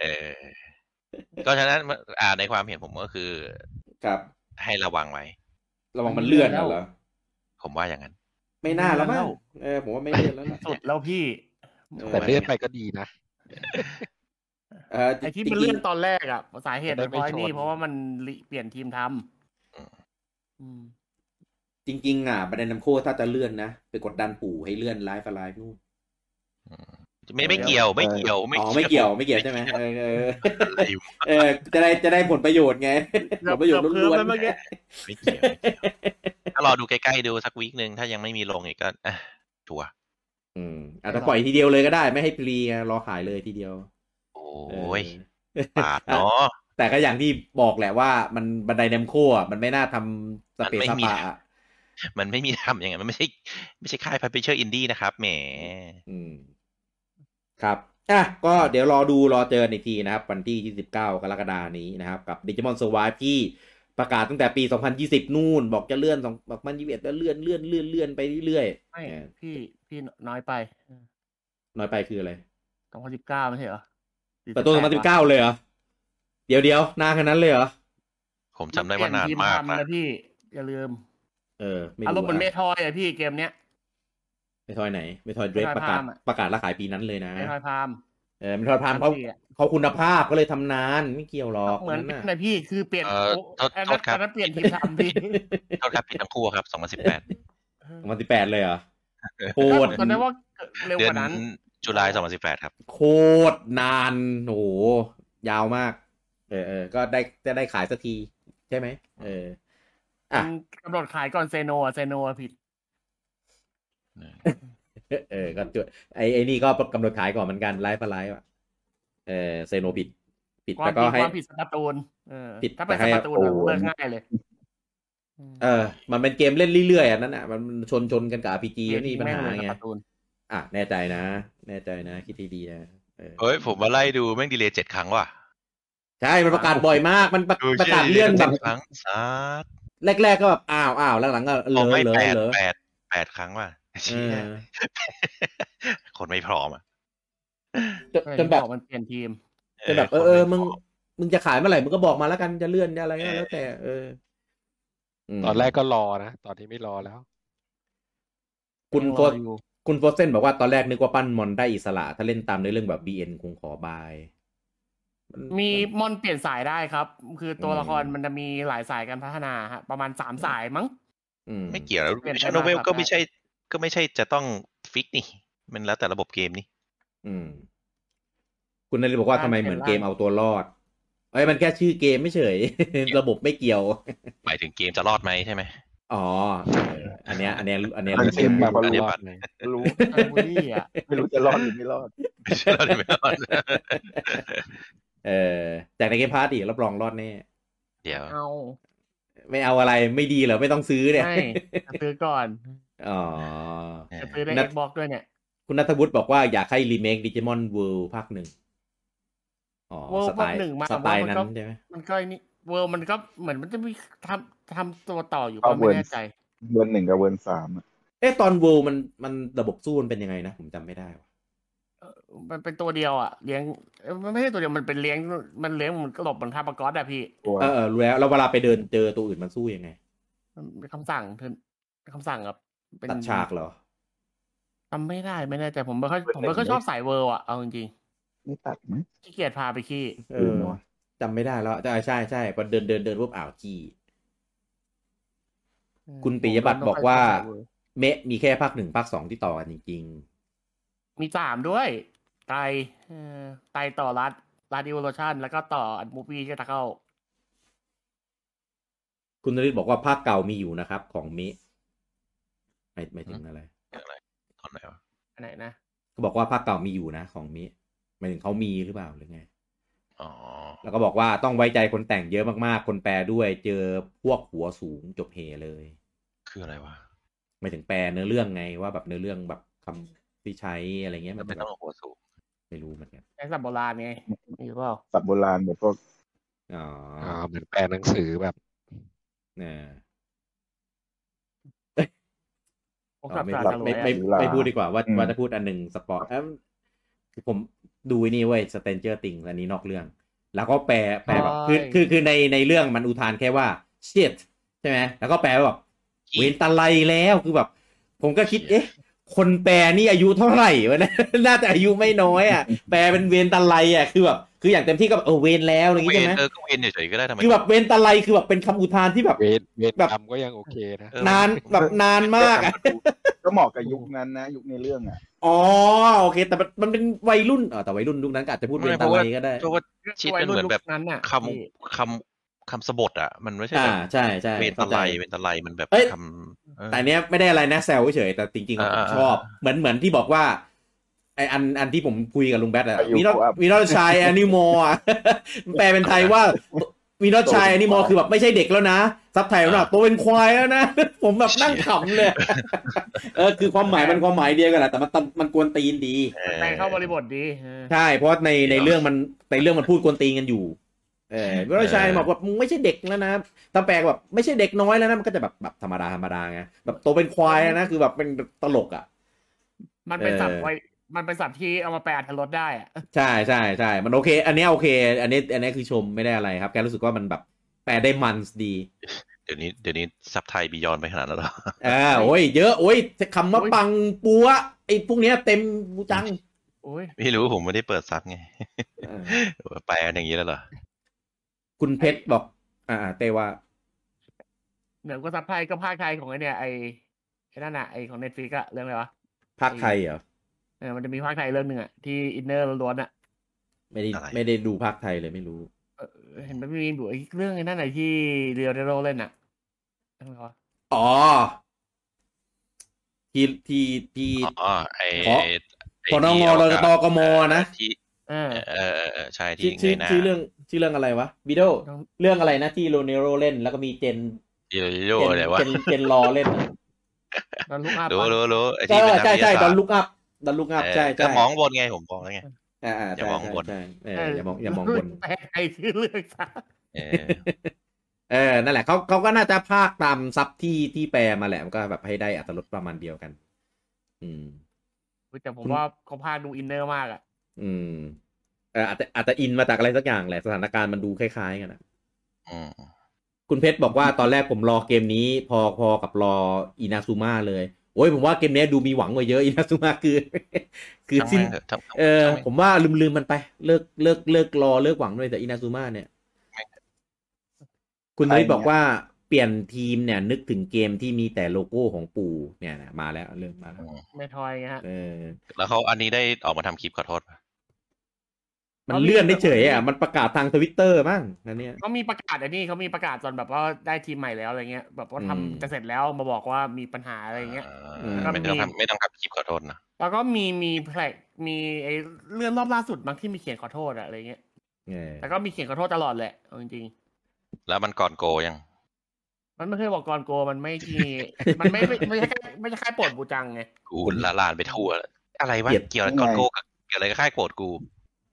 เออ ก็ฉะนั้นอ่าในความเห็นผมก็คือครับให้ระวังไว้ ระวังมันเลื่อนน่ะเหรอผมว่าอย่างนั้น ไม่น่าแล้วมั้งเออผมว่าไม่เลื่อนแล้วล่ะสุดแล้วพี่เออแต่เลื่อนไปก็ดีนะเออไอ้ที่จริมันงๆเลื่อนตอนแรกอะสาเหตุจะได้มันเพราะไม่ไอ้นี่ชนเพราะว่ามันลิเปลี่ยนทีมทอืมำอืมจริง ๆ อะบันไดนำโคถ้าจะเลื่อนนะ ไปกดดันปู่ให้เลื่อนไลฟ์ไลฟ์นู่น ไม่ไม่เกี่ยวไม่เกี่ยวอ๋อไม่เกี่ยวไม่เกี่ยวใช่ไหมเออเอออะไรวะเออจะได้จะได้ผลประโยชน์ไงผลประโยชน์เกือบล้วนเกือบแล้วเมื่อกี้ไม่เกี่ยวไม่เกี่ยวถ้ารอดูใกล้ๆดูสักวีคหนึ่งถ้ายังไม่มีลงอีกก็อะชัวร์ๆอืมอาจจะปล่อยทีเดียวเลยก็ได้ ไม่ให้พรีไงรอขายเลยทีเดียวโอเออ้ยปาดเนาะแต่ก็อย่างที่บอกแหละว่ามันบันไดแนมโคอะมันไม่น่าทำสเปซมันไม่สมีปาอะมันไม่มีทำอย่างนั้นมันไม่ใช่ ไม่ใช่ค่ายพับเชอร์อินดี้นะครับแหมอืม ครับอะก็เดี๋ยวรอดูรอเจออีกทีนะครับ วันที่ 29 กรกฎานี้นะครับ กับ Digimon Survive ที่ประกาศตั้งแต่ปี 2020 นู่น บอกจะเลื่อน2021แล้วเลื่อนเลื่อนเลื่อนเลื่อนไปเรื่อยไม่ๆเออพี่พี่น้อยไป น้อยไปคืออะไรสองพันสิบเก้าไม่ใช่เหรอเปิดตัว 2019 เลยเหรอ เดี๋ยวเดี๋ยวนานขนาดนั้นเลยเหรอ ผมจำได้ว่านานมากนะนะพี่ อย่าลืม เออไม่อารมณ์เหมือนเมอะทอยอะพี่เกมเนี้ย ไม่ทอยไหน ไม่ทอยเดรฟ Metroid ประกาศ Prime อะประกาศแล้วขายปีนั้นเลยนะเมทอยพามเออไม่ทอยพามเขาพี่อะเขาคุณภาพก็เลยทำนานไม่เกี่ยวหรอกเหมือนนั่นน่ะนะพี่คือเปลี่ยนเอ่อโอ้โทษอันโทนั้นษครับอันนั้นเปลี่ยนทีมทำพี่โทษครับผิดทั้งคู่ครับ2018 2018เลยเหรอโคตรตอนนั้นว่าเร็วเดืกอนว่านั้นจุลาย2018ครับ โคตรนานโอ้โหยาวมาก เออเออก็ได้จะได้ขายสักที ใช่ไหมเอออะมันกำหนดขายก่อนเซโนอะเซโนอะผิด เออ ก็จุดไอ้ไอ้นี่ก็กำหนดขายก่อนเหมือนกันไลฟ์ไลฟ์อะเออเซโนปิดปิดความแต่ก็ผิดให้ความผิดสการ์ตูนเออผิดถ้าเป็นแต่สให้การ์ตูนอะโอ้เลิกง่ายเลยมเออ มันเป็นเกมเล่นเรื่อยๆอันนั้นอะมันชนชนกันกับ RPG เกแล้วนี่ปัญหาแงเลยไงสการ์ตูนอะแน่ใจนะ แน่ใจนะ คิดให้ดีนะเออเฮ้ย ผมมาไล่ดูแม่งดีเลย์เจ็ดครั้งว่ะใช่ มันประกาศบ่อยมาก มันประดูประกาศเลื่อนแบบจ็ดครั้งสาดแรกๆก็แบบอ้าวอ้าวหลังๆก็เหลผมอไม่เหลอแปดเหลอแปดแปดครั้งว่ะเอเชี่ยอ คนไม่พร้อมอะจนจนแบบอกมันเปลี่ยนทีมจนแบบเออเออมึงมึงจะขายเมื่อไหร่มึงก็บอกมาแล้วกันจะเลื่อนจะอะไรก็แล้วแต่ เออมตอนแรกก็รอนะตอนนี้ไม่รอแล้ว คุณยังโฟรอสอยู่คุณโฟสเซนบอกว่าตอนแรกนึกว่าปั้นมอนได้อิสระ ถ้าเล่นตามในอเรื่องแบบ BN คงขอบายนมีมอนเปลี่ยนสายได้ครับ คือตัวอืมละครมันจะมีหลายสายการพัฒนาฮะประมาณสามสายมั้งอืมไม่เกี่ยวแล้วเปลี่ยน visual novel มาก็ปรับไม่ได้ใช่ ก็ไม่ใช่จะต้อง fix นี่ มันแล้วแต่ระบบเกมนี่ อืม คุณนาริบอกว่าทำไมเหมือนเกมเอาตัวรอด เอ้ย มันแค่ชื่อเกมไม่เฉย ระบบไม่เกี่ยว หมายถึงเกมจะรอดไหมใช่ไหมอ๋อเอออันเนี้ย อันเนี้ย อันเนี้ยมันรู้เกมแบบมันรู้รอดไงรู้เออบูลลี่อะไม่รู้จะรอดหรือไม่รอด ไม่ใช่รอดหรือไม่รอด เออจากในเกมพาร์ตี้รับรองรอดแน่ เดี๋ยว เอา ไม่เอาอะไรไม่ดีเหรอ ไม่ต้องซื้อเนี่ยใช่จะซื้อก่อน อ๋อจะซื้อในนัเอ็ดกบอกด้วยเนี่ย คุณนัทวุฒิบอกว่าอยากให้รีเมคดิจิมอนเวิลด์ภาคหนึ่งอ๋อ World สไตล์ภาคหนึ่งมาสไตล์ว่ามันั้นก็ใช่ไหมมันก็นี่เวิร์มันก็เหมือนมันจะมีทำทำตัวต่ออยู่เอาก็ไม่ World แน่ใจเวิร์นหนึ่งกับเวิร์นสามอะเอ๊ะตอนเวิลด์มันมันระบบสู้มันเป็นยังไงนะ ผมจำไม่ได้ว่ะมันเป็นตัวเดียวอะเลี้ยงเอ้ยมันไม่ใช่ตัวเดียวมันเป็นเลี้ยงมันเลี้ยงเหมันก็หลบเหมือนคาปากอสอะพี่ตัวเออเออรู้แล้วแล้วเวลาไปเดินเจอตัวอื่นมันสู้ยังไงมันเป็นคำสั่งเธอคำสั่งครับเป็น ตัดฉากเหรอจำไม่ได้ไม่แน่ใจผมไม่ค่อยผมไม่ค่อยชอบสายเวิร์อะเอาจริงไม่ตัดไหมๆขี้เกียจพาไปขี้เออจำไม่ได้แล้วใช่ใช่ใช่พอเดินเดินเดินปุ๊บอ้าวจี้คุณปิยบัตรบอกว่า เมะมีแค่ภาคหนึ่งภาคสองที่ต่อกันจริงมีสามด้วย ไตเอ่อไตต่อรัดรัดดิวโรชันแล้วก็ต่ออันมูฟี่ที่ตะเข้าๆคุณนริศบอกว่าภาคเก่ามีอยู่นะครับ ของเมะ หมายหมายถึงอะไรอะไรตอนไหนวะอันไหนนะเขาบอกว่าภาคเก่ามีอยู่นะ ของเมะหมายถึงเขามีหรือเปล่าหรือไงอ๋อแล้วก็บอกว่าต้องไว้ใจคนแต่งเยอะมากๆ คนแปลด้วยเจอพวกหัวสูงจบเฮเลย คืออะไรวะหมายถึงแปลเนื้อเรื่องไงว่าแบบเนื้อเรื่องแบบคำที่ใช้อะไรเงี้ยมัมันนไม่แบต้อบงหัวสูง ไม่รู้เหมือนกันใช้สับโบราณไงมีหรือเปล่าสับโบราณแบบพวกอ๋ออ่าเหมือนแปลหนังสือแบบเนี่ย พวกอ๋สัอบไม่สารไม่สลวไม่ยอะไม่ไม่พูดดีกว่าว่าว่าจะพูดอันหนึ่งสปอร์ตคือผมดูไอ้นี่เว้ยสเตนเจอร์ติงอันนี้นอกเรื่อง แล้วก็แปลแปลแบบคือคือคือในในเรื่องมันอุทานแค่ว่า shit ใช่ไหมแล้วก็แปลว่าแบบเวนตาไลแล้วคือแบบ ผมก็คิดเอ๊ะ คนแปลนี่อายุเท่าไหร่วะเนี่ยน่าจะอายุไม่น้อยอะ แปลเป็นเวนตาไลอะ คือแบบ คืออย่างเต็มที่ก็แบบเออเวนแล้วอย่างงี้เวใช่นไหมเออก็เวนเฉยๆก็ได้ทำไม คือแบบเวนตาไลคือแบบเป็นคำอุทานที่แบบ เวทเวทแบบกรรมก็ยังโอเคนะเออนานแบบนานมากอะ ก็เหมาะกับยุคนั้นนะ ยุคในเรื่องอะ อ๋อโอเค แต่มันมันเป็นวัยรุ่นเออแต่วัยรุ่นยุคนั้นก็อาจจะพูดเวนตาไลก็ได้เพราะว่าชิดมันเหมือนแบบวัยรุ่ยุคนั้นน่ะคพี่ำคำคำสะบดอะ มันไม่ใช่อ่าแบบใช่ใช่เวนตะเข้าใจไลเวนตะไลมันแบบเอ้ยคำเออ แต่อันเนี้ยไม่ได้อะไรนะแซวเฉยๆแต่จริงๆอะผมอ่าชอบ เหมือนเหมือนที่บอกว่าไออันอันที่ผมคุยกับลุงแบทอะอายุวีนอครับวีนอชายแอนิมอลอะแปลเป็นไทยว่าวีนอชายแอนิมอลคือแบบไม่ใช่เด็กแล้วนะซับไทยว่าตัวเป็นควายแล้วนะ ผมแบบนั่งขำเลย เออคือความหมายมันความหมายเดียวกันแหละแต่มันมันกวนตีนดีเออแปลงเข้าบริบทดีเออใช่ เพราะในในเรื่องมันในเรื่องมันพูดกวนตีนกันอยู่ เออวิโรจน์ชัยบอกว่ามึงไม่ใช่เด็กแล้วนะถ้าแปลแบบไม่ใช่เด็กน้อยแล้วนะมันก็จะแบบแบบธรรมดาธรรมดาไงแบบโตเป็นควายแล้วนะคือแบบเป็นตลกอะ มันเป็นเออศัพท์ไว้มันเป็นศัพท์ที่เอามาแปลอัธรสได้อะใช่ใช่ใช่มันโอเค อันเนี้ยโอเค อันนี้ อันนี้คือชมไม่ได้อะไรครับแกรู้สึกว่ามันแบบแปลได้มันดี เดี๋ยวนี้เดี๋ยวนี้ซับไทยบียอนไปขนาดนั้นแล้วเหรออ่าโอ้ยเยอะโอ้ยคำว่าปังปัวไอ้พวกเนี้ยเต็มบูจังโอ้ยไม่รู้ผมไม่ได้เปิดซับไงเออแปลกันอย่างนี้แล้วเหรอ คุณเพชรบอก อ่าเต้ว่าเหนือกว่าซับไทยก็พากย์ไทยของไอเนี่ยไอไอ้นั่นน่ะไอของ Netflix อะเรื่องอะไรวะพากย์ไทยเหรอเออมันจะมีพากย์ไทยเรื่องหนึ่งอะที่ inner ล้วนๆอะไม่ได้อะไรไม่ได้ดูพากย์ไทยเลยไม่รู้เออเห็นมันมีอยู่ไอ้เรื่องไอ้นั่นไหนที่เรียวเดโรเล่นอะเรื่องอะไรวะอ๋อที่ที่ที่อ๋อไอขอไอ้พอนงที่รเาตกมนะที่เออเออเออเออใช่ชื่ที่อชื่อในหน้าชื่อเรื่องชื่อเรื่องอะไรวะวิดีโอเรื่องอะไรนะที่โรเนโรเล่น แล้วก็มีเจนโยโย่เจนอะไรวะเจนเจนรอเล่นอะตอนลูกอารู้รู้รู้ไอใช่ที่เป็นนักใช่วิทใช่ยาดศาอสนตร์ลุกอัพดอนลุกอัพเออใช่ก็ใช่มองบนไงผมบอกแล้วไงอ่าอ่าอย่าใช่มองใช่บนใช่เอออย่ามองอย่ามองบนแปลไทยชื่อเรื่องซะเออเออ นั่นแหละเขาเขาก็น่าจะพากย์ตามซับที่ที่แปลมาแหละมันก็แบบให้ได้อรรถรสประมาณเดียวกัน อืมแต่ผมว่าเขาพากย์ดู inner มากอะ อืมเอออาจจะอาจจะอินมาจากอะไรสักอย่างแหละสถานการณ์มันดูคล้ายๆกันนะอืมคุณเพชรบอกว่าตอนแรกผมรอเกมนี้ พอพอกับรออินาซูมาเลย โอ้ยผมว่าเกมนี้ดูมีหวังกว่าเยอะอินาซูมาคือ คือช่างสิ้นแม่งเถอะทั้งเออช่างแม่งผมว่าลืมลืมมันไป เลิกเลิกเลิกรอเลิกหวังด้วยแต่อินาซูมาเนี่ย คุณนริศบอกว่าเปลี่ยนทีมเนี่ย นึกถึงเกมที่มีแต่โลโก้ของปู่เนี่ยนะมาแล้วเริ่มมาแล้วไม่ทอยไงฮะเออแล้วเขาอันนี้ได้ออกมาทำคลิปขอโทษปะ มันเลื่อนได้เฉยอะมันประกาศทางทวิตเตอร์มั้งนั่นเนี่ยเขามีประกาศอันนี้เขามีประกาศตอนแบบว่าได้ทีมใหม่แล้วอะไรเงี้ยแบบว่าทำอืมจะเสร็จแล้วมาบอกว่ามีปัญหาอะไรเงี้ยอืมอ่าไม่ต้องทำไม่ต้องทำคลิปขอโทษนะแล้วก็มีมีแพลกมีไอ้เรื่องรอบล่าสุดบางที่มีเขียนขอโทษอะอะไรเงี้ยเออแต่ก็มีเขียนขอโทษตลอดแหละเอาจริงแล้วมันก่อนโกยังๆมันไม่เคยบอกก่อนโกมันไม่ที่มันไม่ไม่ไม่ใช่แค่ไม่ใช่แค่ปลดบูจังไงกูละลานไปทั่วแล้วอะไรวะเกลียดเกี่ยวอะไรก่อนโกกับเกี่ยวอะไรกับค่ายโกรธกูก็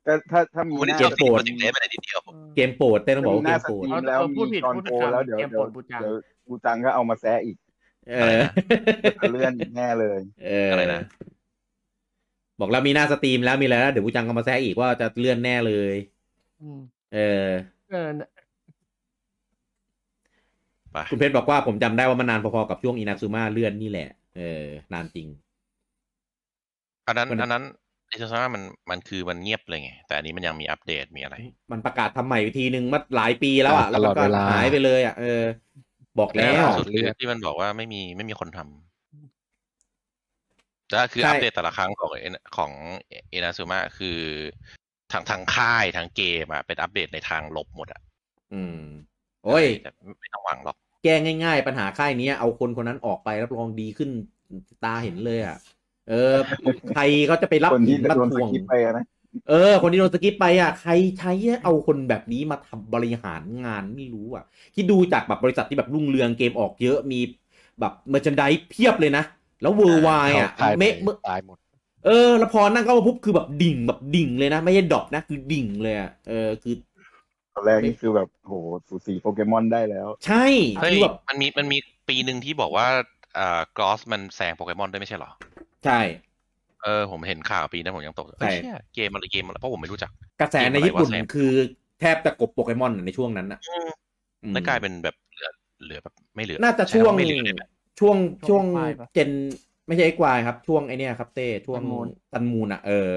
ถ้าถ้ามีกูไม่ได้หเกี่น้ายวกับสิ่งที่มันถึงได้ไม่ได้ทีเดียวเกมโปรดเต้นต้องบอกมีว่าหเกน้ามสโปรดตรีมแล้วเออพูดผิมีดกอนพูดผิโกดแล้วเดี๋ยวเกมเดี๋โปยวรดบูจังเดี๋ยวบูจังก็เอามาแซะอีก เออจะเลื่อนอีกแน่เลย เอออะไรนะบอกแล้วมีหน้าสตรีมแล้วมีอะไรแล้วเดี๋ยวกูจังก็มาแซะอีกว่าจะเลื่อนแน่เลยอืมเออเออไปคุณเพชรบอกว่าผมจำได้ว่ามันนานพอๆกับช่วงอินาซูมาเลื่อนนี่แหละ เออนานจริงอันนั้นมันอันนั้น ไอโซซ่ามันมันคือมันเงียบเลยไง แต่อันนี้มันยังมีอัปเดตมีอะไร มันประกาศทำใหม่อีกทีนึงมาหลายปีแล้วอะตแล้วลมัอนดก็เวลาหายไปเลยอะเออ บอกแล้วล่าสุดเลืคืออดที่มันบอกว่าไม่มีไม่มีคนทำแต่คือใช่อัปเดตแต่ละครั้งของเอ็นของเอนาซูมาคือทางทางค่ายทางเกมอะเป็นอัปเดตในทางลบหมดอะอืม โอ้ยแต่ไม่ต้องหวังหรอก แก้ง่าย ๆ ปัญหาค่ายนี้เอาคนคนนั้นออกไปรับรองดีขึ้นตาเห็นเลยอะ เออ ใครเขาจะไปรับคนที่หินมาโดนทสวงกิปไปอะนะเออ คนที่โดนสกิปไปอะใครใช้เอาคนแบบนี้มาทำบริหารงานไม่รู้อะคิดดูจากแบบบริษัทที่แบบรุ่งเรืองเกมออกเยอะมีแบบเมอร์ชันไดเพียบเลยนะ แล้วเวอร์ไวอะตายเมะไปเมื่อตายหมดเออแล้วพอนั่งเข้ามาปุ๊บคือแบบดิ่งแบบดิ่งเลยนะ ไม่ใช่ดรอปนะ คือดิ่งเลยอะเออคือตอนแรกนี่คือแบบโหสูสีโปเกมอนได้แล้ว ใช่เฮ้ยคือแบบมันมีมันมีปีหนึ่งที่บอกว่าอ่ากรอสมันแซงโปเกมอนได้ไม่ใช่เหรอ ใช่ เออผมเห็นข่าวปีนั้นผมยังตกใช่เฮ้ยเชี่ยเกมอะไรเกมอะไรเพราะผมไม่รู้จัก กระแสในญี่ปุ่นเกมอะไรวะแซมคือแทบจะกบโปเกมอนในช่วงนั้นอะอืมแล้วกลายเป็นแบบเหลือเหลือแบบไม่เหลือ น่าจะใช่วงไม่เหลือเลยแบบช่วงช่วงช่วง X-Y ปะเจนไม่ใช่เอ็กวายครับ ช่วงไอเนี้ยครับเต้ช่วง Sun Moon ตันมูนอะเออ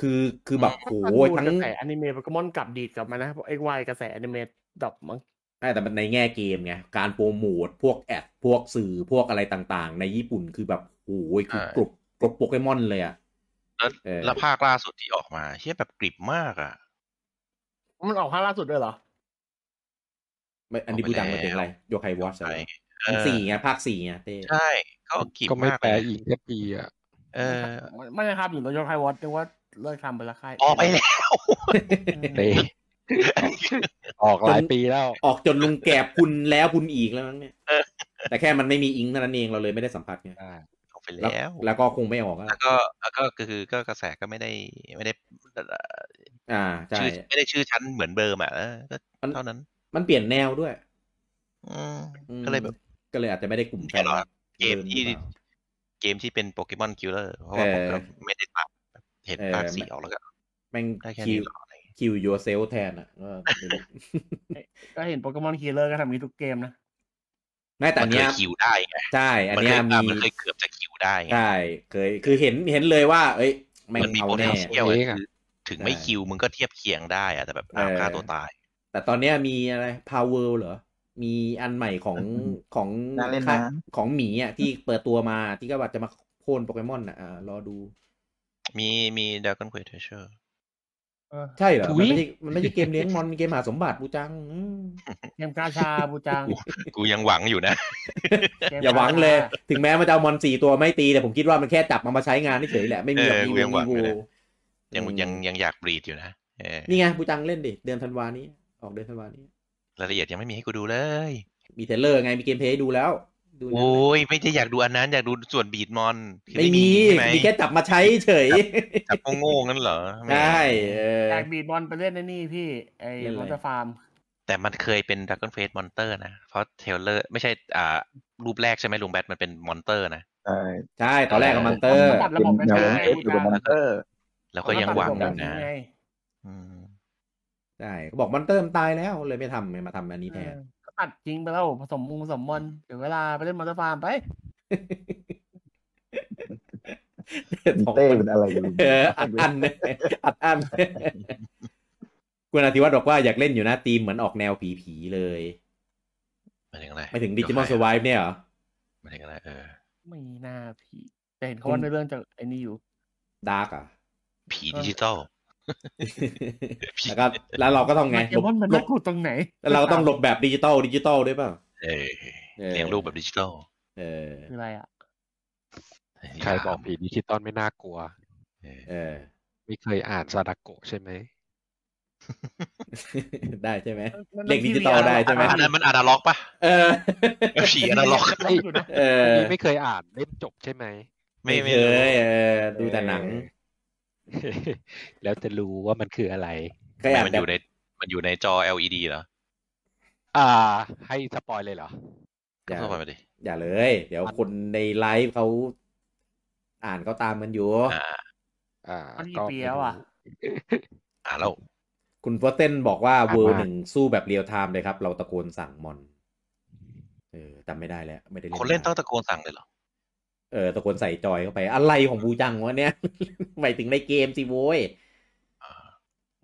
คือคือแบบโหถ้าทั้งดูกระแสอนิเมะโปเกมอนกลับดีดกลับมานะเพราะไอ้วายกระแสอนิเมะdrop มั้งใช่ แต่มันในแง่เกมไงการโปรโมทพวก ad พวกสื่อพวกอะไรต่างๆ ในญี่ปุ่นคือแบบโอ้ยคือกรุบกรุบโปเกมอนเลยอะแล้วเออแล้วภาคล่าสุดที่ออกมาเชี่ยแบบกริบมากอะมันออกภาคล่าสุดด้วยเหรอไม่อันนี้ออกไปพูดดังมาแล้วถึงอะไร Yo-kai Watch ใช่อันสี่ไงภาคสี่ไงเต้ใช่ก็กริบก็ไม่มากแปลเลยอิงแค่ปีอะเออไม่ไม่ใช่ครับอยู่ตัว Yo-kai Watch นึกว่าเลิกทำไปแล้วค่ายออกไปแล้วเต ออกหลายปีแล้ว ออกจนลุงแกบคุณแล้วคุณอีกแล้วมั้งเนี่ยเออแต่แค่มันไม่มีอิงเท่านั้นเองเราเลยไม่ได้สัมผัสไงอ่าออกไปแล้วแล้ว แล้วก็คงไม่ออกอะแล้วก็แล้วก็คือก็กระแสก็ไม่ได้ไม่ได้ อ่าใช่ชื่อไม่ได้ชื่อชั้นเหมือนเดิมอะเออก็มันเท่านั้น มันเปลี่ยนแนวด้วยอืมอืมก็เลยแบบก็เลยอาจจะไม่ได้กลุ่มแฟแน่นนอนเกมดินที่หรือเปล่าเกมที่เป็นโปเกมอนคิลเลอร์เพราะว่าเอผมอก็ไม่ได้ตามเห็นเออภาคสี่ออกแล้วก็แม่งได้แค่คินี้ วหรออะไรอย่างเงี้ยคิวยูเซลแทนอะก็ไม่รู้ก็เห็นโปเกมอนคีเลอร์ก็ทำอย่างนี้ทุกเกมนะไม่แต่มัอันนเคเนี้ยยคิวได้ไงใช่อันมันเนี้เคยยมีอะมันเคยเกือบจะคิวได้ไงใช่เคยคือเห็นเห็นเลยว่า เอ้ยแม่งมันมีเอาโพเทแน่นเชียลเองอะคือถึงไม่ใช่คิวมึงก็เทียบเคียงได้อะแต่แบบอ้าวเออฆ่าตัวตาย แต่ตอนเนี้ยมีอะไร Power เหรอ มีอันใหม่ของของน่าเล่นนะค่ายของหมีอะที่เปิดตัวมาที่ก็ว่าจะมาโค่นโปเกมอนอะอ่ารอดู มีมีด a ก o n Quest Treasure ใช่เหรอถุมันยไม่ใช่มันไม่ใช่เกมเลี้ยงมอนมันเกมหาสมบัติบูจังอืมเกมกาชาบูจัง กูยังหวังอยู่นะเกมอย่าหวังเลยกชถึงแม้มันจะเอามอนสี่ตัวไม่ตี แต่ผมคิดว่ามันแค่จับมามาใช้งานเฉยๆแหละ ไม่มีแบบเออมีกูยังหวังมีอยู่นะยังอืมยังยังอยากบรีดอยู่นะเออนี่ไงบูจังเล่นดิ เดือนธันวานี้ ออกเดือนธันวานี้ รายละเอียดยังไม่มีให้กูดูเลย มีเทรลเลอร์ไง มีเกมเพลย์ให้ดูแล้ว ดูแล้วโอ้ยไม่ได้อยากดูอันนั้น อยากดูส่วนบีดมอนคือไม่มีใช่ไหมมีแค่จับมาใช้เฉย จับโง่ๆงั้นเหรอไม่ใช่เอออยากบีดบอลไปเล่นในนี่พี่ ไอ้เล่นอะไรมอนเตอร์ฟาร์ม แต่มันเคยเป็นดักเกิลเฟสมอนเตอร์นะ เพราะเทเลอร์ไม่ใช่อ่ารูปแรกใช่ไหมลุงแบทมันเป็นมอนเตอร์นะใช่ใช่ตอนแรกกับมันเตอร์ตัดระบบเป็นไปแนวใช้เอฟอยู่กับมอนเตอร์แล้วก็ยังหวังอยู่นะไงอืมใช่เขาบอกมอนเตอร์มันตายแล้วเลยไม่ทำไม่มาทำอันนี้แทนเออก็ ตัดจริงไปแล้วผสมมุงผสมมอนถึงเวลาไปเล่นมอนเตอร์ฟาร์มไปเต้เป็นอะไรกันเอออัดอันอัดอันคุณอาทิวัฒน์บอกว่าอยากเล่นอยู่นะทีมเหมือนออกแนวผีๆเลยหมายถึงอะไรไม่ถึงดิจิมอนสวายเนี่ยเหรอหมายถึงอะไรเออ ไม่น่าผีแต่เห็นเขาว่าในเรื่องจะไอ้นี่อยู่ dark อะผีดิจิตอล แล้วก็แล้วเราก็ต้องไงเกหลมบอนมันหลน่าบกลัวตรงไหน แล้วเราก็ต้องหลบแบบดิจิตอลดิจิตอลด้วยเปล่าเออเออเลี้ยงลูกแบบดิจิตอลเออคืออะไรอะใครบอกผีดิจิตอลไม่น่ากลัว เออเออไม่เคยอ่านซาดาโกะใช่ไหมได้ใช่ไหมมันเด็กดิจิตอลได้ใช่ไหมอันนั้นมันอนาล็อกปะเออผีอนาล็อกมันต้องอยู่นะเออนี่ไม่เคยอ่านเล่มจบใช่ไหมไม่ไม่เครู้ยเออดูแต่หนังเออ แล้วจะรู้ว่ามันคืออะไรเคยอ่านมันแบอบยู่ใน มันอยู่ในจอ LED เหรอ อ่า ให้สปอยเลยเหรออย่าเข้าไปมาดิอย่าเลย เดี๋ยวคนในไลฟ์เขาอ่านเขาตามมันอยู่ อ่าอ่ามันกี่ก็ปีไม่แล้วรู้อะ อ่าแล้ว คุณฟอสเทนบอกว่าอ่านเวอร์มาหนึ่งสู้แบบเรียลไทม์เลยครับ เราตะโกนสั่งมอน เออจำไม่ได้แล้ว ไม่ได้เล่นคนเล่นาต้องตะโกนสั่งเลยเหรอ เออตะโกนใส่จอยเข้าไปอะไรของบูจังวะเนี่ยหมายถึงในเกมสิโว้ย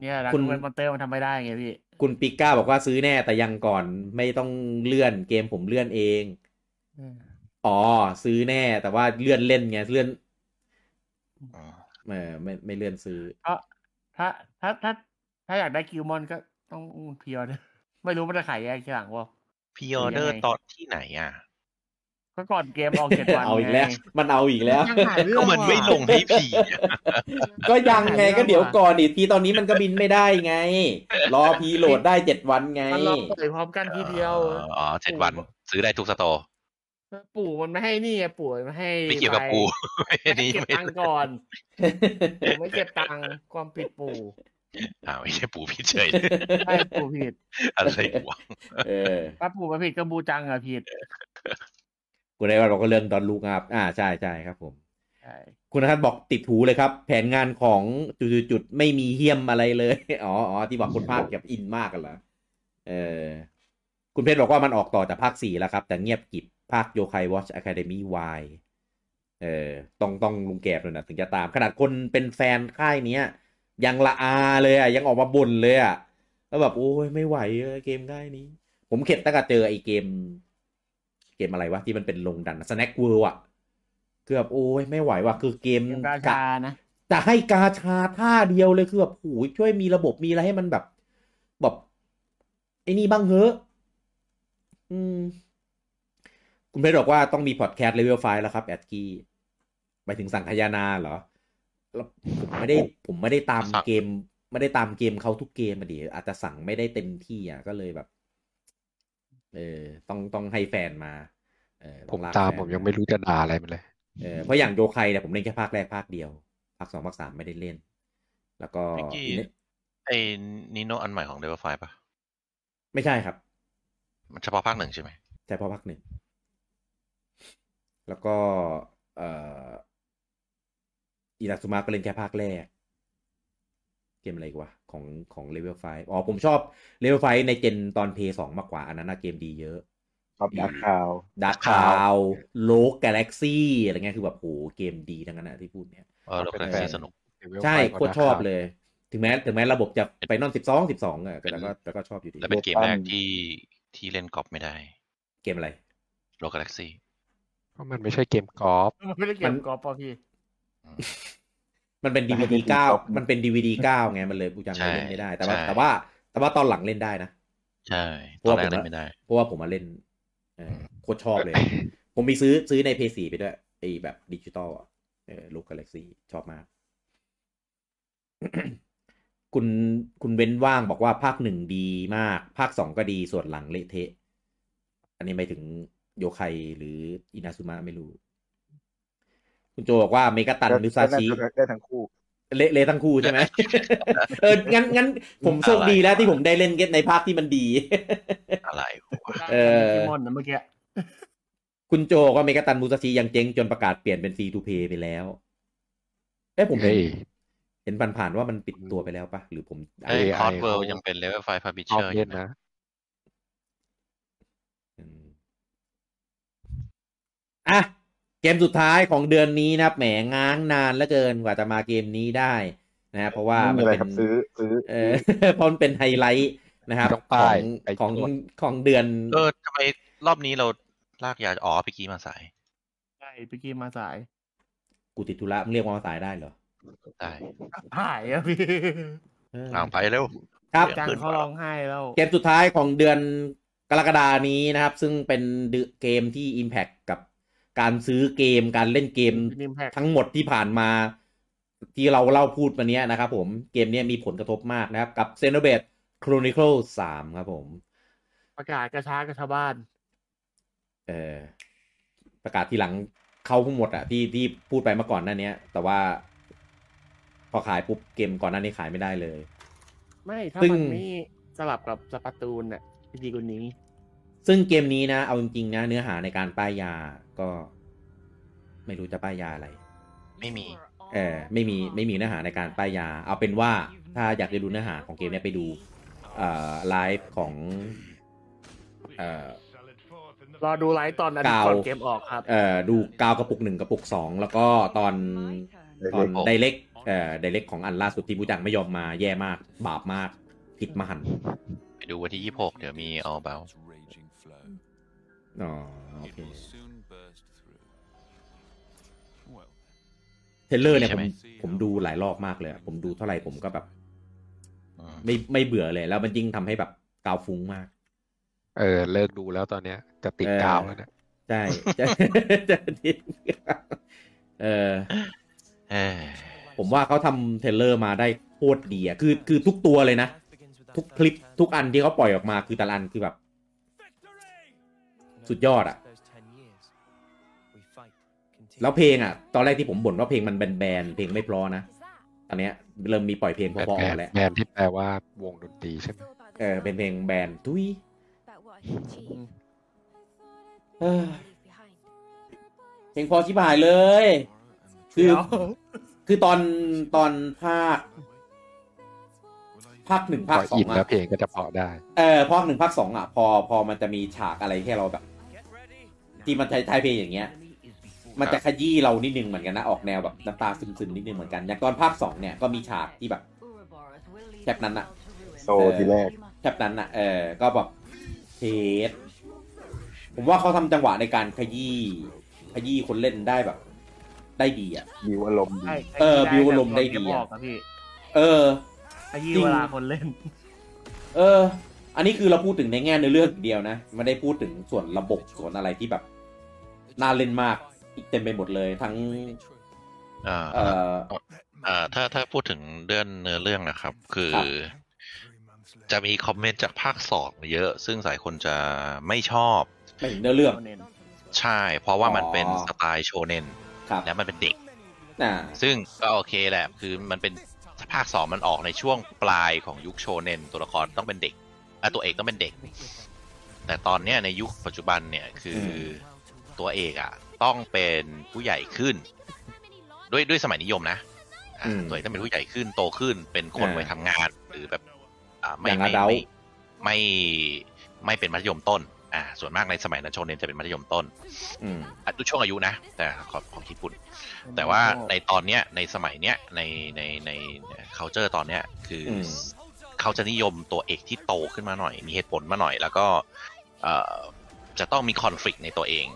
เนี่ยรักคุณเวนมอนเตอร์มันทำไม่ได้ไงพี่ คุณปิก้าบอกว่าซื้อแน่แต่ยังก่อนไม่ต้องเลื่อนเกมผมเลื่อนเองอ๋อซื้อแน่แต่ว่าเลื่อนเล่นไงเลื่อนอืมเออไม่ไม่เลื่อนซื้อเพราะถ้าถ้าถ้าถ้าอยากได้คิวมอนก็ต้องเพียวนะไม่รู้มันจะขายแยกทีหลังวะพีออเดอร์ยังไงตอนที่ไหนอะ ก็ก่อนเกมออกเจ็ดวันเอาอีกแล้วไงมันเอาอีกแล้วยังหาเรื่ก็องมันไม่ลงให้ผีอะก็ยังไงก็เดี๋ยวก่อนอีกทีตอนนี้มันก็บินไม่ได้ไง รอพีโหลดได้เจ็ดวันไงมันลองปล่อยพร้อมกันทีเดียว อ๋อเจ็ดวัน ซื้อได้ทุกสโตร์ปู่มันไม่ให้นี่ไงปู่มันไม่ให้ไม่เกี่ยวกับไปกูไม่ให้นี่เก็บไม่ตังค์ก่อนปู่ไม่เก็บตังค์ความผิดปู่อ้าวไม่ใช่ปู่พี่เฉยใช่ปู่ผิดอะไรวะเออถ้าปู่มาผิดก็บูจังอะผิด คุณไอ้ว่าเราก็เรื่องดอนลูกอัพอ่าใช่ใช่ครับผมใช่คุณนัทบอกติดหูเลยครับ แผนงานของจุดๆๆไม่มีเฮี้ยมอะไรเลย อ๋ออ๋อที่บอกคนภาคกับอินมากกันเหรอเออคุณเพชรบอกว่ามันออกต่อจากภาคสี่แล้วครับ แต่เงียบกริบภาค Yo-kai Watch Academy Y เออต้องต้องลุงแกบเลยนะถึงจะตาม ขนาดคนเป็นแฟนค่ายเนี้ย ยังละอาเลยอะ ยังออกมาบ่นเลยอะ แล้วแบบ โอ้ยไม่ไหวเลยเกมค่ายนี้ ผมเข็ดตั้งแต่เจอไอ้เกม เกมอะไรวะที่มันเป็นลงดัน Snack World อะคือแบบโอ้ยไม่ไหวว่ะคือเกมเกมกาชานะจะให้กาชาท่าเดียวเลยคือแบบโอ้ยช่วยมีระบบมีอะไรให้มันแบบแบบไอ้นี่บ้างเหอะอืม คุณเพชรบอกว่าต้องมีพอดแคสต์เลเวลไฟแล้วครับ แอดกี้ไปถึงสังขยานาเหรอแล้วผมไม่ได้ผมไม่ได้ตามสั่งเกม ไม่ได้ตามเกมเขาทุกเกมอะดิอาจจะสั่งไม่ได้เต็มที่อะก็เลยแบบ เออ ต้องต้องให้แฟนมา เออผต้องมลกตามแฟนผมยังไม่รู้จะด่าอะไรมันเลย เออเพราะอย่างโยไคเนี่ยผมเล่นแค่ภาคแรกภาคเดียว ภาคสองภาคสามไม่ได้เล่น แล้วก็เมื่อกี้อินไอ้นิโนอันใหม่ของเดเวลไฟปะไม่ใช่ครับ มันเฉพาะภาคหนึ่งใช่ไหมใช่เพราะภาคหนึ่ง แล้วก็ เอ่ออินาซุมะก็เล่นแค่ภาคแรกเกมอะไรอีกวะของของ Level-5อ๋อผมชอบ Level-5ใน gen ตอน Play สองมากกว่า อันนั้นนะเกมดีเยอะชอบ Dark Cloud Dark Cloudโลกกาแล็กซี่อะไรเงี้ยคือแบบโหเกมดีทั้งนั้นนะที่พูดเนี่ยเออแล้วเป็นก็แฟนที่สนุกใช่ Level โคตรชอบเลย ถึงแม้ถึงแม้ระบบจะไปนอนสิบสองสิบสองอะแต่ก็แต่ก็ชอบอยู่ดีและเป็นเกมแรกที่ที่เล่นกอล์ฟไม่ได้ เกมอะไรโลกาแล็กซี่เพราะมันไม่ใช่เกมกอล์ฟมันไม่ได้เก็มับนกอล์ฟป่ะพี่ มันเป็นดีวดีเก้ามันเป็นดีวดีเก้าไงมันเลยปูจังใช่เล่นไม่ได้ แต่ว่าใช่แต่ว่า แต่ว่าตอนหลังเล่นได้นะ ใช่เพตอราะนว่าตอนแรกผมเล่นไม่ได้ เพราะว่าผมมาเล่นเออโคตรชอบเลย ผมมีซื้อซื้อใน Play สี่ไปด้วยไอ้แบบดิจิตอลอะเออ Rogue Galaxy ชอบมาก คุณคุณเว้นว่างบอกว่าภาคหนึ่งดีมาก ภาคสองก็ดีส่วนหลังเละเทะ อันนี้ไม่ถึง Yo-kai หรืออินาซุมะไม่รู้ คุณโจบอกว่า Megaton Musashi ได้ทั้งคู่ เละเละทั้งคู่ใช่ไหมเอองั้นงั้นผมโชคดีแล้วที่ผมได้เล่นเกตในภาคที่มันดี อะไรวะเออคิมอนนะเมื่อกี้คุณโจบอกว่าเมกาตันมูซาชิยังเจ๊งจนประกาศเปลี่ยนเป็นฟรีทูเพย์ไปแล้วเอ้ผมเห็เฮ้นยเห็นผ่านๆว่ามันปิดตัวไปแล้วปะหรือผมเอ้ย AI คอร์ดเวิลเขายังเป็น level 5ชอบ publisher อเล่ยู่นนะนะอืมอะ เกมสุดท้ายของเดือนนี้นะครับแหมง้างนานเหลือเกินกว่าจะมาเกมนี้ได้นะครับเพราะว่าไม่มีมันอะไรเป็นครับซื้อซื้อเออเพราะมันเป็นไฮไลท์นะครับต้องขป้าอยงไปของกดของเดือนเออทำไมรอบนี้เราลากยาอ๋อพี่กี้มาสายใช่พี่กี้มาสาย กูติดธุระมึงเรียกว่ามาสายได้เหรอได้หายอะพี่เอออ่างไปเร็วครับจังเขาร้องไห้แล้ว เกมสุดท้ายของเดือนกรกฎานี้นะครับ ซึ่งเป็นเดือนเกมที่ Impact กับ การซื้อเกมการเล่นเกมนิมแพคทั้งหมดที่ผ่านมา ที่เราเล่าพูดมาเนี้ยนะครับผมเกมเนี้ยมีผลกระทบมากนะครับ กับ Xenoblade Chronicle 3 ครับผม ประกาศกระช้ากระชาวบ้าน เออประกาศทีหลังเขาทั้งหมดอะที่ที่พูดไปเมื่อก่อนหน้าเนี้ยแต่ว่า พอขายปุ๊บเกมก่อนหน้านี้ขายไม่ได้เลย ไม่ ถ้าซึ่งมันไม่สลับกับสปาตูนน่ะดีกว่านี้ ซึ่งเกมนี้นะ เอาจริงๆนะ เนื้อหาในการป้ายยาก็ ไม่รู้จะป้ายยาอะไร ไม่มี เออไม่มีไม่มีเนื้อหาในการป้ายยา เอาเป็นว่าถ้าอยากจะดูเนื้อหาของเกมเนี้ยไปดูเอ่อไลฟ์ของเอ่อรอดูไลฟ์ตอนอาทิตกาย์วก่อนเกมออกครับ เอ่อดูกาวกระปุกหนึ่งกระปุกสองแล้วก็ตอนตอนไดเล็กเอ่อไดเล็กของอันล่าสุดที่ผู้จังไม่ยอมมาแย่มาก บาปมากผิดมหันต์ไปดูวันที่ยี่หกเดี๋ยวมีเอาเบา อ๋อโอเค It will soon burst through. Well, เทรลเลอร์เนี่ยใช่ผมไหมผมดูหลายรอบมากเลยอะผมดูเท่าไหร่ผมก็แบบอืมไม่ไม่เบื่อเลย แล้วมันยิ่งทำให้แบบกาวฟุ้งมาก เออ เลิกดูแล้วตอนเนี้ย จะติดเออกาวแล้วเนี่ยใช่จะจะทิ้งเออเอ้ยผมว่าเขาทำเทรลเลอร์มาได้โคตรดีอะคือคือทุกตัวเลยนะ ทุกคลิปทุกอันที่เขาปล่อยออกมาคือแต่ละอันคือแบบ สุดยอดอะแล้วเพลงอะตอนแรกที่ผมบ่นว่าเพลงมันแบนๆเพลงไม่เพราะนะตอนเนี้ยเริ่มมีปล่อยเพลงเพแบนราะๆแบมานแล้วแบนที่แปลว่าวงดนตรีใช่ไหมเออเป็นเพลงแบนทุยเออเพลงพอชิบหายเลย คือเดี๋ยวคือตอนตอนภาคภาคหนึ่งพภาคอสออิงนแล้วอะเพลงก็จะเพอได้ เออภาคหนึ่งภาคสองอะพอพอมันจะมีฉากอะไรที่เราแบบ ที่มันใช้ท้ายเพลงอย่างเงี้ย มันจะขยี้เรานิดนึงเหมือนกันนะ ออกแนวแบบน้ำตาซึมๆนิดนึงเหมือนกัน อย่างตอนภาคสองเนี่ยก็มีฉากที่แบบแคปนั้นอะโซทีแรกแคปนั้นอะเออก็แบบเทสผมว่าเขาทำจังหวะในการขยี้ขยี้คนเล่นได้แบบ ได้ดีอะวิวอารมณ์ดีใช่เออบิวอารมณ์ได้ดีเกมอะออกอะพี่เออขยี้จริงเวลาคนเล่น เออ อันนี้คือเราพูดถึงในแง่ในอเรื่องเดียวนะไม่ได้พูดถึงส่วนระบบส่วนอะไรที่แบบ น่าเล่นมากอีกเต็มไปหมดเลยทั้งอ่าเอ่ออ่าถ้าถ้าพูดถึงเรื่องเนื้อเรื่องนะครับ คือครับจะมีคอมเมนต์จากภาคสองเยอะ ซึ่งหลายคนจะไม่ชอบไม่ถึงเนื้อเรื่อง ใช่ เพราะว่ามันอ๋อเป็นสไตล์โชเนนครับและมันเป็นเด็กน่ะซึ่งก็โอเคแหละ คือมันเป็นภาคสองมันออกในช่วงปลายของยุคโชเนนตัวละครต้องเป็นเด็กอะตัวเอกต้องเป็นเด็ก แต่ตอนเนี้ยในยุคปัจจุบันเนี่ยคืออ ตัวเอกอะต้องเป็นผู้ใหญ่ขึ้น ด้วยด้วยสมัยนิยมนะอะอืมตัวเอกต้องเป็นผู้ใหญ่ขึ้นโตขึ้นเป็นคนอ่าวัยทำงาน หรือแบบอ่าไม่อย่างไม่ adult ไม่ไม่ไม่เป็นมัธยมต้นอ่าส่วนมากในสมัยนั้นโชเนนจะเป็นมัธยมต้น อืมอะดูช่วงอายุนะ แต่ขอขอคิดพูดแต่ว่าในตอนเนี้ยในสมัยเนี้ยในในใน culture ตอนเนี้ยคืออมเขาจะนิยมตัวเอกที่โตขึ้นมาหน่อย มีเหตุผลมาหน่อย แล้วก็เอ่อ จะต้องมีคอน FLICT ในตัวเอง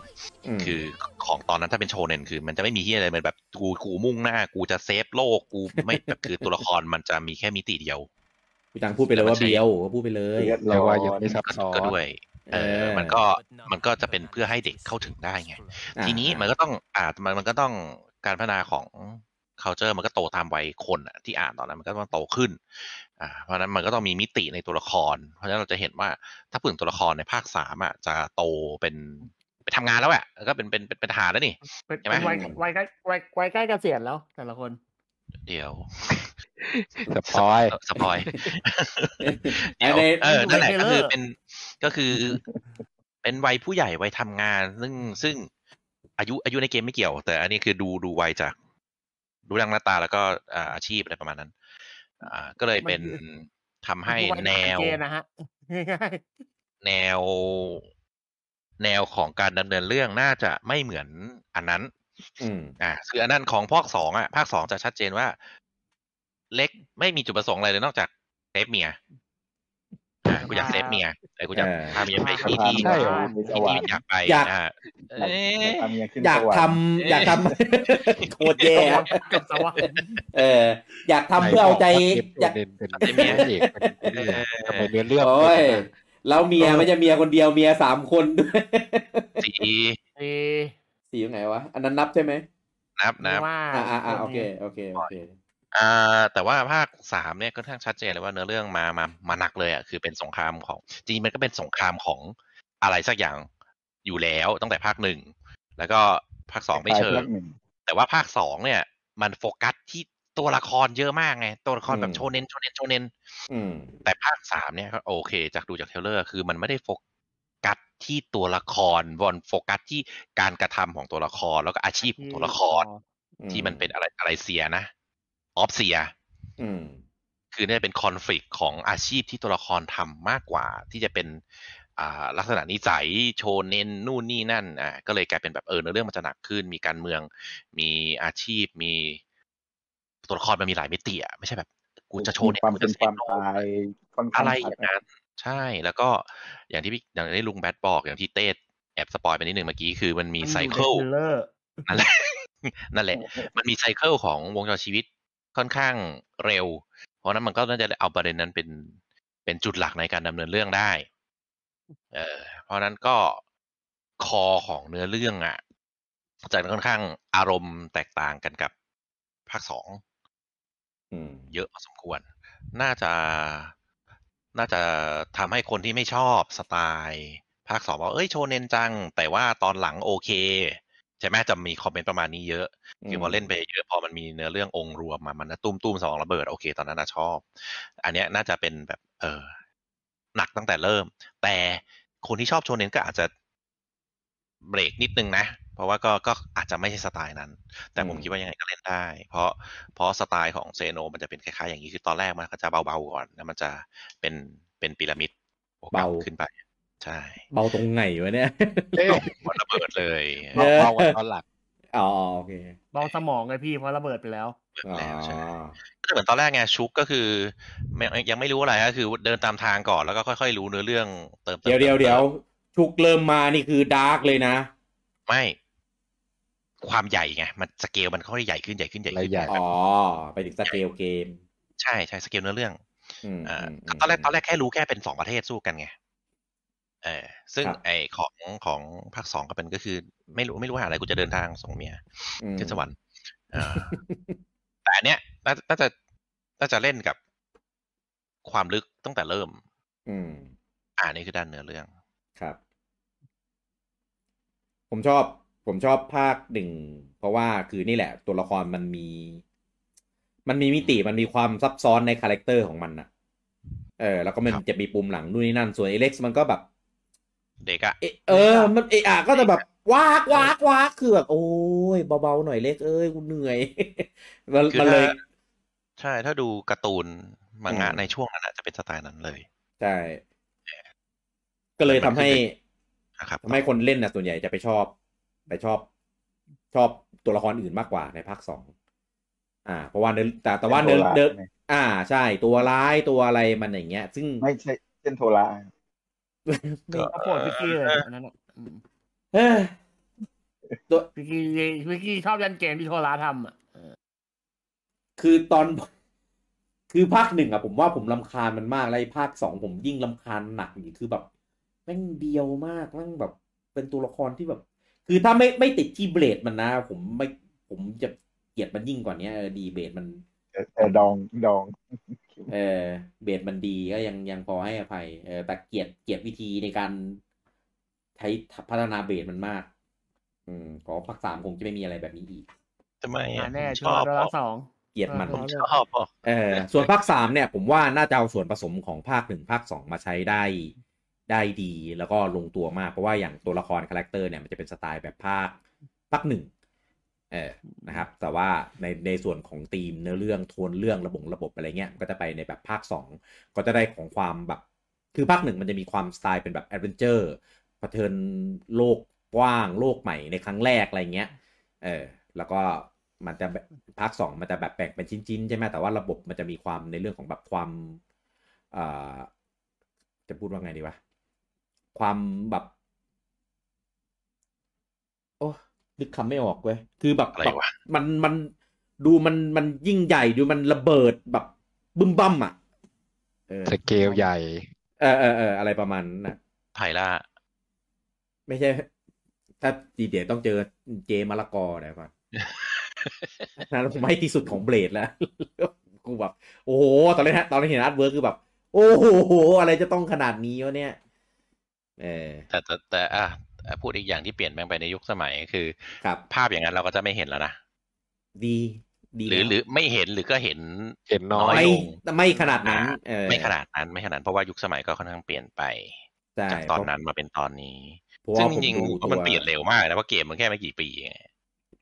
อืมคือของตอนนั้นถ้าเป็นโชเนนคือ มันจะไม่มีที่อะไรมันแบบกูกูมุ่งหน้า กูจะเซฟโลกกูไม่แบบคือตัวละครมันจะมีแค่มิติเดียวพี่ตังพูดไปเลยว่าแต่มันใช่เบียวก็พูดไปเลยเรียบเรีร้ยกอว่ายยังไม่ซับก็ซ้อนก็ด้วยเอเอออมันก็มันก็จะเป็นเพื่อให้เด็กเข้าถึงได้ไงอ่าทีนี้มันก็ต้องอ่ามันมันก็ต้องการพัฒนาของ culture มันก็โตตามวัยคนอะที่อ่านตอนนั้นมันก็ต้องโตขึ้นอ่าเพราะฉะนั้นมันก็ต้องมีมิติในตัวละคร เพราะฉะนั้นเราจะเห็นว่าถ้าพูดถึงตัวละครในภาคสามอะจะโตเป็นไปทำงานแล้วอะแล้วก็เป็นเป็นเป็นเป็นทหารแล้วนี่เป็นใช่ไหมเป็นวัยวัยใกล้วัยวัยใกล้เกษียณแล้วแต่ละคน เดี๋ยว spoil spoil อัเดี๋นยวนี้เออนั่นแหละในก็เทรลเลอร์คือเป็นก็คือเป็นวัยผู้ใหญ่วัยทำงาน ซึ่งซึ่งอายุอายุในเกมไม่เกี่ยว แต่อันนี้คือดูดูวัยจาก รูปร่างหน้าตาแล้วก็อ่าอาชีพอะไรประมาณนั้นอ่าก็เลยเป็นทำให้ทุกวันแนนี้วเกณฑ์นะฮะง่ายแนว แนวของการดำเนินเรื่องน่าจะไม่เหมือนอันนั้นอืมอ่าคืออันนั้นของภาคสองอะภาคสองจะชัดเจนว่า เร็กซ์ไม่มีจุดประสงค์อะไรเลยนอกจาก save เมียอ่า กูอยาก save เมียไอ้กูอยากเออพาเมียไปที่ที่ใช่เหรอที่ที่อยากไปอยากอ่าอยากเอ๊ะทำยังขึ้นอยากสวรรทำค์อยากทำโคตรแย่ๆกับสวรรค์เออ อยากทำเพื่อเอาใจออยากยากเป็นเป็นเมียเอกเป็นเป็นทำไมเนื้อเรื่องโอ้ยเป็นแล้วเมียไม่ใช่เมียคนเดียวเมียสามคนด้วยสีเอ๊ะสียังไงวะอันนั้นนับใช่ไหมนับนับว่าอ่าอ่าอ่าโอเคโอเคโอเค อ่า แต่ว่าภาคสามเนี่ยก็ค่อนข้างชัดเจนเลยว่าเนื้อเรื่องมามามาหนักเลยอะคือเป็นสงครามของจริงๆมันก็เป็นสงครามของอะไรสักอย่างอยู่แล้วตั้งแต่ภาคหนึ่งแล้วก็ภาคสองไม่เชิงภาคหนึ่งแต่ว่าภาคสองเนี่ย มันโฟกัสที่ตัวละครเยอะมากไง ตัวละครแบบอืม shonen shonen shonen อืมแต่ภาคสามเนี่ยก็โอเค จากดูจาก trailer คือมันไม่ได้โฟกัสที่ตัวละครบอลโฟกัสที่การกระทำของตัวละครแล้วก็อาชีพของตัวละคร ที่มันเป็นอะไรอะไร seer นะ off-seerอืมคือเนี่ยเป็นคอนฟ lict ของอาชีพที่ตัวละครทำมากกว่า ที่จะเป็นอ่าลักษณะนิสัยโชเน้นนู่นนี่นั่นอ่าก็เลยกลายเป็นแบบเออเนื้อเรื่องมันจะหนักขึ้น มีการเมือง มีอาชีพ มีตัวละครมันมีหลายมิติอะไม่ใช่แบบ กูจะโชว์มีเนี่ยความกูเป็จะนเซความโนตายค่อนข้าอะงไรชัอดย่างนั้นใช่แล้วก็อย่างที่พี่อย่างที่ลุงแบทบอกอย่างที่เต้แอบสปอยไปนิดหนึ่งเมื่อกี้คือมันมีไซเคิลเลอร์นั่นแหละนั่นแหละ มันมีไซเคิลของวงจรชีวิต ค่อนข้างเร็ว เพราะฉะนั้นมันก็น่าจะเอาประเด็นนั้นเป็นเป็นจุดหลักในการดำเนินเรื่องได้ เออเพราะฉะนั้นก็คอของเนื้อเรื่องอะจะค่อนข้างอารมณ์แตกต่างกันกับภาคสองอืมเยอะพอสมควร น่าจะน่าจะทำให้คนที่ไม่ชอบสไตล์ ภาคสองว่าเอ้ยโชเนนจัง แต่ว่าตอนหลังโอเค ใช่ไหมจะมีคอมเมนต์ประมาณนี้เยอะคือพอเล่นไปเยอะพอมันมีเนื้อเรื่ององค์รวมมามันตุ้มตุ้มๆสองระเบิดโอเค ตอนนั้นน่ะชอบ อันเนี้ยน่าจะเป็นแบบ เออหนักตั้งแต่เริ่ม แต่คนที่ชอบโชเนนก็อาจจะเบรกนิดนึงนะ เพราะว่าก็ก็อาจจะไม่ใช่สไตล์นั้น แต่ผมอืมคิดว่ายังไงก็เล่นได้ เพราะเพราะสไตล์ของเซโนมันจะเป็นคล้ายๆอย่างนี้คือตอนแรกมันก็จะเบาๆก่อนแล้วมันจะเป็นเป็นพีระมิดโอกาสเบาขึ้นไป ใช่เบาตรงไหนวะเนี่ยเอ๊ะมันระเบิดเลยเออเบากว่าตอนหลังอ๋อโอเคเบาสมองไงพี่เพราะระเบิดไปแล้วอ๋อแล้วใช่ก็จะเหมือนตอนแรกไงชุลก์ก็คือไม่ยังไม่รู้อะไรก็คือเดินตามทางก่อนแล้วก็ค่อยๆ รู้เนื้อเรื่องเติมเดี๋ยวเดี๋ยวเติมเดี๋ยวชุลก์เริ่มมานี่คือ dark เลยนะ ไม่ ความใหญ่ไงมันสเกลมันค่อยๆใหญ่ขึ้นใหญ่ขึ้นใหญ่ขึ้นใหญ่อ๋อไปถึงสเกลเกม ใช่ใช่สเกลเนื้อเรื่องอืมอ่าอืมมตอนแรกตอนแรกแค่รู้แค่เป็นสองประเทศสู้กันไง เออซึ่งครับไอของของภาคสองก็เป็นก็คือ ไม่รู้ไม่รู้หาอะไรกูจะเดินทางส่งเมียอืมขึ้นสวรรค์อ่าแต่อันเนี้ยน่าน่าจะน่าจะเล่นกับความลึกตั้งแต่เริ่ม อืม อ่านี่คือด้านเนื้อเรื่องครับ ผมชอบ ผมชอบภาคหนึ่งเพราะว่าคือนี่แหละ ตัวละครมันมี มันมีมิติมันมีความซับซ้อนใน character ของมันนะเออแล้วก็มันครับจะมีปุ่มหลังนู่นนี่นั่นส่วนเอเร็กซ์มันก็แบบ เด็กอะเอะเออ มันเอะอะก็จะแบบวากวากวากคือแบบโอ้ยเบาๆหน่อยเร็กซ์เอ้ยกูเหนื่อยมันคือมันถ้าเลย ใช่ถ้าดูการ์ตูนมังงะอืมในช่วงนั้นอะจะเป็นสไตล์นั้นเลย ใช่ ก็เลยทำให้นะครับทำให้คนเล่นนะส่วนใหญ่จะไปชอบไปชอบ ชอบตัวละครอื่นมากกว่าในภาคสองอ่า เพราะว่าเนื้อแต่แต่ว่าเนื้อเป็นตัวร้ายเนื้อไงอ่า ใช่ตัวร้ายตัวอะไรมันอย่างเงี้ย ซึ่งไม่ใช่เช่นโทระไม่ก็โปรดพิกกี้เลยอันนั้นอะอืมเอ้ยตัวพิกกี้พิกกี้ชอบยันเกมที่โทรลาทำอะเออคือตอน คือภาคหนึ่งอะผมว่าผมลำคาญมันมากแล้วไอ้ภาคสองผมยิ่งลำคาญหนักอีกคือแบบแม่งเบียวมากแม่งแบบ เป็นตัวละครที่แบบ คือถ้าไม่ไม่ติดที่เบลดมันนะ ผมไม่ผมจะเกลียดมันยิ่งกว่านี้เออดีเบลดมันแต่แต่ดองดอง เออเบสมันดีก็ยังยังพอให้อภัย เออแต่เกลียดเกลียดวิธีในการใช้พัฒนาเบสมันมาก อืมขอภาคสามคงจะไม่มีอะไรแบบนี้อีกทำไมมาอะแน่ผมชชออบบโทระสองเกลียดมันเออชอบอะเออส่วนภาคสามเนี่ย ผมว่าน่าจะเอาส่วนผสมของภาคหนึ่งภาคสองมาใช้ได้ได้ดีแล้วก็ลงตัวมาก เพราะว่าอย่างตัวละคร character เนี่ยมันจะเป็นสไตล์แบบภาคภาคหนึ่ง เออนะครับ แต่ว่าในในส่วนของธีมเนื้อเรื่องโทนเรื่องระบบระบบอะไรเงี้ยก็จะไปในแบบภาค 2 ก็จะได้ของความแบบคือภาคหนึ่งมันจะมีความสไตล์เป็นแบบ adventure เผชิญโลกกว้างโลกใหม่ในครั้งแรกอะไรเงี้ย เออ แล้วก็มันจะแบบภาคสองมันจะแบบแบ่งเป็นชิ้นๆใช่ไหมแต่ว่าระบบมันจะมีความในเรื่องของแบบความอ่าจะพูดว่าไงดีวะ ความแบบ โอ้ นึกคำไม่ออกเว้ยคือแบบอะไรแบบวะมันมันดูมันมันยิ่งใหญ่ดูมันระเบิดแบบบึ้มบั้มอะเออสเกลใหญ่ เออเออเอออะไรประมาณนั้นนะไทล่า ไม่ใช่ ถ้าดีเดี๋ยวต้องเจอเจมะละกอเดี๋ยวก่อนนั้นผมให้ที่สุดของเบลดแล้วกูแบบ โอ้โห ตอนแรกตอนแรกเห็นอาร์ตเวิร์กคือแบบ โอ้โห อะไรจะต้องขนาดนี้วะเนี่ย เออแต่แต่แต่อะ พูดอีกอย่างที่เปลี่ยนแปลงไปในยุคสมัยคือครับภาพอย่างนั้นเราก็จะไม่เห็นแล้วนะดีดีหรือแล้วหรือไม่เห็นหรือก็เห็นเห็นน้อน้ยไม่ลงไม่ขนาดนั้นเออไม่ขนาดนั้นไม่ขนาดนั้นเพราะว่ายุคสมัยก็ค่อนข้างเปลี่ยนไปใช่จากตอนนั้นมาเป็นตอนนี้เพราะซึ่ว่างผมจริงดูๆตัวมันเปลี่ยนเร็วมากนะเพราะเกมมันแค่ไม่กี่ปีเอง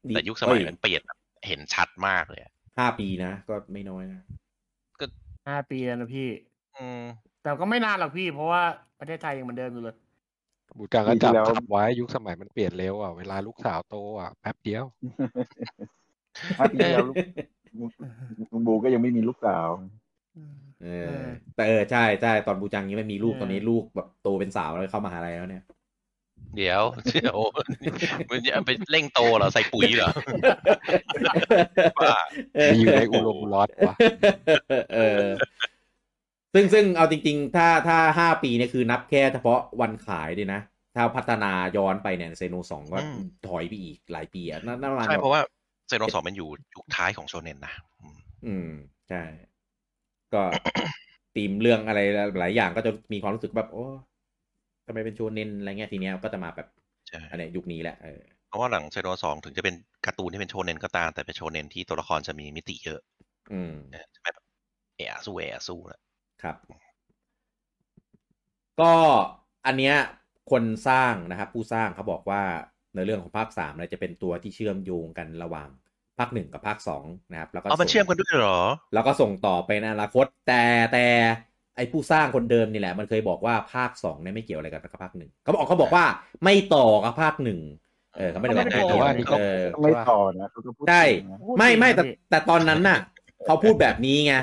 แต่ยุคสมัยมันเปลี่ยนแบบเห็นชัดมากเลยอะห้าปีนะก็ไม่น้อยนะห้าปีแล้วนะพี่ อืมแต่ก็ไม่นานหรอกพี่ เพราะว่าประเทศไทยยังเหมือนเดิมอยู่เลย บูจังก็ปีที่แล้วจำจำไว้ยุคสมัยมันเปลี่ยนเร็วอะเวลาลูกสาวโตอะแป๊บเดียวห้าปีที่แล้วลูกลุงบูก็ยังไม่มีลูกสาวเอเอออ แต่เออใช่ใช่ตอนบูจังยังไม่มีลูกเออตอนนี้ลูกแบบโตเป็นสาวแล้วเข้ามหาลัยแล้วเนี่ย เดี๋ยวเดี๋ยวมันจะไปเร่งโตเหรอใส่ปุ๋ยเหรอว่าไปอยู่ในอุโรงร้อนวะเออ ซึ่งซึ่งเอาจริง ๆ ถ้าถ้าห้าปีเนี่ยคือนับแค่เฉพาะวันขายดินะ ถ้าพัฒนาย้อนไปเนี่ยเซโนสองก็อืมถอยไปอีกหลายปีอะนั่นนั่นประมาณใช่แบบเพราะว่าเซโนสองมันอยู่ยุคท้ายของโชเนนนะอืมอืมใช่ ก็ตีมเรื่องอะไรหลายอย่างก็จะมีความรู้สึกแบบโอ้ทำไมเป็นโชเนนอะไรเงี้ยทีเนี้ยก็จะมาแบบใช่อันเนี้ยยุคนี้แหละเออเพราะว่าหลังเซโนสองถึงจะเป็นการ์ตูนที่เป็นโชเนนก็ตามแต่เป็นโชเนนที่ตัวละครจะมีมิติเยอะ อืมเออจะไม่แบบเอะสู้เอะสู้แล้ว ครับ ก็อันเนี้ยคนสร้างนะครับผู้สร้างเขาบอกว่าในเรื่องของภาคสามเนี่ยจะเป็นตัวที่เชื่อมโยงกันระหว่างภาคหนึ่งกับภาคสองนะครับแล้วก็อ๋อมันส่งเชื่อมกันด้วยเหรอ แล้วก็ส่งต่อไปในอนาคต แต่แต่ไอผู้สร้างคนเดิมนี่แหละ มันเคยบอกว่าภาคสองเนี่ยไม่เกี่ยวอะไรกับภาคหนึ่งเขาบอกเขาบอกว่าไม่ต่อกับภาคหนึ่งเออเขาไม่ได้บอกไม่ได้เกี่ยวว่านี่ก็เออไม่ต่อนะเขาก็พูดใช่จริงนะพูดไม่จริงไม่นะแต่พี่แต่ตอนนั้นน่ะเขาพูดแบบนี้ไง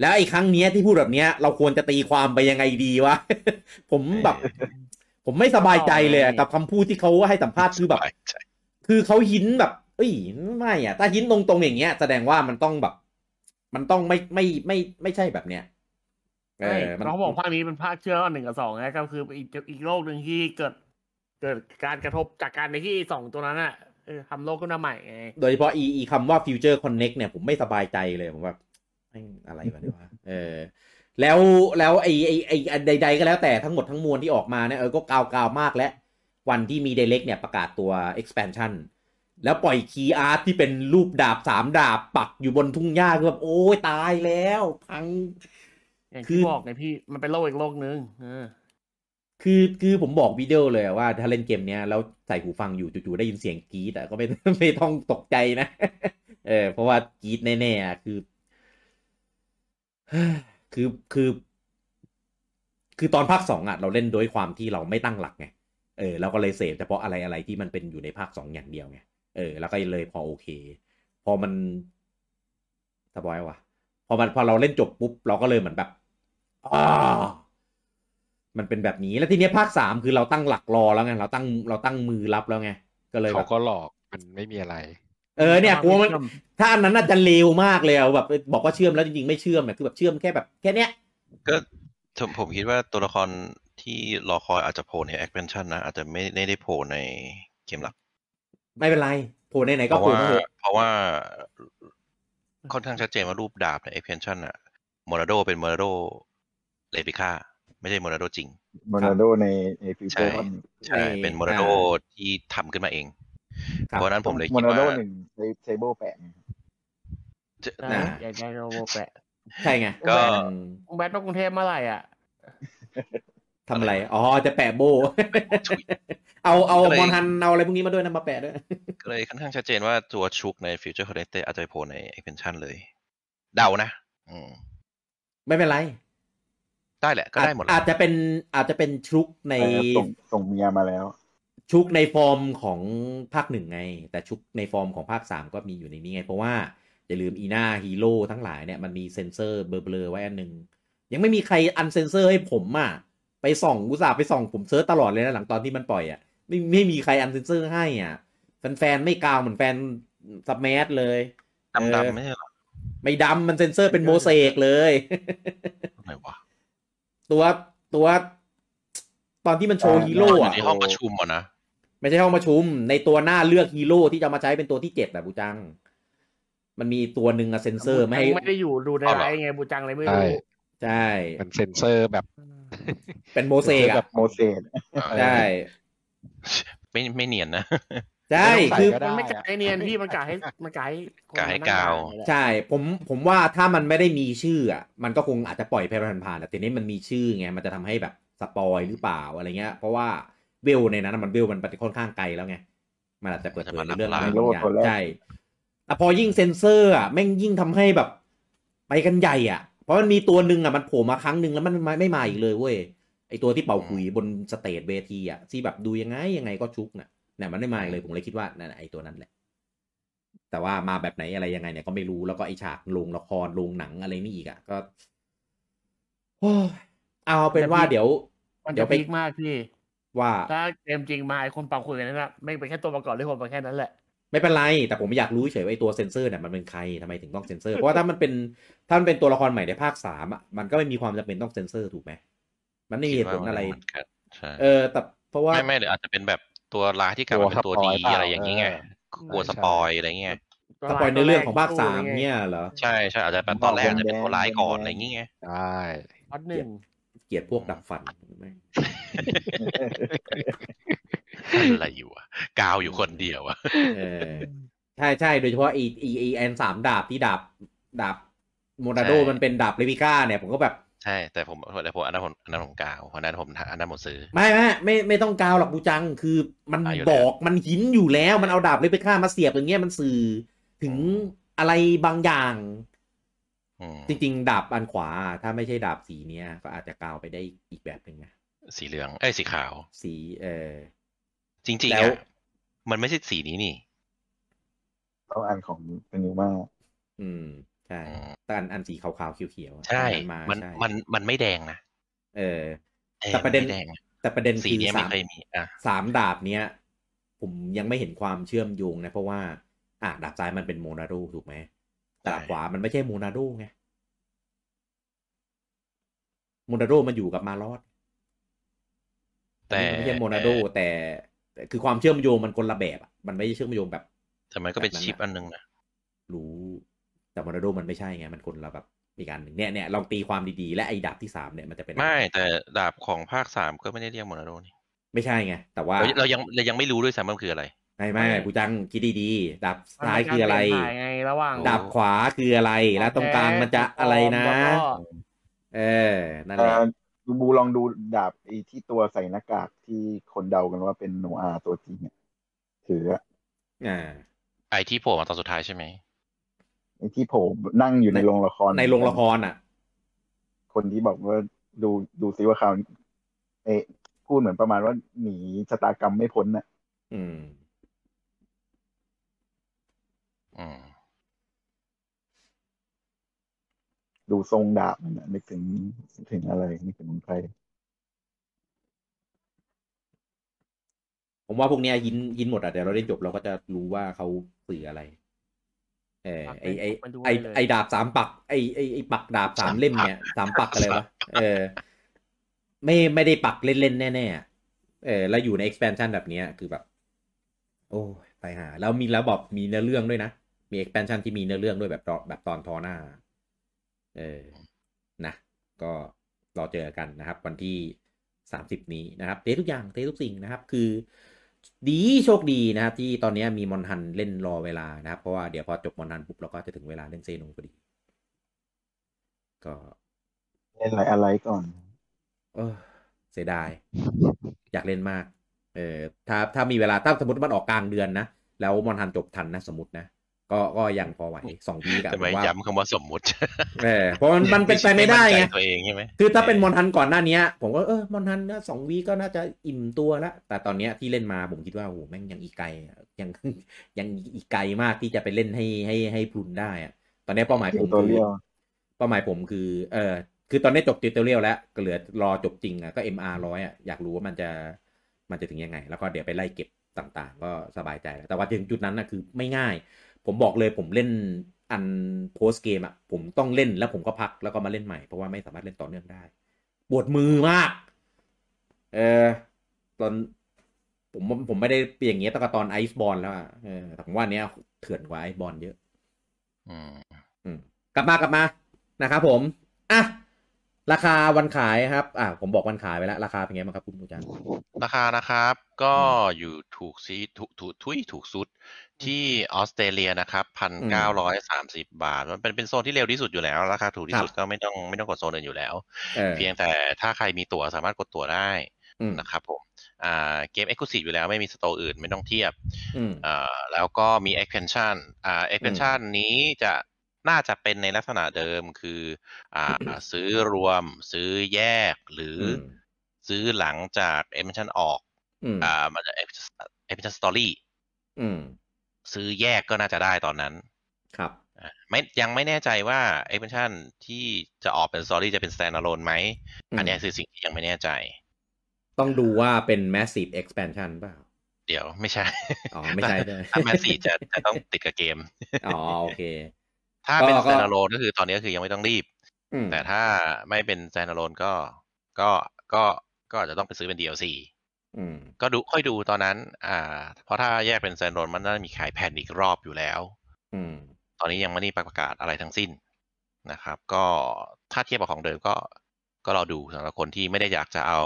แล้วไอ้ครั้งเนี้ยที่พูดแบบเนี้ย เราควรจะตีความไปยังไงดีวะ ผมแบบ ผมไม่สบายใจเลยอะกับคำพูดที่เขาให้สัมภาษณ์คือแบบ ใช่คือเขาหินแบบเอ้ยไม่อะถ้าหินตรงๆอย่างเงี้ย แสดงว่ามันต้องแบบ มันต้องไม่ไม่ไม่ไม่ใช่แบบเนี้ยเอใช่อมันเขาบอกภาคนี้เป็นภาคเชื่อมหนึ่งกับสองนะก็คืออีกอีกโลกหนึ่งที่เกิด เกิดการกระทบจากการในที่สองตัวนั้นอะเออทำโลกขึ้นมาใหม่ไงโดยเฉพาะอีอีคำว่า future connect เนี่ยผมไม่สบายใจเลยผมแบบแม่งอะไรวะเนี่ยวะเออ แล้วแล้วไอไอไออันใด ๆ ก็แล้วแต่ทั้งหมดทั้งมวลที่ออกมาเนี่ยเออก็กาวกาวมากแล้ววันที่มี Direct เนี่ยประกาศตัว expansion แล้วปล่อยคีย์อาร์ตที่เป็นรูปดาบสามดาบปักอยู่บนทุ่งหญ้าคือแบบโอ้ยตายแล้วพังอย่างคืที่อบอกไงพี่มันเป็นโลกอีกโลกนึงเออคือคือผมบอกวิดีโอเลยว่าถ้าเล่นเกมเนี้ยแล้วใส่หูฟังอยู่จู่ๆได้ยินเสียงกรี๊ดอะก็ไม่ไม่ต้องตกใจนะ เออเพราะว่ากรี๊ดแน่ๆอะคือ คือคือ คือตอนภาคสองอะเราเล่นโดยความที่เราไม่ตั้งหลักไงเออเราก็เลยเสพเฉพาะอะไรอะไรที่มันเป็นอยู่ในภาคสองอย่างเดียวไงเออ แล้วก็เลยพอโอเค พอมันสบอยวะพอมันพอเราเล่นจบปุ๊บ เราก็เลยเหมือนแบบอ้ามันเป็นแบบนี้แล้วทีเนี้ยภาคสามคือเราตั้งหลักรอแล้วไงเราตั้งเราตั้งมือรับแล้วไงก็เลยเขาก็หลอกมันไม่มีอะไร เออเนี่ยกลัวมันเชื่อมถ้าอันนั้นน่าจะเลวมากเลยอะแบบบอกว่าเชื่อมแล้วจริงๆไม่เชื่อมเนี่ยคือแบบเชื่อมแค่แบบแค่เนี้ยก็ผมผมคิดว่าตัวละครที่รอคอยอาจจะโผล่ใน expansion นะ อาจจะไม่ไม่ได้โผล่ในเกมหลัก ไม่เป็นไรโผล่ไหนๆเพก็ราะโผล่ว่ามาเถอะเพราะว่า ค่อนข้างชัดเจนว่ารูปดาบใน expansion อะโมนาโดเป็นโมนาโดเลปิก้าไม่ใช่โมนาโดจริงโมนาโดในในฟิวเจอร์ใช่ก็มีใช่ เป็นโมนาโดที่ทำขึ้นมาเองครับ เพราะฉะนั้นผมเลยโมคิดนาโดว่าหนึ่งเซเบิลแปะไงจะใช่นะอยากได้โลโบแปะใช่ไงก็อืมแบทมากรุงเทพเมื่อไหร่อะทำอะไร อ๋อ จะแปะโบ เอา เอามอนฮัน เอาอะไรพวกนี้มาด้วยนะ มาแปะด้วย ก็เลยค่อนข้างชัดเจนว่าตัวชุกใน Future Connected อาจจะไปโผล่ใน expansion เลย เดานะอืมไม่เป็นไร ได้แหละ ก็ได้หมดแหละอาจจะเป็น อาจจะเป็นชุลก์ในเออส่งส่งเมียมาแล้ว ชุลก์ในฟอร์มของภาคหนึ่งไง แต่ชุลก์ในฟอร์มของภาคสามก็มีอยู่ในนี้ไง เพราะว่าอย่าลืมอีน่าฮีโร่ทั้งหลายเนี่ยมันมีเซ็นเซอร์เบลอๆไว้อันหนึ่งยังไม่มีใคร uncensor ให้ผมอะไปส่องอุตส่าห์ไปส่องผม search ตลอดเลยนะหลังตอนที่มันปล่อยอะไม่ไม่มีใคร uncensor ให้อะแฟนๆไม่กาวเหมือนแฟนซับแมสเลยดำเออๆไม่ใช่เหรอไม่ดำมันเซนเซอร์เป็นโมเสกเลยไหนวะตัวตัวตอนที่มันโชว์อ่าฮีโร่อยู่อะในห้องประชุมอะนะ ไม่ใช่ห้องประชุม ในตัวหน้าเลือกฮีโร่ที่จะเอามาใช้เป็นตัวที่เจ็ดแบบบูจัง มันมีตัวหนึ่งอะเซนเซอร์ไม่ให้ไม่ได้อยู่ดูในเอาเหรไลอฟ์ไงบูจังเลยไม่ใช่รู้ใช่มันเซ็นเซอร์แบบ เป็นโมเสกแบอะบโมเสสใช่ไม่ไม่เนียนนะใช่ไม่ต้องใส่คือก็ได้มันไม่กะให้เนียนพี่มันกะให้มันกะให้คนกะให้มนั่งกาวอ่นนี่แหละใช่ ผมผมว่าถ้ามันไม่ได้มีชื่ออะมันก็คงอาจจะปล่อยไปผ่านๆแต่ทีนี้มันมีชื่อไงมันจะทำให้แบบ spoil หรือเปล่าอะไรเงี้ย เพราะว่า เวลในนั้นอะมันเวลมันไปค่อนข้างไกลแล้วไงมันอาจจะเปิดเผยในเรื่องอะไรในบางโลกอย่างตัวแรกใช่แต่พอยิ่งเซนเซอร์อะแม่งยิ่งทำให้แบบ ไปกันใหญ่อะ เพราะมันมีตัวหนึ่งอะมันโผล่มาครั้งหนึ่งแล้วมันไม่ไม่มาอีกเลยเว้ยไอตัวที่เป่าขลุ่ยบน stage เวทีอะที่แบบดูยังไงยังไงก็ชุกน่ะเนี่ยมันไม่มาอีกเลยผมเลยคิดว่านั่นแหละไอตัวนั้นแหละ แต่ว่ามาแบบไหนอะไรยังไงเนี่ยก็ไม่รู้แล้วก็ไอฉากลงละครลงหนังอะไรนี่อีกอะก็โอ้ยเอาเป็นว่าเดี๋ยว มันเดี๋จะยวไปพีคมากพี่ ว่าถ้าเกมจริงมาไอคนเป่าขลุ่ยนั่นแหละแม่งเป็นแค่ตัวประกอบที่ผมมาแค่นั้นแหละ ไม่เป็นไร แต่ผมอยากรู้เฉยว่าไอตัวเซนเซอร์เนี่ยมันเป็นใครทำไมถึงต้องเซนเซอร์ เพราะว่าถ้ามันเป็นถ้ามันเป็นตัวละครใหม่ในภาคสามอะมันก็ไม่มีความจำเป็นต้องเซนเซอร์ถูกไหมมันไม่มีเหตุผลอะไรคิดว่ามันเหมือนกันใช่เออแต่เพราะว่าไม่ไม่หรืออาจจะเป็นแบบตัวร้ายที่กลายมาเป็นตัวดีตัว spoil เปล่าอะไรอย่างนี้ไงเออกลัว spoil อะไรเงี้ย spoil ในเรื่องของภาคสามเนี่ยเหรอใช่ใช่อาจจะเป็นตอนแรกอาจจะเป็นตัวร้ายก่อนอะไรอย่างเงี้ยใช่พอดหนึ่ง เกลียดพวกดับฝันไหมอะไรอยู่อะกาวอยู่คนเดียวอะเออใช่ใช่โดยเฉพาะไอไอไอแอนสามดาบที่ดาบดาบโมนาโดมันเป็นดาบเลวิก้าเนี่ยผมก็แบบใช่ แต่ผมแต่ผมอันนั้นผมอันนั้นผมกาวเพราะอันนั้นผมอันนั้นผมซื้อ ไม่ไม่ไม่ไม่ต้องกาวหรอกบูจัง คือมันอะอยู่แล้วบอกมันหินอยู่แล้วมันเอาดาบเลวิก้ามาเสียบอย่างเงี้ยมันสื่อถึงอะไรบางอย่างอืม จริงๆ ดาบอันขวา ถ้าไม่ใช่ดาบสีเนี้ย ก็อาจจะกาวไปได้อีกแบบหนึ่งนะสีเหลือง เอ้ยสีขาว สีเออจริงแล้ๆวอะมันไม่ใช่สีนี้นี่ต้องอ่านของเป็นนิวมาอืมใช่อืมแต่อันอันสีขาวๆเขียวๆอะใช่อันมามันใช่มันมันไม่แดงนะเออออแต่ประเด็นมัไม่แดงแต่ประเด็นสีคือนี้สาไม่มเคยมีอะสามดาบเนี้ย ผมยังไม่เห็นความเชื่อมโยงนะ เพราะว่า อะดาบซ้ายมันเป็นโมนาโดถูกไหมแต่ดาบขวามันไม่ใช่โมนาโดไงโมนาโดมันอยู่กับมารอดแต่อันนี้มันไม่ใช่โมนาโดแต่แต่คือความเชื่อมโยงมันคนละแบบอะมันไม่ใช่เชื่อมโยงแบบ แต่มันก็เป็นแบบนั้นชิปอะอันนึงนะรู้ แต่โมนาโดมันไม่ใช่ไง มันคนละแบบอีกอันหนึ่งเนี่ยเนี่ยลองตีความดีๆ และไอ้ดาบที่สามเนี่ยมันจะเป็นอะรไม่แต่ดาบของภาคสามก็ไม่ได้เรียกโมนาโดนี่ไม่ใช่ไงแต่ว่าเราเรายังเรายังไม่รู้ด้วยซ้ำว่ามันคืออะไร ไม่ไม่กูจังคิดดีๆดาบซ้ายมันเป็นคืออะไรกเปลี่ยนถ่ายไงระหว่างดาบขวาคืออะไร แล้วตรงกลางมันจะอะไรนะแล้วก็เออ นั่นเอ่แหละอบูลองดูดาบไอ้ที่ตัวใส่หน้ากากที่คนเดากันว่าเป็นโนอาตัวจริงอะถืออะอ่าไอที่โผล่มาตอนสุดท้ายใช่ไหมไอ้ที่โผล่นั่งอยู่ในในโรงละครในโรงละครอะ คนที่บอกว่าดูดูซิว่าเขาวเอะพูดเหมือนประมาณว่าหนีชะตากรรมไม่พ้นน่ะ อืมอืม ดูทรงดาบมันน่ะนึกถึงถึงอะไรนึกถึงใครผมว่าพวกเนี้ยยินยินหมดอะเดี๋ยวเราเล่นจบเราก็จะรู้ว่าเขาสื่ออะไร เออไอไอมันดูไอเลยไอดาบสามปัก ไอไอไอปักดาบสามเล่มเนี่ยสามปักอะไรวะเออ ไม่ไม่ได้ปักเล่นๆแน่ๆอะเออแล้วอยู่ใน expansion แบบเนี้ยคือแบบ โอ้ยไปหา แล้วมีแล้วบอกมีเนื้อเรื่องด้วยนะ มี expansion ที่มีเนื้อเรื่องด้วยแบบตอนแบบตอนทอหน้า เออ นะ ก็รอเจอกันนะครับ วันที่สามสิบนี้นะครับ เททุกอย่าง เททุกสิ่งนะครับ คือ ดีโชคดีนะครับ ที่ตอนนี้มีมอนฮันเล่นรอเวลานะครับ เพราะว่าเดี๋ยวพอจบมอนฮันปุ๊บเราก็จะถึงเวลาเล่นเซนงพอดี ก็ เล่นอะไรอะไรก่อน เออ เสียดาย อยากเล่นมาก เออ ถ้าถ้ามีเวลา ถ้าสมมติมันออกกลางเดือนนะ แล้วมอนทันจบทันนะสมมตินะ ก็ก็ยังพอไหวสองวีกับทำไมว่าย้ำคำว่าสมมุติเออเพราะมันมันเป็นไปไม่ได้ไงมั่นใจตัวเองใช่ไหมคือถ้าเป็นมอนทันก่อนหน้าเนี้ยผมก็เออมอนทันนะสองวีก็น่าจะอิ่มตัวแล้วแต่ตอนเนี้ยที่เล่นมาผมคิดว่าโอ้โหแม่งยังอีกไกลอะยังยังอีกไกลมากที่จะไปเล่นให้ให้ให้พลุนได้อะตอนเนี้ยเป้าหมายผมตัวคือเรียวเป้าหมายผมคือ เออคือตอนนี้จบ tutorial แล้วก็เหลือรอจบจริงอะก็ MR ร้อยอะอยากรู้ว่ามันจะมันจะถึงยังไง แล้วก็เดี๋ยวไปไล่เก็บต่างๆ ก็สบายใจแล้วแต่ว่าถึงจุดนั้นนะคือไม่ง่าย ผมบอกเลยผมเล่นอัน post game อะผมต้องเล่นแล้วผมก็พักแล้วก็มาเล่นใหม่เพราะว่าไม่สามารถเล่นต่อเนื่องได้ปวดมือมาก เออตอนผมผมไม่ได้เปลี่ยนอย่างเงี้ยตั้งแต่ตอน Iceborne แล้วอะเออแต่ผมว่าอันเนี้ยเถื่อนกว่าไอซ์บอลเยอะอืมอืมกลับมากลับมานะครับผมอะราคาวันขายครับ อะผมบอกวันขายไปแล้วราคาเป็นไงบ้างครับคุณผู้จังราคานะครับ ก็อยู่ถูกซีถูกถูกทุยถูกสุด ที่ออสเตรเลียนะครับพันเก้าร้อยสามสิบาท มันเป็นเป็นโซนที่เร็วที่สุดอยู่แล้วราคาถูกที่สุดก็ไม่ต้องไม่ต้องกดโซนอื่นอยู่แล้วเออเพียงแต่ถ้าใครมีตั๋วสามารถกดตั๋วได้อืมนะครับผมอ่าเกม Exclusive อยู่แล้วไม่มีสโตร์อื่นไม่ต้องเทียบอืมอ่าแล้วก็มี expansion อ่า expansion นี้จะน่าจะเป็นในลักษณะเดิมคืออ่าซื้อรวม ซื้อแยกหรืออมซื้อหลังจาก expansion ออกอืมอ่ามันจะ expansion story อืม ซื้อแยกก็น่าจะได้ตอนนั้น ครับอ่าไม่ยังไม่แน่ใจว่า expansion ที่จะออกเป็น story จะเป็น standalone ไหมอืมอันเนี้ยคือสิ่งที่ยังไม่แน่ใจ ต้องดูว่าเป็น massive expansion เปล่า เดี๋ยวไม่ใช่ อ๋อ ไม่ใช่ใช่ไหมถ้าแมสซี่จะจะต้องติดกับเกม อ๋อ โอเค ถ้าเป็นก็ก็ standalone ก็คือตอนนี้ก็คือยังไม่ต้องรีบอืมแต่ถ้าไม่เป็น standalone ก็ ก็ ก็ ก็อาจจะต้องไปซื้อเป็น DLC อืม ก็ดูค่อยดูตอนนั้น อ่า เพราะถ้าแยกเป็น standalone มันน่าจะมีขายแผ่นอีกรอบอยู่แล้ว อืม ตอนนี้ยังไม่ได้ประกาศอะไรทั้งสิ้นนะครับ ก็ถ้าเทียบกับของเดิมก็ ก็รอดูสำหรับคนที่ไม่ได้อยากจะเอา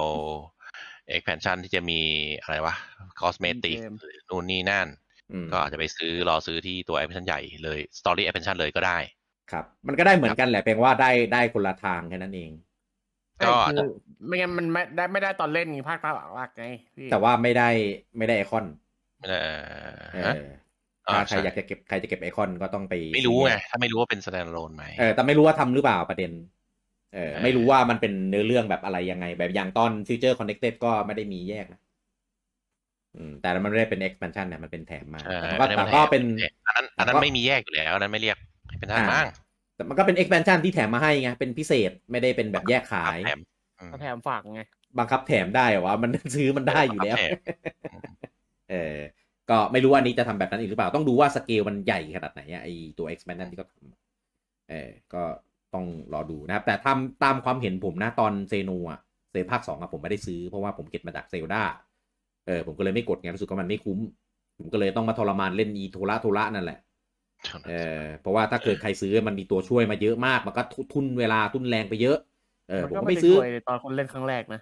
expansion ที่จะมีอะไรวะ cosmetic เกมหรือนู่นนี่นั่นอืมก็อาจจะไปซื้อรอซื้อที่ตัว expansion ใหญ่เลย story expansion เลยก็ได้ ครับ มันก็ได้เหมือนกันแหละเพียงว่าได้ได้คนละทางแค่นั้นเอง ก็คือไม่งั้นมันไม่ได้ไม่ได้ตอนเล่นไงภาคภาคหลักไงพี่แต่ว่าไม่ได้ไม่ได้ไอคอนเอเออออ่าถ้าใครใช่อยากจะเก็บใครจะเก็บไอคอนก็ต้องไป ไม่รู้ไงถ้าไม่รู้ว่าเป็น standalone ไหมเออแต่ไม่รู้ว่าทำหรือเปล่าประเด็นเออเออ ไม่รู้ว่ามันเป็นเนื้อเรื่องแบบอะไรยังไง แบบอย่างตอน Future Connected ก็ไม่ได้มีแยกนะอืมแต่มันไม่ได้เป็น expansion เนี่ยมันเป็นแถมมาเออแต่ก็ไม่ได้แต่มาก็แถมเป็นอันนั้นอันนั้นแต่ก็ไม่มีแยกอยู่แล้วอันนั้นไม่เรียกเป็นท่านอ่ามั้ง แต่มันก็เป็น expansion ที่แถมมาให้ไง เป็นพิเศษไม่ได้เป็นแบบแยกขายแถมอืมก็แถมฝากไง บังคับแถมได้เหรอวะมันซื้อมันได้อยู่แล้วบังคับแถมเออ ก็ไม่รู้ว่าอันนี้จะทำแบบนั้นอีกหรือเปล่า ต้องดูว่าสเกลมันใหญ่ขนาดไหนอะไอตัว expansion ที่เขาทำเออ ก็ต้องรอดูนะครับ แต่ทำตามความเห็นผมนะตอนเซโนอะเซภาคสองอะผมไม่ได้ซื้อเพราะว่าผมเก็บมาจากเซลดาเออผมก็เลยไม่กดไงรู้สึกว่ามันไม่คุ้ม ผมก็เลยต้องมาทรมานเล่นอีโทระโทระนั่นแหละ เออเพราะว่าถ้าเกิดใครซื้อมันมีตัวช่วยมาเยอะมากมันก็ทุนเวลาทุนแรงไปเยอะเออมันผมก็ก็ไม่ไม่ได้ซื้อช่วยตอนคนเล่นครั้งแรกนะ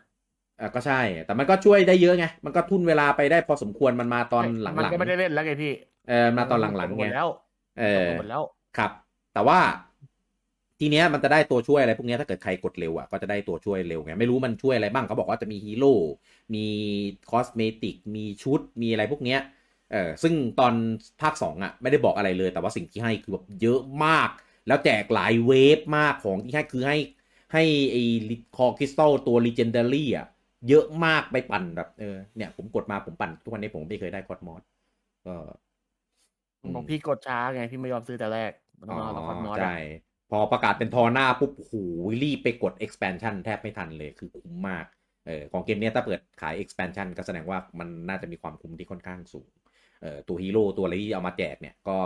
อะก็ใช่ แต่มันก็ช่วยได้เยอะไงมันก็ทุ่นเวลาไปได้พอสมควรมันมาตอนหลังมันๆก็ไม่ได้เล่นแล้วไงพี่เออมาตอนหลังๆหมไงดแล้วเออหมดแล้วครับ แต่ว่าทีเนี้ยมันจะได้ตัวช่วยอะไรพวกเนี้ยถ้าเกิดใครกดเร็วอะก็จะได้ตัวช่วยเร็วไงไม่รู้มันช่วยอะไรบ้างเขาบอกว่าจะมีฮีโร่มีคอสเมติกมีชุดมีอะไรพวกเนี้ย เออซึ่งตอนภาคสองอะไม่ได้บอกอะไรเลย แต่ว่าสิ่งที่ให้คือแบบเยอะมาก แล้วแจกหลายเวฟมากของที่ให้คือให้ให้ไอ้คอคริสตัลตัว Legendary อะเยอะมากไปปั่นแบบเออเนี่ยผมกดมาผมปั่น ทุกวันนี้ผมไม่เคยได้คอสมอสก็มของพี่กดช้าไง พี่ไม่ยอมซื้อแต่แรกมันต้องรอละครมอสใช่พอประกาศเป็นทอหน้าปุ๊บโอ้โหรีบไปกด expansion แทบไม่ทันเลยคือคุ้มมากเออของเกมเนี้ยถ้าเปิดขาย expansion ก็แสดงว่ามันน่าจะมีความคุ้มที่ค่อนข้างสูงเออ ตัวฮีโร่ตัวอะไรที่เอามาแจกเนี่ยก็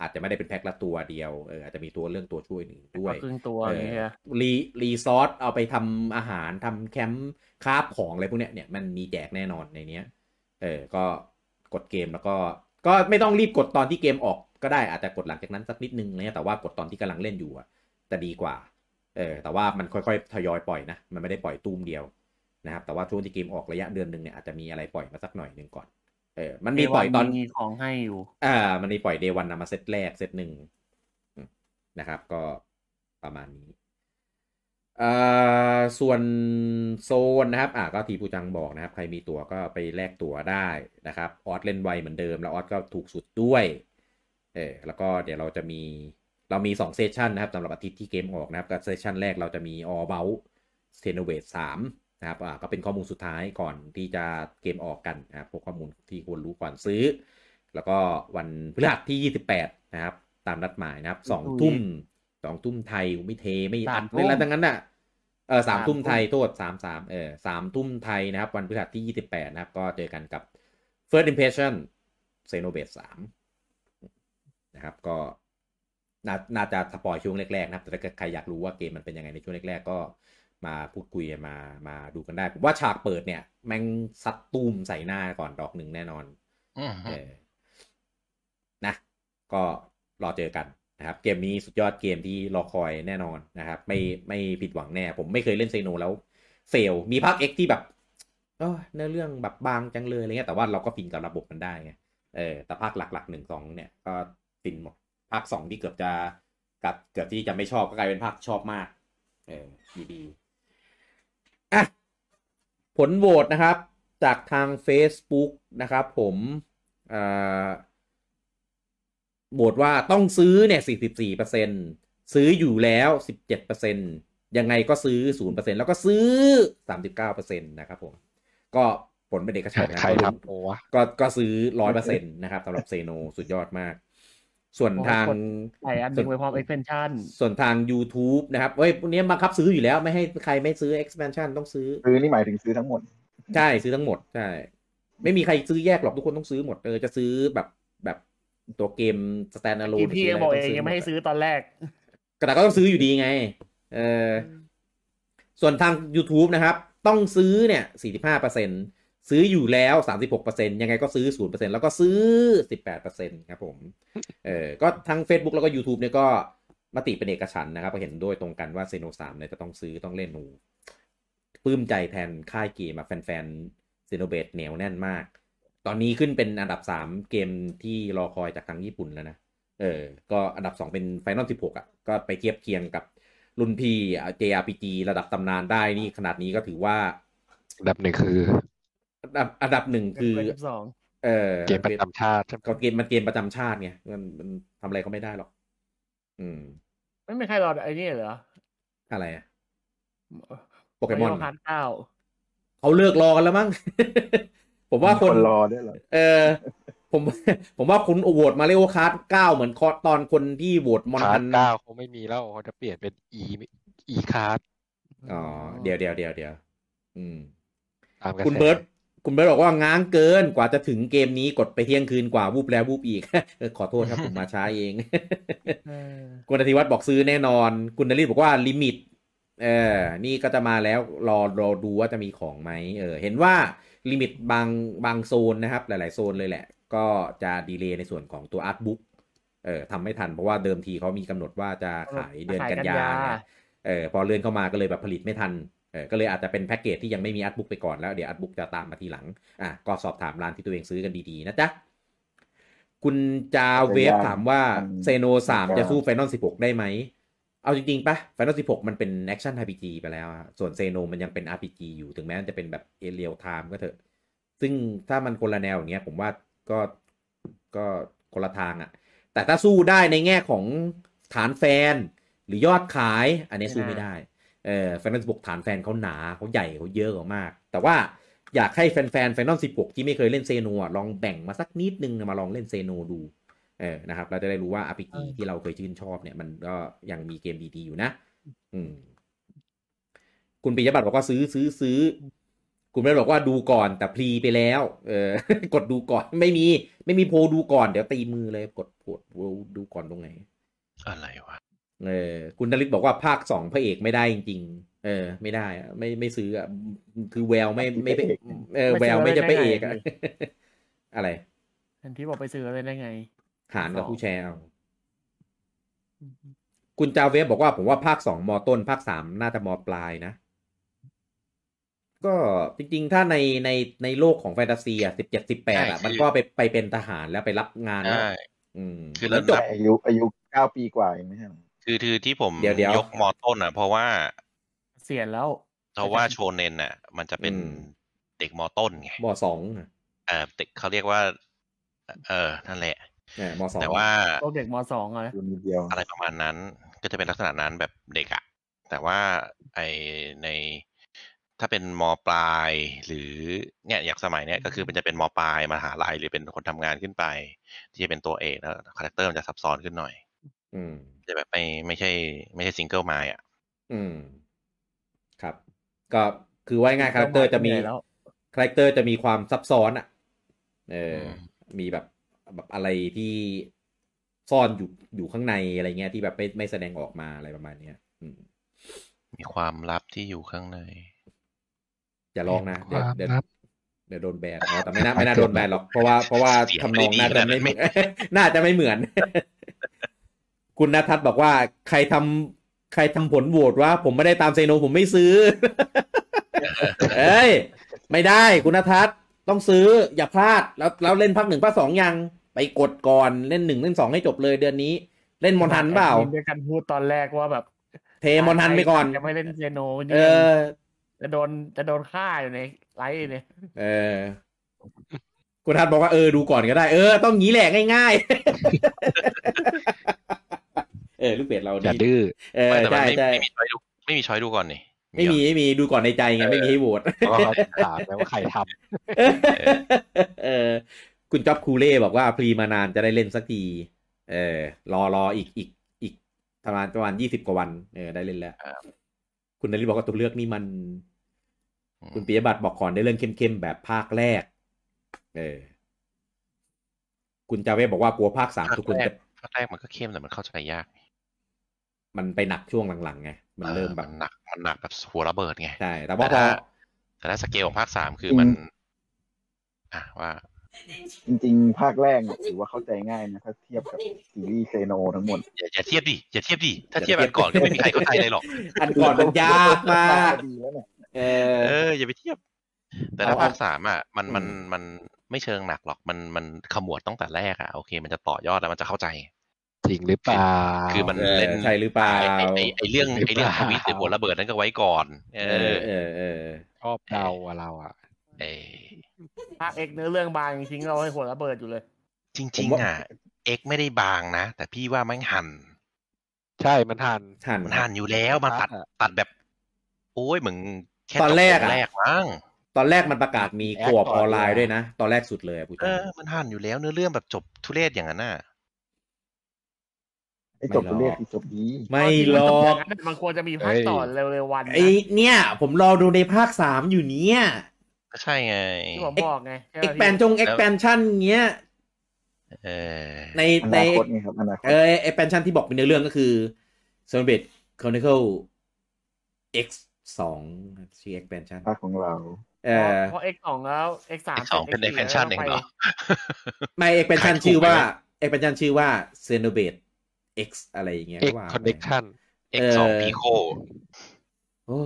อาจจะไม่ได้เป็นแพ็คละตัวเดียวเอออาจจะมีตัวเรื่องตัวช่วยหนึ่งด้วยครึ่งตัวอย่างเงี้ยรี resource เอาไปทำอาหารทำแคมป์ craft ของอะไรพวกเนี้ยเนี่ยมันมีแจกแน่นอนในเนี้ย เออก็กดเกมแล้วก็ ก็ไม่ต้องรีบกดตอนที่เกมออกก็ได้อาจจะกดหลังจากนั้นสักนิดนึงเนี่ยแต่ว่ากดตอนที่กำลังเล่นอยู่อะจะดีกว่า เออแต่ว่ามันค่อยๆทยอยปล่อยนะมันไม่ได้ปล่อยตูมเดียวนะครับแต่ว่าช่วงที่เกมออกระยะเดือนหนึ่งเนี่ยอาจจะมีอะไรปล่อยมาสักหน่อยหนึ่งก่อน เออ มันมีปล่อยตอนมีของให้อยู่ อ่า มันมีปล่อย day one นะมาเซตแรกเซตหนึ่งอืมนะครับ ก็ประมาณนี้เอ่อส่วนโซนนะครับ อ่าก็ทีผู้จังบอกนะครับ ใครมีตั๋วก็ไปแลกตั๋วได้นะครับ ออสเล่นไวเหมือนเดิม แล้วออสก็ถูกสุดด้วย เออ แล้วก็เดี๋ยวเราจะมี เรามี 2 session นะครับสำหรับอาทิตย์ที่เกมออกนะครับกับ session แรกเราจะมี All About s t e n o v a t e 3 นะครับอ่าก็เป็นข้อมูลสุดท้ายก่อนที่จะเกมออกกันนะครับพวกข้อมูลที่ควรรู้ก่อนซื้อ แล้วก็วันพฤหัสที่ 28 นะครับ ตามนัดหมายนะครับสองทุ่มสองทุ่มไทยไม่เทไม่อัดไม่อะไรทั้งนั้นน่ะเออสามทุ่มไทยโทษสามสามเออสามทุ่มไทยนะครับ วันพฤหัสที่ยี่สิบแปดนะครับ ก็เจอกันกับ First Impression Xenoblade สามนะครับก็น่าน่าจะสปอยช่วงแรกๆนะครับแต่ถ้าเกิดใครอยากรู้ว่าเกมมันเป็นยังไงในช่วงแรกๆก็ มาพูดคุยมามาดูกันได้ ผมว่าฉากเปิดเนี่ย แม่งซัดตูมใส่หน้าก่อนดอกหนึ่งแน่นอนอืมเออนะ ก็รอเจอกันนะครับ เกมนี้สุดยอดเกมที่รอคอยแน่นอนนะครับ ไม่ไม่ผิดหวังแน่ ผมไม่เคยเล่นเซโนแล้ว เฟล มีภาค X ที่แบบเออเนื้อเรื่องแบบบางจังเลยอะไรเงี้ยแต่ว่าเราก็ฟินกับระบบมันได้ไงเออแต่ภาคหลักๆหนึ่งสองเนี่ยก็ฟินหมด ภาคสองที่เกือบจะกับเกือบที่จะไม่ชอบก็กลายเป็นภาคชอบมาก เออดีดีอะ ผลโหวตนะครับ จากทาง Facebook นะครับ ผมเอ่อโหวตว่าต้องซื้อเนี่ย 44%ซื้ออยู่แล้ว 17%ยังไงก็ซื้อ 0%แล้วก็ซื้อ 39%นะครับผม ก็ผลเป็นเอกฉันท์นะใครก็ทำโอวะก็ก็ซื้อ 100%นะครับสำหรับเซโนสุดยอดมาก ส่วนทางใส่อันหนึ่งไปพร้อม extension ส่วนทาง YouTube นะครับเอ้ยพวกนี้บังคับซื้ออยู่แล้วไม่ให้ใครไม่ซื้อ expansion ต้องซื้อ ซื้อนี่หมายถึงซื้อทั้งหมด ใช่ซื้อทั้งหมด ใช่ ไม่มีใครซื้อแยกหรอกทุกคนต้องซื้อหมดเออจะซื้อแบบแบบตัวเกม stand ที่ alone พี่ซื้ะรบอกเอต้งยังไม่ให้ซื้อตอนแรกแต่ก็ต้องซื้ออยู่ดีไง เออส่วนทาง YouTube นะครับ ต้องซื้อเนี่ย 45% ซื้ออยู่แล้ว 36%ยังไงก็ซื้อ 0%แล้วก็ซื้อ 18%ครับผมเออก็ทั้ง Facebook แล้วก็ YouTube เนี่ยก็มติเป็นเอกฉันนะครับเห็นด้วยตรงกันว่าเซโน3เนี่ยจะต้องซื้อต้องเล่นหนูปลื้มใจแทนค่ายเกมแฟนๆเซโนเบตเหนียวแน่นมาก ตอนนี้ขึ้นเป็นอันดับ 3 เกมที่รอคอยจากทางญี่ปุ่นแล้วนะ เออ ก็อันดับ 2 เป็น Final 16อะ ก็ไปเทียบเคียงกับรุ่นพี่อะ JRPG ระดับตำนานได้นี่ขนาดนี้ก็ถือว่า อันดับหนึ่งคือ อันดับอันดับหนึ่งคือเปิดสองเออเกมประจำชาติใช่ไหมก็เกมมันเกมประจำชาติไงมันมันทำอะไรเขาไม่ได้หรอก อืม ไม่มีใครรอไอ้นี่เหรอ อะไรอะโปเกมอนพาร์ทเก้าเขาเลิกรอกันแล้วมั้งผมว่าคนคนรอด้วยเหรอเออ ผมผมว่าคุณโหวตมาเรโอคาร์ดเก้าเหมือนคอตอนคนที่โหวตมอนคาทัร์ดนเก้าเขาไม่มีแล้วเขาจะเปลี่ยนเป็นอีอีคาร์ดอ๋อเดี๋ยวเดี๋ยวเดี๋ยวเดี๋ยวอืมตามกระคุณแสเบิร์ต คุณเบิร์ตบอกว่าง้างเกินกว่าจะถึงเกมนี้กดไปเที่ยงคืนกว่าวูบแล้ววูบอีกเออขอโทษครับผมมาช้าเองเออคุณอธิวัฒน์บอกซื้อแน่นอน คุณนริศบอกว่าลิมิต เออ นี่ก็จะมาแล้วรอรอดูว่าจะมีของไหมเออ เห็นว่าลิมิตบางบางโซนนะครับ หลาย ๆ โซนเลยแหละ ก็จะ delay ในส่วนของตัว art book เออทำไม่ทันเพราะว่าเดิมทีเขามีกำหนดว่าจะขายเดือนกันยาเนี่ยเออพอเลื่อนเข้ามาก็เลยแบบผลิตไม่ทันเออก็เลยอาจจะเป็นแพ็กเกจที่ยังไม่มี art book ไปก่อนแล้วเดี๋ยว art book จะตามมาทีหลังอะก็สอบถามร้านที่ตัวเองซื้อกันดีๆนะจ๊ะคุณจาเวฟถามว่า Xeno สามจะสู้ Final สิบหกได้ไหม เอาจริงๆปะ Final สิบหกมันเป็น action RPG ไปแล้วอะส่วน Xeno มันยังเป็น RPG อยู่ถึงแม้มันจะเป็นแบบเอ real time ก็เถอะ ซึ่งถ้ามันคนละแนวอย่างเงี้ย ผมว่าก็ก็คนละทางอะแต่ถ้าสู้ได้ในแง่ของฐานแฟน หรือยอดขาย อันนี้สู้ไม่ได้ เออแฟนตาซีบกฐานแฟนเขาหนาเขาใหญ่เขาเยอะกว่ามาก แต่ว่าอยากให้แฟนๆแฟนนอล16ที่ไม่เคยเล่นเซโนอะลองแบ่งมาสักนิดนึงนะมาลองเล่นเซโนดูเออนะครับเราจะได้รู้ว่า RPG ที่เราเคยชื่นชอบเนี่ยมันก็ยังมีเกมดีๆอยู่นะ อืม คุณปิยบัตรบอกว่าซื้อซื้อซื้อ คุณไม่ได้บอกว่าดูก่อนแต่พรีไปแล้ว เออกดดูก่อนไม่มี ไม่มีโพลดูก่อนเดี๋ยวตีมือเลย กดโพลดูก่อนตรงไหน อะไรวะ เออคุณนริศบอกว่าภาคสองพระเอกไม่ได้จริงๆเออ ไม่ได้อะไม่ไม่ซื้ออะคือแววไม่ไม่ไม่เออแววไม่จะพระเอกอะอะไรอันที่บอกไปซื้อเลยได้ไง หารกับผู้แชร์เอาคุณจาเวฟบอกว่าผมว่าภาคสองมอต้น ภาคสามน่าจะมอปลายนะ ก็จริงๆ ถ้าในในในโลกของแฟนตาซีอะสิบเจ็ดสิบแปดอะใช่มันก็ไปไปเป็นทหารแล้วไปรับงานแล้วใช่อืมคือแล้วระจดับบอายุอายุเก้าปีกว่าเองไม่ใช่เหรอ คือคือที่ผมเดี๋ยวเดี๋ยวยกมอต้นอะ เพราะว่าเสียนแล้ว เพราะว่าโชเนนน่ะ มันจะเป็นอืมเด็กมอต้นไงมสองเออเด็กเขาเรียกว่า เออนั่นแหละเนี่ยมสองแต่ว่าพวกเด็กมสองอะนะดูนิดเดียวอะไรประมาณนั้น ก็จะเป็นลักษณะนั้นแบบเด็กอะแต่ว่าไอในถ้าเป็นมปลาย หรือเนี่ยอย่างสมัยเนี้ยก็คือมันจะเป็นมปลายมหาลัยหรือเป็นคนทำงานขึ้นไป ที่จะเป็นตัวเอกแล้ว character มันจะซับซ้อนขึ้นหน่อย อืมจะแบบไม่ไม่ใช่ ไม่ใช่ single mind อะอืม ครับ ก็คือว่าง่าย character จะมีเหนื่อยแล้วcharacter จะมีความซับซ้อนอะ เออ มีแบบแบบอะไรที่ซ่อนอยู่อยู่ข้างในอะไรเงี้ยที่แบบไม่ไม่แสดงออกมาอะไรประมาณเนี้ยอืมมีความลับที่อยู่ข้างใน อย่าลองนะเดี๋ยววามลับเดี๋ยวโดน ban อ๋อแต่ไม่น่าไม่น่าโดน ban หรอกเพราะว่าเพราะว่าเสียงทำนองไม่น่าดีจะขนาดนั้ไม่นไม่น่าจะไม่เหมือน คุณนัทัศน์บอกว่าใครทำใครทำผลโหวตว่า ผมไม่ได้ตาม Xeno ผมไม่ซื้อ เอ้ย ไม่ได้คุณนัทัศน์ต้องซื้ออย่าพลาดแล้วแล้วเล่นภาคหนึ่งภาคสองยัง ไปกดก่อนเล่นหนึ่งเล่นสองให้จบเลยเดือนนี้ เล่นมอนทันเปล่าแอดมิด้วยกันพูดตอนแรกว่าแบบ เทมอนทันไปก่อนจะไม่เล่นเซโนนี่เออจะโดนจะโดนฆ่าอยู่ในไลฟ์เนี่ยเออคุณทัศน์บอกว่าเออดูก่อนก็ได้ เออต้องงี้แหละง่ายๆ เออลูกเป็ดเราอย่าดีดื้อเออไม่แต่มันใช่ไม่ใช่ไม่มีช้อยดูไม่มีช้อยดูก่อนนี่ไม่มีไม่มีดูก่อนในใจไงไม่มีให้โหวตเพราะว่าเขาจะถามแล้วว่าใครทำเออคุณจ๊อบคูเล่บอกว่าพรีมานานจะได้เล่นสักทีเออรอรออีกอีกอีกประมาณประมาณยี่สิบกว่าวันเออได้เล่นแล้วคุณนริบอกว่าตัวเลือกนี่มัน คุณปิยบัตรบอกก่อนได้เรื่องเข้มๆแบบภาคแรก เออ คุณจาเวบอกว่ากลัวภาคสามภาคทุกคนแรกจะภาคแรกมันก็เข้มแต่มันเข้าใจยาก มันไปหนักช่วงหลังๆไงมันเริ่มแบบนหนักมันหนักแบบหัวระเบิดไงใช่แต่ว่าแต่พอถ้าแต่ถ้าสเกลของภาคสามคือมัน อะว่า จริง ๆ ภาคแรกเนี่ยถือว่าเข้าใจง่ายนะถ้าเทียบกับซีรีส์เซโนทั้งหมดอย่าอย่าเทียบดิอย่าเทียบดิถ้าเทียบอันก่อนก็ไม่มีใครเข้าใจเลยหรอกอันก่อนมันยากมากดีแล้วเนี่ยเออเอออย่าไปเทียบ แต่ถ้าเอาภาคสามอะมันมันอืมมันไม่เชิงหนักหรอกมันมันขมวดตั้งแต่แรกอะโอเค มันจะต่อยอดแล้วมันจะเข้าใจ จริงหรือเปล่า คือมันเล่นใช่หรือเปล่าไอ้ไอเรื่องไอ้เรื่องทวิตหรือหัวระเบิดนั้นก็ไว้ก่อน เออเออเออชอบเดาอะเราอะเออภาคเอกเนื้อเรื่องบางจริงเราให้หัวระเบิดอยู่เลย จริง ๆ อะ เอ็กไม่ได้บางนะ แต่พี่ว่ามันหันใช่มันทันทันมันหันอยู่แล้วมันตัดตัดแบบ โอ้ยเหมือนแค่ตอนแรกอะแรกมั้งตอนแรกมันประกาศมีขวบอออนไลน์ด้วยนะ ตอนแรกสุดเลยพูดเออมันหันอยู่แล้วเนื้อเรื่องแบบจบทุเรศอย่างนั้นน่ะ ไอ้จบตัวเลขที่จบดีไม่หรอกมันควรจะมีภาคเฮ้ยต่อเร็วๆวันนะไอเนี่ย ผมรอดูในภาคสามอยู่เนี่ยก็ใช่ไงที่ผมบอกไงใช่เอ็กไหมแปนจงเอ็กแปนชั่นเงี้ยเออในอในนาคตไงครับอนาคตเออเอ็กแปนชั่นที่บอกเป็นในเรื่องก็คือ s o n b e t Chronicle X สองชื่อ expansion ภาคของเราเออเพราะเอ็กสองแล้วเอ็กสาม X สองเป็น expansion เองเหรอไม่ expansion ขายถูกชื่อว่าไหม expansion ชื่อว่า c e n o b a t e X อะไรอย่างเงี้ย X ว่าไป connection X สองเออพีโคโอ้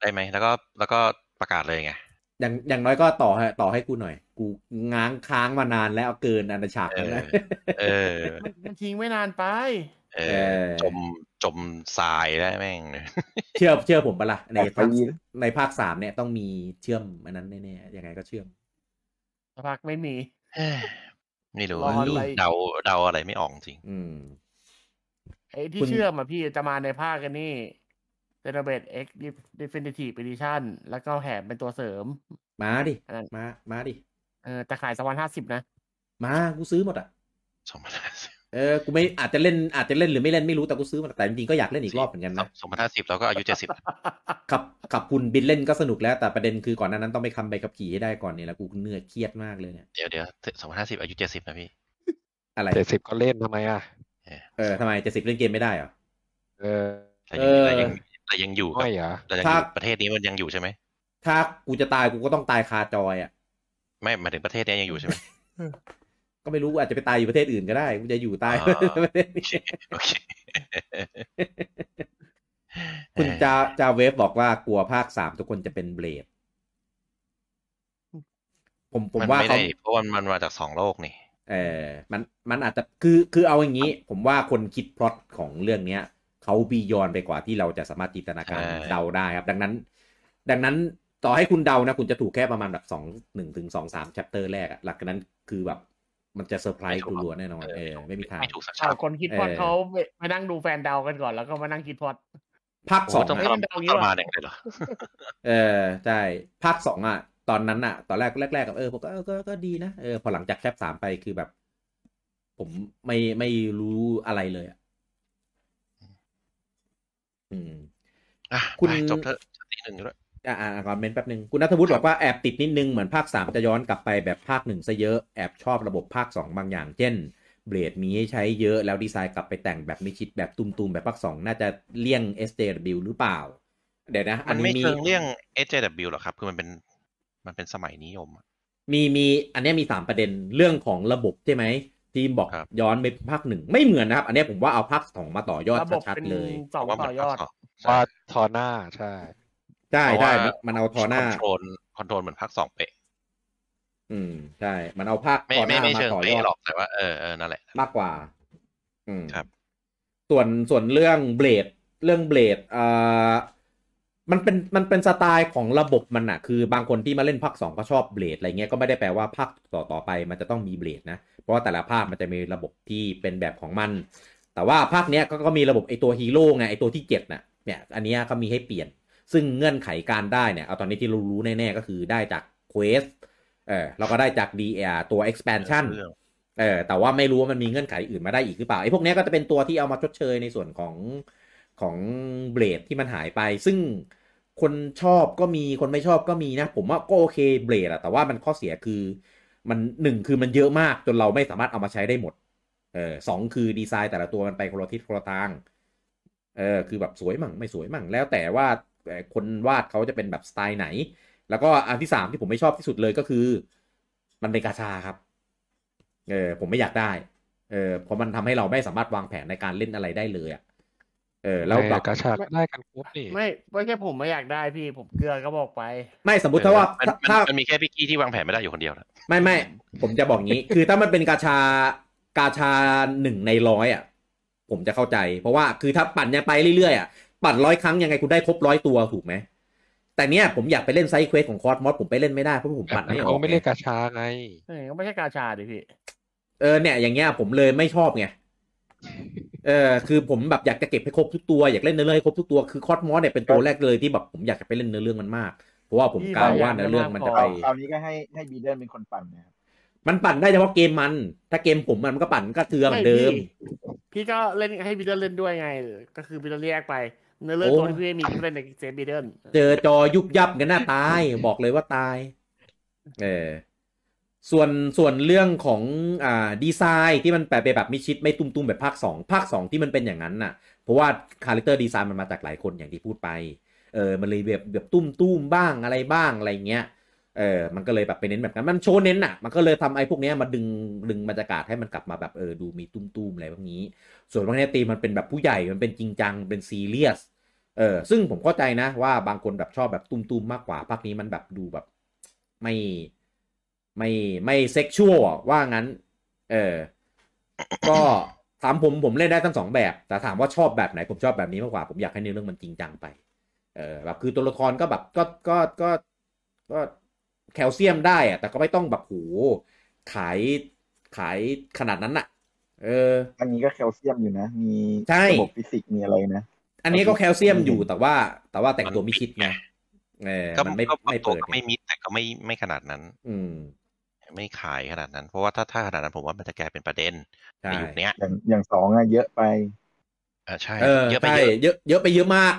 ได้ไหม แล้วก็แล้วก็ประกาศเลยไง อย่างอย่างน้อยก็ต่อให้ต่อให้กูหน่อย กูง้างค้างมานานแล้วเอาเกินอันฉากเอแล้วอนะเออมันมันทิ้งไม่นานไป เอเอออจมจมทรายได้แม่ง เชื่อเชื่อผมปะล่ะในแปดภาคปีในภาคสามเนี่ยต้องมีเชื่อมอันนั้นแน่ๆยังไงก็เชื่อมภาคไม่มีเอ้ยไม่รู้รออะไรเดาเดาอะไรไม่ออกจริง อืม ไอ้ที่คุณเชื่อมอะพี่จะมาในภาคกันนี่เซนเบตเอ็กดิฟินิทีฟเอดิชันแล้วก็แถมเป็นตัวเสริม มาดิอันนั้นมา มาดิ เออแต่ขายสองพันห้าสิบนะ มา กูซื้อหมดอะสองพันห้าสิบเออ กูไม่อาจจะเล่นอาจจะเล่นหรือไม่เล่นไม่รู้แต่กูซื้อมาแต่จริงๆก็อยากเล่นอีกรอบเหมือนกันนะสองพันห้าสิบแล้วก็อายุเจ็ดสิบขับขับคุณบินเล่นก็สนุกแล้วแต่ประเด็นคือก่อนหน้านั้นต้องไปคำใบขับขี่ให้ได้ก่อนเนี่ยแล้วกูเหนื่อยเครียดมากเลยเนี่ย เดี๋ยวเดี๋ยวสองพันห้าสิบอายุเจ็ดสิบนะพี่ อะไรเจ็ดสิบก็เล่นทำไมอะ เออทำไมจะสิบเล่นเกมไม่ได้เหรอเออเรายังเออเรายังเรายังอยู่กับไม่เหรอเรายังอถ้ายู่ประเทศนี้มันยังอยู่ใช่ไหมถ้ากูจะตายกูก็ต้องตายคาจอยอะไม่หมายถึงประเทศนี้ยังอยู่ใช่ไหมก็ไม่รู้อาจจะไปตายอยู่ประเทศอื่นก็ได้กูจะอยู่ตายอ่าประเทศโอนี้เคโอเคคุณจาจาเวฟบอกว่ากลัวภาคสามทุกคนจะเป็นเบลดผมผมมันว่าไม่เขาได้เพราะว่ามันมาจากสองโลกนี่ เออมันมันอาจจะคือคือเอาอย่างนี้ ผมว่าคนคิดพล็อตของเรื่องเนี้ยเขา beyond ไปกว่าที่เราจะสามารถจินตนาการใช่เดาได้ครับ ดังนั้น ดังนั้นต่อให้คุณเดานะ คุณจะถูกแค่ประมาณแบบสองหนึ่งถึงสองสาม chapter แรกอะหลังจากนั้นคือแบบมันจะเซอร์ไพรส์คุณรัวแน่นอนเออไม่มีทางไม่ถูกสักอ่าฉากคนคิดพล็อตเออเขาไปไปนั่งดูแฟนเดากันก่อนแล้วก็มานั่งคิดพล็อตภาคโอ้สองต้องอะทรเดาอย่างนี้ทรว่ะมานอย่างเลยเหรอเออใช่ภาคสองอะ ตอนนั้นอะตอนแรกแรกๆก็เออผมก็เออก็ก็ดีนะเออพอหลังจาก chap สามไปคือแบบ ผมไม่ไม่รู้อะไรเลยอะอืมอะคุณไปจบเถอะทีหนึ่งด้วยอ่าอ่าคอมเมนต์แป๊บนึง คุณนัทวุฒิบอกว่าแอบติดนิดนึง เหมือนภาคสามจะย้อนกลับไปแบบภาคหนึ่งซะเยอะ แอบชอบระบบภาคสองบางอย่าง เช่น เบลดมีให้ใช้เยอะแล้วดีไซน์กลับไปแต่งแบบไม่ชิดแบบตุ้มๆ แบบภาคสองน่าจะเลี่ยง SJW หรือเปล่า เดี๋ยวนะ อัมันนนี้ไม่มีเชิงเรื่อง SJW หรอกครับ คือมันเป็น มันเป็นสมัยนิยมอะมีมีอันเนี้ยมีสามประเด็นเรื่องของระบบใช่ไหมทีมบอกครับย้อนไปภาคหนึ่งไม่เหมือนนะครับ อันเนี้ยผมว่าเอาภาคสองมาต่อยอดระบบชัดเป็นๆเลยสองว่ามัต่อยอดภาคสงว่าใช่ทอหน้าใช่ใช่เพราะใช่ว่ามันเอาทอหน้าคอนโทรลคอนโทรลเหมือนภาคสองเป๊ะอืมใช่มันเอาภาคไม่ทอหไม่น้าไม่มาเชิงต่อยเป๊ะอดหรอกแต่ว่าเออเออนั่นแหละมากกว่า อืมครับ ส่วนส่วนเรื่องเบลดเรื่องเบลดเอ่อ มันเป็นมันเป็นสไตล์ของระบบมันอะคือบางคนที่มาเล่นภาคสองก็ชอบ Blade อะไรเงี้ยก็ไม่ได้แปลว่าภาคต่อต่อไปมันจะต้องมี Blade นะ เพราะว่าแต่ละภาคมันจะมีระบบที่เป็นแบบของมัน แต่ว่าภาคเนี้ยก็ก็มีระบบไอตัวฮีโร่ไงไอตัวที่เจ็ดน่ะเนี่ยอันเนี้ยเขามีให้เปลี่ยน ซึ่งเงื่อนไขการได้เนี่ยเอาตอนนี้ที่เรารู้แน่ๆก็คือได้จาก quest เออเราก็ได้จาก DLC ตัว expansion เรื่องเออแต่ว่าไม่รู้ว่ามันมีเงื่อนไขอื่นมาได้อีกหรือเปล่าไอ้พวกเนี้ยก็จะเป็นตัวที่เอามาชดเชยในส่วนของ ของเบลดที่มันหายไป ซึ่งคนชอบก็มีคนไม่ชอบก็มีนะ ผมว่าก็โอเคเบลดอะแต่ว่ามันข้อเสียคือ มันหนึ่งคือมันเยอะมากจนเราไม่สามารถเอามาใช้ได้หมดเออสองคือดีไซน์แต่ละตัวมันไปคนละทิศคนละทางเออคือแบบสวยมั่งไม่สวยมั่งแล้วแต่ว่าคนวาดเขาจะเป็นแบบสไตล์ไหน แล้วก็อันที่สามที่ผมไม่ชอบที่สุดเลยก็คือ มันเป็นกาชาครับเออผมไม่อยากได้เออเพราะมันทำให้เราไม่สามารถวางแผนในการเล่นอะไรได้เลยอะ่ะ เออแล้วแบบกาชาก็ได้กันครบนี่ไม่ไม่ใช่ผมไม่อยากได้พี่ผมเกลือก็บอกไป ไม่สมมุติถ้าว่ามันถ้ามันถ้ามันมีแค่พี่กี้ที่วางแผนไม่ได้อยู่คนเดียวนะไม่ไม่ผมจะบอกงี้ คือถ้ามันเป็นกาชากาชาหนึ่งในร้อยอะ ผมจะเข้าใจ เพราะว่าคือถ้าปั่นยังไปเรื่อยๆอะปั่นร้อยครั้งยังไงคุณได้ครบร้อยตัวถูกไหมแต่เนี้ยผมอยากไปเล่น side quest ของ KOS-MOS ผมไปเล่นไม่ได้เพราะผมปั่นไม่อเขาอกไม่เรียกกาชาไงเออก็ไม่ใช่กาชาดิพี่เออเนี่ยอย่างเงี้ยผมเลยไม่ชอบไง เออคือผมแบบอยากจะเก็บให้ครบทุกตัวอยากเล่นเนื้อเรื่องให้ครบทุกตัวคือ KOS-MOS เนี่ยเป็นตัวแรกเลยที่แบบผมอยากจะไปเล่นเนื้อเรื่องมันมาก เพราะว่าผมกล่าวว่าเนื้อเรื่องมันจะไปคราวนี้ก็ให้ให้บีเดนเป็นคนปั่นนะครับมันปั่นได้เฉพาะเกมมัน ถ้าเกมผมมันก็ปั่นก็เทือเหมือนเดิม พี่พี่ก็เล่นให้บีเดิลเล่นด้วยไง ก็คือบีเดิลแยกไปเนื้อเรื่องโอ้ตัวที่พี่ไม่มีก็เล่นใน save บีเดิลเจอจอยุบยับกันหน้าตายบอกเลยว่าตาย เออ ส่วนส่วนเรื่องของอ่าดีไซน์ที่มันเปลี่ยนไปแบบมิดชิดไม่ตุ้มๆแบบภาคสองภาคสองที่มันเป็นอย่างนั้นน่ะ เพราะว่า character design มันมาจากหลายคนอย่างที่พูดไปเออมันเลยแบบแบบตุ้มๆบ้างอะไรบ้างอะไรเงี้ยเออมันก็เลยแบบไปเน้นแบบนั้นมันโชว์เน้นอะ มันก็เลยทำไอ้พวกนี้มาดึงดึงบรรยากาศให้มันกลับมาแบบเออดูมีตุ้มๆอะไรพวกนี้ ส่วนพวกเนี้ยธีมมันเป็นแบบผู้ใหญ่มันเป็นจริงจังเป็นซีเรียสเออซึ่งผมเข้าใจนะว่าบางคนแบบชอบแบบตุ้มๆมากกว่าภาคนี้มันแบบดูแบบไม่ ไม่ไม่เซ็กชวลว่างั้น เออ ก็ถามผมผมเล่นได้ทั้งสองแบบ แต่ถามว่าชอบแบบไหนผมชอบแบบนี้มากกว่า ผมอยากให้เนื้อเรื่องมันจริงจังไป เออแบบคือตัวละครก็แบบก็ก็ก็ก็แคลเซียมได้อะแต่ก็ไม่ต้องแบบโหขายขายขนาดนั้นอะเออ อันนี้ก็แคลเซียมอยู่นะ มีใช่ระบบฟิสิกส์มีอะไรนะ อันนี้ก็แคลเซียมอยู่แต่ว่า แต่ว่าแต่งตัวมิดชิดไงเออก็มันไม่ก็ไม่ตัวเปิดก็ไม่มิดแต่ก็ไม่ไม่ขนาดนั้น อืม ไม่ขายขนาดนั้น เพราะว่าถ้าถ้าขนาดนั้นผมว่ามันจะกลายเป็นประเด็นใช่ในยุคเนี้ยอย่างอย่างสองอะเยอะไปอ่าใช่เออเยอะไปใช่เยอะเยอะเยอะไปเยอะมาก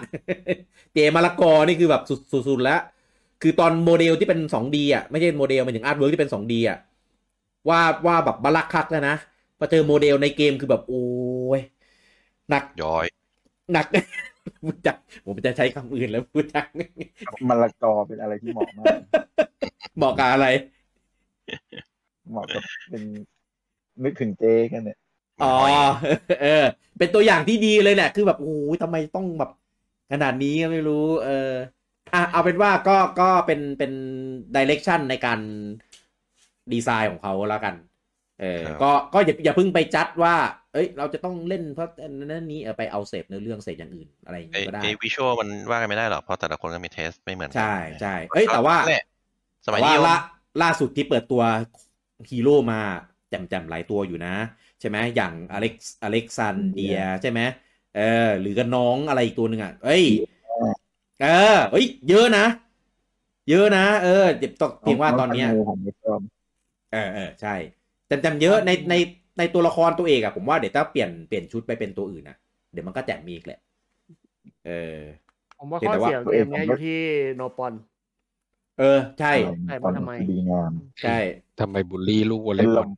เจมาละกอนี่คือแบบสุดสุดสุดแล้ว คือตอนโมเดลที่เป็นสอง D อะไม่ใช่โมเดลมันถึง artwork ที่เป็นสอง D อะว่าว่าแบบบาลักคักแล้วนะพอเจอโมเดลในเกมคือแบบโอ้ยหนักย้อยหนักพูดจักผมจะใช้คำอื่นแล้วพูดจักมะละกอเป็นอะไรที่เหมาะมากเหมาะกับอะไร เหมาะกับเป็นนึกถึงเจกันเนี่ยอ๋อเออ เป็นตัวอย่างที่ดีเลยแหละ คือแบบโอ้ยทำไมต้องแบบขนาดนี้ก็ไม่รู้ เอออะเอาเป็นว่าก็ก็เป็นเป็นดิเรกชันในการดีไซน์ของเขาแล้วกัน เออครับก็ก็อย่าอย่าเพิ่งไปจัดว่า เอ้ย เราจะต้องเล่นเพราะนั่นนี้เออไปเอาเสพเนื้อเรื่องเสพอย่างอื่นอะไรอย่างไอ้งี้ก็ได้ไอ้วิชวลมันว่ากันไม่ได้หรอกเพราะแต่ละคนก็มีเทสไม่เหมือนกัใช่ใช่เอ้ยแต่ว่าแหละสมัยแต่นี้ว่าล่า ล่าสุดที่เปิดตัวฮีโร่มาแจ่มๆหลายตัวอยู่นะ ใช่ไหมอย่างอเล็กซ์อเล็กซานเดียใช่ไหมเออ หรือก็น้องอะไรอีกตัวหนึ่งอะ เอ้ย เออเอ้ย เยอะนะ เยอะนะ เออเดี๋ยวต้องเพียงว่าตอนเนี้ยผมไม่ชอบเออเออใช่เต็มเต็มๆเยอะในในในตัวละครตัวเอกอะผมว่าเดี๋ยวถ้าเปลี่ยนเปลี่ยนชุดไปเป็นตัวอื่นนะเดี๋ยวมันก็แจ่มมีอีกแหละ เออ ผมว่าเพียงข้อแต่ว่าเสียของเกมเนี้ยอยู่ที่โนปอน เออ ใช่ใช่ตอนทำไมดีงามใช่ทำไมบูลลี่ลูกวอลเลเป็นย์บอระล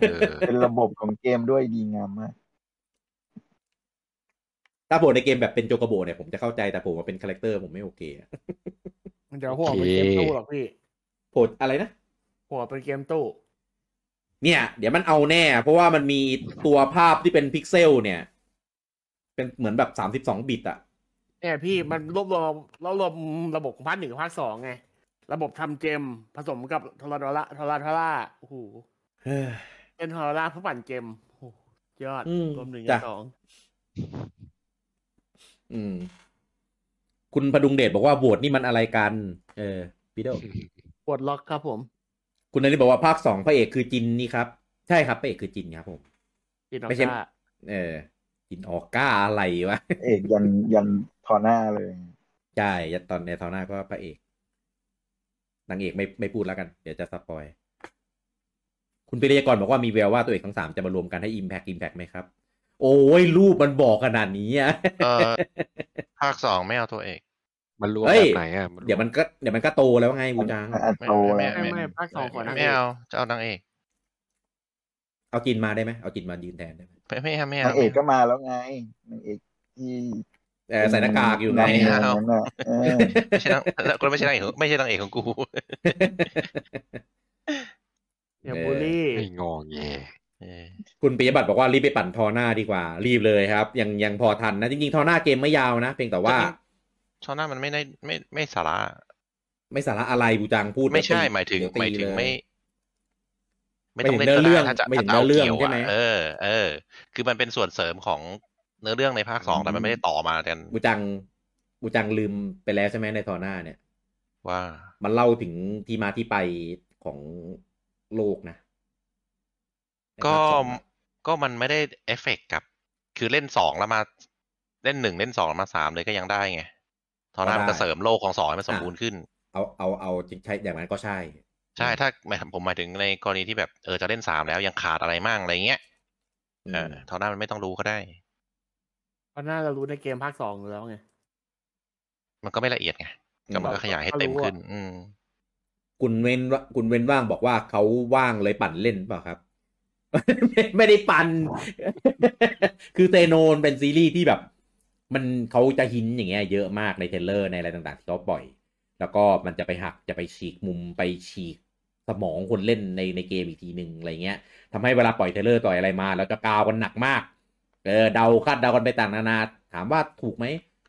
เออเป็นระบบของเกมด้วยดีงามมากถ้าผมในเกมแบบเป็น Chocobo เนี่ยผมจะเข้าใจแต่ผมว่าเป็น character ผมไม่โอเคอะมันจะหัวเป็นเกมตู้หรอกพี่โผดอะไรนะหัวเป็นเกมตู้ เนี่ย เดี๋ยวมันเอาแน่ เพราะว่ามันมีตัวภาพที่เป็นพิกเซลเนี่ย เป็นเหมือนแบบสามสิบสองบิตอะ เนี่ยพี่มันรวบรวมรวบรวมระบบของภาคหนึ่งกับภาคสองไง ระบบทำเกมผสมกับทอร์ดอล่าทอร์ดอล่าโอ้โหเฮ้ยเป็นทอร์ดอล่าเพื่อปั่นเกมโอ้โหยอดอืมรวมหนึ่งจ้ะกับสองอืม คุณพดุงเดชบอกว่าโหวตนี่มันอะไรกัน เออพี่โดปลดล็อกครับผม คุณนันนี่บอกว่าภาคสองพระเอกคือจินนี่ครับ ใช่ครับพระเอกคือจินครับผมกินออไม่ใช่ก้าเออจินออกก้าอะไรวะเอกยันยัน ทอหน้าเลย ใช่ตอนในทาวหน้าก็พระเอกนางเอกไม่ไม่พูดแล้วกัน เดี๋ยวจะสปอย คุณปิริยากรบอกว่ามีแววว่าตัวเอกทั้งสามจะมารวมกันให้ Impact Impact ไหมครับ โอ้ยรูปมันบอกขนาดนี้อะเออภาคสองไม่เอาตัวเอก มันรวมเฮ้ยแบบไหนอะรวเดี๋ยวมันก็เดี๋ยวมันก็โตแล้วไงบูจังอันโตไม่แล้วไม่ไม่ภาคสองขอนะไม่เอาจะเอานางเอกเอาจินมาได้ไหมเอาจินมายืนแทนได้ไหมไม่ไม่เอาไม่นาเอางเอกก็มาแล้วไงนางเอกที่เออ ใส่หน้ากากอยู่ไงไม่เอานั่นน่ะเออไม่ใช่นางแล้วก็ไม่ใช่นางเอกของไม่ใช่นางเอกของกูอย่าบูลลี่ไม่งอแงเออคุณปิยบัตรบอกว่ารีบไปปั่นทอหน้าดีกว่า รีบเลยครับ ยังยังพอทันนะ จริงๆทอหน้าเกมไม่ยาวนะเพียงแต่ว่าชอน่ามันไม่ได้ไม่ไม่สาระ ไม่สาระอะไรบูจังพูดไม่ใช่แล้วตีหมายถึงเดี๋วตีหมายถึงเลยไม่ไม่ไม่ต้องถึงเล่นเนื้อเรื่องก็ได้ถ้าจะไม่ถึงถ้าจะเนื้อเรื่องกี่ยวะใช่ไหมเออเออ คือมันเป็นส่วนเสริมของ เนื้อเรื่องในภาคสองแต่มันไม่ได้ต่อมากันบูจังบูจังลืมไปแล้วใช่ไหมใน Torna เนี่ย ว่ามันเล่าถึงที่มาที่ไปของโลกนะในก็ภาคสองอะก็มันไม่ได้เอฟเฟกต์กับ คือเล่นสองแล้วมา เล่นหนึ่งเล่นสองแล้วมาสามเลยก็ยังได้ไง Torna มันจะเสริมโลกของสองให้มันสมบูรณ์ขึ้น เอาเอาเอาจริงใช้อย่างนั้นก็ใช่ ใช่ถ้าหมายผมหมายถึงในกรณีที่แบบเออจะเล่นสามแล้วยังขาดอะไรมั่งอะไรเงี้ยอืมเออทอหน้ามันไม่ต้องรู้ก็ได้ เพราะน่าจะรู้ในเกมภาคสองอยู่แล้วไง มันก็ไม่ละเอียดไงก็มันก็ขยายให้เต็มขึ้น อืมคุณเว้นว่าคุณเว้นว่างบอกว่าเขาว่างเลยปั่นเล่นเปล่าครับไม่ไม่ได้ปั่น คือเตโนนเป็นซีรีส์ที่แบบ มันเขาจะหินอย่างเงี้ยเยอะมากในเทรลเลอร์ในอะไรต่างๆที่เขาปล่อย แล้วก็มันจะไปหักจะไปฉีกมุมไปฉีกสมองคนเล่นในในเกมอีกทีหนึ่งอะไรเงี้ยทำให้เวลาปล่อยเทรลเลอร์ต่อยอะไรมา แล้วจะกาวกันหนักมาก เออเดาคาดเดากันไปต่างนานา ถามว่าถูกไหม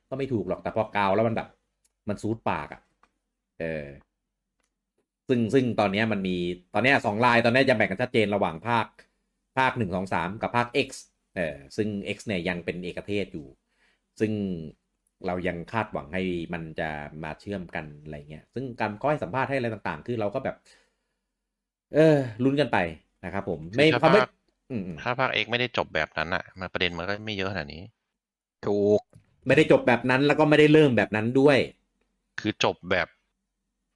ก็ไม่ถูกหรอกแต่พอกาวแล้วมันแบบ มันซูดปากอะ่ะ เออ ซึ่งซึ่งตอนเนี้ยมันมีตอนเนี้ยสองลายตอนเนี้ยยังแบ่งกันชัดเจนระหว่างภาค ภาคหนึ่งสองสามกับภาค X เออซึ่ง X เนี่ยยังเป็นเอกเทศอยู่ ซึ่งเรายังคาดหวังให้มันจะมาเชื่อมกันอะไรเงี้ย ซึ่งการก็ให้สัมภาษณ์ให้อะไรต่างๆ คือเราก็แบบ เออลุ้นกันไปนะครับผม ไม่คือเขาถ้าไม่ภาคอืมอืม ถ้าภาคเอกไม่ได้จบแบบนั้นอะมันประเด็นมันก็ไม่เยอะขนาดนี้ ถูก ไม่ได้จบแบบนั้นแล้วก็ไม่ได้เริ่มแบบนั้นด้วย คือจบแบบ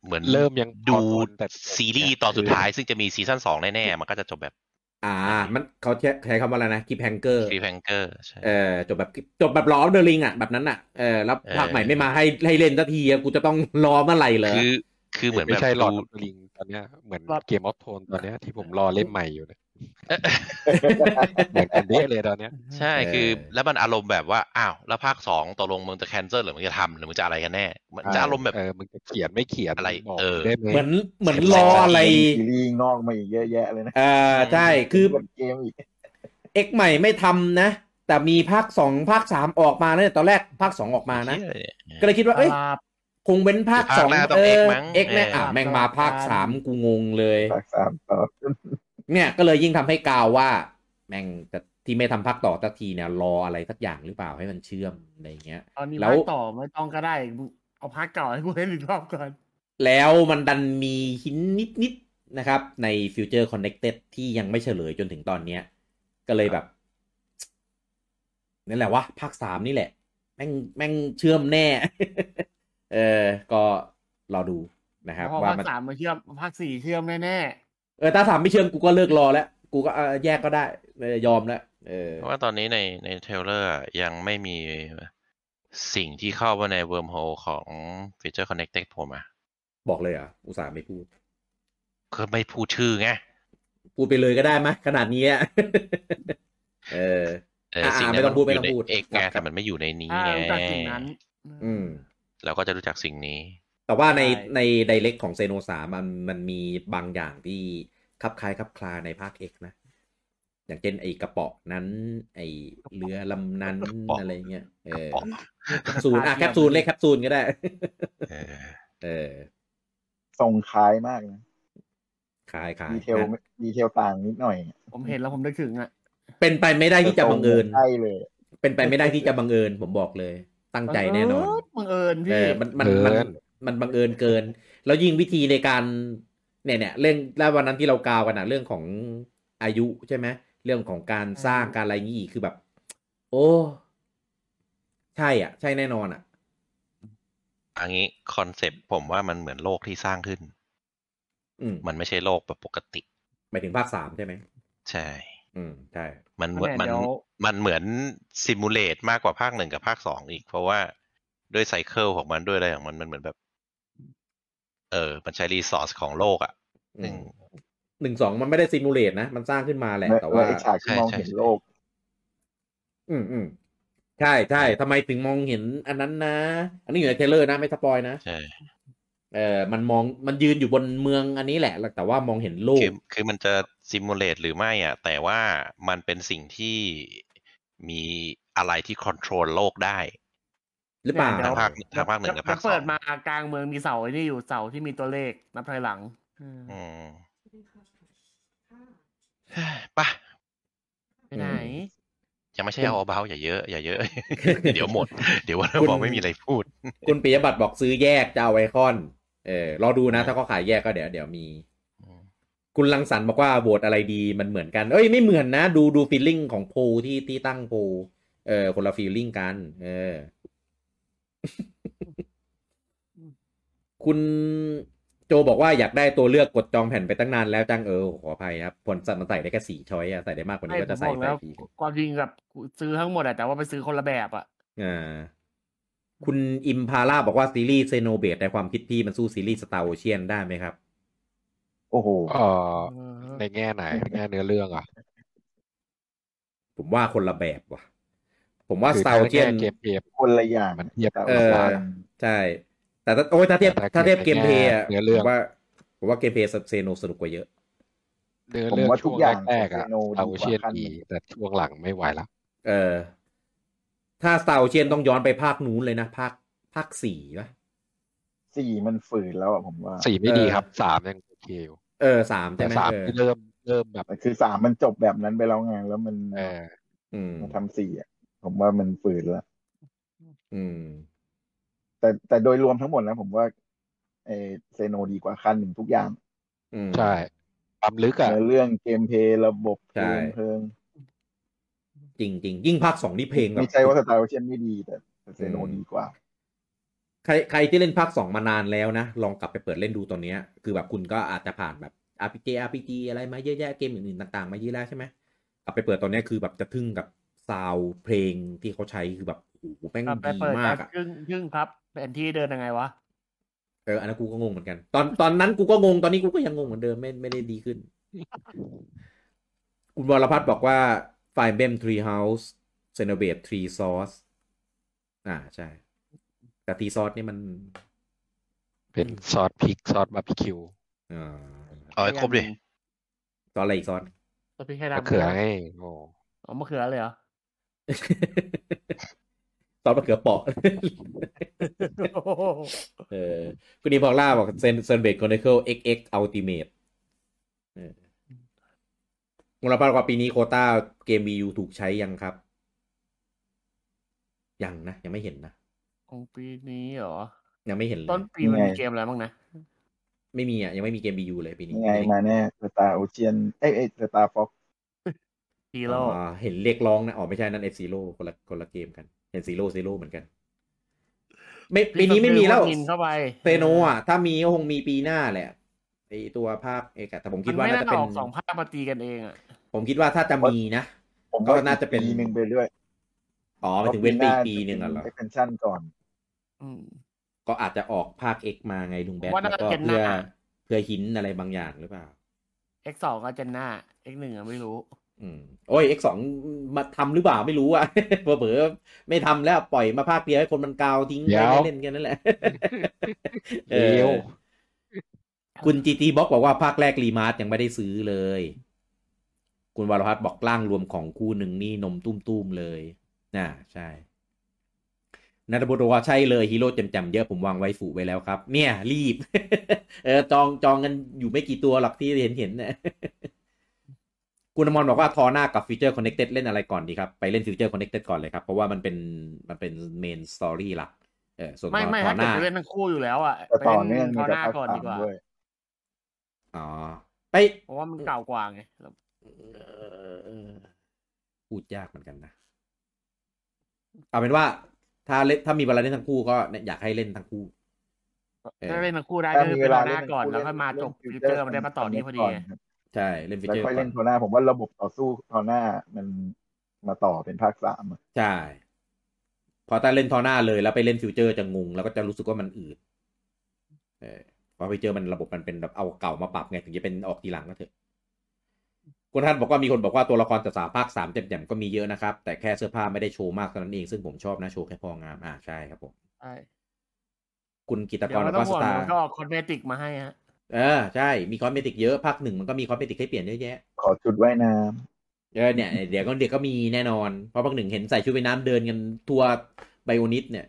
เหมือนเริ่มยังดูพอทนแต่ซีรีส์ตอนสุดท้าย ซึ่งจะมีซีซั่นสองแน่ๆ มันก็จะจบแบบ อ่า มันเขาใช้ใช้คำว่าอะไรนะ cliffhanger cliffhanger ใช่เออจบแบบจบแบบ Lord of the Rings อะแบบนั้นอะเออแล้วเออภาคใหม่ไม่มาให้ให้เล่นสักทีอะกูจะต้องรอเมื่อไหร่เลย คือ คือเหมือนไม่แบบใช่ Lord of the Rings ตอนเนี้ยเหมือนรอ Game of Thrones ตอนเนี้ยที่ผมรอเล่นใหม่อยู่เนี่ย เหมือนกันเดะเลยตอนเนี้ย ใช่เออคือแล้วมันอารมณ์แบบว่าอ้าวแล้วภาคสองตกลงมึงจะ cancel หรือมึงจะทำหรือมึงจะอะไรกันแน่ มันจะอารมณ์แบบเออมึงจะเขียนไม่เขียนอะไรบอกเออได้ไหมเหมือนเหมือนรออะไรซีรีส์งอกมาอีกเยอะแยะเลยนะเออใช่คือกดเกมอีกเอ็กใหม่ไม่ทำนะ แต่มีภาคสองภาคสามออกมาเนี่ยตอนแรกภาคสองออกมานะเหี้ยเนี่ยก็เลยคิดว่าเอ้ยครับคงเว้นภาคภาคสองหน้าต้องเอ X อมั้งเอ็กแม่เอออ่อะแม่งมาภาคสามกูงงเลยภาคสามต่อง เนี่ยก็เลยยิ่งทำให้กาวว่า แม่งจะที่ไม่ทำภาคต่อสักทีเนี่ยรออะไรสักอย่างหรือเปล่าให้มันเชื่อมอะไรอย่างเงี้ยตอนนี้แล้วภาคต่อไม่ต้องก็ได้มึงเอาภาคเก่าให้กูเล่นอีกรอบก่อน แล้วมันดันมีหินนิดๆนะครับ ใน Future Connected ที่ยังไม่เฉลยจนถึงตอนเนี้ย ก็เลยแบบนั่นแหละวะภาคสามนี่แหละ แม่งแม่งเชื่อมแน่ เออ ก็รอดูนะครับเพราะว่าภาคมันสามมาเชื่อมภาคสี่เชื่อมแน่ เออถ้าสามไม่เชื่อมกูก็เลิกรอแล้ว กูก็เออแยกก็ได้เออยอมแล้วเออเพราะว่าตอนนี้ในใน trailer อะยังไม่มีสิ่งที่เข้ามาในเวิร์มโฮของ Feature Connected ผมอะบอกเลยเหรอะ อุตส่าห์ไม่พูด ก็ไม่พูดชื่อไง พูดไปเลยก็ได้ไหมขนาดนี้อะเออเอออ่าสิ่งไม่นั้นต้องพูดมันไม่อยู่ต้องพูดใน X ไงครับแต่มันไม่อยู่ในๆนี้ถ้าไงรู้จักสิ่งนั้น อืมเราก็จะรู้จักสิ่งนี้ แต่ว่าในใช่ใน Direct ของ Xeno สามันมันมีบางอย่างที่คับคล้ายคับคลาในภาคเอกนะ อย่างเช่นไอ้กระเป๋อนั้น ไอ้เรือลำนั้นกระเป๋อออะไรเงี้ยเออป๋อแคปซูลอะแคปซูลเรียกแคปซูลก็ได้ เออเออทรงคล้ายมากนะคลายคลายดีเทลดีเทลต่างนิดหน่อย ผมเห็นแล้วผมนึกถึงอะเป็นไปไม่ได้ที่จะบังเอิญใช่เลย เป็นไปไม่ได้ที่จะบังเอิญผมบอกเลย ตั้งใจแน่นอนบังเอิญเอพี่อมันมันมันเกิน มันบังเอิญเกิน แล้วยิ่งวิธีในการเนี่ยเนี่ยเรื่องแล้ววันนั้นที่เรากาวกันอะเรื่องของอายุใช่ไหมเรื่องของการสร้างการอะไรงี้อีกคือแบบ โอ้ ใช่อะ ใช่แน่นอนอะอันนี้ concept ผมว่ามันเหมือนโลกที่สร้างขึ้น อืมมันไม่ใช่โลกแบบปกติหมายถึงภาคสามใช่ไหมใช่ อืมใช่มันเหมือนเนี่ยมันเดี๋ยวมันเหมือน simulate มากกว่าภาคหนึ่งกับภาคสองอีก เพราะว่าด้วย cycle ของมันด้วยอะไรของมันมันเหมือนแบบ เออ มันใช้ resource ของโลกอะ่ะอืซึ่งมหนึ่งสองมันไม่ได้ simulate นะ มันสร้างขึ้นมาแหละ แต่ว่าว่าไอ้ฉากที่มองใช่เห็นใช่โลก อืมอืมใช่ใช่ทำไมถึงมองเห็นอันนั้นนะ อันนี้อยู่ใน trailer นะ ไม่ spoil นะใช่เออมันมองมันยืนอยู่บนเมืองอันนี้แหละ แต่ว่ามองเห็นโลก คือคือมันจะ simulate หรือไม่อะ แต่ว่ามันเป็นสิ่งที่มีอะไรที่คอนโทรลโลกได้ หรือเปล่าเนี่ยทางเดี๋ยวภาคทางภาคหนึ่งกับภาคสเปิอดงมากลางเมืองมีเสาไอ้นี่อยู่เสาที่มีตัวเลขนับถอยหลังอืมอืมปะไปไหนยังไม่ใช่เอาเบาอย่าเยอะอย่าเยอะ เดี๋ยวหมด เดี๋ยววันคุณมองไม่มีอะไรพูด คุณปิยบัตรบอกซื้อแยกจะเอาไอคอน เออรอดูนะ ถ้าเขาขายแยกก็เดี๋ยวเดี๋ยวมี คุณลังสรรค์บอกว่าโหวตอะไรดีมันเหมือนกัน เอ้ยไม่เหมือนนะ ดูดูฟีลลิ่งของโพลที่ที่ตั้งโพลเออคนละ feeling กัน เออ คุณโจบอกว่าอยากได้ตัวเลือกกดจองแผ่นไปตั้งนานแล้วจังเออขออภัยครับโพลสัตว์มันใส่ได้แค่สี่ choice อะใส่ได้มากกว่านี้ก็จะใส่ผมบอกไปแล้วทีความจริงแบบซื้อทั้งหมดอะแต่ว่าไปซื้อคนละแบบอะอ่าคุณอิมพาร่าบอกว่าซีรีส์ Xenoblade ในความคิดพี่มันสู้ซีรีส์ Star Ocean ได้ไหมครับ โอ้โหเออในแง่ไหน แง่เนื้อเรื่องอะ ผมว่าคนละแบบว่ะ ผมว่าคืสอตาร์โอถ้าเชียแง่นเกมเกมคนละอย่างมันเทียบแต่เออละใช่ แต่ถ้าโอ้ยถ้าเทียบแต่ถ้าถ้าเทียบเกเกมมในเพลย์แง่อะเนื้อเรื่องผมว่าผมว่าเกมเพลย์เซโนสนุกกว่าเยอะเนื้อผมเรื่องว่าทุช่กวงอย่างแรกๆอะเซโนเราดีกว่าเชียนขั้นดีแต่ช่วงหลังไม่ไหวละเออ ถ้าสตาร์โอเชียนต้องย้อนไปภาคนู้นเลยนะภาคภาคสี่ปะสี่มันฝืนแล้วอะผมว่าสี่ไม่ดีเออครับสามยังโอเคอยู่เออสามใช่แต่ไหมสามเออที่เริ่มเริ่มแบบแต่คือสามมันจบแบบนั้นไปแล้วไงแล้วมันเอออืมมาทำสี่อะ ผมว่ามันฝืนแล้วอืม แต่แต่โดยรวมทั้งหมดนะผมว่าเออเซโนดีกว่าขั้นหนึ่งทุกอย่างอืมใช่ความลึกอะเนื้อเรื่องเกมเพลย์ระบบเพใช่ลงเพลิงจริงจริงยิ่งภาคสองนี่เพลงแบบไม่ใช่ว่าสตาร์เชียนไม่ดีแต่แต่ Xeno อืมดีกว่า ใครใครที่เล่นภาคสองมานานแล้วนะ ลองกลับไปเปิดเล่นดูตอนเนี้ยคือแบบคุณก็อาจจะผ่านแบบ RPG RPG อะไรมาเยอะแยะเกมอื่นๆต่างๆ มาเยอะแล้วใช่ไหมกลับไปเปิดตอนเนี้ยคือแบบจะทึ่งกับ sound เพลงที่เขาใช้คือแบบโอ้โหแม่งกลับไปดีเปิดมาแป๊กบอะครึ่งครึ่งครับแผนที่เดินยังไงวะเอออันนั้นกูก็งงเหมือนกัน ตอนตอนนั้นกูก็งงตอนนี้กูก็ยังงงเหมือนเดิมไม่ไม่ได้ดีขึ้น คุณวรพัฒน์บอกว่าไฟเบมทรีเฮาส์เซนเบตทรีซอสอ่าใช่ แต่ทรีซอสนี่มัน เป็นซอสพริกซอสบาร์บีคิวอ่าเอาให้ครบดิซอสอะไรอีกซอสตัวพริกไทยมะดำเขือไงโอ้อ๋อมะเขือเลยเหรอ ซอสมะเขือเปราะเออคุณดีพอลล่าบอกเซนเซนเบตคอนเนคเคิล XX Ultimate เออมูลค่าว่าปีนี้โควต้าเกม Wii U ถูกใช้ยังครับ ยังนะ ยังไม่เห็นนะ ของปีนี้เหรอ ยังไม่เห็นเลยต้นปีมันมีเกมอะไรบ้างนะ ไม่มีอะ ยังไม่มีเกม Wii U เลยปีนี้ ยังไงมาแน่สตาร์โอเชียน เอ้ยเอ้ยสตาร์ฟ็อก ฮีอ๋โร่อเห็นเรียกร้องนะอ๋อไม่ใช่นั่น F Zero คนละคนละเกมกันเห็น Zero Zero เหมือนกันไม่ปีนี้ไม่มีแล้วกินเข้าไปเซโนอะ ถ้ามีก็คงมีปีหน้าแหละไอตัวภาคเอกอะแต่ผมมัคิดนว่าไม่น่าน่าจะเป็นออกสองภาคมาตีกันเองอะผมคิดว่าถ้าจะมีนะผมก็น่าจะเป็นปีหนึ่งไปด้วยอ๋อไปถึงเว้นไปอีกปีหนึ่งอะเหรอเอ็กเพนชั่นก่อนอืมก็อาจจะออกภาค X มาไงลุงแบทว่าแล้น่าวจะก็เป็นหเพื่อน้าเพื่อหินอะไรบางอย่างหรือเปล่า X สองก็เจนหน้า X หนึ่งอะไม่รู้อืม โอ้ย X สองมาทำหรือเปล่าไม่รู้อะเผลอๆไม่ทำแล้วปล่อยมาภาคเดียวให้คนมันกาวทิ้งเดี๋ไปยวให้เล่นกันนั่นแหละเอเร็วอคุณจีจีบอกบอกว่าภาคแรก remaster ยังไม่ได้ซื้อเลย คุณวรพัฒน์บอกร่างรวมของคู่หนึ่งนี่นมตุ้มๆเลยน่าใช่นัทบุตรบอกว่าใช่เลยฮีโร่จำๆเยอะผมวางไว้ฝูไว้แล้วครับ เนี่ย รีบ เออจองจองกันอยู่ไม่กี่ตัวหรอกที่เห็นเห็นๆนะ คุณอมรบอกว่าทอหน้ากับฟีเจอร์คอนเน c เต็ดเล่นอะไรก่อนดีครับ ไปเล่นฟีเจอร์คอนเน c เต็ดก่อนเลยครับ เพราะว่ามันเป็นมันเป็นเมนสตอรี่หลักเออส่วนไม่ไม่ทอถ้าหเกิดน้าจะเล่นทั้งคู่อยู่แล้วอะแต่ไปต่อเล่เนื่องนมัเขานหจะน้าภาคก่อนสาดีมกว่าด้วยอ๋อไปเพราะว่ามันเก่ากว่าไงแล้วเอ่อพูดยากเหมือนกันนะ เอาเป็นว่า ถ้าเล่นถ้ามีเวลาเล่นทั้งคู่ก็เนี่ยอยากให้เล่นทั้งคู่เออถ้าเล่นทั้งคู่ได้ถ้าก็มีคือเวเป็นลาหน้าก่อนเล่นแล้วค่อยมาจบฟิวเจอร์มันได้มาต่อนี้พอดีไงครับ ใช่เล่นฟีแล้วเจอร์ค่อยก่อเล่นนโทน่าผมว่าระบบต่อสู้โทน่ามันมาต่อเป็นภาคสามอะใช่ พอถ้าเล่นทอหน้าเลยแล้วไปเล่นฟิวเจอร์จะงง แล้วก็จะรู้สึกว่ามันอืดเออเพราะฟิวเจอร์มันระบบมันเป็นแบบเอาเก่ามาปรับไงถึงจะเป็นออกทีหลังก็เถอะคุณท่านบอกว่ามีคนบอกว่าตัวละครแต่สาภาคสามแจ่มๆก็มีเยอะนะครับ แต่แค่เสื้อผ้าไม่ได้โชว์มากเท่านั้นเองซึ่งผมชอบนะโชว์แค่พองามอ่าใช่ครับผมใช่คุณกิตกเดี๋ยรวบไม่อกต้องว่าสห่วงตาร์มันก็ออกคอนเมติกมาให้ฮะเออใช่ มีคอสเมติกเยอะภาคหนึ่งมันก็มีคอสเมติกให้เปลี่ยนเยอะแยะ ขอชุดว่ายน้ำเออเนี่ย เดี๋ยวก็เดี๋ยวก็มีแน่นอน เพราะภาคหนึ่งเห็นใส่ชุดว่ายน้ำเดินกันทั่ว Bionis เนี่ย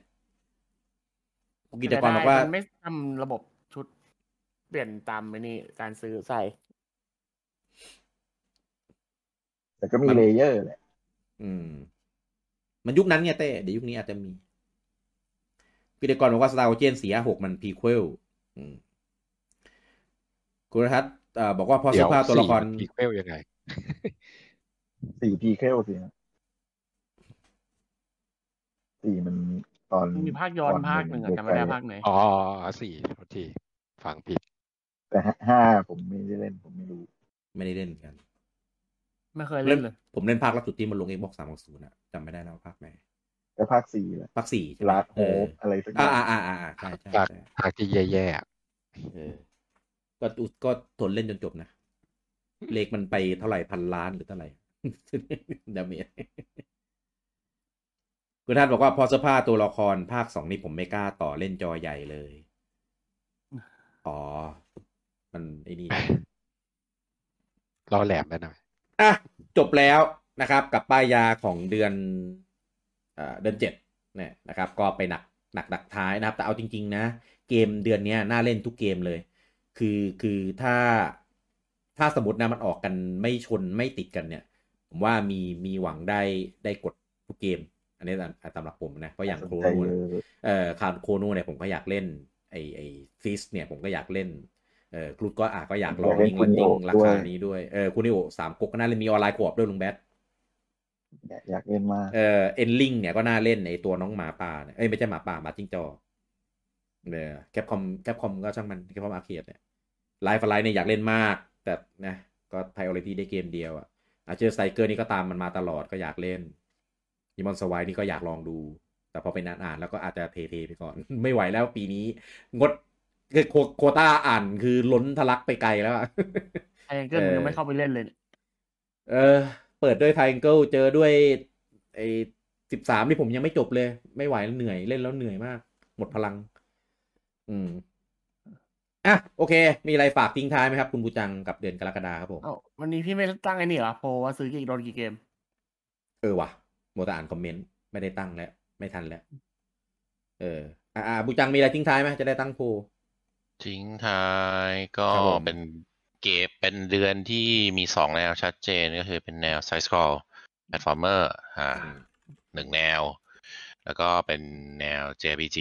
คุณกิตกรบอกว่ามันไม่ทำระบบชุดเปลี่ยนตามไอ้นี่การซื้อใส่ แต่ก็มีมัน layer แหละ อืม มันยุคนั้นไงเต้เดี๋ยวยุคนี้อาจจะมีกิตกรบอกว่า Star Wars สี่ห้าหกมัน prequel คุณรัฐเอ่อบอกว่าพอเดี๋เสื้ยอวผ้าตัวละครสี่มันอีเควลยังไงสี่พีเคลสิฮะสี่มันตอนมันมีภาคย้อนตภาคหนึ่งอะจำไม่ได้ภาคไหนอ๋อสี่โทษทีฟังผิด แต่ห้าผมไม่ได้เล่น ผมไม่รู้ ไม่ได้เล่นกัน ไม่เคยเล่นเลย ผมเล่นภาคล่าสุดที่มันลง Xbox 360นะจำไม่ได้แล้วภาคไหนแต่ภาคสี่แหละภาคสี่ใช่ไหมลาดโฮเออปอะไรสักออ่าย่างอ่าอ่าอ่าใช่ใช่ภาคใช่ภาคที่แย่ๆอะเออ ก็อุก็ทนเล่นจนจบนะ เลขมันไปเท่าไหร่พันล้านหรือเท่าไหร่ damage คุณท่านบอกว่าพอเสื้อผ้าตัวละครภาคสองนี่ผมไม่กล้าต่อเล่นจอใหญ่เลย อ๋อ มันไอ้นี่ล่อแหลมไปหน่อยอะ จบแล้วนะครับ กับป้ายยาของเดือนเอ่อเดือนเจ็ดเนี่ยนะครับ ก็ไปหนักหนักดักท้ายนะครับ แต่เอาจริง ๆ นะ เกมเดือนเนี้ยน่าเล่นทุกเกมเลย คือคือถ้าถ้าสมมตินะมันออกกันไม่ชนไม่ติดกันเนี่ย ผมว่ามีมีหวังได้ได้กดทุกเกม อันนี้ตามสำหรับผมนะเพราะอย่างสนโคใจโนเยเนี่ยอะเอ่อคาร์โคโนเนี่ยผมก็อยากเล่นไอไอฟิสเนี่ยผมก็อยากเล่นเออกรุดก็อาจก็อยากลองอยากเล่นยิงและจริง Kunio ราคานี้ด้วยเออคุณิโอสามก๊กก็น่าเล่นมีออนไลน์ขวบด้วยลุงแบทอยากอยากเล่นมากเออเอ็นลิงเนี่ยก็น่าเล่นไอตัวน้องหมาป่าเนี่ยเอ้ยไม่ใช่หมาป่าหมาจิ้งจอกเออแคปคอมแคปคอมก็ช่างมันแคปคอมอาร์เคดเนี่ย ไลฟ์ไลน์เนี่ยอยากเล่นมาก แต่นะก็ไพโอ r ตี้ได้เกมเดียวอะอาเจอไซเกอร์นี่ก็ตามมันมาตลอดก็อยากเล่นยิมอนสวายนี่ก็อยากลองดู แต่พอไปนานอ่านแล้วก็อาจจะเทๆไปก่อน ไม่ไหวแล้วปีนี้ งดคือโคโควต้าอ่านคือล้นทะลักไปไกลแล้วอะไอ้เกิลเออยังไม่เข้าไปเล่นเลยเนี่ยเออ เปิดด้วยไทเกิลเจอด้วยไอ้สิบสามที่ผมยังไม่จบเลย ไม่ไหวแล้วเหนื่อยเล่นแล้วเหนื่อยมาก หมดพลัง อืม อะโอเค มีอะไรฝากทิ้งท้ายไหมครับ คุณบูจังกับเดือนกรกฎาครับผมเอ้าวันนี้พี่ไม่ตั้งไอ้นี่เหรอโพลว่าซื้อกี่โดนกี่เกม เออว่ะมัวแต่อ่านคอมเมนต์ไม่ได้ตั้งแล้ว ไม่ทันแล้ว เออ อ่าอ่าบูจังมีอะไรทิ้งท้ายไหมจะได้ตั้งโพลทิ้งท้ายก็ครับผมเป็นเเกมเป็นเดือนที่มีสองแนวชัดเจนก็คือเป็นแนว side scroll platformer อ่าอืมหนึ่งแนว แล้วก็เป็นแนว JRPG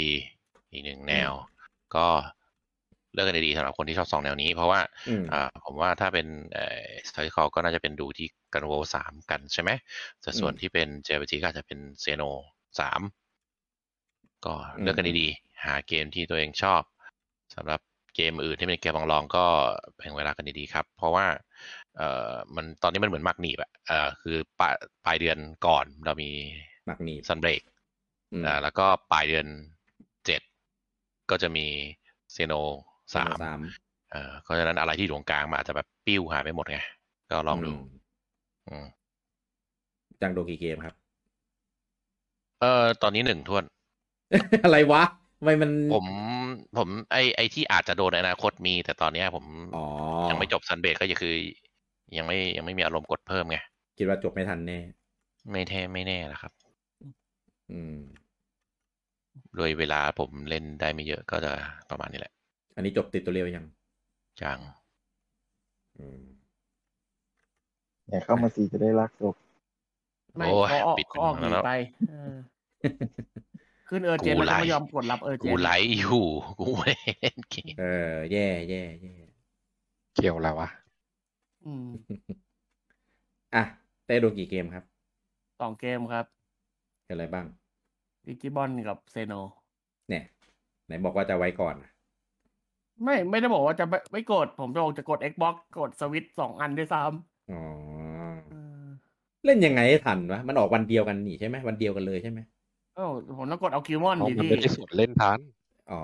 อีกหนึ่งแนว ก็ เลือกกันดีๆสำหรับคนที่ชอบสองแนวนี้ เพราะว่าอืมอ่าผมว่าถ้าเป็นเอ่อ side scroll ก็น่าจะเป็นดูที่กันโวสามกันใช่ไหมแต่ส่วนอืมที่เป็น JRPG ก็อาจจะเป็นเซโนสามก็เลือกกันดีๆหาเกมที่ตัวเองชอบสำหรับเกมอื่นที่เป็นเกมลองๆก็แบ่งเวลากันดีๆครับ เพราะว่าเอ่อมันตอนนี้มันเหมือนมักหนีบอะเอ่อคือปลายปลายเดือนก่อนเรามีหมักหนีบซันเบรกอืมอ่าแล้วก็ปลายเดือนเจ็ดก็จะมีเซโน สามสามเอ่อเพราะฉะนั้นอะไรที่อยู่ตรงกลางมันอาจจะแบบปิ้วหายไปหมดไง ก็ลองดูมอืมจังโดกี่เกมครับ เออตอนนี้หนึ่งทวน อะไรวะทำไมมัน ผม ผม ไอไอที่อาจจะโดนในอนาคตมี แต่ตอนเนี้ยผมอ๋อยังไม่จบซันเบรกก็คือ ยังไม่ยังไม่มีอารมณ์กดเพิ่มไง คิดว่าจบไม่ทันแน่ ไม่แท้ไม่แน่นะครับ อืมโดยเวลาผมเล่นได้ไม่เยอะก็จะประมาณนี้แหละ อันนี้จบติดตัวเรียวยังจังอืมอย่าเข้ามาสีจะได้รักจบไม่โอ้ยเขาออกปิดเขาออกหแล้นีวไปเออขึ้นเออเจนกูแล้วก็ไลฟ์ไม่ยอมกดรับเออเจนกูไลฟ์อยู่ กูไม่ได้เล่นเกมเออ แย่แย่แย่เกี่ยวอะไรวะอืมอะเต้โดนกี่เกมครับสองเกมครับเป็นอะไรบ้างดิจิบอลกับเซโน เนี่ย ไหนบอกว่าจะไว้ก่อน ไม่ไม่ได้บอกว่าจะไม่ไม่กด ผมจะบอกจะกด Xbox กดสวิตสองอันด้วยซ้อ๋อำเออเล่นยังไงให้ทันวะมันออกวันเดียวกันนี่ใช่ไหมวันเดียวกันเลยใช่ไหมเอ้าผมต้องกดเอาคิวมอนเพราะดิมันพี่ไม่ได้ส่วนเล่นทันอ๋อ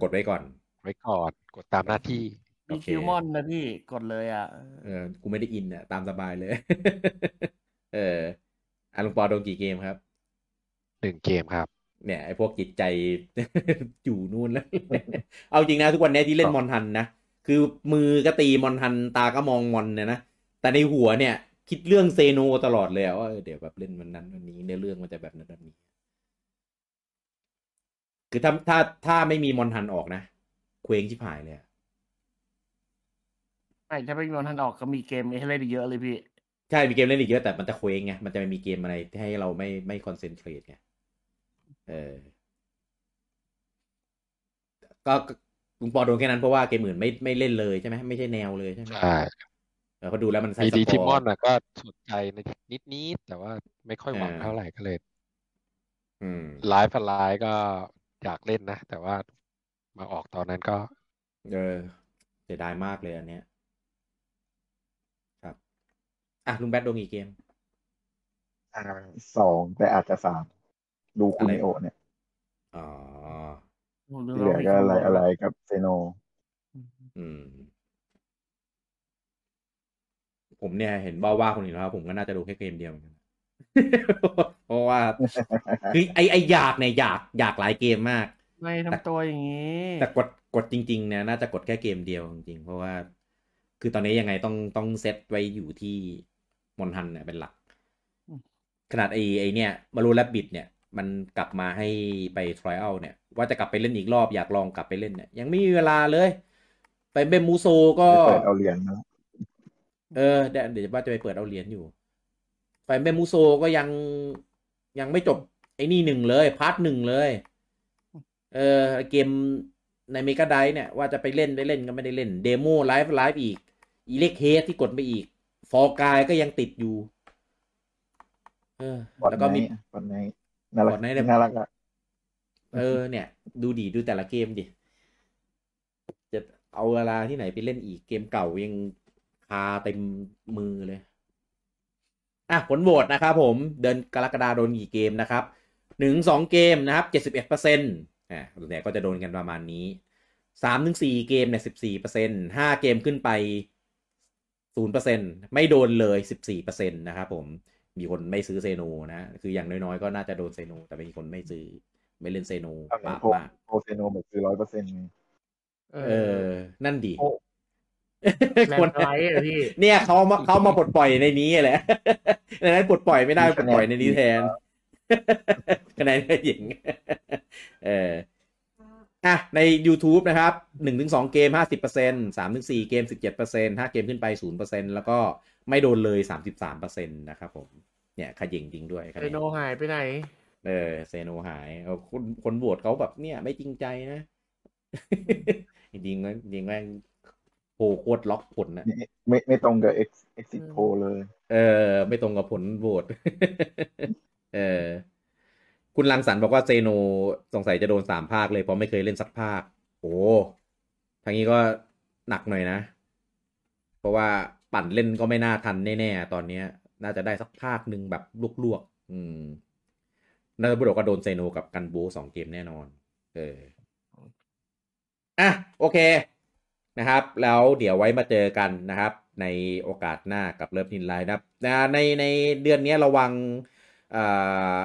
กดไว้ก่อน ไว้ก่อนกดตามหน้าที่มีโอเคคิวมอนนะพี่กดเลยอะเออกูไม่ได้อินอะตามสบายเลย เอออะลุงปอโดนกี่เกมครับหนึ่งเกมครับ เนี่ยไอ้พวกจิตใจอยู่นู่นแล้วเอาจริงนะทุกวันนี้ที่เล่นมอนฮันนะคือมือก็ตีมอนฮันตาก็มองมอนเนี่ยนะแต่ในหัวเนี่ย คิดเรื่อง Xeno ตลอดเลยอะว่าเออเดี๋ยวแบบเล่นวันนั้นวันนี้ในอเรื่องมันจะแบบนั้นแบบนี้ คือถ้าถ้าถ้าไม่มีมอนฮันออกนะเคว้งชิบหายเลยอะไม่ถ้าไม่มีมอนฮันออกก็มีเกมให้เล่นอีกเยอะเลยพี่ ใช่มีเกมเล่นอีกเยอะแต่มันจะเคว้งไงมันจะไม่มีเกมอะไรที่ให้เราไม่ไม่ concentrate ไง เออก็ก็ลุงปอโดนแค่นั้นเพราะว่าเกมอื่นไม่ไม่เล่นเลยใช่ไหมไม่ใช่แนวเลยใช่ไหมใช่เออเขาะดูแล้วมันใส่มีสดีกทิอมอนร์นะก็สนใจในนิดนิดๆแต่ว่าไม่ค่อยหวังอ่าเท่าไหร่ก็เลยอืมไลฟ์ไลฟ์ก็อยากเล่นนะ แต่ว่ามาออกตอนนั้นก็ เออเสียดายมากเลยอันเนี้ย ครับ อะลุงแบทโดนกี่เกม อ่าสองแต่อาจจะสาม ดูคุอะไรณิโอะเนี่ยอ๋อผมดูที่เหลือมีก็อะไรคิวมนอะไรกับเซโน อืม ผมเนี่ยเห็นบ้าว่าคนอื่นแล้วผมก็น่าจะดูแค่เกมเดียวเหมือนกันเพราะว่าคือไอไออยากเนี่ยอยากอยากหลายเกมมากไม่ทำตัวอย่างนี้ แต่กดกดจริงๆเนี่ยน่าจะกดแค่เกมเดียวจริงๆเพราะว่า คือตอนนี้ยังไงต้องต้องเซตไว้อยู่ที่มอนฮันเนี่ยเป็นหลัก ขนาดไอไอเนี่ย Mario Rabbids เนี่ย มันกลับมาให้ไป trial เนี่ย ว่าจะกลับไปเล่นอีกรอบอยากลองกลับไปเล่นเนี่ยยังไม่มีเวลาเลย Fire Emblem Musou ก็เปิดเอาเหรียญมาเออเดี๋ยวเดี๋ยวว่าจะไปเปิดเอาเหรียญอยู่ Fire Emblem Musou ก็ยังยังไม่จบไอ้นี่หนึ่งเลย part หนึ่งเลย เออเกมในเมกาไดเนี่ย ว่าจะไปเล่นไปเล่นก็ไม่ได้เล่น เดโมไลฟ์ไลฟ์อีกอีเล็กเฮดที่กดไปอีก ฟอร์กายก็ยังติดอยู่ เออบอดแล้วไนก็มีท์บอดไนท์ น่ารัก Fortnite เนี่ยน่ารักอะเออเนี่ย ดูดีดูแต่ละเกมดิ จะเอาเวลาที่ไหนไปเล่นอีกเกมเก่ายังคาเต็มมือเลย อะผลโหวตนะครับผมเดือนกรกฎาโดนกี่เกมนะครับหนึ่งสองเกมนะครับเจ็ดสิบเอ็ดเปอร์เซ็นต์อ่าเนี่ยก็จะโดนกันประมาณนี้สามถึงสี่เกมเนี่ยสิบสี่เปอร์เซ็นต์ห้าเกมขึ้นไปศูนย์เปอร์เซ็นต์ไม่โดนเลยสิบสี่เปอร์เซ็นต์นะครับผม มีคนไม่ซื้อ Xeno นะ คืออย่างน้อยๆ ก็น่าจะโดน Xeno แต่มีคนไม่ซื้อ ไม่เล่น Xeno ตอนนี้ปาโปรมากโปร Xeno แบบคือร้อยเปอร์เซ็นต์เอเอออนั่นดีโอ้ landslide อะพี่ เนี่ยเขามาเขามาปลดปล่อยในนี้แหละดังนั้นปลดปล่อยไม่ได้ปลดปล่อยในนี้แทนคะแนนก็หญิง เอออะ ใน YouTube นะครับหนึ่งถึงสองเกมห้าสิบเปอร์เซ็นสามถึงสี่เกมสิบเจ็ดเปอร์เซ็นห้าเกมขึ้นไปศูนย์เปอร์เซ็นแล้วก็ ไม่โดนเลยสามสิบสามเปอร์เซ็นนะครับผมเนี่ยขยิงจริงด้วยคะเซแนนโนหายไปไหน เออเซโนหายเอาคนคนบวชเขาแบบเนี่ย ไม่จริงใจนะ จริงๆนะจริงๆแม่งโหโคตรล็อกผลนะไม่ไม่ไม่ตรงกับ X exit poll เลย เออ ไม่ตรงกับผลโหวตเออ คุณรังสรรค์บอกว่าเซโนสงสัยจะโดนสามภาคเลยเพราะไม่เคยเล่นสักภาค โอ้ทางนี้ก็หนักหน่อยนะ เพราะว่า ปั่นเล่นก็ไม่น่าทันแน่ๆ ตอนเนี้ย น่าจะได้สักภาคหนึ่งแบบลวกๆ อืมน่าจะบุรก็โดนเซโนกับกันบูสองเกมแน่นอน เอออะโอเคนะครับ แล้วเดี๋ยวไว้มาเจอกันนะครับ ในโอกาสหน้ากับเลิฟนินไลน์นะครับในในเดือนนี้ระวังเอ่อ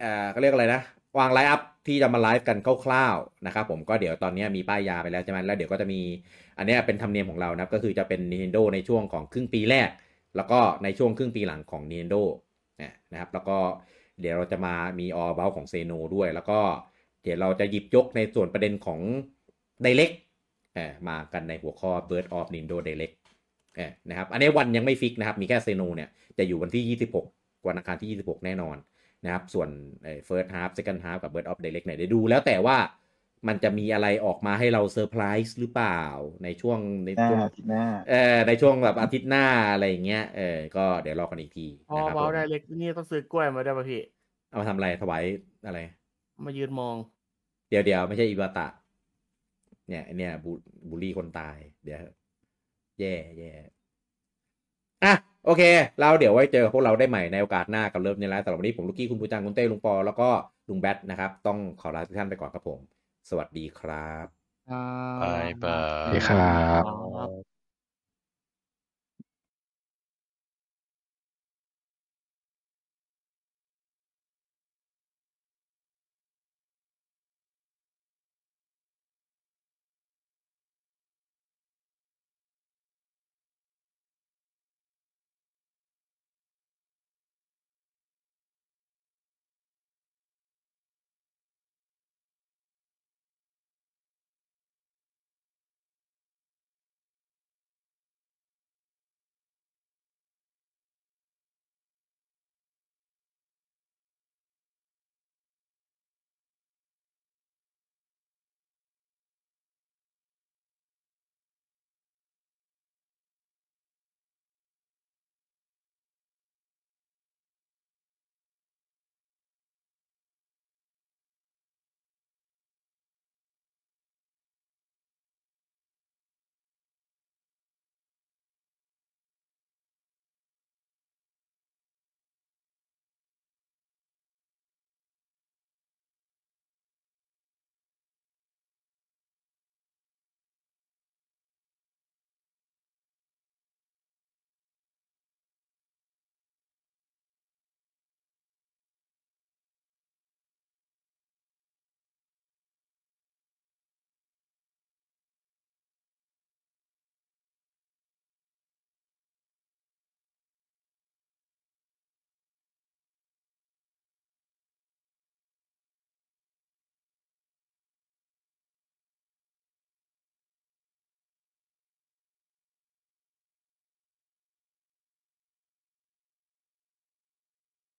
เอ่อเขาเรียกอะไรนะ วาง line up ที่จะมาไลฟ์กันคร่าวๆนะครับผมก็เดี๋ยวตอนนี้มีป้ายยาไปแล้วใช่ไหมแล้วเดี๋ยวก็จะมี อันนี้เป็นธรรมเนียมของเรานะครับก็คือจะเป็น Nintendo ในช่วงของครึ่งปีแรก แล้วก็ในช่วงครึ่งปีหลังของ Nintendo เนี่ยนะครับแล้วก็เดี๋ยวเราจะมามี all about ของ Xeno ด้วย แล้วก็เดี๋ยวเราจะหยิบยกในส่วนประเด็นของ Direct เออมากันในหัวข้อ Best of Nintendo Direct เออนะครับอันนี้วันยังไม่ fix นะครับ มีแค่ Xeno เนี่ยจะอยู่วันที่ 26 วันอังคารที่ 26 แน่นอนนะครับ ส่วนเอ่อ first half second half กับ Best of Direct เนี่ยเดี๋ยวดูแล้วแต่ว่า มันจะมีอะไรออกมาให้เราเซอร์ไพรส์หรือเปล่า ในช่วงในหน้าช่วงอาทิตย์หน้าเออในช่วงแบบอาทิตย์หน้าอะไรอย่างเงี้ยเออก็เดี๋ยวรอกันอีกทีพอนะครับเบาผมได้เล็กนี่ต้องซื้อกล้วยมาได้วยป่ะพี่ เอามาทำอะไรถวายอะไร มายืนมอง เดี๋ยวเดี๋ยวไม่ใช่อิบาตะ เนี่ยไอ้เนี่ยบูบูลลี่คนตาย เดี๋ยว แย่แย่อะโอเค เราเดี๋ยวไว้เจอพวกเราได้ใหม่ในโอกาสหน้ากับเริ่มในไลฟ์สำหรับวันนี้ผมลูกกี้คุณปูจังคุณเต้ลุงปอแล้วก็ลุงแบทนะครับ ต้องขอลาทุกท่านไปก่อนครับผม สวัสดีครับบายบาสวัสดีครับครับ